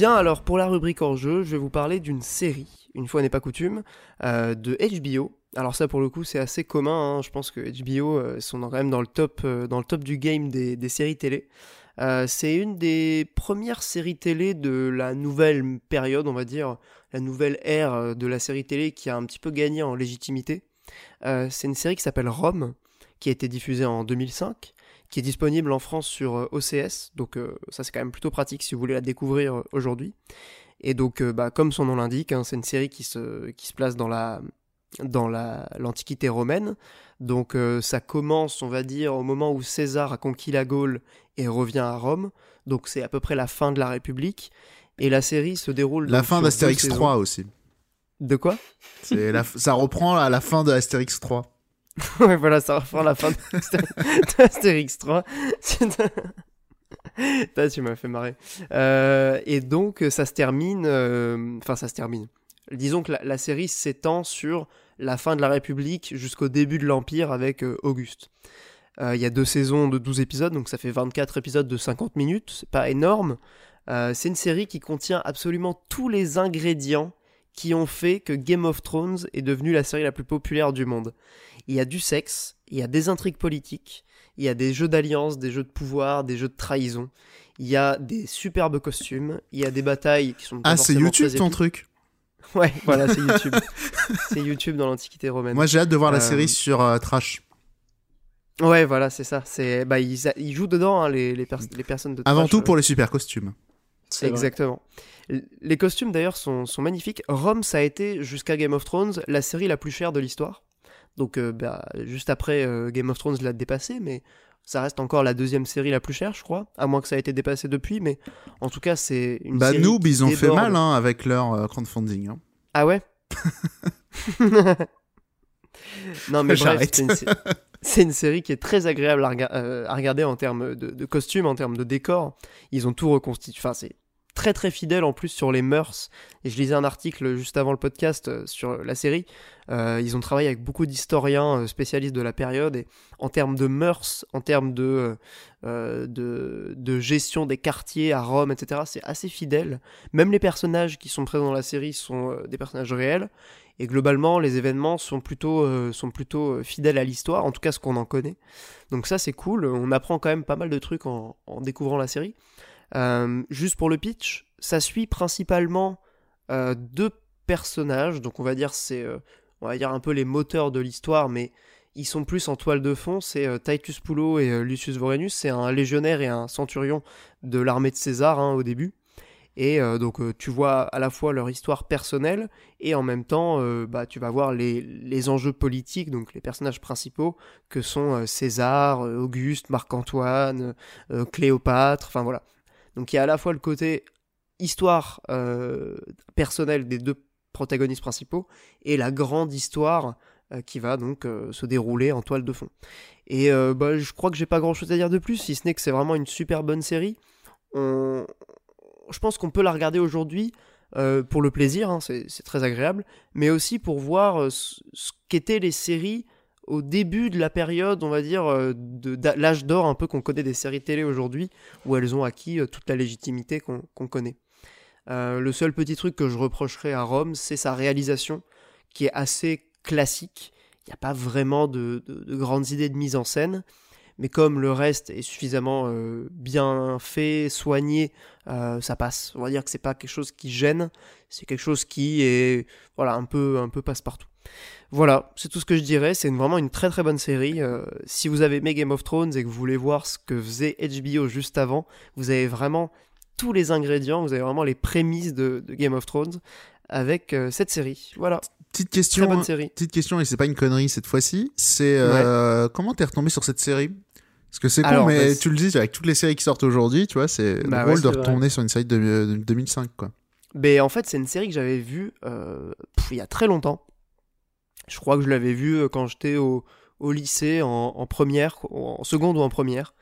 Speaker 1: Bien, alors pour la rubrique hors jeu, je vais vous parler d'une série, une fois n'est pas coutume, euh, de HBO. Alors ça pour le coup c'est assez commun, hein. je pense que HBO euh, sont quand même dans le top, euh, dans le top du game des, des séries télé. C'est une des premières séries télé de la nouvelle période, on va dire, la nouvelle ère de la série télé qui a un petit peu gagné en légitimité. C'est une série qui s'appelle Rome, qui a été diffusée en 2005, qui est disponible en France sur euh, OCS, donc euh, ça c'est quand même plutôt pratique si vous voulez la découvrir euh, aujourd'hui. Et donc, euh, bah, comme son nom l'indique, hein, c'est une série qui se, qui se place dans la dans la l'Antiquité romaine. Donc euh, ça commence, on va dire, au moment où César a conquis la Gaule et revient à Rome. Donc c'est à peu près la fin de la République. Et la série se déroule.
Speaker 3: La fin d'Astérix
Speaker 1: deux saisons.
Speaker 3: 3 aussi.
Speaker 1: De quoi?
Speaker 3: La... Ça reprend à la fin de Astérix 3.
Speaker 1: Voilà, ça reprend la fin d'Astérix 3. Putain, tu m'as fait marrer. Euh, et donc, ça se termine. euh, Enfin, ça se termine. Disons que la, série s'étend sur la fin de la République jusqu'au début de l'Empire avec euh, Auguste. Euh, Il y a deux saisons de 12 épisodes, donc ça fait 24 épisodes de 50 minutes. C'est pas énorme. Euh, c'est une série qui contient absolument tous les ingrédients qui ont fait que Game of Thrones est devenue la série la plus populaire du monde. Il y a du sexe, il y a des intrigues politiques, il y a des jeux d'alliance, des jeux de pouvoir, des jeux de trahison. Il y a des superbes costumes, il y a des batailles qui sont
Speaker 3: Ah, c'est YouTube
Speaker 1: très
Speaker 3: ton truc
Speaker 1: Ouais, voilà, c'est YouTube. c'est YouTube dans l'Antiquité romaine.
Speaker 3: Moi, j'ai hâte de voir la
Speaker 1: Euh,
Speaker 3: série sur euh, Trash.
Speaker 1: Ouais, voilà, c'est ça. C'est bah ils, a- ils jouent dedans hein, les, les, pers- les personnes de
Speaker 3: Avant
Speaker 1: trash,
Speaker 3: tout
Speaker 1: euh,
Speaker 3: pour les super costumes.
Speaker 2: Vrai.
Speaker 1: Exactement. Les costumes d'ailleurs sont, sont magnifiques. Rome, ça a été jusqu'à Game of Thrones la série la plus chère de l'histoire. Donc euh, bah, juste après euh, Game of Thrones l'a dépassé, mais ça reste encore la deuxième série la plus chère, je crois. À moins que ça ait été dépassé depuis, mais en tout cas c'est une
Speaker 3: Bah,
Speaker 1: série
Speaker 3: Noob, ils ont fait mal hein, avec leur euh, crowdfunding. hein.
Speaker 1: Ah ouais? Non mais bref, c'est une, série qui est très agréable à, rega- à regarder en termes de, de costumes, en termes de décor. Ils ont tout reconstitué. Enfin, c'est très très fidèle en plus sur les mœurs. Et je lisais un article juste avant le podcast euh, sur la série. Euh, ils ont travaillé avec beaucoup d'historiens euh, spécialistes de la période. Et en termes de mœurs, en termes de, de, gestion des quartiers à Rome, etc., c'est assez fidèle. Même les personnages qui sont présents dans la série sont des personnages réels. Et globalement, les événements sont plutôt, sont plutôt fidèles à l'histoire, en tout cas ce qu'on en connaît. Donc ça, c'est cool. On apprend quand même pas mal de trucs en découvrant la série. Euh, juste pour le pitch, ça suit principalement euh, deux personnages. Donc on va dire c'est, euh, on va dire un peu les moteurs de l'histoire, mais ils sont plus en toile de fond. C'est Titus Pullo et Lucius Vorenus. C'est un légionnaire et un centurion de l'armée de César hein, au début. Et donc tu vois à la fois leur histoire personnelle et en même temps bah, tu vas voir les, les enjeux politiques, donc les personnages principaux que sont César, Auguste, Marc-Antoine, Cléopâtre, enfin voilà. Donc il y a à la fois le côté histoire euh, personnelle des deux protagonistes principaux et la grande histoire euh, qui va donc euh, se dérouler en toile de fond. Et bah, je crois que j'ai pas grand chose à dire de plus, si ce n'est que c'est vraiment une super bonne série. Je pense qu'on peut la regarder aujourd'hui pour le plaisir, hein, c'est très agréable, mais aussi pour voir ce qu'étaient les séries au début de la période, on va dire, euh, de l'âge d'or un peu qu'on connaît des séries télé aujourd'hui, où elles ont acquis euh, toute la légitimité qu'on connaît. Euh, le seul petit truc que je reprocherais à Rome, c'est sa réalisation, qui est assez classique. Il n'y a pas vraiment de, de- de grandes idées de mise en scène, mais comme le reste est suffisamment bien fait, soigné, ça passe. On va dire que c'est pas quelque chose qui gêne, c'est quelque chose qui est voilà un peu un peu passe-partout. Voilà, c'est tout ce que je dirais. C'est vraiment une très très bonne série. Euh, si vous avez aimé Game of Thrones et que vous voulez voir ce que faisait HBO juste avant, vous avez vraiment tous les ingrédients, vous avez vraiment les prémices de, de Game of Thrones avec euh, cette série. Voilà,
Speaker 3: Petite
Speaker 1: très
Speaker 3: question,
Speaker 1: bonne série.
Speaker 3: petite question, et c'est pas une connerie cette fois-ci. C'est euh, comment t'es retombé sur cette série? Parce que c'est con, mais
Speaker 1: bah,
Speaker 3: tu le dis avec toutes les séries qui sortent aujourd'hui, tu vois, c'est
Speaker 1: Bah
Speaker 3: drôle
Speaker 1: ouais,
Speaker 3: de
Speaker 2: vrai.
Speaker 3: retourner sur une série de, de 2005, quoi.
Speaker 1: Mais en fait, c'est une série que j'avais vue euh, pff, il y a très longtemps. Je crois que je l'avais vue euh, quand j'étais au, au lycée, en, en première, en seconde ou en première.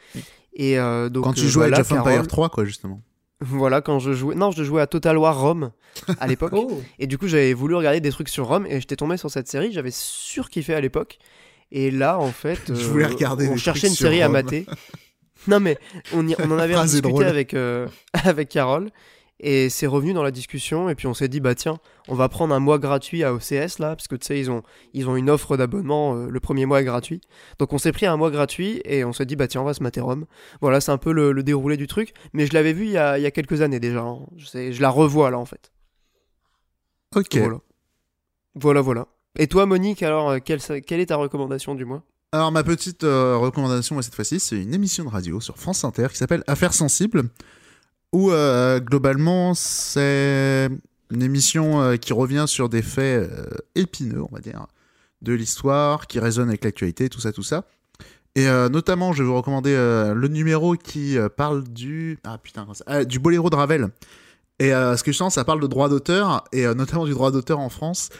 Speaker 1: Et euh, donc,
Speaker 3: Quand tu
Speaker 1: euh,
Speaker 3: jouais
Speaker 1: bah,
Speaker 3: à of Empire
Speaker 1: Carole-
Speaker 3: 3, quoi, justement.
Speaker 1: Voilà, quand je jouais. Non, je jouais à Total War Rome à l'époque.
Speaker 2: Oh,
Speaker 1: Et du coup, j'avais voulu regarder des trucs sur Rome et j'étais tombé sur cette série. J'avais surkiffé à l'époque. Et là, en fait,
Speaker 3: Je
Speaker 1: euh,
Speaker 3: voulais regarder
Speaker 1: on cherchait une série à
Speaker 3: Rome.
Speaker 1: mater. Non, mais on, y- on en avait discuté avec, euh, avec Carole. Et c'est revenu dans la discussion, et puis on s'est dit, bah tiens, on va prendre un mois gratuit à OCS là, parce que tu sais, ils ont, ils ont une offre d'abonnement, euh, le premier mois est gratuit. Donc on s'est pris un mois gratuit, et on s'est dit, bah tiens, on va se mater Rome. Voilà, c'est un peu le, le déroulé du truc, mais je l'avais vu il y, a, il y a quelques années déjà. hein. Je, sais- je la revois là en fait.
Speaker 3: Ok.
Speaker 1: Voilà. Voilà, voilà. Et toi, Monique, alors, euh, quelle, quelle est ta recommandation du mois?
Speaker 3: Alors ma petite euh, recommandation moi, cette fois-ci, c'est une émission de radio sur France Inter qui s'appelle Affaires sensibles, où euh, globalement c'est une émission euh, qui revient sur des faits euh, épineux, on va dire, de l'histoire, qui résonne avec l'actualité, tout ça, tout ça. Et euh, notamment, je vais vous recommander le numéro qui parle du ah putain ah, du boléro de Ravel. Et ce que je sens, ça parle de droit d'auteur et notamment du droit d'auteur en France.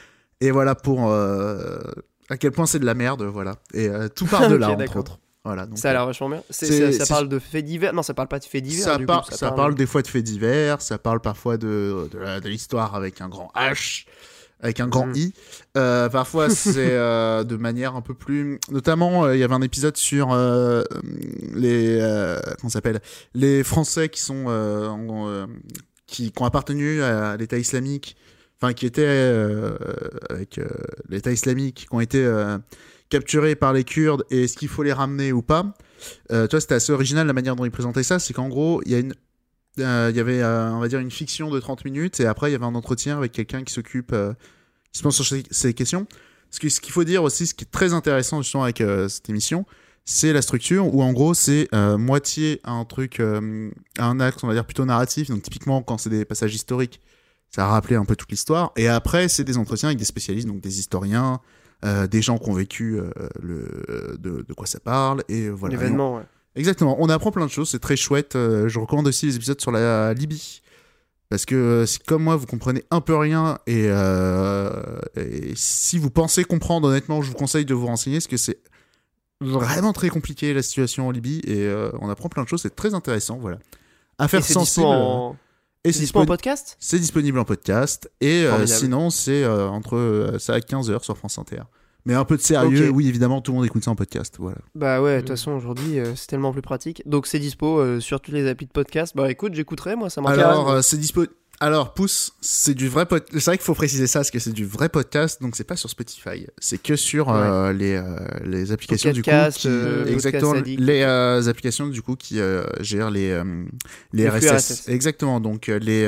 Speaker 3: Et voilà pour à quel point c'est de la merde, voilà. Et tout part de là, entre autres. Voilà. Donc,
Speaker 1: Ça a
Speaker 3: euh,
Speaker 1: l'air vachement bien. Ça, parle de faits divers Non, ça parle pas de faits divers.
Speaker 3: ça,
Speaker 1: du
Speaker 3: par-
Speaker 1: coup,
Speaker 3: ça parle des fois de faits divers, ça parle parfois de, de, l'histoire avec un grand H, avec un grand
Speaker 1: Mm.
Speaker 3: I. Euh, parfois, c'est euh, de manière un peu plus. Notamment, euh, il y avait un épisode sur euh, les. euh, comment s'appelle? Les Français qui sont. euh, en- euh, qui, qui ont appartenu à l'État islamique, enfin, qui étaient euh, avec euh, l'État islamique, qui ont été euh, capturés par les Kurdes, et est-ce qu'il faut les ramener ou pas euh, tu vois, c'était assez original la manière dont ils présentaient ça. C'est qu'en gros, il y a une, euh, y avait, euh, on va dire, une fiction de 30 minutes et après, il y avait un entretien avec quelqu'un qui s'occupe, euh, qui se penche sur ces, questions. Ce qu'il faut dire aussi, ce qui est très intéressant justement avec cette émission, c'est la structure où en gros, c'est moitié un truc, un axe, on va dire, plutôt narratif. Donc, typiquement, quand c'est des passages historiques, ça a rappelé un peu toute l'histoire. Et après, c'est des entretiens avec des spécialistes, donc des historiens, des gens qui ont vécu euh, le, de, de quoi ça parle. Et voilà.
Speaker 1: L'événement, ouais.
Speaker 3: Exactement, on apprend plein de choses, c'est très chouette. Euh, je recommande aussi les épisodes sur la Libye. Parce que euh, si comme moi vous comprenez un peu rien et, euh, et si vous pensez comprendre honnêtement, je vous conseille de vous renseigner parce que c'est vraiment très compliqué la situation en Libye et euh, on apprend plein de choses, c'est très intéressant, voilà.
Speaker 1: Dispo
Speaker 3: sensibles.
Speaker 1: en...
Speaker 3: Et
Speaker 1: c'est
Speaker 3: c'est
Speaker 1: dispo en
Speaker 3: disponible,
Speaker 1: podcast
Speaker 3: c'est disponible en podcast et euh, sinon c'est euh, entre euh, ça à 15h sur France Inter. Mais un peu de sérieux, oui évidemment tout le monde écoute ça en podcast, voilà.
Speaker 1: Bah ouais, de toute
Speaker 2: Mm.
Speaker 1: façon, aujourd'hui, euh, c'est tellement plus pratique. Donc c'est dispo euh, sur toutes les applis de podcast. Bah écoute, j'écouterai, moi, ça m'intéresse.
Speaker 3: Alors, euh, c'est dispo. Alors, pouce, c'est du vrai podcast. C'est vrai qu'il faut préciser ça, parce que c'est du vrai podcast, donc c'est pas sur Spotify. C'est que sur euh, les, euh, les applications du coup.
Speaker 1: Podcast,
Speaker 3: Qui,
Speaker 1: euh,
Speaker 3: exactement, les applications du coup qui gèrent les, les, RSS.
Speaker 1: RSS.
Speaker 3: Exactement, donc les.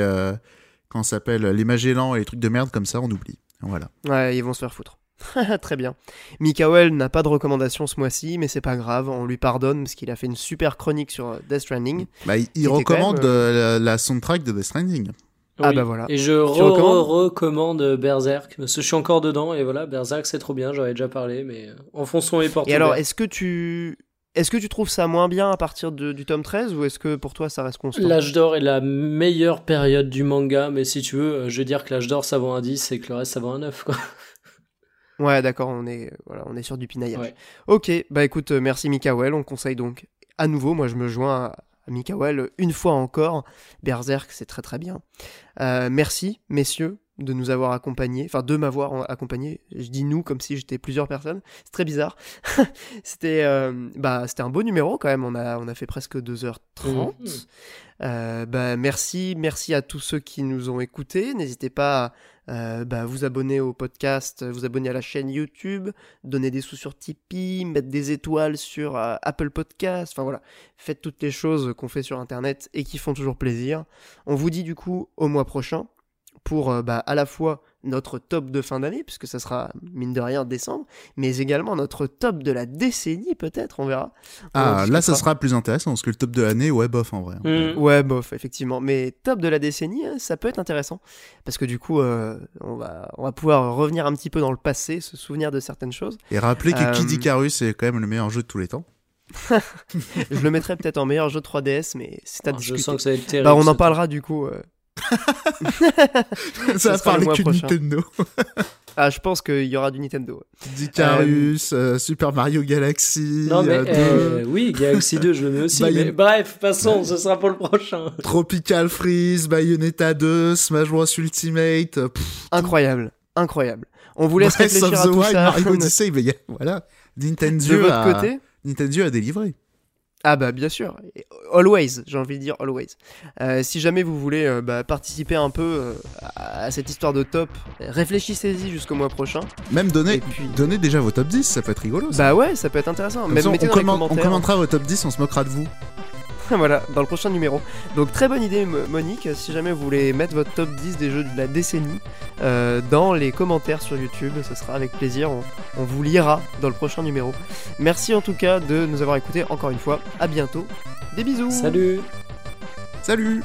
Speaker 3: Ça s'appelle Les Magellans et les trucs de merde comme ça, on oublie. Voilà.
Speaker 1: Ouais, ils vont se faire foutre. Très bien. Mikael n'a pas de recommandation ce mois-ci, mais c'est pas grave, on lui pardonne parce qu'il a fait une super chronique sur Death Stranding.
Speaker 3: Bah, il,
Speaker 1: quand
Speaker 3: recommande
Speaker 1: même,
Speaker 3: la, la soundtrack de Death Stranding.
Speaker 1: Ah bah voilà.
Speaker 2: Et je re- recommande Berserk, parce que je suis encore dedans, et voilà, Berserk c'est trop bien, j'avais déjà parlé, mais euh, enfonçons les portes.
Speaker 1: Et alors, est-ce que tu est-ce que tu trouves ça moins bien à partir de- du tome 13 ou est-ce que pour toi ça reste constant?
Speaker 2: L'âge d'or est la meilleure période du manga, mais si tu veux, euh, je veux dire que l'âge d'or ça vaut un 10 et que le reste ça vaut un 9, quoi.
Speaker 1: Ouais, d'accord, on est voilà, on est sur du pinaillage.
Speaker 2: Ouais.
Speaker 1: Ok, bah écoute, euh, merci Mikael, on conseille donc à nouveau, moi je me joins à Mikael une fois encore. Berserk, c'est très très bien. Euh, merci messieurs de nous avoir accompagnés, enfin de m'avoir accompagné. Je dis nous comme si j'étais plusieurs personnes, c'est très bizarre. c'était euh, bah c'était un beau numéro quand même, on a on a fait presque 2h30.
Speaker 2: Mhm.
Speaker 1: Euh, bah, merci, merci à tous ceux qui nous ont écoutés. N'hésitez pas à euh, bah, vous abonner au podcast, vous abonner à la chaîne YouTube, donner des sous sur Tipeee, mettre des étoiles sur euh, Apple Podcast. Enfin voilà, faites toutes les choses qu'on fait sur Internet et qui font toujours plaisir. On vous dit du coup au mois prochain pour euh, bah, à la fois notre top de fin d'année, puisque ça sera mine de rien décembre, mais également notre top de la décennie peut-être, on verra.
Speaker 3: Ah,
Speaker 1: On
Speaker 3: là, ça sera plus intéressant, parce que le top de l'année, ouais, bof, en vrai.
Speaker 2: Mm.
Speaker 1: Ouais, bof, effectivement. Mais top de la décennie, euh, ça peut être intéressant. Parce que du coup, euh, on, va, on va pouvoir revenir un petit peu dans le passé, se souvenir de certaines choses.
Speaker 3: Et rappelez que
Speaker 1: Euh,
Speaker 3: Kid Icarus est quand même le meilleur jeu de tous les temps.
Speaker 1: Je le mettrais peut-être en meilleur jeu 3DS, mais c'est à
Speaker 2: Ah, je
Speaker 1: discuter.
Speaker 2: sens que ça va être terrible.
Speaker 1: Bah, on en parlera du coup. euh.
Speaker 3: ça va
Speaker 1: le
Speaker 3: parler que
Speaker 1: prochain.
Speaker 3: Nintendo.
Speaker 1: Ah, je pense qu'il y aura du Nintendo. ouais.
Speaker 3: Kid Icarus, euh, Super Mario Galaxy,
Speaker 2: Non mais
Speaker 3: euh,
Speaker 2: euh, oui, Galaxy 2 je le mets aussi.
Speaker 3: Bah,
Speaker 2: mais bref, passons, ce sera pour le prochain.
Speaker 3: Tropical Freeze, Bayonetta 2, Smash Bros Ultimate, euh, pff,
Speaker 1: Incroyable, incroyable. On vous laisse
Speaker 3: Breath of
Speaker 1: réfléchir à
Speaker 3: the
Speaker 1: tout
Speaker 3: Wild,
Speaker 1: ça.
Speaker 3: Mario Odyssey, mais y a- voilà. Nintendo
Speaker 1: de votre
Speaker 3: a,
Speaker 1: côté,
Speaker 3: Nintendo a délivré.
Speaker 1: Ah bah bien sûr, always, j'ai envie de dire always. Euh, si jamais vous voulez euh, bah, participer un peu euh, à cette histoire de top, réfléchissez-y jusqu'au mois prochain.
Speaker 3: Même donner,
Speaker 1: puis,
Speaker 3: donner déjà vos top 10, ça peut être rigolo. ça.
Speaker 1: bah ouais, ça peut être intéressant. Même
Speaker 3: ça, on, on commentera vos top 10, on se moquera de vous.
Speaker 1: voilà, dans le prochain numéro. Donc très bonne idée Mo- Monique, si jamais vous voulez mettre votre top 10 des jeux de la décennie euh, dans les commentaires sur YouTube, ce sera avec plaisir, on, on vous lira dans le prochain numéro. Merci en tout cas de nous avoir écoutés encore une fois, à bientôt, des bisous.
Speaker 2: Salut.
Speaker 3: Salut